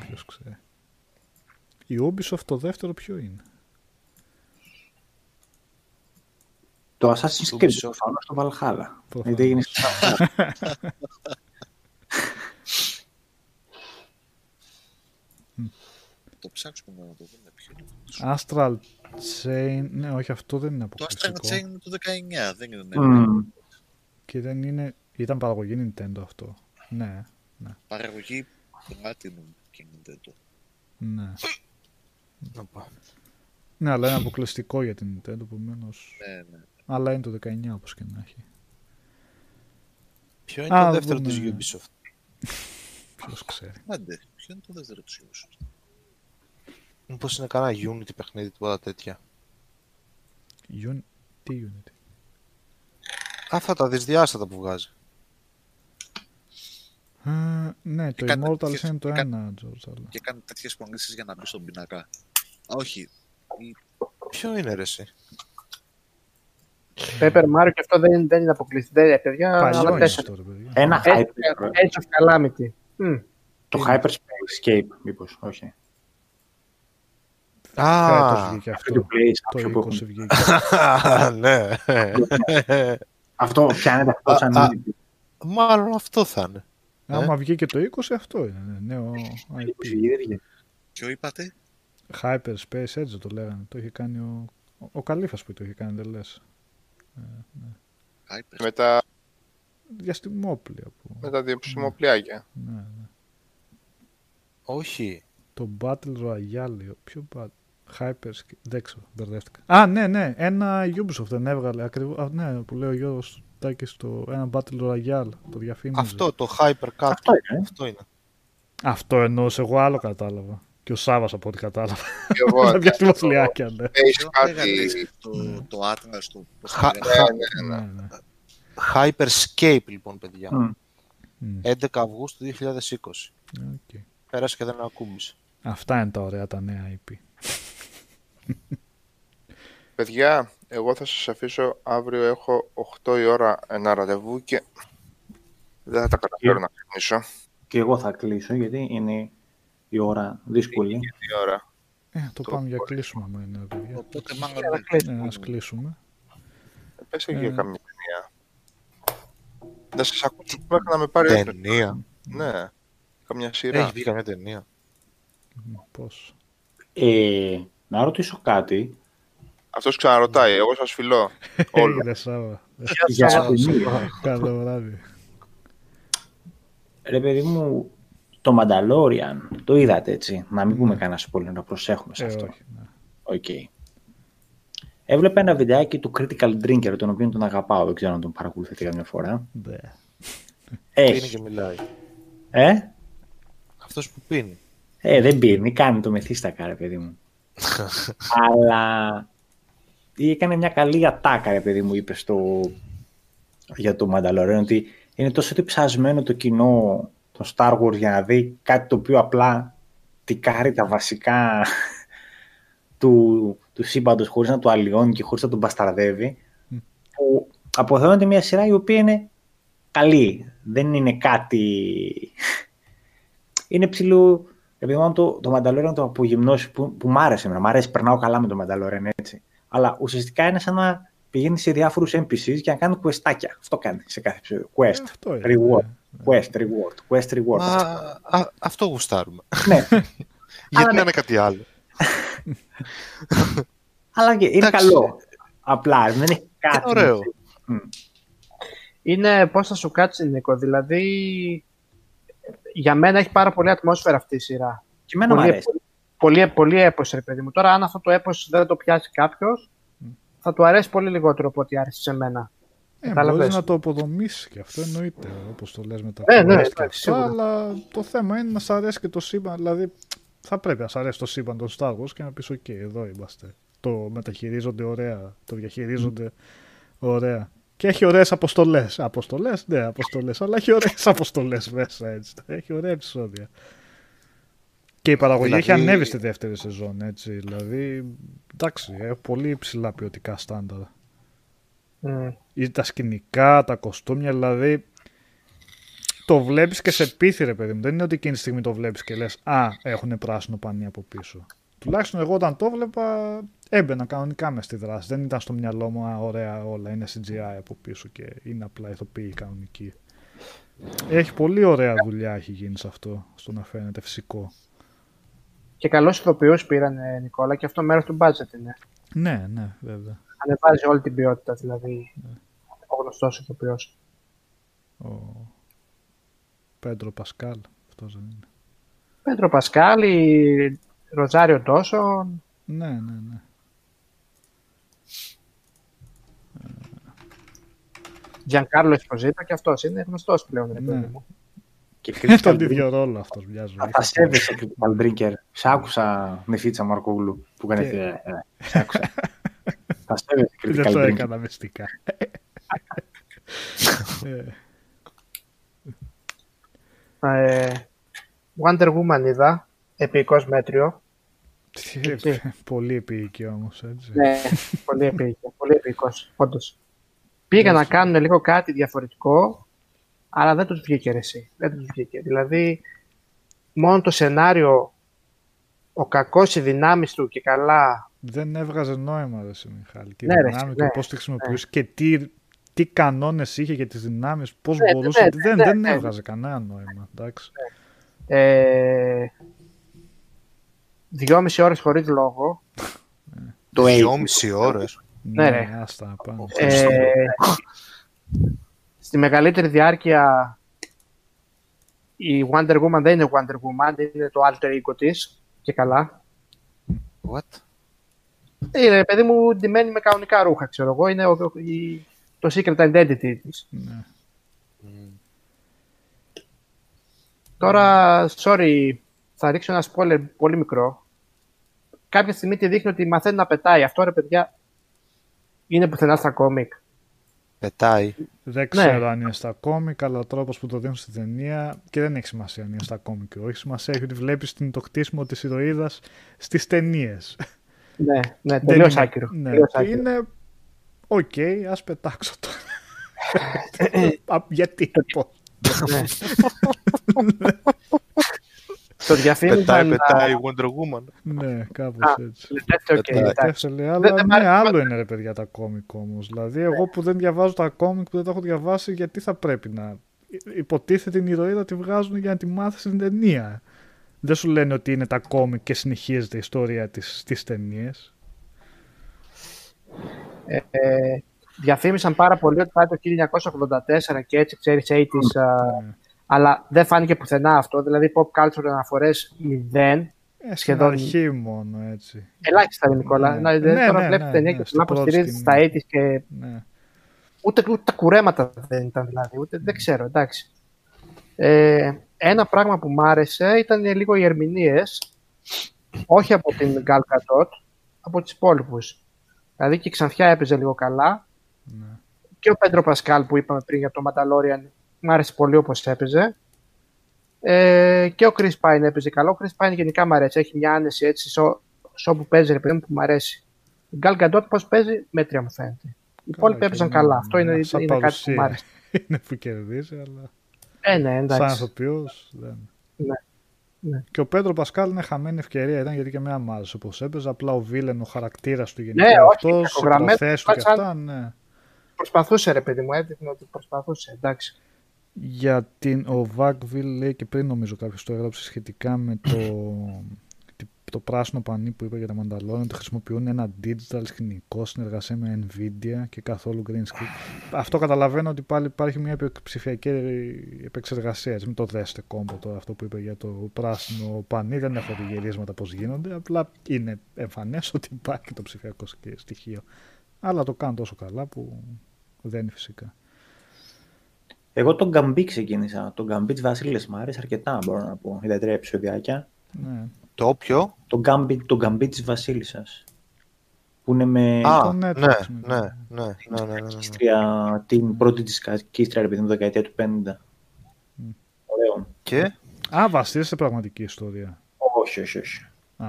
ποιος ξέρει. Η Ubisoft το δεύτερο ποιο είναι; Το Assassin's Το Creed. Ubisoft. Προφανώς το Valhalla. Προφανώς. Γιατί έγινε στο Το ψάξουμε να το δούμε ποιο είναι. Astral Chain. Ναι, όχι αυτό δεν είναι Το Astral αποκλειστικό. Chain είναι το 19, δεν είναι ναι. Μμμ. Και δεν είναι... Ήταν παραγωγή Nintendo αυτό. Ναι, Παραγωγή Platinum και Nintendo. ναι. Να πάω. Ναι, αλλά είναι αποκλειστικό για την Nintendo, επομένως. Ναι, ναι. Αλλά είναι το 19 όπως και να έχει. Ποιο είναι Α, το δεύτερο δούμε. της Ubisoft; Ποιος ξέρει. Άντε, ποιο είναι το δεύτερο του Ubisoft; Μήπως είναι κανένα Unity παιχνίδι, τίποτα τέτοια. Uni- Τι Unity; Αυτά τα δυσδιάστατα που βγάζει. Α, ναι, το Έκανε Immortals τέτοιες- είναι το έκανε- ένα, George. Αλλά... Και κάνει τέτοιες πονήσεις για να μπεις στον πινακά. Α, όχι. Η- Ποιο είναι ρε εσύ; Paper Mario και αυτό δεν, δεν είναι αποκλειστικό. Δεν, παιδιά, Παλιό αλλά είναι τέσσερα. αυτό, ρε παιδιά. Ένα Edge, hyper. Edge of Calamity. Μμ. Το Hyperspace Escape, μήπως, όχι. Φέτος Α, βγήκε Free to αυτό. play, Το κάποιο που 20 έχουν. βγήκε. ναι. Αυτό πιάνεται αυτό Α, σαν α. Unity. Μάλλον αυτό θα είναι. Άμα βγήκε το 20, αυτό είναι. ναι, Νέο IP. Βγήκε, βγήκε. Ποιο είπατε, Hyperspace Edge το λέγανε. Το είχε κάνει ο, ο Καλύφας που το είχε κάνει, δεν λες. Hyper. Με τα, Διαστημόπλια που... με τα διαψημοπλιάκια. Ναι, ναι. Όχι. Το Battle Royale. Ποιο Battle... Hyperscape. Δεν ξέρω, μπερδεύτηκα. Α, ναι, ναι. Ένα Ubisoft δεν έβγαλε ακριβώς. Α, ναι, που λέει ο Γιώργος Τάκης το ένα Battle Royale. Το διαφήμιζε. Αυτό το Hypercut. Αυτό είναι. Αυτό είναι. Αυτό εννοούσε. Εγώ άλλο κατάλαβα. Και ο Σάβας από ό,τι κατάλαβα. Και εγώ, Τα διαστημοπλιάκια, ναι. Έχεις Ποιο κάτι... λέγανε το, το Atlas, το πώς το Χα- λέγανε. χα- ναι, ναι. Hyperscape λοιπόν, παιδιά. Μμ. Μμ, 11 Αυγούστου 2020. οκ. Πέρασε και δεν ακούμπησε. Αυτά είναι τα ωραία τα νέα IP. Παιδιά, εγώ θα σας αφήσω αύριο έχω 8 η ώρα ένα ραντεβού και δεν θα τα καταφέρω να ξυπνήσω. Και εγώ θα κλείσω γιατί είναι η ώρα δύσκολη. Η ώρα. Ε, το πάμε για κλείσουμε, άμα είναι, ρε παιδιά. Οπότε μάλλον Ναι, ας κλείσουμε. Πες και Ε. για καμία ταινία. Να σας ακούσω μέχρι να με πάρει έπνευμα. Ταινία. Ναι. Καμιά σειρά. Έχει βγει καμιά ταινία. Μ, Πώς. Ε, να ρωτήσω κάτι. Αυτός ξαναρωτάει, εγώ σας φιλώ. Όλο. Έγινε Σάβα. Για ταινία. Καλό βράδυ. Ρε παιδί μου, το Mandalorian, το είδατε έτσι; Να μην πούμε κανένα spoiler, να προσέχουμε σε Ε, αυτό. όχι. ναι. Οκ. Έβλεπα ένα βιντεάκι του Critical Drinker, τον οποίο τον αγαπάω, δεν ξέρω αν τον παρακολουθείτε καμιά φορά. Μπε. Πίνει Έχει. και μιλάει. Ε; Αυτός που πίνει. Ε, δεν πίνει, κάνει το μεθύστακα, ρε παιδί μου. Αλλά έκανε μια καλή ατάκα, ρε παιδί μου, είπες στο... για το Mandalorian, ότι είναι τόσο διψασμένο το κοινό το Star Wars για να δει κάτι το οποίο απλά τικάρει τα βασικά του, του σύμπαντος χωρίς να το αλλοιώνει και χωρίς να τον μπασταρδεύει Μμ. που αποθεώνεται μια σειρά η οποία είναι καλή. Δεν είναι κάτι... είναι ψηλού... Επειδή μόνο το, το Mandalorian το απογυμνώσει που, που μ' άρεσε εμένα. Μ' αρέσει, περνάω καλά με το Mandalorian έτσι. Αλλά ουσιαστικά είναι σαν να πηγαίνει σε διάφορους NPCs και να κάνει questάκια. Αυτό κάνει σε κάθε επεισόδιο. Quest, Ε, Αυτό είναι. reward, ναι. Quest, reward, quest, reward. Μα, ας, αυτό γουστάρουμε. ναι, Γιατί ναι. να είναι κάτι άλλο. αλλά και είναι Εντάξει. καλό. Απλά δεν έχει κάτι. Είναι ωραίο. Μμ. Είναι πώς θα σου κάτσει, Νίκο. Δηλαδή, για μένα έχει πάρα πολύ ατμόσφαιρα αυτή η σειρά. Και εμένα μου πολύ, αρέσει. πολύ, πολύ έπος, ρε παιδί μου. Τώρα, αν αυτό το έπος δεν το πιάσει κάποιος, θα του αρέσει πολύ λιγότερο από ό,τι άρεσε σε μένα. Ε, Κατάλαβες. μπορείς να το αποδομήσεις και αυτό εννοείται, όπως το λες με τα Ναι, ναι, quest ναι, και αυτά, σίγουρα. αλλά το θέμα είναι να σ' αρέσει και το σύμπαν, δηλαδή θα πρέπει να σ' αρέσει το σύμπαν των Star Wars και να πεις ok, εδώ είμαστε. Το μεταχειρίζονται ωραία, το διαχειρίζονται ωραία. Και έχει ωραίες αποστολές. Αποστολές, ναι, αποστολές, αλλά έχει ωραίες αποστολές μέσα έτσι. Έχει ωραία επεισόδια. Και η παραγωγή Δηλαδή- έχει ανέβει στη δεύτερη σεζόν, έτσι. Δηλαδή, εντάξει, έχει πολύ ψηλά ποιοτικά στάνταρ Μμ. ή τα σκηνικά, τα κοστούμια, δηλαδή το βλέπεις και σε πείθει ρε παιδί μου. Δεν είναι ότι εκείνη τη στιγμή το βλέπεις και λες «Α, έχουν πράσινο πανί από πίσω». Τουλάχιστον εγώ όταν το βλέπα έμπαινα κανονικά μες στη δράση. Δεν ήταν στο μυαλό μου «Α, ωραία όλα, είναι CGI από πίσω και είναι απλά ηθοποιοί κανονικοί». Έχει πολύ ωραία δουλειά έχει γίνει σε αυτό, στο να φαίνεται φυσικό. Και καλού ηθοποιού πήραν, ε, Νικόλα, και αυτό μέρος του budget είναι. Ναι, ναι, βέβαια. Ανεβάζεις όλη την ποιότητα, δηλαδή. Ο γνωστός ηθοποιό. Ο Πέντρο Πασκάλ, αυτός δεν είναι. Πέτρο Πασκάλη, Ροζάριο Ντόσον. Ναι, ναι, ναι. Giancarlo Esposito και αυτός είναι γνωστός πλέον, ρε Ναι. παιδί μου. Και Είναι critical τον drinker. ίδιο ρόλο αυτός μια ζωή. Θα τα σέβεσαι, critical drinker. Σ' άκουσα με φίτσα Μαρκόγλου που έκανε. Και- ε, ε, Σ' άκουσα. Θα σέβεσαι, Δεν critical το drinker. έκανα μυστικά. Ε, Ε, Wonder Woman είδα, επικός μέτριο. τι- Έτσι. Πολύ επίοικη όμως, έτσι. Ναι, πολύ επίκος, πολύ επίκος, όντως. Πήγα να κάνουν λίγο κάτι διαφορετικό, αλλά δεν τους βγήκε ρε εσύ. Δεν τους βγήκε. Δηλαδή, μόνο το σενάριο, ο κακός, οι δυνάμεις του και καλά, Δεν έβγαζε νόημα, ρε εσύ, Μιχάλη. Τη Ναι, ρε, δυνάμει ναι, και πώς τη χρησιμοποιούσε και τι, τι κανόνες είχε για τις δυνάμεις, πώς Ναι, μπορούσε. ναι, δεν, ναι, δεν ναι. έβγαζε κανένα νόημα. Εντάξει. ε, δυόμιση ώρες χωρίς λόγο. Το Δυόμιση ώρες. Ναι, ρε. άστα να πάμε. Ε, στη μεγαλύτερη διάρκεια η Wonder Woman δεν είναι Wonder Woman, είναι το alter ego της και καλά. What? Είναι, παιδί μου, ντυμένη με κανονικά ρούχα, ξέρω εγώ. Είναι ο- η- το secret identity της. Ναι. Τώρα, sorry, θα ρίξω ένα spoiler πολύ μικρό. Κάποια στιγμή τη δείχνει ότι μαθαίνει να πετάει. Αυτό, ρε παιδιά, είναι πουθενά στα κόμικ. Πετάει. Δεν Ναι. ξέρω αν είναι στα κόμικ, αλλά ο τρόπος που το δίνουν στην ταινία και δεν έχει σημασία αν είναι στα κόμικ ή όχι. Σημασία έχει ότι βλέπει το κτίσιμο της ηρωίδας στις ταινίες. Ναι, ναι, τελείως άκυρο. Ναι, τελείως και άκυρο. είναι. Οκ, ας πετάξω το. Α, Γιατί, λοιπόν. Ναι. Στο διαφήμιζαν... Πετάει, α, πετάει η Wonder Woman. ναι, κάπως Α, έτσι. λέτε, οκ, Πετάει. εντάξει. Έφτασε, αλλά δεν μ' ναι, άρεσε άλλο πάντα. είναι ρε παιδιά τα κόμικ όμως. Δηλαδή, εγώ που δεν διαβάζω τα κόμικ, που δεν τα έχω διαβάσει, γιατί θα πρέπει να. Υποτίθεται την ηρωίδα τη βγάζουν για να τη μάθει στην ταινία. Δεν σου λένε ότι είναι τα κόμικ και συνεχίζεται η ιστορία της στις ταινίε. Ε, ε, διαφήμισαν πάρα πολύ ότι πάει το 1984 και έτσι ξέρεις 80's, α, Ναι. αλλά δεν φάνηκε πουθενά αυτό. Δηλαδή pop culture αναφορές μηδέν. Ε, στην Σχεδόν- αρχή μόνο έτσι. Ελάχιστα, ρε Νικόλα. Ναι. Να, δηλαδή, Ναι, τώρα ναι, βλέπεις ναι, ταινία ναι, και στην πολλά πρώτη υποστηρίζει στα σκηνή. 80's και Ναι. ούτε, ούτε τα κουρέματα δεν ήταν δηλαδή. Ούτε, δεν ξέρω, εντάξει. Ε, ένα πράγμα που μ' άρεσε ήταν λίγο οι ερμηνείες, όχι από την Gal Gadot, από τις υπόλοιπους. Δηλαδή και η Ξανθιά έπαιζε λίγο καλά. Ναι. Και ο Πέντρο Πασκάλ που είπαμε πριν για το Mandalorian μ' άρεσε πολύ όπως έπαιζε. Ε, και ο Chris Pine έπαιζε καλό. Ο Chris Pine γενικά μ' αρέσει. Έχει μια άνεση έτσι σο, σ' όπου παίζει ρε παιδί μου που μ' αρέσει. Η Gal Gadot πώς παίζει, μέτρια μου φαίνεται. Οι υπόλοιποι και έπαιζαν ναι, καλά. ναι, Αυτό είναι, ναι, σαν είναι κάτι που παρουσία. μ' άρεσε. είναι που κερδίζει, αλλά Ε, ναι, σαν εντάξει. ηθοποιός δεν. Ναι. Ναι. Και ο Πέντρο Πασκάλ είναι χαμένη ευκαιρία, ήταν γιατί και εμένα μ' άρεσε όπως έπαιζε. Απλά ο Βίλεν, ο χαρακτήρας του γενικά Ναι, όχι, αυτός, οι κακογραμμένος, προθέσεις του και σαν- αυτά, ναι. Προσπαθούσε ρε παιδί μου, έδειχνε ότι προσπαθούσε. Εντάξει. Για την, ο Βάκβιλ λέει και πριν νομίζω κάποιος το έγραψε σχετικά με το, τι- το πράσινο πανί που είπε για τα Mandalorian ότι χρησιμοποιούν ένα digital σκηνικό συνεργασία με Nvidia και καθόλου green screen. Αυτό καταλαβαίνω ότι πάλι υπάρχει μια επε- ψηφιακή επεξεργασία. Έτσι, μην το δέστε κόμπο τώρα αυτό που είπε για το πράσινο πανί. Δεν έχω δει γυρίσματα πώς γίνονται. Απλά είναι εμφανές ότι υπάρχει το ψηφιακό σκ- στοιχείο. Αλλά το κάνουν τόσο καλά που δεν είναι φυσικά. Εγώ τον Γκαμπί ξεκίνησα. Τον Γκαμπί τη Βασίλης μου άρεσε αρκετά, μπορώ να πω. Είδα τρία επεισοδιάκια. Ναι. Το όποιο; Τον Γκαμπί, τον Γκαμπί της Βασίλισσας. Που είναι με Α, το ναι, Netflix, ναι, ναι. ναι, ναι, ναι, ναι, ναι, ναι. κίστρια, την πρώτη της κίστρια, ρε παιδί μου, δεκαετία του 50. Ωραίο. Και; Α, βασίζεται σε πραγματική ιστορία. Όχι, όχι, όχι. Α.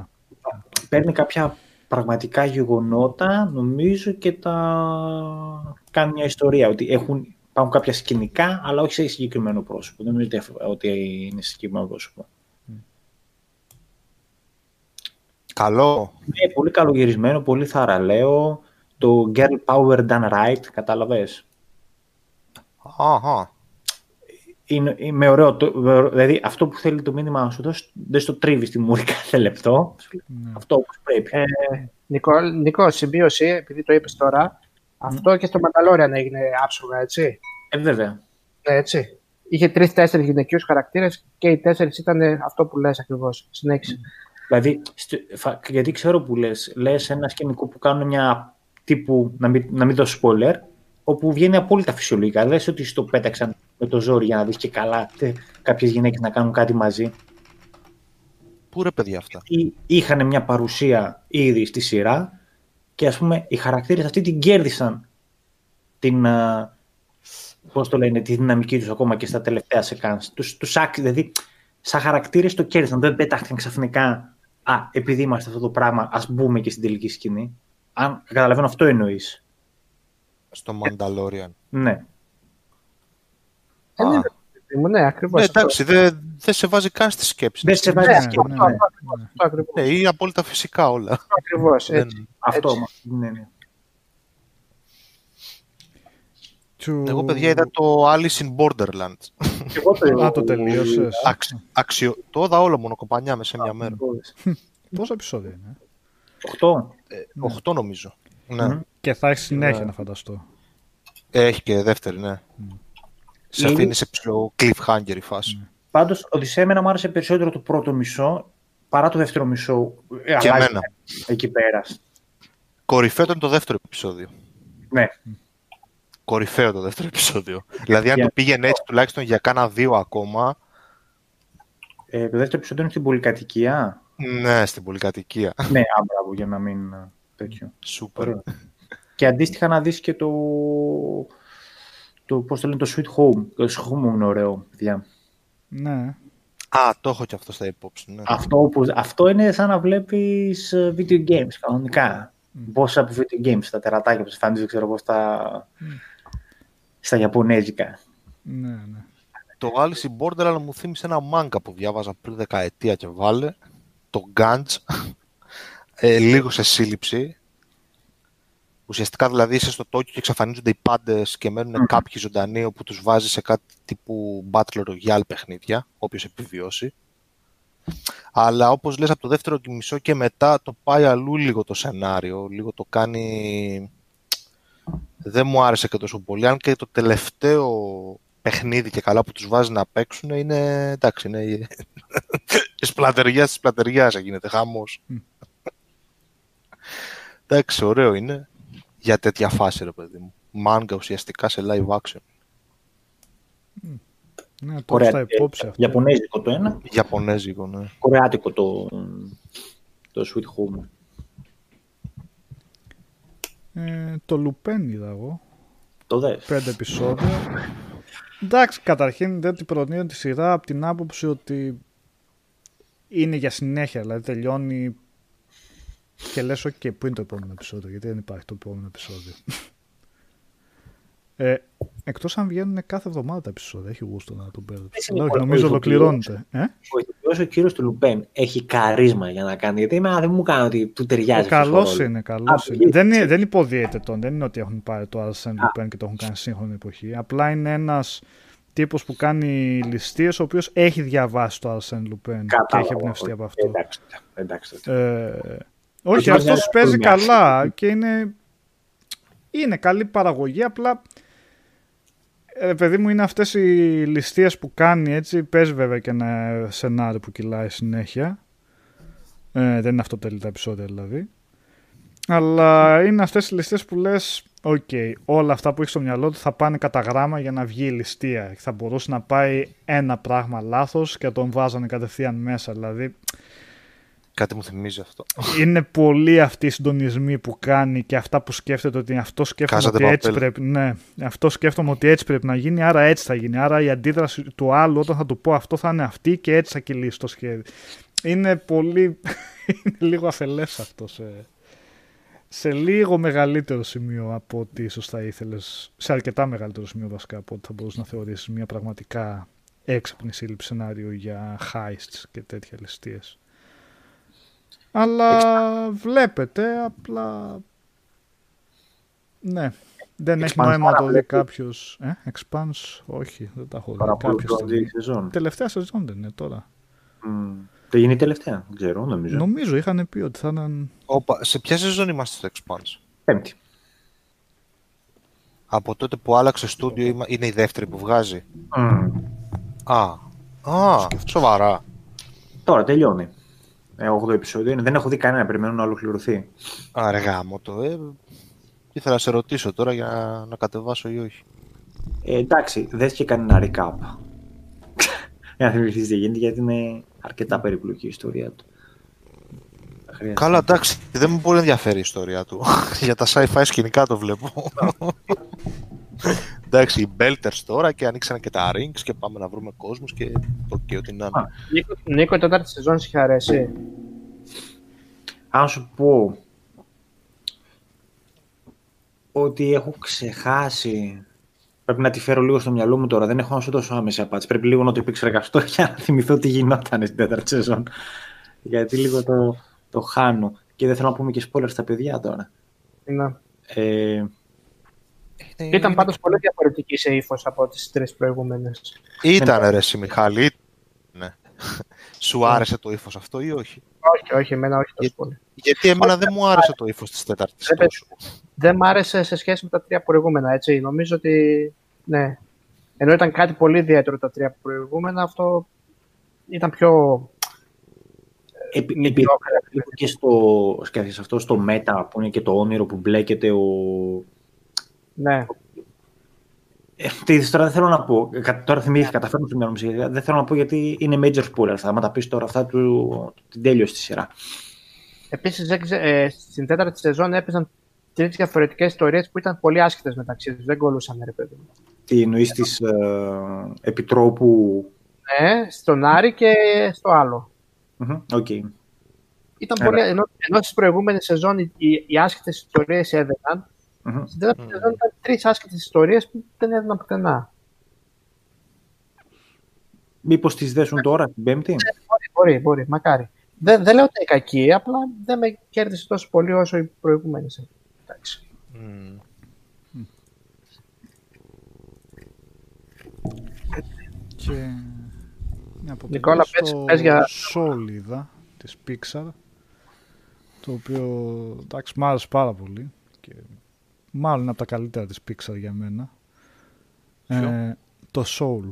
Παίρνει κάποια πραγματικά γεγονότα, νομίζω, και τα κάνει μια ιστορία. Ότι έχουν, υπάρχουν κάποια σκηνικά, αλλά όχι σε συγκεκριμένο πρόσωπο. Δεν νομίζω ότι- ότι είναι σε συγκεκριμένο πρόσωπο. Καλό. Ναι, πολύ καλογυρισμένο, πολύ θαραλέο. Το Girl Power Done Right, κατάλαβες; Αχα. Είναι, είναι ωραίο. Το, δηλαδή, αυτό που θέλει το μήνυμα να σου δώσει, δεν στο τρίβει στη μούρη κάθε λεπτό. Ναι. Αυτό όπως πρέπει. Ε, Νικό, Νικό, συμπίωση, επειδή το είπες τώρα, αυτό και στο Mandalorian έγινε άψογα, έτσι. Ε, βέβαια. Ναι, έτσι. Είχε τρει-τέσσερι γυναικείους χαρακτήρες και οι τέσσερις ήταν αυτό που λες ακριβώς. Συνέχισε. Δηλαδή, στο- φα- γιατί ξέρω που λες, λες ένα σκηνικό που κάνουν μια τύπου, να μην, να μην δώσω spoiler, όπου βγαίνει απόλυτα φυσιολογικά. Δεν λες ότι στο πέταξαν με το ζόρι για να δεις και καλά κάποιες γυναίκες να κάνουν κάτι μαζί. Πού ρε παιδιά αυτά; Ή- Είχαν μια παρουσία ήδη στη σειρά και ας πούμε οι χαρακτήρες αυτοί την κέρδισαν την, α, πώς το λένε, τη δυναμική τους ακόμα και στα τελευταία σεκάνς. Τους, τους άξι- δηλαδή σαν χαρακτήρες το κέρδισαν, δεν πέταχτηκαν ξαφνικά «Α, επειδή είμαστε αυτό το πράγμα, ας μπούμε και στην τελική σκηνή». Αν καταλαβαίνω αυτό εννοείς. Στο Mandalorian. Ναι. Ε, Α, ναι, παιδί μου, ναι, ακριβώς. ναι, εντάξει, δεν δεν σε βάζει καν στη σκέψη. Δεν σε βάζει Ναι, σκέψη. ναι, Ναι, ναι. Αυτό ακριβώς. Ναι, είναι απόλυτα φυσικά όλα. ακριβώς Δεν- έτσι. Αυτό, Έτσι. ναι, ναι. Του- Εγώ, παιδιά, είδα το Alice in Borderland. Και εγώ το, Α, το τελείωσες. Αξ, αξιο... Το είδα όλο μόνο κοπανιά μέσα σε μια μέρα. Πόσα επεισόδια είναι; Οχτώ. Οχτώ νομίζω. Ναι. Μμμ. Και θα έχεις συνέχεια Ναι. να φανταστώ. Έχει και δεύτερη, ναι. Σε Είναι- αφήνει σε ψηλό cliffhanger η φάση. Πάντως, Οδυσσέα εμένα μου άρεσε περισσότερο το πρώτο μισό παρά το δεύτερο μισό. Ε, Και αλλάζει εμένα. Εκεί πέρα. Κορυφαίο ήταν το δεύτερο επεισόδιο. Ναι. Κορυφαίο το δεύτερο επεισόδιο. δηλαδή, αν Για- το πήγαινε έτσι τουλάχιστον για κάνα δύο ακόμα, Ε, το δεύτερο επεισόδιο είναι στην πολυκατοικία. ναι, στην πολυκατοικία. ναι, α, μπράβο, για να μην ε, τέτοιο. Σούπερ. Ωραίο. Και αντίστοιχα να δεις και το, το πώς το λένε, το Sweet Home. Το Sweet Home είναι ωραίο, παιδιά. Ναι. Α, το έχω και αυτό στα υπόψη. Ναι. Αυτό, που, αυτό είναι σαν να βλέπεις ε, video games κανονικά. Πόσα από video games, τα τερατάκια που σε φάνηκε, ξέρω εγώ, στα, στα Ιαπωνέζικα. Ναι, ναι. Το Alice in Borderland μου θύμισε ένα μάγκα που διάβαζα πριν δεκαετία και βάλε. Το Gantz. ε, λίγο σε σύλληψη. Ουσιαστικά δηλαδή είσαι στο Τόκιο και εξαφανίζονται οι πάντες και μένουν κάποιοι ζωντανοί όπου τους βάζει σε κάτι τύπου Battle Royale παιχνίδια, όποιος επιβιώσει. Αλλά όπως λες από το δεύτερο και μισό και μετά το πάει αλλού λίγο το σενάριο, λίγο το κάνει... Δεν μου άρεσε και τόσο πολύ, αν και το τελευταίο παιχνίδι και καλά που τους βάζει να παίξουν είναι, εντάξει, είναι η η σπλατεριά της σπλατεριάς γίνεται χαμός. Μμ. εντάξει, ωραίο είναι για τέτοια φάση ρε παιδί μου. Μάγκα ουσιαστικά σε live action. Ναι, το έχω Ωραία. στα υπόψη αυτό. Ιαπωνέζικο το ένα, Ιαπωνέζικο, ναι. κορεάτικο το, το Sweet Home. Ε, το Λουπέν είδα εγώ. Το δες. Πέντε επεισόδια. Εντάξει, καταρχήν δεν την προτείνω τη σειρά από την άποψη ότι είναι για συνέχεια. Δηλαδή τελειώνει και λες ok, πού είναι το επόμενο επεισόδιο, γιατί δεν υπάρχει το επόμενο επεισόδιο. Ε, εκτός αν βγαίνουν κάθε εβδομάδα τα επεισόδια, έχει γούστο να τον μπέρδεψε. είναι Αλλά όχι, ο- νομίζω ο ολοκληρώνεται. Ε; Ο ηθοποιός ο κύριος του Λουπέν έχει καρίσμα για να κάνει, γιατί εμένα δεν μου κάνει ότι του ταιριάζει. Καλό αυτός ο ρόλος. είναι, καλός Α, είναι. πήγε. Δεν, είναι- δεν υποδίεται τον, δεν είναι ότι έχουν πάρει το Arsene Lupin και το έχουν κάνει σύγχρονη εποχή. Απλά είναι ένας τύπος που κάνει ληστείες, ο οποίος έχει διαβάσει το Arsene Lupin και Κατάλαβα, έχει εμπνευστεί όχι. από αυτό. Εντάξει, εντάξει. τότε. Ε, όχι, Όχι, αυτός δεν παίζει είναι καλά και είναι, είναι καλή παραγωγή, απλά ε, παιδί μου είναι αυτές οι ληστείες που κάνει έτσι, παίζει βέβαια και ένα σενάριο που κυλάει συνέχεια. Ε, δεν είναι αυτοτελή τα επεισόδια δηλαδή. Αλλά είναι αυτές οι ληστείες που λες, οκ, όλα αυτά που έχεις στο μυαλό του θα πάνε κατά γράμμα για να βγει η ληστεία. Θα μπορούσε να πάει ένα πράγμα λάθος και τον βάζανε κατευθείαν μέσα. Δηλαδή Κάτι μου θυμίζει αυτό. είναι πολλοί αυτοί οι συντονισμοί που κάνει και αυτά που σκέφτεται ότι αυτό σκέφτομαι Casa de ότι έτσι Papel. πρέπει. Ναι, αυτό σκέφτομαι ότι έτσι πρέπει να γίνει, άρα έτσι θα γίνει. Άρα η αντίδραση του άλλου όταν θα του πω αυτό θα είναι αυτή και έτσι θα κυλήσει το σχέδιο. Είναι πολύ. είναι λίγο αφελές αυτό σε, σε λίγο μεγαλύτερο σημείο από ό,τι ίσως θα ήθελες. Σε αρκετά μεγαλύτερο σημείο βασικά από ό,τι θα μπορούσες να θεωρήσεις μια πραγματικά έξυπνη σύλληψη σενάριο για heists και τέτοια ληστείες. Αλλά βλέπετε, απλά. Ναι. Δεν έχει Expanse νόημα να το δει παραβλέπει. κάποιος. Ε, Expanse, όχι, δεν τα έχω δει. Πάρα πολύ κάποια πρώτη στιγμή. σεζόν. Τελευταία σεζόν δεν είναι τώρα. Μμ. Δεν γίνει η τελευταία, δεν ξέρω, νομίζω. Νομίζω είχαν πει ότι θα ήταν. Όπα, σε ποια σεζόν είμαστε στο Expanse; Πέμπτη. Από τότε που άλλαξε στούντιο είμα- είναι η δεύτερη που βγάζει. Μμ. Α, α σοβαρά. Τώρα τελειώνει. Ε, 8 επεισόδιο είναι. Δεν έχω δει κανένα, περιμένω να ολοκληρωθεί. Άρα γάμο το. Ε, ήθελα να σε ρωτήσω τώρα για να, να κατεβάσω ή όχι. Ε, εντάξει, δες και κανένα recap. Για να θυμηθείς τι γίνεται, γιατί είναι αρκετά περίπλοκη η ιστορία του. Θα χρειαστεί. Καλά, εντάξει, δεν μου πολύ ενδιαφέρει η ιστορία του. Για τα sci-fi σκηνικά το βλέπω. εντάξει, οι Belters τώρα και ανοίξανε και τα rings και πάμε να βρούμε κόσμους και το και ό,τι να είναι. Α. Νίκο, Νίκο, η τέταρτη σεζόν σου είχε αρέσει. Αν σου πω ότι έχω ξεχάσει. Πρέπει να τη φέρω λίγο στο μυαλό μου τώρα. Δεν έχω να σου δώσω άμεση απάντηση. Πρέπει λίγο να το επεξεργαστώ για να θυμηθώ τι γινόταν στην τέταρτη σεζόν. Γιατί λίγο το, το χάνω. Και δεν θέλω να πούμε και spoilers στα παιδιά τώρα. Ναι. Ε, Ήταν πάντως πολύ διαφορετική σε ύφος από τις τρεις προηγούμενες. Ήταν ρε εσύ Μιχάλη. Ναι. Σου άρεσε το ύφος αυτό ή όχι; Όχι, όχι, εμένα όχι τόσο πολύ. Γιατί εμένα δεν μου άρεσε το ύφος της τέταρτη. Ρε, παιδί, Δεν μ' άρεσε σε σχέση με τα τρία προηγούμενα, έτσι. Νομίζω ότι. Ναι. Ενώ ήταν κάτι πολύ ιδιαίτερο τα τρία προηγούμενα, αυτό ήταν πιο. επί, Μη επί, πιο- λίγο και στο, σκέφτεσαι αυτό στο μέτα που είναι και το όνειρο που μπλέκεται ο... Ναι. Ε, τι είδες τώρα δεν θέλω να πω. Κα- Τώρα θυμήθηκα, καταφέρνω στο μυαλό μου. γιατί Δεν θέλω να πω γιατί είναι major spoiler. Θα άμα τα πεις τώρα αυτά του, την τέλειωση στη σειρά. Επίσης, ε, στην τέταρτη σεζόν έπαιζαν τρεις διαφορετικές ιστορίες που ήταν πολύ άσχετες μεταξύ τους. Δεν κολούσαν, ρε παιδί μου. Τι εννοείς της ε, επιτρόπου... Ναι, στον Άρη και στο άλλο. Μμμ, Οκ. Ήταν Έλα. πολύ, ενώ, ενώ στις προηγούμενες σεζόν οι, οι, οι άσχετες ιστορίες έδεναν, Μμμ. στην τέταρτη σεζόν ήταν τρεις άσχετες ιστορίες που δεν έδεναν πουθενά. Μήπως τις δέσουν τώρα την πέμπτη; Μπορεί, μπορεί, μπορεί, μακάρι. Δεν, δεν λέω ότι είναι κακή, απλά δεν με κέρδισε τόσο πολύ όσο οι προηγούμενες. Εντάξει. Και μια από Νικόλα, το πες- πες για- Soul είδα, της Pixar, το οποίο εντάξει μ' άρεσε πάρα πολύ και μάλλον είναι από τα καλύτερα της Pixar για μένα. Ε, το Soul,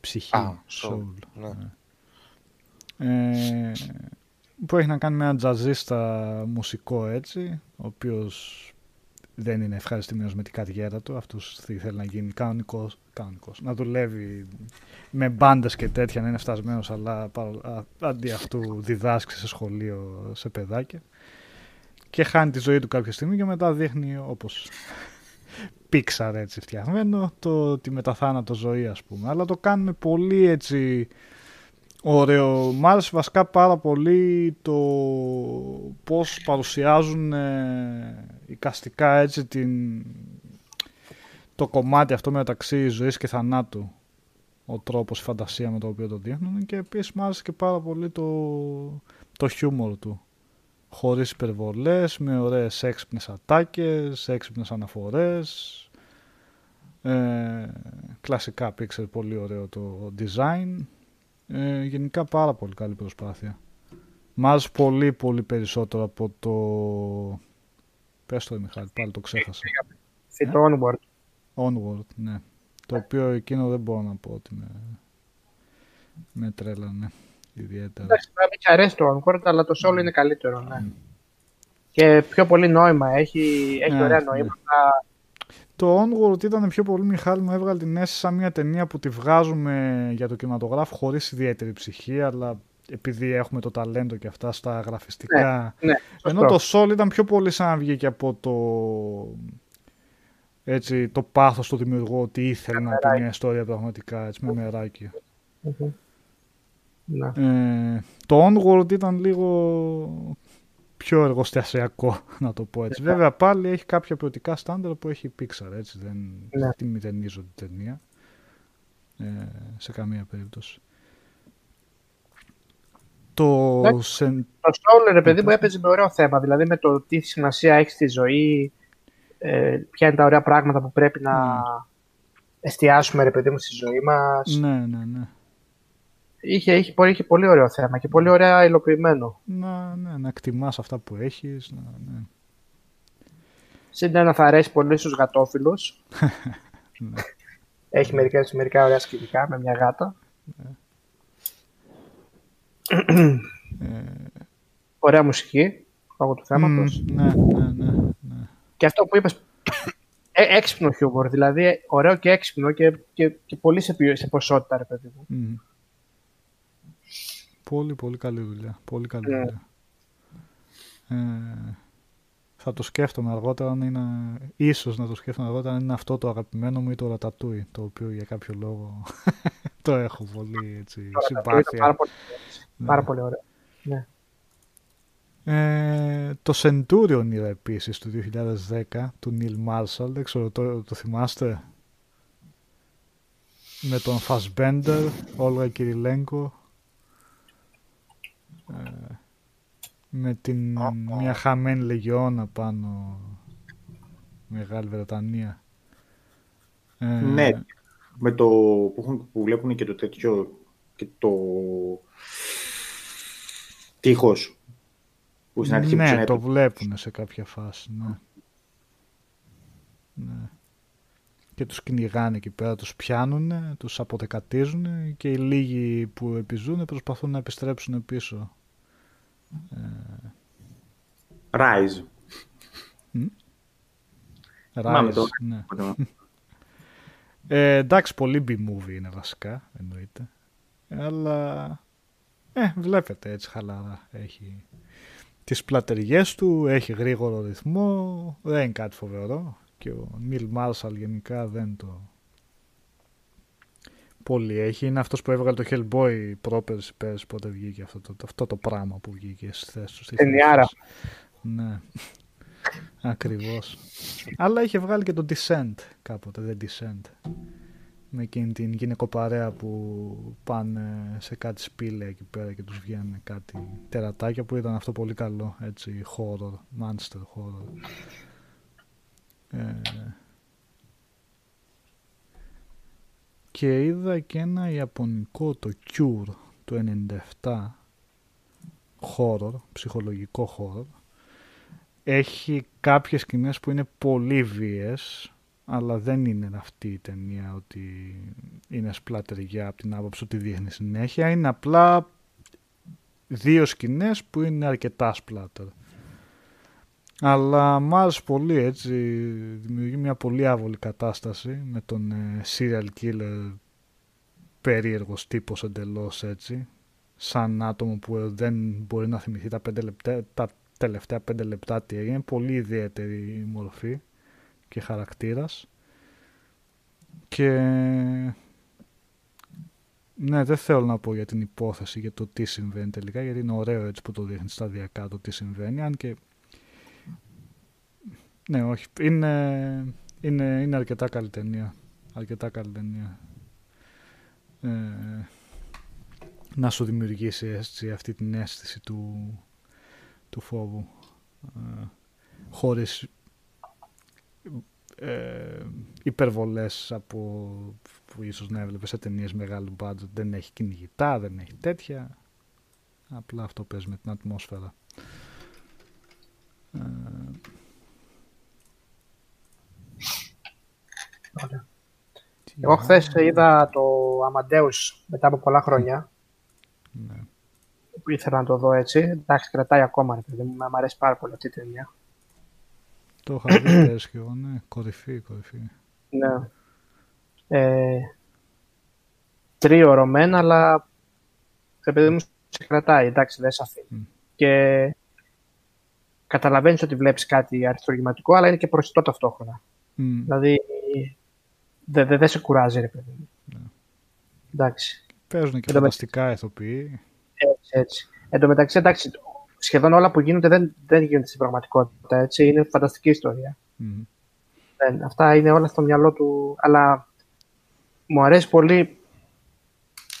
ψυχή, Α, Soul. Soul, ναι. Ε, που έχει να κάνει με έναν τζαζίστα μουσικό έτσι, ο οποίος δεν είναι ευχαριστημένος με την καριέρα του, αυτός θέλει να γίνει κανονικός, κανονικός να δουλεύει με μπάντες και τέτοια, να είναι φτασμένος, αλλά παρο- α- αντί αυτού διδάσκει σε σχολείο σε παιδάκια. Και χάνει τη ζωή του κάποια στιγμή και μετά δείχνει όπως Pixar έτσι φτιαγμένο, το, τη μεταθάνατο ζωή ας πούμε. Αλλά το κάνουμε πολύ έτσι ωραίο. Μ' άρεσε βασικά πάρα πολύ το πώς παρουσιάζουν ε, εικαστικά έτσι την, το κομμάτι αυτό μεταξύ ζωής και θανάτου ο τρόπος, η φαντασία με το οποίο το δείχνουν και επίσης μου άρεσε και πάρα πολύ το, το χιούμορ του χωρίς υπερβολές, με ωραίες έξυπνες ατάκες, έξυπνες αναφορές. Ε, κλασικά Pixar, πολύ ωραίο το design. Ε, γενικά πάρα πολύ καλή προσπάθεια. Μ' άρεσε πολύ πολύ περισσότερο από το πες το ρε Μιχάλη, πάλι το ξέχασα. Και το Onward. Onward, ναι. Το οποίο εκείνο δεν μπορώ να πω ότι με, με τρέλανε ιδιαίτερα. Εντάξει, τώρα με έχει αρέσει το Onward, αλλά το Solo είναι καλύτερο, ναι. Και πιο πολύ νόημα έχει, έχει Ναι, ωραία ναι. νοήματα. Το Onward ήταν πιο πολύ, Μιχάλη, μου έβγαλε την αίσθηση σαν μια ταινία που τη βγάζουμε για το κινηματογράφο χωρίς ιδιαίτερη ψυχή, αλλά επειδή έχουμε το ταλέντο και αυτά στα γραφιστικά. Ναι, Ενώ σωστό. το Soul ήταν πιο πολύ σαν να βγήκε από το, έτσι, το πάθος του δημιουργού ότι ήθελε να πει μια ιστορία πραγματικά, έτσι, με μεράκι. Μμμ. Ναι. Ε, το Onward ήταν λίγο πιο εργοστασιακό, να το πω έτσι. Βέβαια πάλι έχει κάποια ποιοτικά στάνταρ που έχει η Pixar, έτσι. Δεν Ναι. τη μηδενίζω την ταινία. Ε, σε καμία περίπτωση. Το Εντάξει. σεν... Το Soul, ρε παιδί μου, έπαιζε με ωραίο θέμα. Δηλαδή με το τι σημασία έχει στη ζωή, ε, ποια είναι τα ωραία πράγματα που πρέπει να εστιάσουμε, ρε παιδί μου, στη ζωή μας. Ναι, ναι, ναι. Είχε, είχε, πολύ, είχε πολύ ωραίο θέμα και πολύ ωραία υλοποιημένο. Να, ναι, να εκτιμάς αυτά που έχεις. Να, ναι. Συν ένα θα αρέσει πολύ στους γατόφιλους. Ναι. Έχει μερικά, μερικά ωραία σκηνικά με μια γάτα. ωραία μουσική, λόγω του θέματος. Μμ, ναι, ναι, ναι, ναι. Και αυτό που είπες ε, έξυπνο χιούμορ, δηλαδή ωραίο και έξυπνο και, και, και πολύ σε, ποιο- σε ποσότητα, ρε παιδί μου. Μμμ. Πολύ, πολύ καλή δουλειά. Πολύ καλή Ναι. δουλειά. Ε, θα το σκέφτομαι αργότερα αν είναι... Ίσως να το σκέφτομαι αργότερα αν είναι αυτό το αγαπημένο μου ή το ρατατούι, το οποίο για κάποιο λόγο το έχω πολύ έτσι, Τώρα, αυτό συμπάθεια. ήταν πάρα πολύ, Ναι. πάρα πολύ ωραίο. Ναι. Ε, το Centurion είδα επίσης του 2010 του Neil Marshall, δεν ξέρω, το, το θυμάστε; Με τον Fassbender, Όλγα Κυριλέγκο ε, με την μια χαμένη λεγιώνα πάνω Μεγάλη Βρετανία Ε, Ναι, με το που, έχουν, που βλέπουν και το τέτοιο και το τείχος που στην αρχή ναι, ψωνεύει. το βλέπουν σε κάποια φάση. Ναι. ναι. Και τους κυνηγάνε εκεί πέρα, τους πιάνουν, τους αποδεκατίζουν και οι λίγοι που επιζούν προσπαθούν να επιστρέψουν πίσω. Ε, Rise. Θυμάμαι Rise, το. ναι. Ε, εντάξει, πολύ B-movie είναι βασικά, εννοείται. Αλλά, ε, βλέπετε έτσι χαλαρά. Έχει τις πλατεριές του, έχει γρήγορο ρυθμό, δεν είναι κάτι φοβερό. Και ο Νίλ Μάρσαλ γενικά δεν το πολύ έχει. Είναι αυτός που έβγαλε το Hellboy πρόπερση πέρσι πότε βγήκε αυτό το, αυτό το πράγμα που βγήκε στη θέση του. στη θέση Ταινιάρα. τους. Ναι. Ακριβώς. Αλλά είχε βγάλει και το Descent κάποτε, The Descent. Με εκείνη την γυναικοπαρέα που πάνε σε κάτι σπήλαια εκεί πέρα και τους βγαίνουν κάτι τερατάκια που ήταν αυτό πολύ καλό, έτσι, horror, monster horror. Ε, και είδα και ένα ιαπωνικό, το Cure, το 97, horror, ψυχολογικό horror. Έχει κάποιες σκηνές που είναι πολύ βίες, αλλά δεν είναι αυτή η ταινία ότι είναι σπλατεριά από την άποψη ότι δείχνει συνέχεια. Είναι απλά δύο σκηνές που είναι αρκετά σπλάτερ. Αλλά μ' άρεσε πολύ έτσι, δημιουργεί μια πολύ άβολη κατάσταση με τον ε, serial killer περίεργος τύπος εντελώς έτσι σαν άτομο που δεν μπορεί να θυμηθεί τα, πέντε λεπτά, τα τελευταία πέντε λεπτά τι έγινε. Πολύ ιδιαίτερη η μορφή και χαρακτήρας. Και ναι, δεν θέλω να πω για την υπόθεση, για το τι συμβαίνει τελικά, γιατί είναι ωραίο έτσι που το δείχνει σταδιακά το τι συμβαίνει, αν και ναι, όχι, είναι, είναι, είναι αρκετά καλή ταινία. Αρκετά καλή ταινία. Ε, να σου δημιουργήσει έτσι, αυτή την αίσθηση του, του φόβου ε, χωρίς ε, υπερβολές από που ίσως να έβλεπες σε ταινίες μεγάλου budget δεν έχει κυνηγητά, δεν έχει τέτοια απλά αυτό παίζει με την ατμόσφαιρα ε, Ωραία. τι Εγώ χθες άλλο, είδα το Amadeus μετά από πολλά χρόνια. ναι. που ήθελα να το δω έτσι. Εντάξει, κρατάει ακόμα, ρε παιδί μου. Μ' αρέσει πάρα πολύ αυτή η ταινία. το είχα δει πέρσι και εγώ, ναι, κορυφή, κορυφή Ναι. Ε, τρίωρο μεν, αλλά ρε παιδί μου σε κρατάει, εντάξει, δεν σε αφήνει. Μμ. Και καταλαβαίνεις ότι βλέπεις κάτι αριστουργηματικό, αλλά είναι και προσιτό ταυτόχρονα. Μμ, Δηλαδή, δεν δε, δεν σε κουράζει, ρε παιδί μου. Ναι. Εντάξει, παίζουν και Εν τω μεταξύ- φανταστικά ηθοποιοί έτσι, έτσι. Εν τω μεταξύ, εντάξει, σχεδόν όλα που γίνονται δεν, δεν γίνονται στην πραγματικότητα, έτσι. Είναι φανταστική ιστορία. Μμ. Δεν, αυτά είναι όλα στο μυαλό του, αλλά μου αρέσει πολύ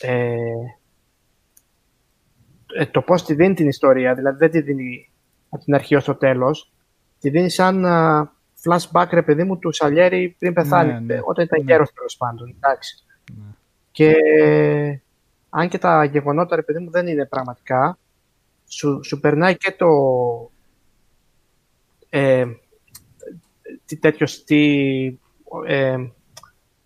ε, ε, το πώς τη δίνει την ιστορία, δηλαδή δεν τη δίνει από την αρχή ως το τέλος, τη δίνει σαν α, flashback, ρε παιδί μου, του Σαλιέρη πριν πεθάνει, Ναι, ναι. όταν ήταν Ναι. γέρος τέλος πάντων, εντάξει. Ναι. Και αν και τα γεγονότα, ρε παιδί μου, δεν είναι πραγματικά, σου, σου περνάει και το... Ε, τι τέτοιος, τι... Ε,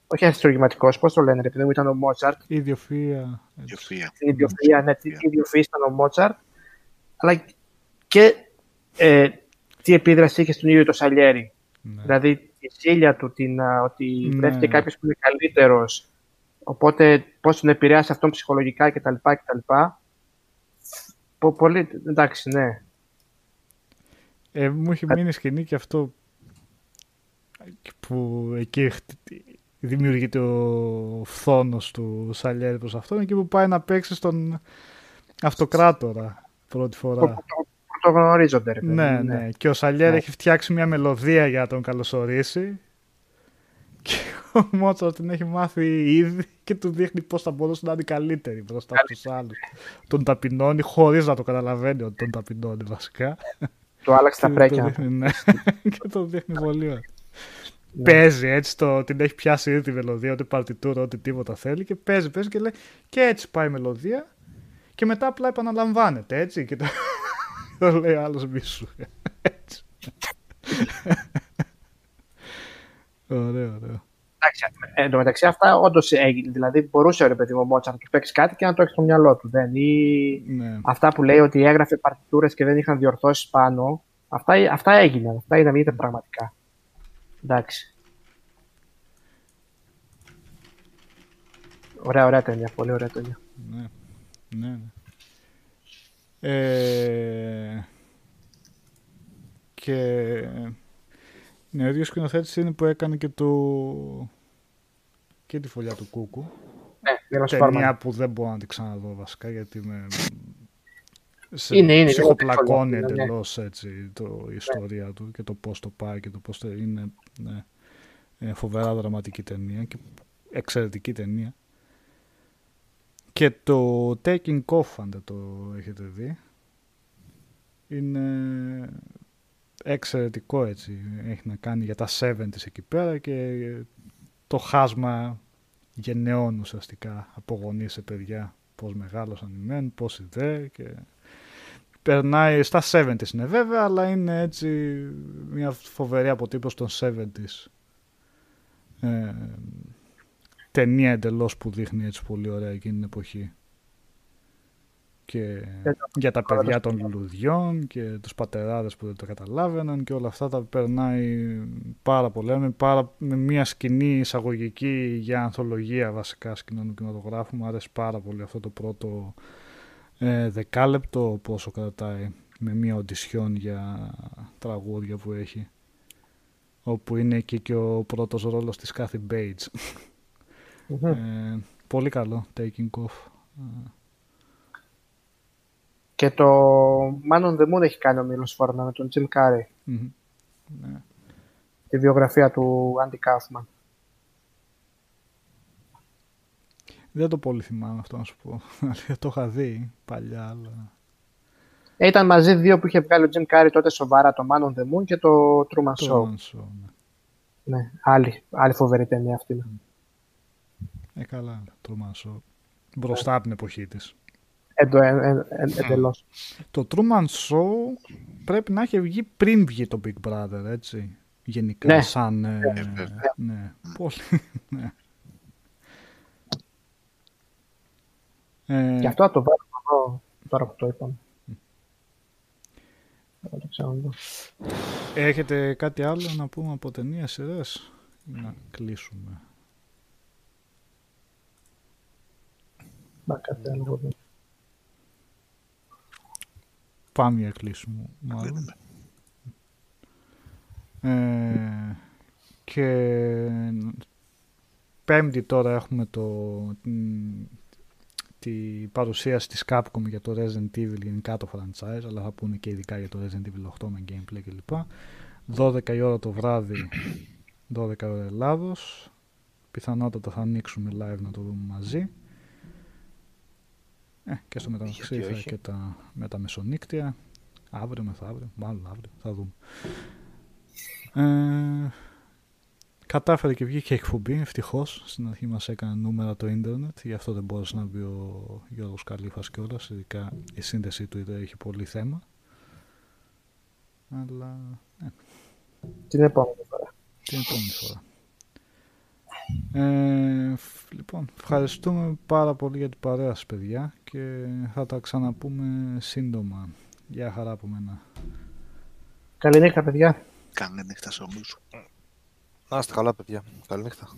όχι αριστουργηματικός, πώς το λένε, ρε παιδί μου, ήταν ο Μότσαρτ. Ιδιοφυΐα, έτσι. Ιωφία. Την ιδιοφυΐα, ναι, την ιδιοφυΐα ήταν ο Μότσαρτ. Αλλά και ε, τι επίδραση είχε στον ίδιο το Σαλιέρη. Ναι. Δηλαδή, τη ζήλια του την, α, ότι Ναι. βρέθηκε κάποιος που είναι καλύτερος. Οπότε πώς τον επηρεάσει αυτόν ψυχολογικά κτλ. κτλ. Πο- Πολύ, εντάξει, ναι. Ε, μου έχει μείνει σκηνή και αυτό που εκεί χτ- δημιουργείται ο φθόνος του Σαλιέρη προς αυτόν εκεί που πάει να παίξει στον αυτοκράτορα πρώτη φορά. Που το γνωρίζονται, ρε παιδί. Ναι, ναι. Και ο Σαλιέρ Ναι. έχει φτιάξει μια μελωδία για να τον καλωσορίσει. Και ο Μότσαρτ την έχει μάθει ήδη και του δείχνει πώς θα μπορούσε να είναι καλύτερη μπροστά στους άλλους. Τον ταπεινώνει χωρίς να το καταλαβαίνει ότι τον ταπεινώνει βασικά. Του άλλαξε τα Και το πρέκια. δείχνει, ναι. και το δείχνει πολύ ωραία. Παίζει έτσι, το, την έχει πιάσει ήδη τη μελωδία, ό,τι παρτιτούρα, ό,τι τίποτα θέλει και παίζει, παίζει και λέει και έτσι πάει η μελωδία και μετά απλά επαναλαμβάνεται έτσι και το, το λέει ο άλλος μίσου. έτσι. ωραίο, ωραίο. Εντάξει, ε, εν τω μεταξύ αυτά όντως έγινε. Δηλαδή μπορούσε ρε παιδί μου ο Μότσαρτ να του παίξει κάτι και να το έχει στο μυαλό του. Δεν; Ή Ναι. αυτά που λέει ότι έγραφε παρτιτούρες και δεν είχαν διορθώσει πάνω. Αυτά, αυτά έγιναν. Αυτά ήταν, ήταν πραγματικά. Εντάξει. Ωραία, ωραία ταινία. Πολύ ωραία ταινία. Ναι, ναι, ναι. Ε, και ναι, ο ίδιος σκηνοθέτης είναι που έκανε και το και τη φωλιά του Κούκου. Ναι, Μίλος Ταινία Φόρμαν. που δεν μπορώ να την ξαναδώ βασικά γιατί με σε Είναι, είναι, ψυχοπλακώνει λίγο δύσκολο, εντελώς έτσι το, η ιστορία του και το πώς το πάει και το πώς το είναι ναι, ε, φοβερά δραματική ταινία και εξαιρετική ταινία. Και το Taking Off, αν δεν το έχετε δει, είναι εξαιρετικό έτσι. Έχει να κάνει για τα 70's εκεί πέρα και το χάσμα γενναιών ουσιαστικά από γονείς σε παιδιά. Πώς μεγάλωσαν οι μεν, πώς οι δε και περνάει στα 70's είναι βέβαια, αλλά είναι έτσι μια φοβερή αποτύπωση των 70's. Ε, ταινία εντελώς που δείχνει έτσι πολύ ωραία εκείνη την εποχή. Και για τα παιδιά των λουλουδιών και τους πατεράδες που δεν το καταλάβαιναν και όλα αυτά τα περνάει πάρα πολύ με, πάρα, με μια σκηνή εισαγωγική για ανθολογία βασικά σκηνών του κινηματογράφου. Μου άρεσε πάρα πολύ αυτό το πρώτο ε, δεκάλεπτο πόσο κρατάει με μια οντισιόν για τραγούδια που έχει όπου είναι εκεί και ο πρώτος ρόλος της Kathy Bates Μμμ. ε, πολύ καλό taking off Και το Man on the Moon έχει κάνει ο Μίλος Φόρμαν με τον Jim Carrey. Μμμ. ναι. Τη βιογραφία του Andy Kaufman. Δεν το πολύ θυμάμαι αυτό να σου πω. Αλήθεια, το είχα δει παλιά, αλλά... Ε, ήταν μαζί δύο που είχε βγάλει ο Jim Carrey τότε σοβαρά, το Man on the Moon και το Truman Το Show. Manson, ναι. Ναι, άλλη, άλλη φοβερή ταινία αυτή. Ε, καλά, το Manson. Μπροστά από την εποχή της. Εντο, ε, ε, ε, εντελώς. Το Truman Show πρέπει να έχει βγει πριν βγει το Big Brother, έτσι. Γενικά, Ναι. σαν... ε, βέβαια. ναι, πολύ, ναι. Ε, Γι' αυτό θα το βάλω εδώ, τώρα που το είπαμε. Θα το ξαναδώ. έχετε κάτι άλλο να πούμε από ταινία σειρές; Ή να κλείσουμε. Να κάτι άλλο. εδώ. Πάμε για κλείσιμο, μάλλον. Ε, και πέμπτη τώρα έχουμε το, την, τη παρουσίαση της Capcom για το Resident Evil γενικά το franchise, αλλά θα πούνε και ειδικά για το Resident Evil 8 με gameplay κλπ. 12 η ώρα το βράδυ, 12 ώρα Ελλάδος. Πιθανότατα θα ανοίξουμε live να το δούμε μαζί. Ε, και στο μεταξύ Γιατί θα όχι. και τα, με τα μεσονύκτια. Αύριο, μεθαύριο, μάλλον αύριο, θα δούμε. Ε, κατάφερε και βγήκε εκπομπή, ευτυχώς. Στην αρχή μας έκανε νούμερα το ίντερνετ, γι' αυτό δεν μπόρεσε να μπει ο Γιώργος Καλήφας κιόλας. Ειδικά η σύνδεσή του είδε, έχει πολύ θέμα. Αλλά ε, Την επόμενη φορά. την επόμενη φορά. Ε, φ- λοιπόν, ευχαριστούμε πάρα πολύ για την παρέα σας, παιδιά και θα τα ξαναπούμε σύντομα. Γεια χαρά από μένα. Καληνύχτα, παιδιά. Καλή νύχτα σε όλους. Να είστε καλά, παιδιά. Καληνύχτα.